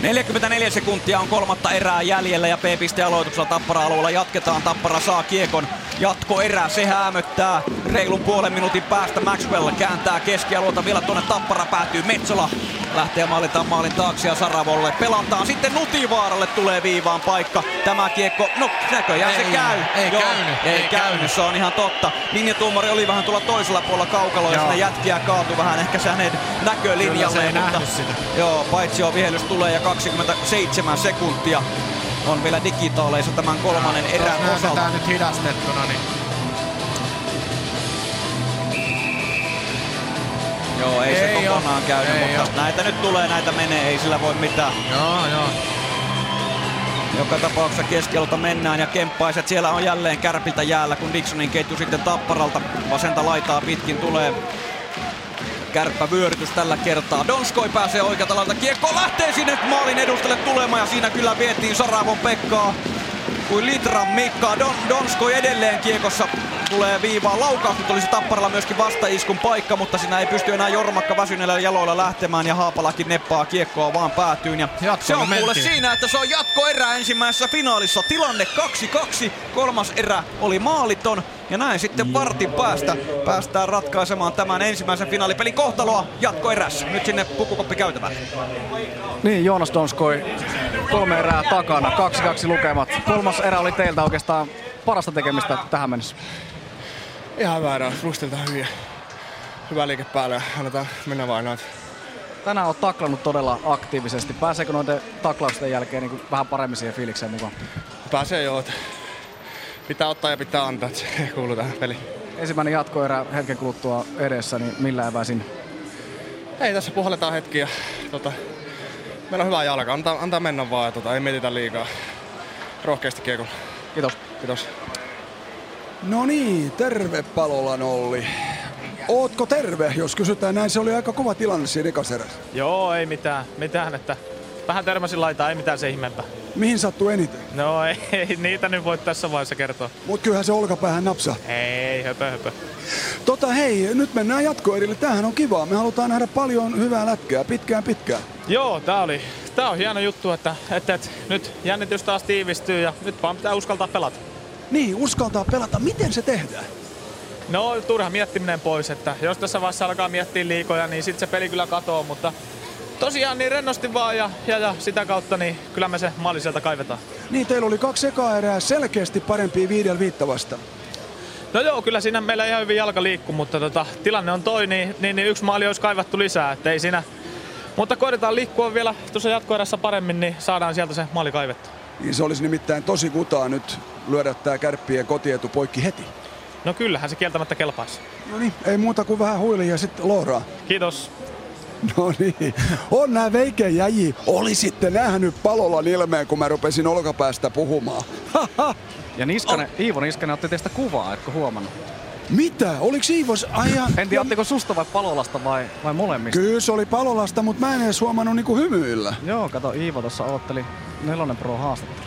44 sekuntia on kolmatta erää jäljellä ja P-piste aloituksella Tappara-alueella jatketaan. Tappara saa kiekon. Jatkoerä, se hämöttää. Reilun puolen minuutin päästä Maxwell kääntää keskialueelta vielä tuonne Tappara päätyy Metsola. lähtee maalitaan maalin taakse ja Saravolle pelataan. Sitten Nutivaaralle tulee viivaan paikka. Tämä kiekko, no näköjään se Ei, käy. ei käynyt, Ei, ei käynyt, käynyt. se on ihan totta. Linjatuomari oli vähän tuolla toisella puolella kaukaloa ja Joo. jätkiä kaatui vähän ehkä se hänen näkölinjalle. Kyllä se ei mutta, sitä. Joo, paitsi on vihellys tulee ja 27 sekuntia on vielä digitaaleissa tämän kolmannen erän Jos osalta. nyt hidastettuna, niin Joo, ei, Ei se kokonaan käynyt, Ei mutta näitä nyt tulee, näitä menee, ei sillä voi mitään. Joo, joo. Joka tapauksessa keskeltä mennään ja kemppaiset siellä on jälleen kärpiltä jäällä, kun Dixonin ketju sitten tapparalta vasenta laitaa pitkin tulee. Kärppä vyörytys tällä kertaa. Donskoi pääsee oikealta laidalta. Kiekko lähtee sinne maalin edustalle tulemaan ja siinä kyllä vietiin Saravon Pekkaa kuin Litran Mikka. Don, Donskoi edelleen kiekossa tulee viivaan. Laukaus nyt olisi Tapparalla myöskin vastaiskun paikka, mutta siinä ei pysty enää Jormakka väsyneillä jaloilla lähtemään ja Haapalakin neppaa kiekkoa vaan päätyyn. Ja se on kuule mentiin. siinä, että se on jatkoerä ensimmäisessä finaalissa. Tilanne 2-2. Kolmas erä oli maaliton. Ja näin sitten vartin päästä päästään ratkaisemaan tämän ensimmäisen finaalipelin kohtaloa jatkoerässä. Nyt sinne pukukoppi käytävään. Niin, Joonas Donskoi kolme erää takana, kaksi kaksi lukemat. Kolmas erä oli teiltä oikeastaan parasta tekemistä tähän mennessä. Ihan hyvä erä. Rustilta hyvin. Hyvä liike päälle annetaan mennä vain noita. Tänään on taklannut todella aktiivisesti. Pääseekö noiden taklausten jälkeen niin vähän paremmin siihen fiilikseen mukaan? Pääsee joo. Pitää ottaa ja pitää antaa, että se kuuluu tähän peliin. Ensimmäinen jatkoerä hetken kuluttua edessä, niin millä eväsin? Ei tässä puhalletaan hetki ja tota, meillä on hyvä jalka. Antaa, antaa mennä vaan ja tota, ei mietitä liikaa. Rohkeasti kiekon. Kiitos. Kiitos. No niin, terve Palolan Olli. Ootko terve, jos kysytään näin? Se oli aika kova tilanne siinä ekaserässä. Joo, ei mitään. Mitään, että vähän törmäsin laitaa, ei mitään se ihmeempää. Mihin sattuu eniten? No ei, ei niitä nyt voi tässä vaiheessa kertoa. Mut kyllähän se olkapäähän napsaa. Ei, höpö höpö. Tota hei, nyt mennään jatkoerille. Tämähän on kivaa. Me halutaan nähdä paljon hyvää lätkää pitkään pitkään. Joo, tää oli, tää on hieno juttu, että, että, että nyt jännitys taas tiivistyy ja nyt vaan pitää uskaltaa pelata. Niin, uskaltaa pelata. Miten se tehdään? No turha miettiminen pois, että jos tässä vaiheessa alkaa miettiä liikoja, niin sitten se peli kyllä katoo, mutta tosiaan niin rennosti vaan ja, ja, ja sitä kautta niin kyllä me se maali sieltä kaivetaan. Niin, teillä oli kaksi ekaa erää selkeästi parempia viidellä viittä vastaan. No joo, kyllä siinä meillä ihan hyvin jalka liikkuu, mutta tota, tilanne on toi, niin, niin, niin yksi maali olisi kaivattu lisää, että ei siinä. Mutta koitetaan liikkua vielä tuossa jatkoerässä paremmin, niin saadaan sieltä se maali kaivettua. Niin se olisi nimittäin tosi kutaa nyt lyödä tää kärppien kotietu poikki heti. No kyllähän se kieltämättä kelpaisi. No niin, ei muuta kuin vähän huili ja sitten looraa. Kiitos. No niin, on nää Veike jäji. Olisitte nähnyt Palolan ilmeen, kun mä rupesin olkapäästä puhumaan. Ja Niskanen, Iivo Niskanen otti teistä kuvaa, etkö huomannut? Mitä? Oliks Iivos ajan? En tiedä, ottiko susta vai Palolasta vai, vai molemmista? Kyllä se oli Palolasta, mutta mä en edes huomannut niinku hymyillä. Joo, kato Iivo tuossa otteli nelonen pro haastattelu.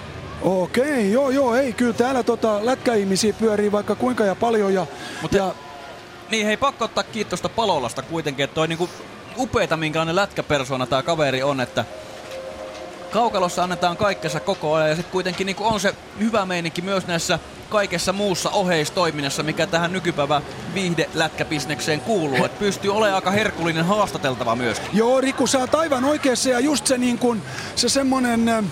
Okei, joo joo, ei kyllä täällä tota lätkäihmisiä pyörii vaikka kuinka ja paljon ja, Mutta ja Niin hei, pakko ottaa kiitosta Palolasta kuitenkin, että toi niinku upeeta minkälainen lätkäpersona tää kaveri on, että kaukalossa annetaan kaikkensa koko ajan ja sitten kuitenkin niinku on se hyvä meininki myös näissä kaikessa muussa oheistoiminnassa, mikä tähän nykypäivän viihde-lätkäbisnekseen kuuluu. Että pystyy olemaan aika herkullinen haastateltava myös. Joo, Riku, sä oot aivan oikeassa ja just se niin kuin, se semmonen...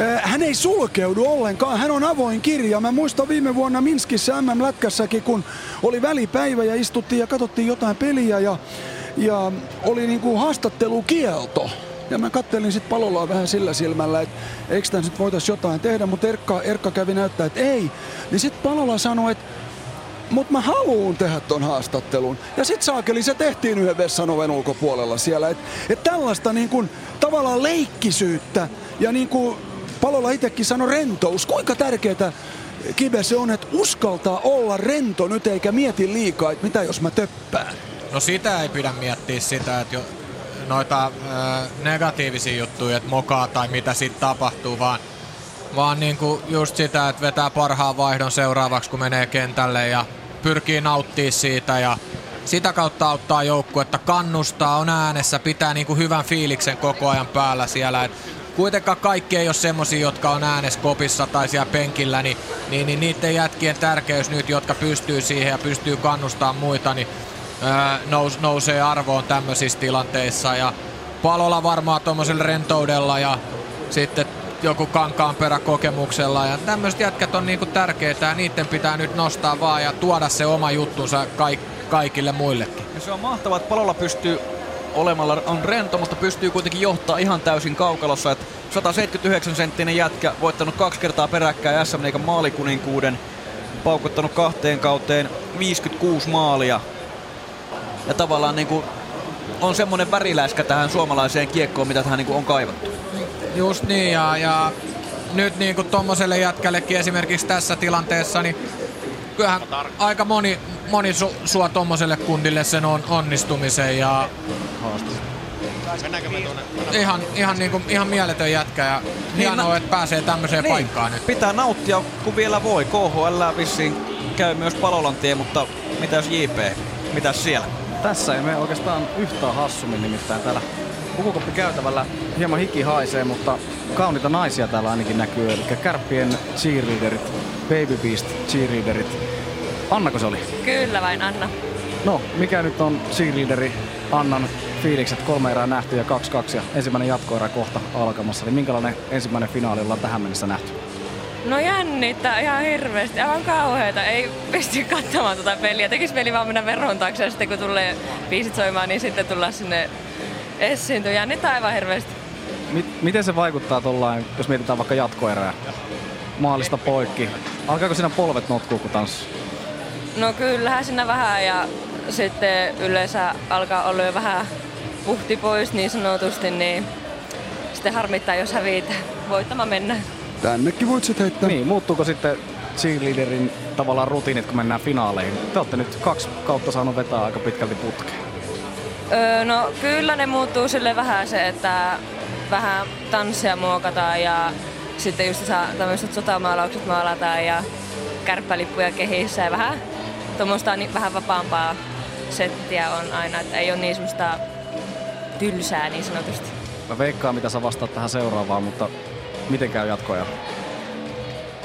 äh, Hän ei sulkeudu ollenkaan, hän on avoin kirja. Mä muistan viime vuonna Minskissä MM-lätkässäkin, kun oli välipäivä ja istuttiin ja katsottiin jotain peliä ja, ja oli niinku haastattelukielto. Ja mä kattelin sit palolla vähän sillä silmällä, että eikö tässä nyt voitais jotain tehdä, mutta Erkka, Erkka kävi näyttää, että ei. Niin sit palolla sanoi, että mutta mä haluun tehdä ton haastattelun. Ja sit saakeli se tehtiin yhden vessan oven ulkopuolella siellä. Että et tällaista niin kuin, tavallaan leikkisyyttä ja niin kuin Palola itsekin sanoi rentous. Kuinka tärkeää Kibe se on, että uskaltaa olla rento nyt eikä mieti liikaa, että mitä jos mä töppään. No sitä ei pidä miettiä sitä, että jo, noita ö, negatiivisia juttuja, että mokaa tai mitä siitä tapahtuu, vaan, vaan niinku just sitä, että vetää parhaan vaihdon seuraavaksi, kun menee kentälle ja pyrkii nauttia siitä ja sitä kautta auttaa joukkuetta, kannustaa, on äänessä, pitää niinku hyvän fiiliksen koko ajan päällä siellä. Et kuitenkaan kaikki ei ole semmosia, jotka on äänessä kopissa tai siellä penkillä, niin, niin, niin niiden jätkien tärkeys nyt, jotka pystyy siihen ja pystyy kannustamaan muita, niin ää, nous, nousee arvoon tämmöisissä tilanteissa. Ja Palola varmaan tuommoisella rentoudella ja sitten joku kankaan peräkokemuksella. Ja tämmöiset jätkät on niinku tärkeitä ja niiden pitää nyt nostaa vaan ja tuoda se oma juttunsa kaik- kaikille muillekin. Ja se on mahtavaa, että palolla pystyy olemalla on rento, mutta pystyy kuitenkin johtaa ihan täysin kaukalossa. Että 179 senttinen jätkä, voittanut kaksi kertaa peräkkäin SM Liigan maalikuninkuuden, paukuttanut kahteen kauteen 56 maalia. Ja tavallaan niin kuin on semmonen väriläiskä tähän suomalaiseen kiekkoon, mitä tähän niin kuin on kaivattu. Just niin, ja, ja nyt niin kuin tommoselle jätkällekin esimerkiksi tässä tilanteessa, niin kyllähän aika moni, moni su, suo tommoselle kundille sen on, onnistumisen ja Mennäänkö me tuonne? ihan, ihan, niin kuin, ihan mieletön jätkä ja hienoa, että pääsee tämmöiseen Niin, paikkaan. Nyt. Pitää nauttia, kun vielä voi. KHL vissiin käy myös Palolan tie, mutta mitäs JP? Mitäs siellä? Tässä ei mene oikeastaan yhtään hassummin nimittäin täällä pukukoppi käytävällä hieman hiki haisee, mutta kauniita naisia täällä ainakin näkyy. Eli kärppien cheerleaderit, Baby Beast cheerleaderit. Annako se oli? Kyllä vain, Anna. No, mikä nyt on cheerleaderi Annan fiilikset? Kolme erää nähty ja 2-2 ja ensimmäinen jatkoerä kohta alkamassa. Eli minkälainen ensimmäinen finaali ollaan tähän mennessä nähty? No jännittää ihan hirveästi, aivan kauheeta. Ei pysty katsomaan tuota peliä. Tekis peli vaan mennä verhon taakse ja sitten kun tulee biisit soimaan, niin sitten tullaan sinne esiintyä. Jännittää aivan hirveästi. Mit, miten se vaikuttaa tuollain, jos mietitään vaikka jatkoerää? Maalista poikki. Alkaako siinä polvet notkuu, kun tanssii? No kyllähän siinä vähän ja sitten yleensä alkaa olla jo vähän puhti pois niin sanotusti, niin sitten harmittaa, jos häviitä. Voittama mennä. Tännekin voit sit heittää. Niin, muuttuuko sitten cheerleaderin tavallaan rutiinit, kun mennään finaaleihin? Te olette nyt kaksi kautta saanut vetää aika pitkälti putkeen. Öö, no kyllä ne muuttuu sille vähän se, että vähän tanssia muokataan ja sitten just saa tämmöiset sotamaalaukset maalataan ja kärppälippuja kehissä ja vähän tuommoista niin vähän vapaampaa settiä on aina, että ei ole niin semmoista tylsää niin sanotusti. Mä veikkaan, mitä sä vastaat tähän seuraavaan, mutta miten käy jatkoja?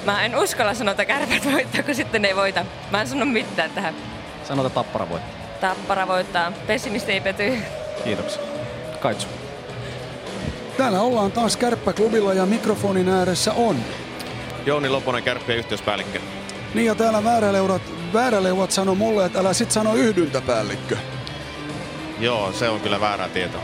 Mä en uskalla sanoa, että kärpät voittaa, kun sitten ne ei voita. Mä en sano mitään tähän. Sanotaan tappara voi. Tappara voittaa. Pessimisti ei pety. Kiitoksia. Kaitsu. Täällä ollaan taas kärppäklubilla ja mikrofonin ääressä on. Jouni Loponen, kärppien yhteyspäällikkö. Niin ja täällä vääräleurat, vääräleuvat sanoi mulle, että älä sit sano yhdyntäpäällikkö. Joo, se on kyllä väärää tietoa.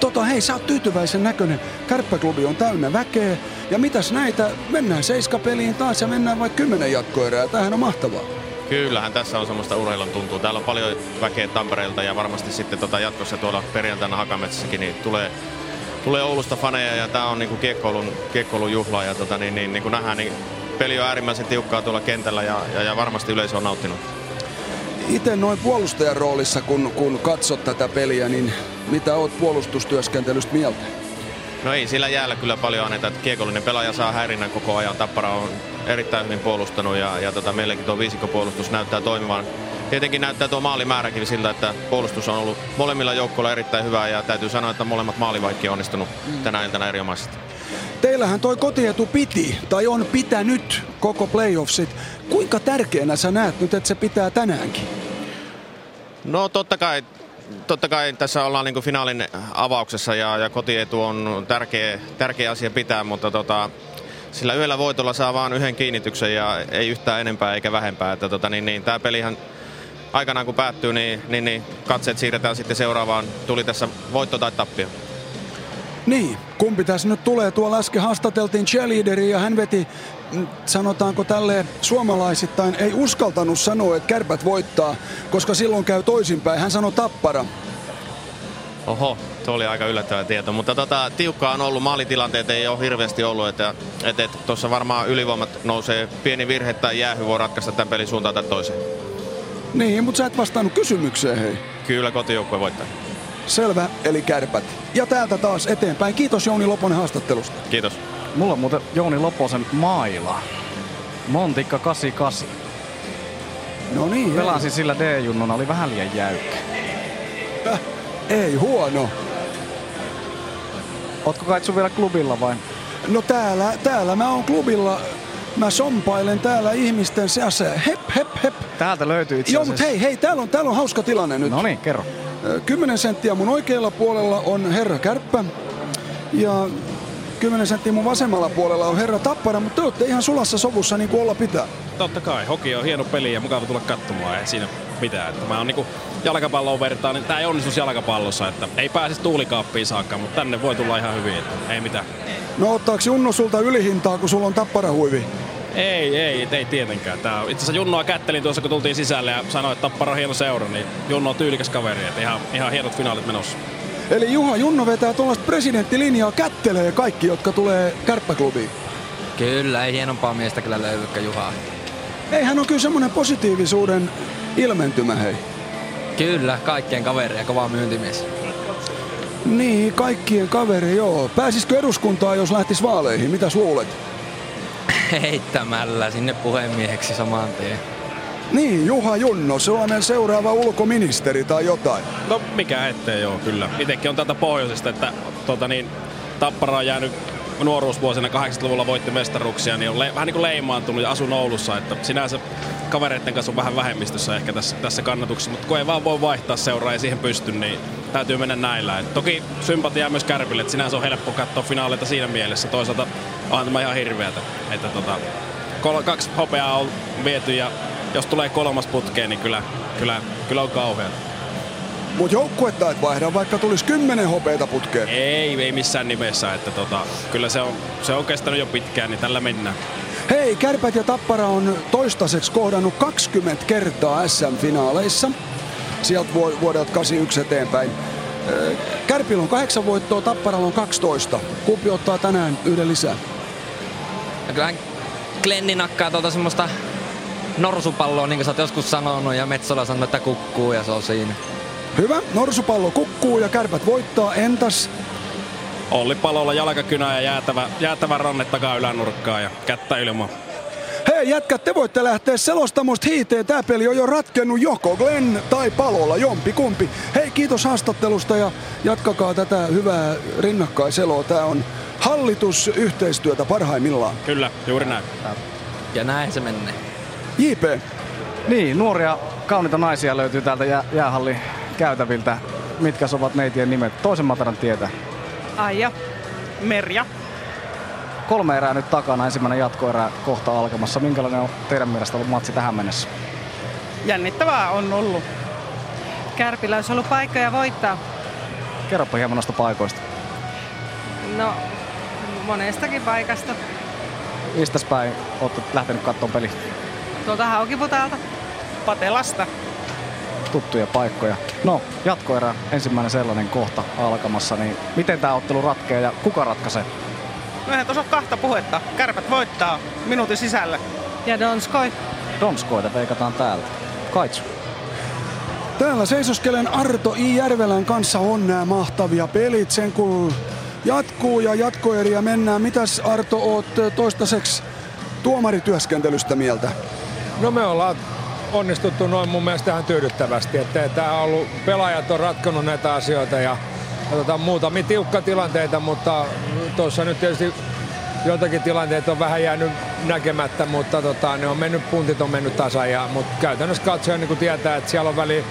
Tota hei, sä oot tyytyväisen näköinen. Kärppäklubi on täynnä väkeä. Ja mitäs näitä? Mennään seiskapeliin taas ja mennään vaikka kymmenen jatkoerää. Tämähän on mahtavaa. Kyllähän tässä on semmoista urheilun tuntuu. Täällä on paljon väkeä Tampereelta ja varmasti sitten tota jatkossa tuolla perjantaina Hakametsässäkin niin tulee, tulee Oulusta faneja ja tää on niinku kiekkoilun, kiekkoilun juhla ja tota, niin, niin, niin kuin nähdään, niin peli on äärimmäisen tiukkaa tuolla kentällä ja, ja, ja varmasti yleisö on nauttinut. Itse noin puolustajan roolissa, kun, kun katsot tätä peliä, niin mitä oot puolustustyöskentelystä mieltä? No ei sillä jäällä kyllä paljon anneta, että kiekollinen pelaaja saa häirinnän koko ajan. Tappara on erittäin hyvin puolustanut ja, ja tota, meilläkin tuo viisikkopuolustus näyttää toimivan. Tietenkin näyttää tuo maalimääräkin siltä, että puolustus on ollut molemmilla joukkoilla erittäin hyvää ja täytyy sanoa, että molemmat maalivaikki on onnistunut tänä iltana erinomaisesti. Teillähän toi kotietu piti, tai on pitänyt koko playoffsit. Kuinka tärkeänä sä näet nyt, että se pitää tänäänkin? No totta kai, totta kai tässä ollaan niin finaalin avauksessa ja, ja kotietu on tärkeä, tärkeä asia pitää, mutta tota, sillä yhdellä voitolla saa vaan yhden kiinnityksen ja ei yhtään enempää eikä vähempää. Että tota, niin, niin, tämä pelihän aikanaan kun päättyy, niin, niin, niin katseet siirretään sitten seuraavaan. Tuli tässä voitto tai tappio. Niin, kumpi tässä nyt tulee? Tuolla äsken haastateltiin cheerleaderia ja hän veti, mm, sanotaanko tälleen suomalaisittain, ei uskaltanut sanoa, että kärpät voittaa, koska silloin käy toisinpäin. Hän sanoi tappara. Oho, tuo oli aika yllättävä tieto, mutta tota, tiukkaa on ollut, maalitilanteet ei ole hirveästi ollut, että tuossa et, tuossa varmaan ylivoimat nousee, pieni virhe tai jäähy voi ratkaista tämän pelin suuntaan tai toiseen. Niin, mutta sä et vastannut kysymykseen, hei. Kyllä kotijoukkue voittaa. Selvä, eli kärpät. Ja täältä taas eteenpäin. Kiitos Jouni Loponen haastattelusta. Kiitos. Mulla on muuten Jouni Loposen maila. Montikka 88. No niin. Pelasin sillä D-junnuna, oli vähän liian jäykkä. Äh, ei huono. Ootko kaitsu vielä klubilla vai? No täällä, täällä mä oon klubilla. Mä sompailen täällä ihmisten seassa. Hep, hep, hep. Täältä löytyy itse Joo, mutta hei, hei, täällä on, täällä on hauska tilanne nyt. No niin, kerro. Ö, 10 senttiä mun oikealla puolella on herra Kärppä ja 10 senttiä mun vasemmalla puolella on herra Tappara, mutta te olette ihan sulassa sovussa niin kuin olla pitää. Totta kai, hoki on hieno peli ja mukava tulla katsomaan, ei siinä mitään. Että mä oon niinku jalkapalloon vertaan, niin tää ei onnistus jalkapallossa, että ei pääsisi tuulikaappiin saakka, mutta tänne voi tulla ihan hyvin, että ei mitään. No ottaako Junno sulta ylihintaa, kun sulla on Tappara huivi? Ei, ei, ei tietenkään. Tää itse asiassa Junnoa kättelin tuossa, kun tultiin sisälle ja sanoin, että Tappara on hieno seura, niin Junno on tyylikäs kaveri, että ihan, ihan hienot finaalit menossa. Eli Juha Junno vetää tuollaista presidenttilinjaa, kättelee kaikki, jotka tulee kärppäklubiin. Kyllä, ei hienompaa miestä kyllä löydykkä Juhaa. Ei, hän on kyllä semmoinen positiivisuuden ilmentymä, hei. Kyllä, kaikkien kaveri ja kova myyntimies. Niin, kaikkien kaveri, joo. Pääsisikö eduskuntaan, jos lähtis vaaleihin? Mitäs luulet? Heittämällä sinne puhemieheksi saman tien. Niin, Juha Junno, Suomen seuraava ulkoministeri tai jotain. No mikä ettei joo, kyllä. Itekin on täältä pohjoisesta, että tota niin, Tappara on jäänyt nuoruusvuosina 80-luvulla voitti mestaruksia, niin on le- vähän niin kuin leimaantunut ja asun Oulussa, että sinänsä kavereiden kanssa on vähän vähemmistössä ehkä tässä, tässä kannatuksessa, mutta kun ei vaan voi vaihtaa seuraa ja siihen pysty, niin täytyy mennä näillä. Et toki sympatiaa myös Kärpille, että sinänsä on helppo katsoa finaaleita siinä mielessä. Toisaalta on tämä ihan hirveätä, että tota, kol- kaksi hopeaa on viety ja jos tulee kolmas putkeen, niin kyllä, kyllä, kyllä on kauheata. Mut joukkuetta et vaihda, vaikka tulisi kymmenen hopeita putkeen. Ei, ei missään nimessä, että tota, kyllä se on, se on kestänyt jo pitkään, niin tällä mennään. Hei, Kärpät ja Tappara on toistaiseksi kohdannut 20 kertaa SM-finaaleissa. Sieltä vu- vuodelta 81 eteenpäin. Ö, Kärpillä on kahdeksan voittoa, Tapparalla on 12. Kumpi ottaa tänään yhden lisää? Ja kyllähän Glenni nakkaa tuolta semmoista norsupalloa, niin kuin sä oot joskus sanonut, ja Metsola sanoi, että kukkuu, ja se on siinä. Hyvä, norsupallo kukkuu ja Kärpät voittaa. Entäs Olli palolla jalkakynä ja jäätävä, jäätävä ranne takaa ylänurkkaa ja kättä ilman. Hei jätkät, te voitte lähteä selostamosta hiiteen. Tää peli on jo ratkennut joko Glenn tai Palolla, jompi kumpi. Hei, kiitos haastattelusta ja jatkakaa tätä hyvää rinnakkaiseloa. Tää on hallitusyhteistyötä parhaimmillaan. Kyllä, juuri näin. Ja näin se menee. JP. Niin, nuoria kauniita naisia löytyy täältä jää, jäähalli käytäviltä. Mitkä ovat neitien nimet? Toisen mataran tietä. Aija, Merja. Kolme erää nyt takana, ensimmäinen jatkoerä kohta alkamassa. Minkälainen on teidän mielestä ollut matsi tähän mennessä? Jännittävää on ollut. Kärpillä olisi ollut paikkoja voittaa. Kerropa hieman noista paikoista. No, monestakin paikasta. Mistäs päin olette lähtenyt katsomaan peli? Tuolta Haukiputaalta. Patelasta. Tuttuja paikkoja. No, jatkoerä, ensimmäinen sellainen kohta alkamassa, niin miten tämä ottelu ratkeaa ja kuka ratkaisee? No eihän tuossa kahta puhetta. Kärpät voittaa minuutin sisällä. Ja Donskoi. Donskoita veikataan täältä. Kaitsu. Täällä seisoskelen Arto I. Järvelän kanssa on nämä mahtavia pelit. Sen kun jatkuu ja jatkoeriä mennään. Mitäs Arto oot toistaiseksi tuomarityöskentelystä mieltä? No me ollaan onnistuttu noin mun mielestä ihan tyydyttävästi. Että tää on ollut, pelaajat on ratkonut näitä asioita ja, ja tota, muutamia tiukka tilanteita, mutta tuossa nyt tietysti joitakin tilanteita on vähän jäänyt näkemättä, mutta tota, ne on mennyt, puntit on mennyt tasan. Ja, mutta käytännössä katsoen niin tietää, että siellä on väli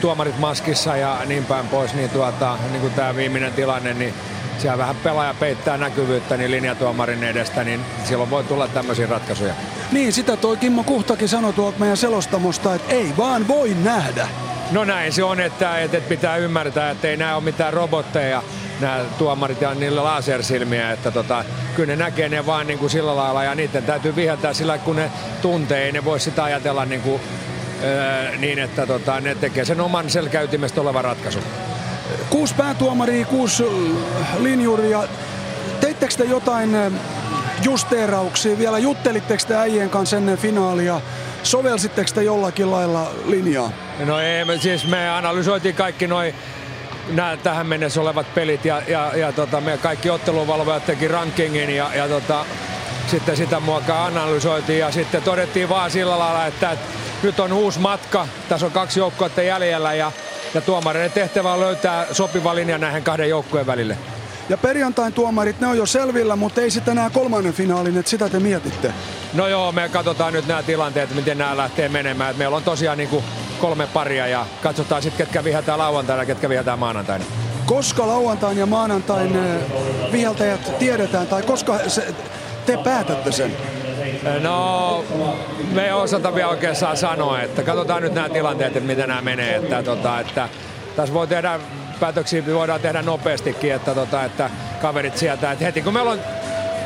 tuomarit maskissa ja niin päin pois, niin, tuota, niin kuin tämä viimeinen tilanne, niin siellä vähän pelaaja peittää näkyvyyttä niin linjatuomarin edestä, niin silloin voi tulla tämmöisiä ratkaisuja. Niin, sitä toi Kimmo Kuhtakin sanoi tuolta meidän selostamosta, että ei vaan voi nähdä. No näin se on, että, että pitää ymmärtää, että ei nämä ole mitään robotteja, nämä tuomarit ja niillä lasersilmiä, että tota, kyllä ne näkee ne vaan niin kuin sillä lailla ja niiden täytyy viheltää sillä, kun ne tuntee, ei ne voi sitä ajatella niin, kuin, öö, niin että tota, ne tekee sen oman selkäytimestä olevan ratkaisun. Kuusi päätuomaria, kuusi linjuria. Teittekö te jotain äh, justeerauksia vielä? Juttelitteko te äijien kanssa ennen finaalia? Sovelsitteko te jollakin lailla linjaa? No ei, me, siis me analysoitiin kaikki noin nämä tähän mennessä olevat pelit ja, ja, ja tota, me kaikki otteluvalvojat teki rankingin ja, ja tota, sitten sitä muokkaa analysoitiin ja sitten todettiin vaan sillä lailla, että, että nyt on uusi matka, tässä on kaksi joukkuetta jäljellä ja, ja tuomareiden tehtävä on löytää sopiva linja näihin kahden joukkueen välille. Ja perjantain tuomarit, ne on jo selvillä, mutta ei sitten enää kolmannen finaalin, että sitä te mietitte. No joo, me katsotaan nyt nämä tilanteet, miten nämä lähtee menemään. Et meillä on tosiaan niin kuin kolme paria ja katsotaan sitten ketkä viheltää lauantaina ja ketkä viheltää maanantaina. Koska lauantain ja maanantain eh, viheltäjät tiedetään, tai koska se, te päätätte sen? No, me ei osata vielä oikein saa sanoa, että katsotaan nyt nämä tilanteet, että miten nämä menee. Että, tota, että tässä voi tehdä päätöksiä, voidaan tehdä nopeastikin, että, tota, että kaverit sieltä, että heti kun meillä on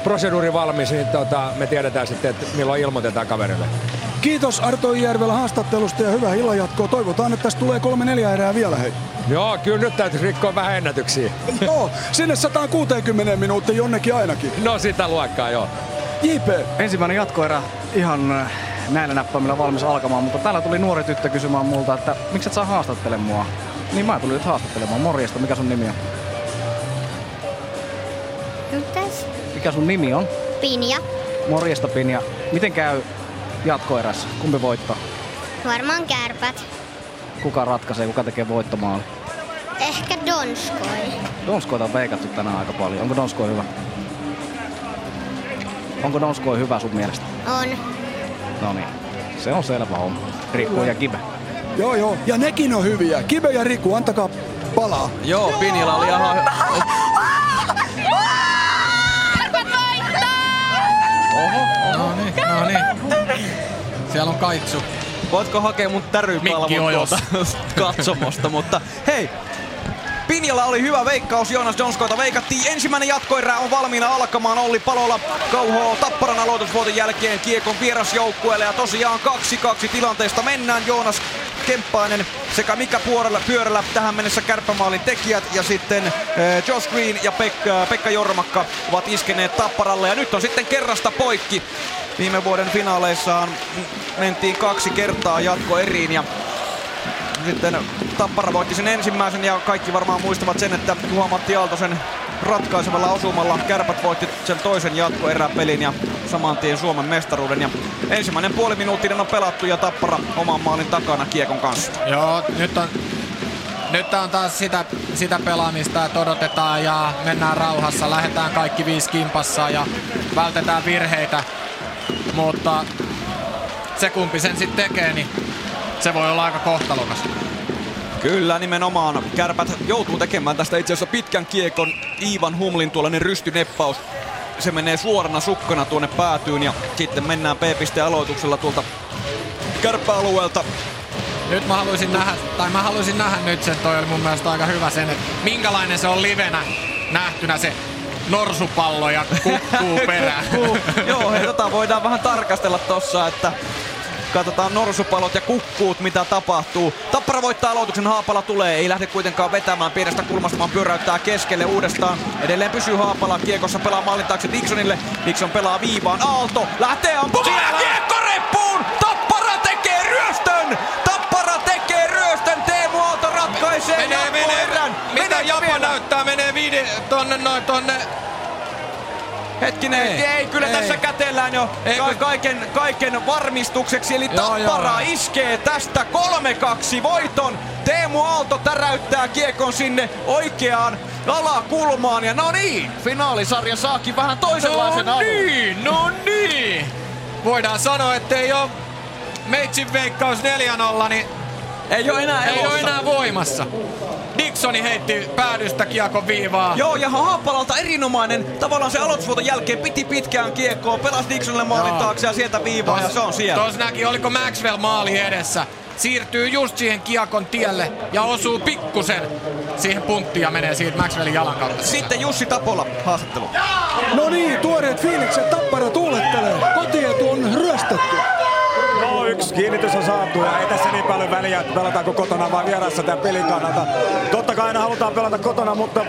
proseduuri valmis, niin tota, me tiedetään sitten, että milloin ilmoitetaan kaverille. Kiitos Arto Järvelä haastattelusta ja hyvää illanjatkoa. Toivotaan, että tästä tulee kolme neljä erää vielä hei. Joo, kyllä nyt täytyisi rikkoa vähän ennätyksiä. joo, sinne 160 minuuttia jonnekin ainakin. No sitä luokkaa joo. JP. Ensimmäinen jatkoerä ihan äh, näillä näppäimillä valmis alkamaan, mutta täällä tuli nuori tyttö kysymään multa, että miksi et saa haastattele mua? Niin mä tulin nyt haastattelemaan. Morjesta, mikä sun nimi on? Mitäs? Mikä sun nimi on? Pinja. Morjesta Pinja. Miten käy jatkoerässä? Kumpi voittaa? Varmaan kärpät. Kuka ratkaisee, kuka tekee voittomaali? Ehkä Donskoi. Donskoita on veikattu tänään aika paljon. Onko Donskoi hyvä? Onko Donskoi hyvä sun mielestä? On. No niin, se on selvä homma. Rikku ja Kibe. Joo, joo. Ja nekin on hyviä. Kibe ja Riku, antakaa palaa. Joo, Pinjalla oli ihan... Oho, no niin, no niin. Siellä on kaitsu. Voitko hakea mun tärypalvon tuolta katsomosta, mutta hei, Pinjalla oli hyvä veikkaus, Joonas Donskoita veikattiin. Ensimmäinen jatkoerä on valmiina alkamaan. Olli Palola kauhoo Tapparan aloitusvuoten jälkeen kiekon vierasjoukkueelle. Ja tosiaan 2-2 tilanteesta mennään. Joonas Kemppainen sekä Mika Puorella, Pyörällä tähän mennessä kärppämaalin tekijät ja sitten äh, Josh Green ja Pekka, Pekka Jormakka ovat iskeneet Tapparalle ja nyt on sitten kerrasta poikki. Viime vuoden finaaleissaan mentiin kaksi kertaa jatkoeriin ja sitten Tappara voitti sen ensimmäisen ja kaikki varmaan muistavat sen, että Juha-Matti Aaltosen ratkaisevalla osumalla Kärpät voitti sen toisen jatkoeräpelin ja saman tien Suomen mestaruuden. Ja ensimmäinen puoli minuuttinen on pelattu ja Tappara oman maalin takana Kiekon kanssa. Joo, nyt on, nyt on taas sitä, sitä pelaamista, että odotetaan ja mennään rauhassa. Lähdetään kaikki viisi kimpassa ja vältetään virheitä. Mutta se kumpi sen sitten tekee, niin se voi olla aika kohtalokas. Kyllä, nimenomaan. Kärpät joutuu tekemään tästä itse asiassa pitkän kiekon. Iivan Humlin tuollainen rystyneppaus. Se menee suorana sukkana tuonne päätyyn ja sitten mennään P-pisteen aloituksella tuolta kärppäalueelta. Nyt mä haluaisin nähdä, tai mä haluaisin nähdä nyt sen, toi oli mun mielestä aika hyvä sen, että minkälainen se on livenä nähtynä se norsupallo ja kukkuu perään. Joo, hei, tota voidaan vähän tarkastella tossa, että Katsotaan norsupalot ja kukkuut, mitä tapahtuu. Tappara voittaa aloituksen, Haapala tulee. Ei lähde kuitenkaan vetämään pienestä kulmasta, vaan pyöräyttää keskelle uudestaan. Edelleen pysyy Haapala kiekossa, pelaa maalin taakse Dixonille. Dixon pelaa viivaan. Aalto lähtee ampumaan ja kiekko reppuun! Tappara tekee ryöstön! Tappara tekee ryöstön! Teemu Aalto ratkaisee menee, menee, Mitä Japa näyttää? Menee viide, tonne noin tonne Hetkinen, ei, ei kyllä ei. tässä kätellään jo ei, ka- kaiken, kaiken varmistukseksi. Eli joo, Tappara joo. iskee tästä 3-2 voiton. Teemu Aalto täräyttää kiekon sinne oikeaan alakulmaan. Ja no niin, finaalisarja saakin vähän toisenlaisen no niin, no niin. Voidaan sanoa, että ei ole Meitsin veikkaus 4-0, niin ei ole enää, ei ole enää voimassa. Dixoni heitti päädystä kiekon viivaa. Joo, ja Haapalalta erinomainen. Tavallaan se aloitusvuoton jälkeen piti pitkään kiekkoa, pelasi Dixonille maalin taakse ja sieltä viivaa tos, ja se on siellä. Tos näki, oliko Maxwell maali edessä. Siirtyy just siihen kiekon tielle ja osuu pikkusen siihen punttiin ja menee siitä Maxwellin jalan kautta. Sitten Jussi Tapola haastattelu. No niin, tuoreet fiilikset. Tappara tuulettelee. Kotietu on kiinnitys on saatu ja ei tässä niin paljon väliä, että pelataanko kotona vai vierassa tämän pelin kannalta. Totta kai aina halutaan pelata kotona, mutta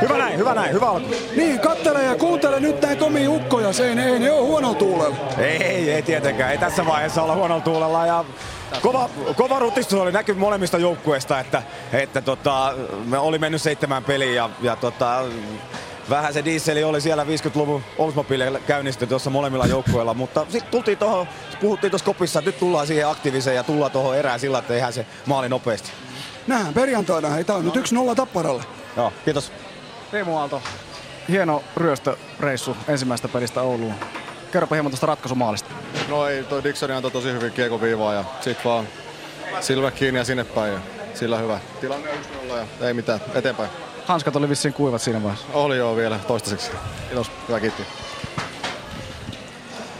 hyvä näin, hyvä näin, hyvä alku. Niin, kattele ja kuuntele nyt näin komia ukkoja, se ei, ei ne ole huonolla tuulella. Ei, ei tietenkään, ei tässä vaiheessa olla huonolla tuulella ja Kova, kova rutistus oli näky molemmista joukkueista, että, että tota, me oli mennyt seitsemän peliä ja, ja tota, vähän se dieseli oli siellä 50-luvun Oldsmobile käynnisty tuossa molemmilla joukkueilla, mutta sitten tultiin tuohon, puhuttiin tuossa kopissa, että nyt tullaan siihen aktiiviseen ja tullaan tuohon erään sillä, että tehdään se maali nopeasti. Nähdään perjantaina, hei tää on nyt 1-0 Tapparalle. Joo, kiitos. Teemu Aalto, hieno ryöstöreissu ensimmäistä pelistä Ouluun. Kerropa hieman tuosta ratkaisumaalista. No ei, toi Dixon antoi tosi hyvin kiekoviivaa ja sit vaan silmä kiinni ja sinne päin. Ja sillä on hyvä. Tilanne on 1-0 ja ei mitään, eteenpäin. Hanskat oli vissiin kuivat siinä vaiheessa. Oli joo vielä toistaiseksi. Kiitos, hyvä kiitti.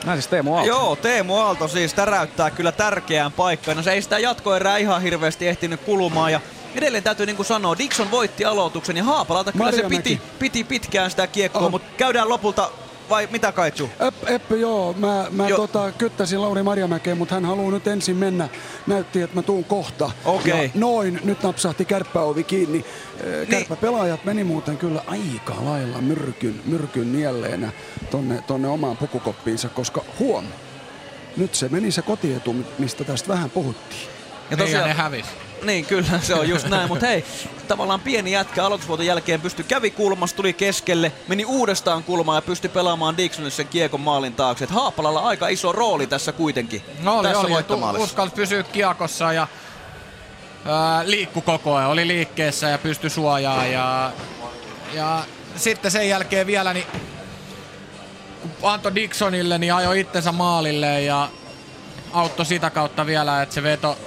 Näin siis Teemu Aalto. Joo, Teemu Aalto siis täräyttää kyllä tärkeään paikkaan. No se ei sitä jatkoerää ihan hirveästi ehtinyt kulumaan ja edelleen täytyy niin kuin sanoa, Dixon voitti aloituksen ja Haapalalta kyllä se Marjamäki. piti, piti pitkään sitä kiekkoa, Oh. mutta käydään lopulta vai mitä Kaitsu? Epp, Epp joo, mä, mä tota, kyttäsin Lauri Marjamäkeen, mutta hän haluaa nyt ensin mennä. Näytti, että mä tuun kohta. Okei. Ja noin, nyt napsahti kärppäovi kiinni. Äh, Kärppäpelaajat meni muuten kyllä aika lailla myrkyn, myrkyn nielleenä tonne, tonne omaan pukukoppiinsa, koska huom, nyt se meni se kotietu, mistä tästä vähän puhuttiin. Ja tosiaan, ne hävis. Niin, kyllä se on just näin. Mutta hei, tavallaan pieni jätkä aloitusvuoton jälkeen pystyi, kävi kulmassa, tuli keskelle, meni uudestaan kulmaan ja pystyi pelaamaan Dixonille sen kiekon maalin taakse. Et Haapalalla aika iso rooli tässä kuitenkin. No oli, tässä oli. Voittomaalissa. Uskalsi pysyä kiekossa ja ää, liikku koko ajan. Oli liikkeessä ja pystyi suojaa ja, ja sitten sen jälkeen vielä niin kun antoi Dixonille, niin ajoi itsensä maalille ja auttoi sitä kautta vielä, että se veto,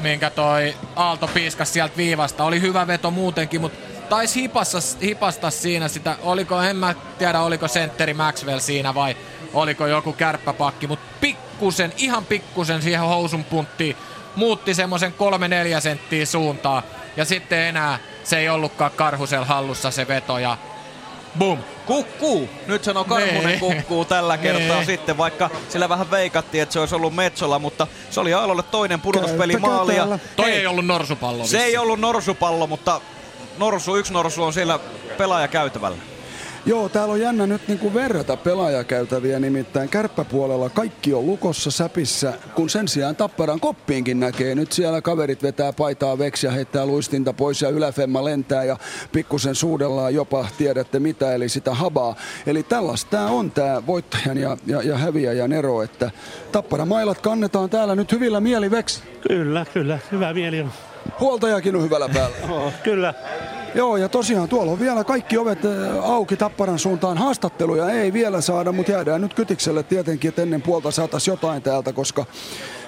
minkä toi Aalto piiskas sieltä viivasta, oli hyvä veto muutenkin, mutta taisi hipassa, hipasta siinä sitä, oliko, en mä tiedä oliko sentteri Maxwell siinä vai oliko joku kärppäpakki, mutta pikkusen, ihan pikkusen siihen housun punttiin muutti semmoisen 3-4 senttiä suuntaa ja sitten enää se ei ollutkaan Karhusel hallussa se veto ja boom. Kukkuu! Nyt sanoo Karhunen Niin. kukkuu tällä kertaa Niin. sitten, vaikka sillä vähän veikattiin, että se olisi ollut Metsola, mutta se oli Aalolle toinen pudotuspeli maali. Ja Toi ei ollut norsupallo. Se ei ollut norsupallo, mutta norsu, yksi norsu on siellä pelaajakäytävällä. Joo, täällä on jännä nyt niin kuin verrata pelaajakäytäviä, nimittäin kärppäpuolella kaikki on lukossa säpissä, kun sen sijaan Tapparan koppiinkin näkee. Nyt siellä kaverit vetää paitaa veksi ja heittää luistinta pois ja yläfemma lentää ja pikkusen suudellaan jopa tiedätte mitä, eli sitä habaa. Eli tällaista tämä on tämä voittajan ja, ja, ja häviäjän ero, että Tapparan mailat kannetaan täällä nyt hyvillä mieliveksi. Kyllä, kyllä. Hyvä mieli on. Huoltajakin on hyvällä päällä. Oh, kyllä. Joo, ja tosiaan tuolla on vielä kaikki ovet äh, auki Tapparan suuntaan. Haastatteluja ei vielä saada, mutta jäädään nyt kytikselle tietenkin, että ennen puolta saataisiin jotain täältä, koska,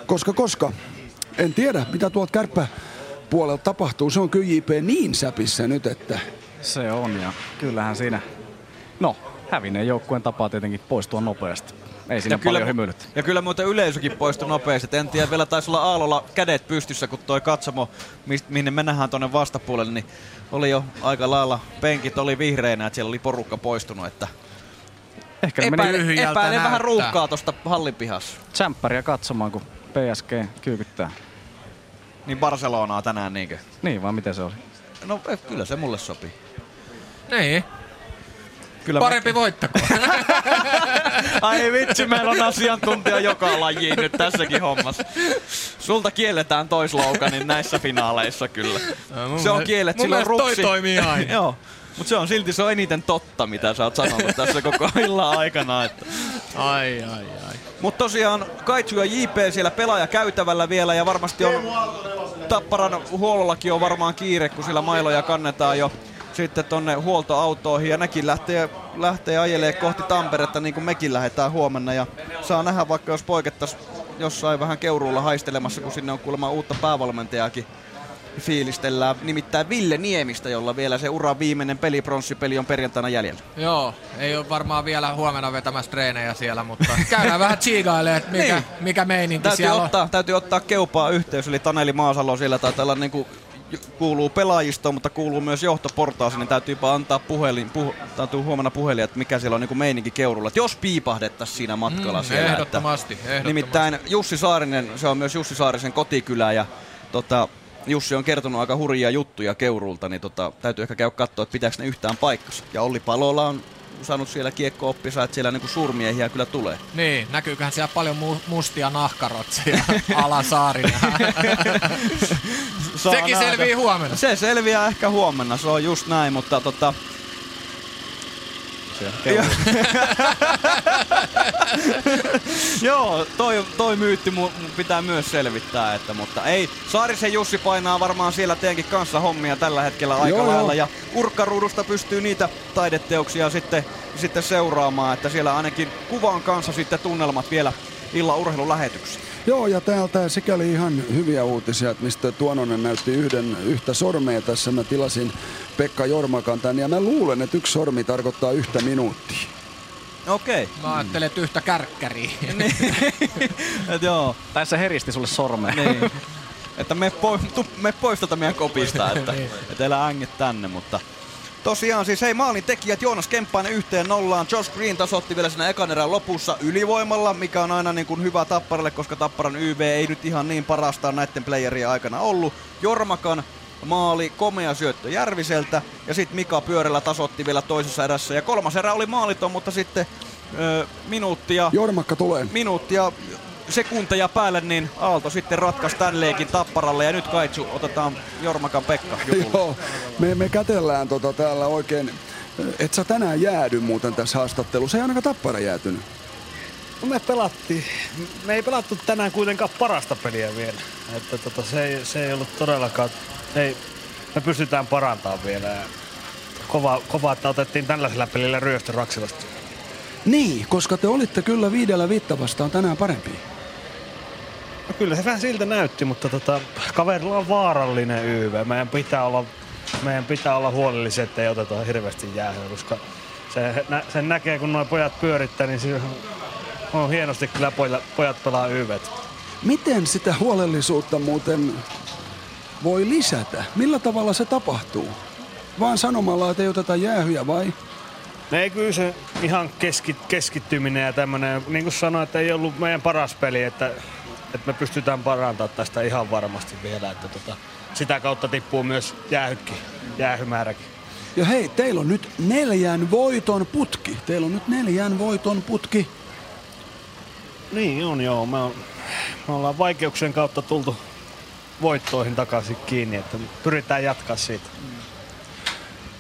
koska, koska en tiedä, mitä tuolta kärppä puolelta tapahtuu. Se on kyllä JP niin säpissä nyt, että... Se on ja kyllähän siinä, no hävinneen joukkueen tapaa tietenkin poistua nopeasti. Ei siinä paljon hymyilyt. ja kyllä muuten yleisökin poistui nopeasti. En tiedä, vielä taisi olla Aalolla kädet pystyssä, kun toi katsomo, minne me nähdään tuonne vastapuolelle, niin oli jo aika lailla, penkit oli vihreinä, että siellä oli porukka poistunut. Että Ehkä ne epäilen, meni epäilen vähän ruuhkaa tuosta hallin pihassa. Tsemppäriä katsomaan, kun PSG kyykyttää. Niin Barcelonaa tänään niinkö? Niin, vai miten se oli? No kyllä se mulle sopii. Niin. Kyllä Parempi voittako. Ai vitsi, meillä on asiantuntija joka lajiin nyt tässäkin hommassa. Sulta kielletään toisloukanin näissä finaaleissa kyllä. mun Se on kielletty, mun sillä on mielestä toi rupsi. toimii aina. Joo. Mutta se on silti se on eniten totta, mitä sä oot sanonut tässä koko illan aikana. Että. Ai, ai, ai. Mutta tosiaan Kaitsu ja JP siellä pelaaja käytävällä vielä ja varmasti on Tapparan huollollakin on varmaan kiire, kun sillä mailoja kannetaan jo sitten tonne huoltoautoihin ja nekin lähtee, lähtee ajelee kohti Tamperetta niin kuin mekin lähdetään huomenna ja saa nähdä vaikka jos poikettas jossain vähän keuruulla haistelemassa, kun sinne on kuulemma uutta päävalmentajaakin fiilistellään, nimittäin Ville Niemistä, jolla vielä se uran viimeinen peli, pronssipeli on perjantaina jäljellä. Joo, ei ole varmaan vielä huomenna vetämässä treenejä siellä, mutta käydään vähän tsiigailemaan, että mikä, Niin. mikä meininki Täytyy siellä ottaa, täytyy ottaa keupaa yhteys, eli Taneli Maasalo siellä taitaa olla niin kuin, kuuluu pelaajistoon, mutta kuuluu myös johtoportaaseen, niin täytyypä antaa puhelin, puh, täytyy huomenna puhelin, että mikä siellä on niin kuin meininki keurulla. Että jos piipahdettaisiin siinä matkalla Mm, siellä. ehdottomasti, että, ehdottomasti. Nimittäin Jussi Saarinen, se on myös Jussi Saarisen kotikylä ja tota, Jussi on kertonut aika hurjia juttuja Keurulta, niin tota, täytyy ehkä käydä katsoa, että pitääkö ne yhtään paikkansa. Ja Olli Palola on saanut siellä kiekko-oppisa, että siellä niinku suurmiehiä kyllä tulee. Niin, näkyyköhän siellä paljon mu- mustia nahkarotsia Alasaarina. Saa Sekin nähdä. selvii huomenna. Se selviää ehkä huomenna, se on just näin, mutta tota... Joo, toi, toi myytti mu, mu pitää myös selvittää, että, mutta ei. Saarisen Jussi painaa varmaan siellä teidänkin kanssa hommia tällä hetkellä aika Joo, lailla. joo. Ja kurkkaruudusta pystyy niitä taideteoksia sitten, sitten seuraamaan, että siellä ainakin kuvan kanssa sitten tunnelmat vielä illan urheilulähetyksiä. Joo, ja täältä sikäli ihan hyviä uutisia, että mistä Tuononen näytti yhden, yhtä sormea tässä. Mä tilasin Pekka Jormakan tän, ja mä luulen, että yksi sormi tarkoittaa yhtä minuuttia. Okei. Mä ajattelen, että yhtä kärkkäriä. Et joo. Tai se heristi sulle sormeen. Niin. että me, pois, tu, me pois tuolta meidän kopista, että, että älä änget tänne, mutta Tosiaan siis hei maalin tekijät Joonas Kemppainen yhteen nollaan. Josh Green tasotti vielä siinä ekan erän lopussa ylivoimalla, mikä on aina niin kuin hyvä Tapparalle, koska Tapparan YV ei nyt ihan niin parasta näiden playerien aikana ollut. Jormakan maali, komea syöttö Järviseltä ja sitten Mika Pyörällä tasotti vielä toisessa erässä. Ja kolmas erä oli maaliton, mutta sitten ö, minuuttia... Jormakka tulee. Minuuttia sekunteja päälle, niin Aalto sitten ratkaisi tämän leikin Tapparalle. Ja nyt Kaitsu, otetaan Jormakan Pekka. Joo, me, me kätellään tota täällä oikein. Et sä tänään jäädy muuten tässä haastattelussa, ei ainakaan Tappara jäätynyt. No me pelattiin, me ei pelattu tänään kuitenkaan parasta peliä vielä. Että tota, se, ei, se ei ollut todellakaan, ei, me pystytään parantamaan vielä. Kova, kova, että otettiin tällaisella pelillä ryöstö Raksilasta. Niin, koska te olitte kyllä viidellä viitta vastaan tänään parempi. No kyllä se vähän siltä näytti, mutta tota, kaverilla on vaarallinen YV. Meidän pitää olla, meidän pitää olla huolellisia, ettei oteta hirveästi jäähyä, koska se, nä, sen näkee, kun nuo pojat pyörittää, niin se on hienosti kyllä pojat, pojat pelaa YVt. Miten sitä huolellisuutta muuten voi lisätä? Millä tavalla se tapahtuu? Vaan sanomalla, että ei oteta jäähyjä vai? No ei kyllä se ihan keski, keskittyminen ja tämmönen, niin kuin sanoin, että ei ollut meidän paras peli, että, että me pystytään parantamaan tästä ihan varmasti vielä, että tota, sitä kautta tippuu myös jäähytkin, jäähymääräkin. Ja hei, teillä on nyt neljän voiton putki. Teillä on nyt neljän voiton putki. Niin on joo, me, on, me ollaan vaikeuksien kautta tultu voittoihin takaisin kiinni, että pyritään jatkaa siitä.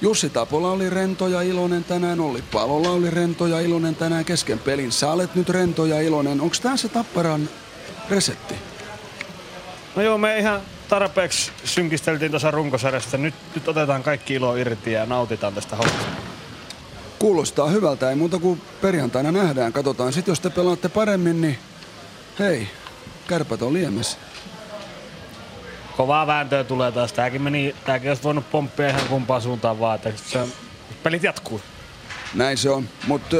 Jussi Tapola oli rento ja iloinen tänään, Olli Palola oli rento ja iloinen tänään kesken pelin. Sä olet nyt rento ja iloinen. Onko tämä se Tapparan resetti? No joo, me ihan tarpeeksi synkisteltiin tuossa runkosarjasta. Nyt, nyt otetaan kaikki ilo irti ja nautitaan tästä hommasta. Kuulostaa hyvältä, ei muuta kuin perjantaina nähdään. Katsotaan sitten, jos te pelaatte paremmin, niin hei, kärpät on liemessä. Kovaa vääntöä tulee taas. Tääkin, meni, tääkin olisi voinut pomppia ihan kumpaan suuntaan vaan, että se, pelit jatkuu. Näin se on, mutta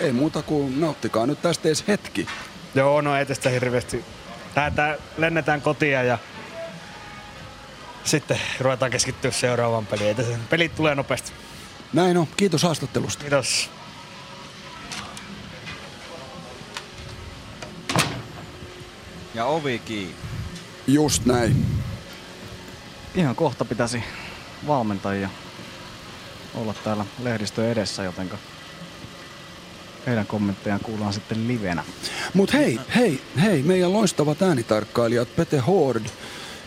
ei muuta kuin nauttikaa nyt tästä edes hetki. Joo, no ei tästä hirveästi. Lähdetään, lennetään kotia ja sitten ruvetaan keskittyä seuraavaan peliin. Pelit tulee nopeasti. Näin on, kiitos haastattelusta. Kiitos. Ja ovi kiinni. Just näin. Ihan kohta pitäisi valmentajia olla täällä lehdistö edessä, jotenka heidän kommenttejaan kuullaan sitten livenä. Mut hei, hei, hei, meidän loistavat äänitarkkailijat Pete Hord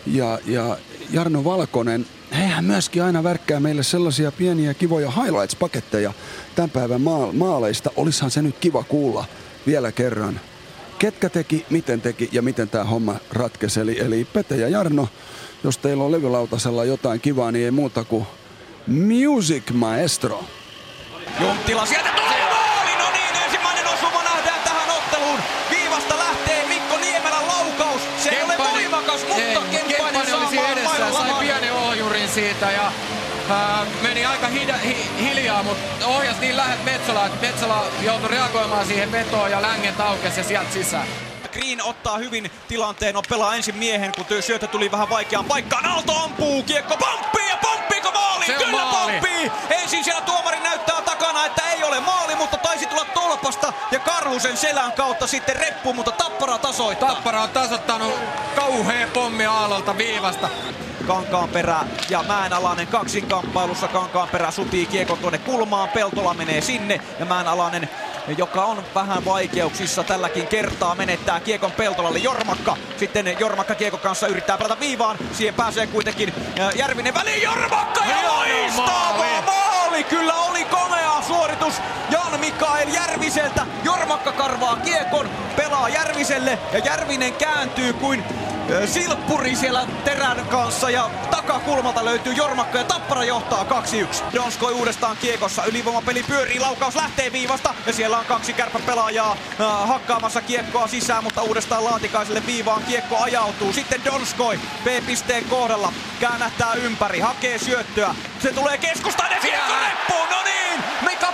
ja, ja Jarno Valkonen, hehän myöskin aina värkkää meille sellaisia pieniä kivoja highlights-paketteja tämän päivän maal- maaleista. Olishan se nyt kiva kuulla vielä kerran. Ketkä teki, miten teki ja miten tämä homma ratkesi. Eli, eli Pete ja Jarno, jos teillä on levylautasella jotain kivaa, niin ei muuta kuin Music Maestro. Junttila sieltä tulee siitä ja ää, meni aika hida, hi, hiljaa, mutta ohjas niin lähet Metsola, että Metsola joutui reagoimaan siihen vetoon ja längen aukesi ja sieltä sisään. Green ottaa hyvin tilanteen, no pelaa ensin miehen, kun syöttö tuli vähän vaikeaan paikkaan. Aalto ampuu, kiekko pomppii ja pomppiiko maaliin? Se on Kyllä maali. pomppii! Ensin siellä tuomari näyttää takana, että ei ole maali, mutta taisi tulla tolpasta ja Karhusen selän kautta sitten reppu, mutta Tappara tasoittaa. Tappara on tasoittanut kauhea pommi Aallolta viivasta. Kankaanperä ja Mäenalainen kaksinkamppailussa. Kankaanperä sutii kiekon tuonne kulmaan, Peltola menee sinne ja Mäenalainen joka on vähän vaikeuksissa tälläkin kertaa, menettää kiekon Peltolalle Jormakka. Sitten Jormakka kiekon kanssa yrittää pelata viivaan, siihen pääsee kuitenkin Järvinen väliin, Jormakka ja loistava maali. maali! Kyllä oli komea suoritus Jan Mikael Järviseltä. Jormakka karvaa kiekon, pelaa Järviselle ja Järvinen kääntyy kuin silppuri siellä terän kanssa ja takakulmalta löytyy Jormakka ja Tappara johtaa 2-1. Donskoi uudestaan kiekossa, ylivoimapeli pyörii, laukaus lähtee viivasta ja siellä on kaksi kärppäpelaajaa äh, hakkaamassa kiekkoa sisään, mutta uudestaan Laatikaiselle viivaan kiekko ajautuu. Sitten Donskoi B-pisteen kohdalla käännähtää ympäri, hakee syöttöä. Se tulee keskustaan ja reppuun, no niin! Mika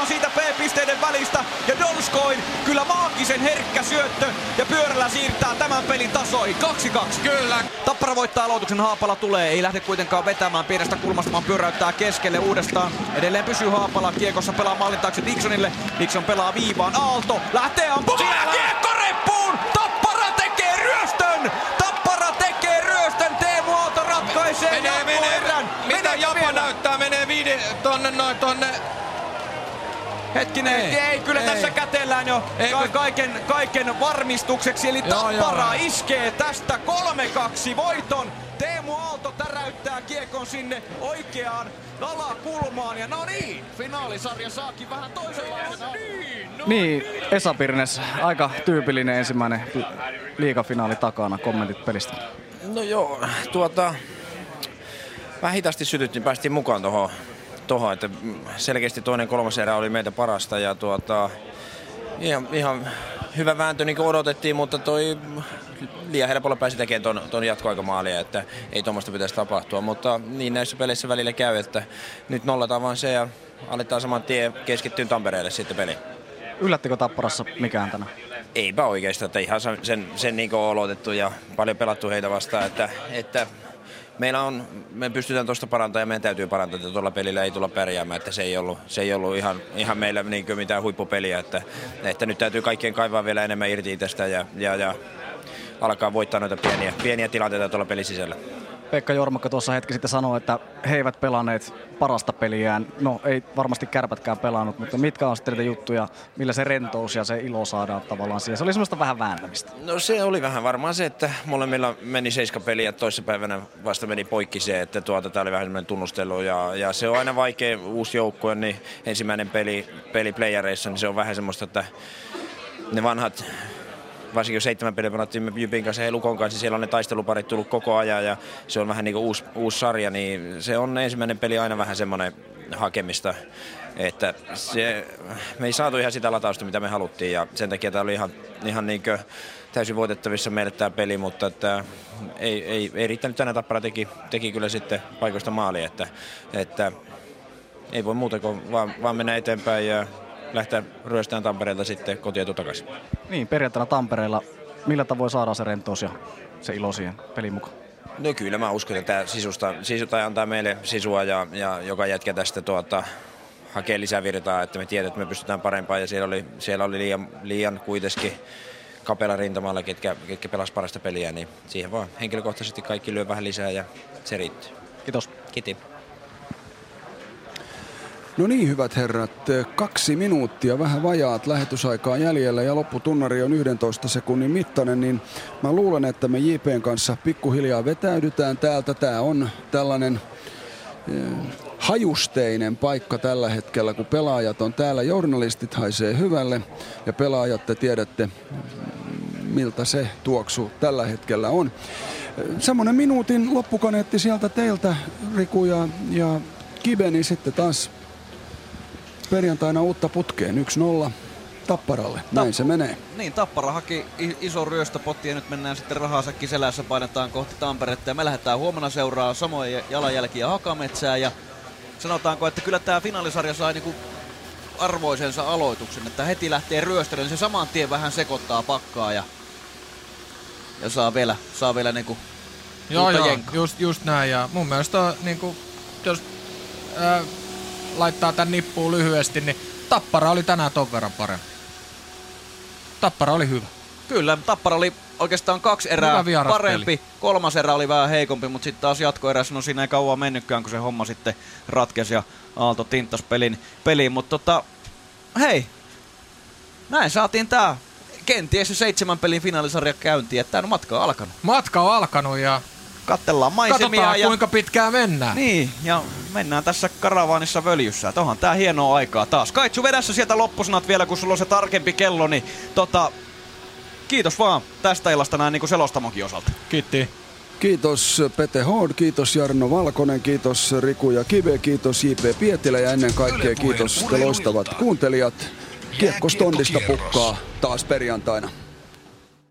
tapaan siitä B-pisteiden välistä ja Donskoin kyllä maagisen herkkä syöttö ja Pyörällä siirtää tämän pelin tasoihin 2-2. Kyllä. Tappara voittaa aloituksen, Haapala tulee, ei lähde kuitenkaan vetämään pienestä kulmasta, vaan pyöräyttää keskelle uudestaan. Edelleen pysyy Haapala kiekossa, pelaa maalin taakse Dixonille. Dixon pelaa viivaan, Aalto lähtee ampumaan kiekko reppuun! Tappara tekee ryöstön! Tappara tekee ryöstön, Teemu Aalto ratkaisee Menee, menee, mitä Japa näyttää, menee viiden tonne noin tonne. Hetkinen, ei, ei kyllä ei. tässä kätellään jo ka- kaiken, kaiken varmistukseksi. Eli Joo, Tappara joo. iskee tästä 3-2 voiton. Teemu Aalto täräyttää kiekon sinne oikeaan alakulmaan. Ja no niin, finaalisarja saakin vähän toisenlaisen. Niin, no Niin, Esa Pirnes, aika tyypillinen ensimmäinen li- liigafinaali takana. Kommentit pelistä. No joo, tuota, vähän hitaasti sytyttiin, päästiin mukaan tuohon, tohon, että selkeästi toinen kolmas erä oli meitä parasta ja tuota, ihan, ihan hyvä vääntö niin kuin odotettiin, mutta toi liian helpolla pääsi tekemään ton, ton jatkoaikamaalia, että ei tuommoista pitäisi tapahtua, mutta niin näissä peleissä välillä käy, että nyt nollataan vaan se ja aletaan saman tien keskittyä Tampereelle sitten peliin. Yllättikö Tapparassa mikään tänään? Eipä oikeastaan, että ihan sen, sen, niin olotettu ja paljon pelattu heitä vastaan, että, että meillä on, me pystytään tuosta parantamaan ja meidän täytyy parantaa, että tuolla pelillä ei tulla pärjäämään, että se ei ollut, se ei ollut ihan, ihan meillä niin mitään huippupeliä, että, että nyt täytyy kaikkien kaivaa vielä enemmän irti itsestä ja, ja, ja alkaa voittaa noita pieniä, pieniä tilanteita tuolla pelin sisällä. Pekka Jormakka tuossa hetki sitten sanoi, että he eivät pelanneet parasta peliään. No ei varmasti kärpätkään pelannut, mutta mitkä on sitten juttuja, millä se rentous ja se ilo saadaan tavallaan siihen. Se oli semmoista vähän vääntämistä. No se oli vähän varmaan se, että molemmilla meni seiskapeli ja toissapäivänä vasta meni poikki se, että tuota, tämä oli vähän semmoinen tunnustelu ja, ja, se on aina vaikea uusi joukkue, niin ensimmäinen peli, peli playereissa, niin se on vähän semmoista, että ne vanhat varsinkin jos seitsemän peliä pelattiin Jypin kanssa ja Lukon kanssa, siellä on ne taisteluparit tullut koko ajan ja se on vähän niin kuin uusi, uusi sarja, niin se on ensimmäinen peli aina vähän semmoinen hakemista, että se, me ei saatu ihan sitä latausta, mitä me haluttiin ja sen takia tämä oli ihan, ihan niin kuin täysin voitettavissa meille tämä peli, mutta että ei, ei, ei riittänyt tänään Tappara teki, teki kyllä sitten paikoista maalia, että, että ei voi muuta kuin vaan, vaan mennä eteenpäin ja lähteä ryöstään Tampereelta sitten kotietu takaisin. Niin, perjantaina Tampereella. Millä tavoin saadaan se rentous ja se ilo siihen pelin mukaan? No kyllä mä uskon, että tämä sisusta, sisusta antaa meille sisua ja, ja joka jätkä tästä tuota, hakee lisävirtaa, että me tiedetään, että me pystytään parempaan ja siellä oli, siellä oli liian, liian kuitenkin kapela rintamalla, ketkä, ketkä pelas parasta peliä, niin siihen vaan henkilökohtaisesti kaikki lyö vähän lisää ja se riittää. Kiitos. Kiitos. No niin, hyvät herrat, kaksi minuuttia, vähän vajaat lähetysaikaa jäljellä ja lopputunnari on 11 sekunnin mittainen, niin mä luulen, että me JPn kanssa pikkuhiljaa vetäydytään täältä. Tää on tällainen eh, hajusteinen paikka tällä hetkellä, kun pelaajat on täällä. Journalistit haisee hyvälle ja pelaajat te tiedätte, miltä se tuoksu tällä hetkellä on. Semmoinen minuutin loppukaneetti sieltä teiltä, Riku ja, ja Kibe, niin sitten taas perjantaina uutta putkeen 1-0 Tapparalle. Näin se menee. Niin, Tappara haki i- ison ryöstöpotti ja nyt mennään sitten rahasäkki selässä, painetaan kohti Tamperetta ja me lähdetään huomenna seuraa samoja jalanjälkiä Hakametsää ja sanotaanko, että kyllä tämä finaalisarja sai niinku arvoisensa aloituksen, että heti lähtee ryöstöön, niin se saman tien vähän sekoittaa pakkaa ja, ja saa vielä, saa vielä niinku Joo, joo, just, just näin. Ja mun mielestä on, niin kuin, jos ää, laittaa tän nippuun lyhyesti, niin Tappara oli tänään ton verran parempi. Tappara oli hyvä. Kyllä, Tappara oli oikeastaan kaksi erää parempi. Kolmas erä oli vähän heikompi, mutta sitten taas jatkoerässä, no siinä ei kauan mennytkään, kun se homma sitten ratkesi ja Aalto tinttas pelin, peliin. Mutta tota, hei, näin saatiin tää kenties se seitsemän pelin finaalisarja käyntiin, että on matka alkanut. Matka on alkanut ja Kattellaan maisemia katsotaan ja... kuinka pitkään mennään. Niin, ja mennään tässä karavaanissa völjyssä. Et onhan tää hienoa aikaa taas. Kaitsu vedässä sieltä loppusanat vielä, kun sulla on se tarkempi kello, niin tota... Kiitos vaan tästä illasta näin niin kuin selostamokin osalta. Kiitti. Kiitos Pete Hood, kiitos Jarno Valkonen, kiitos Riku ja Kive, kiitos J.P. Pietilä ja ennen kaikkea kiitos te loistavat kuuntelijat. Kiekko Stondista pukkaa taas perjantaina.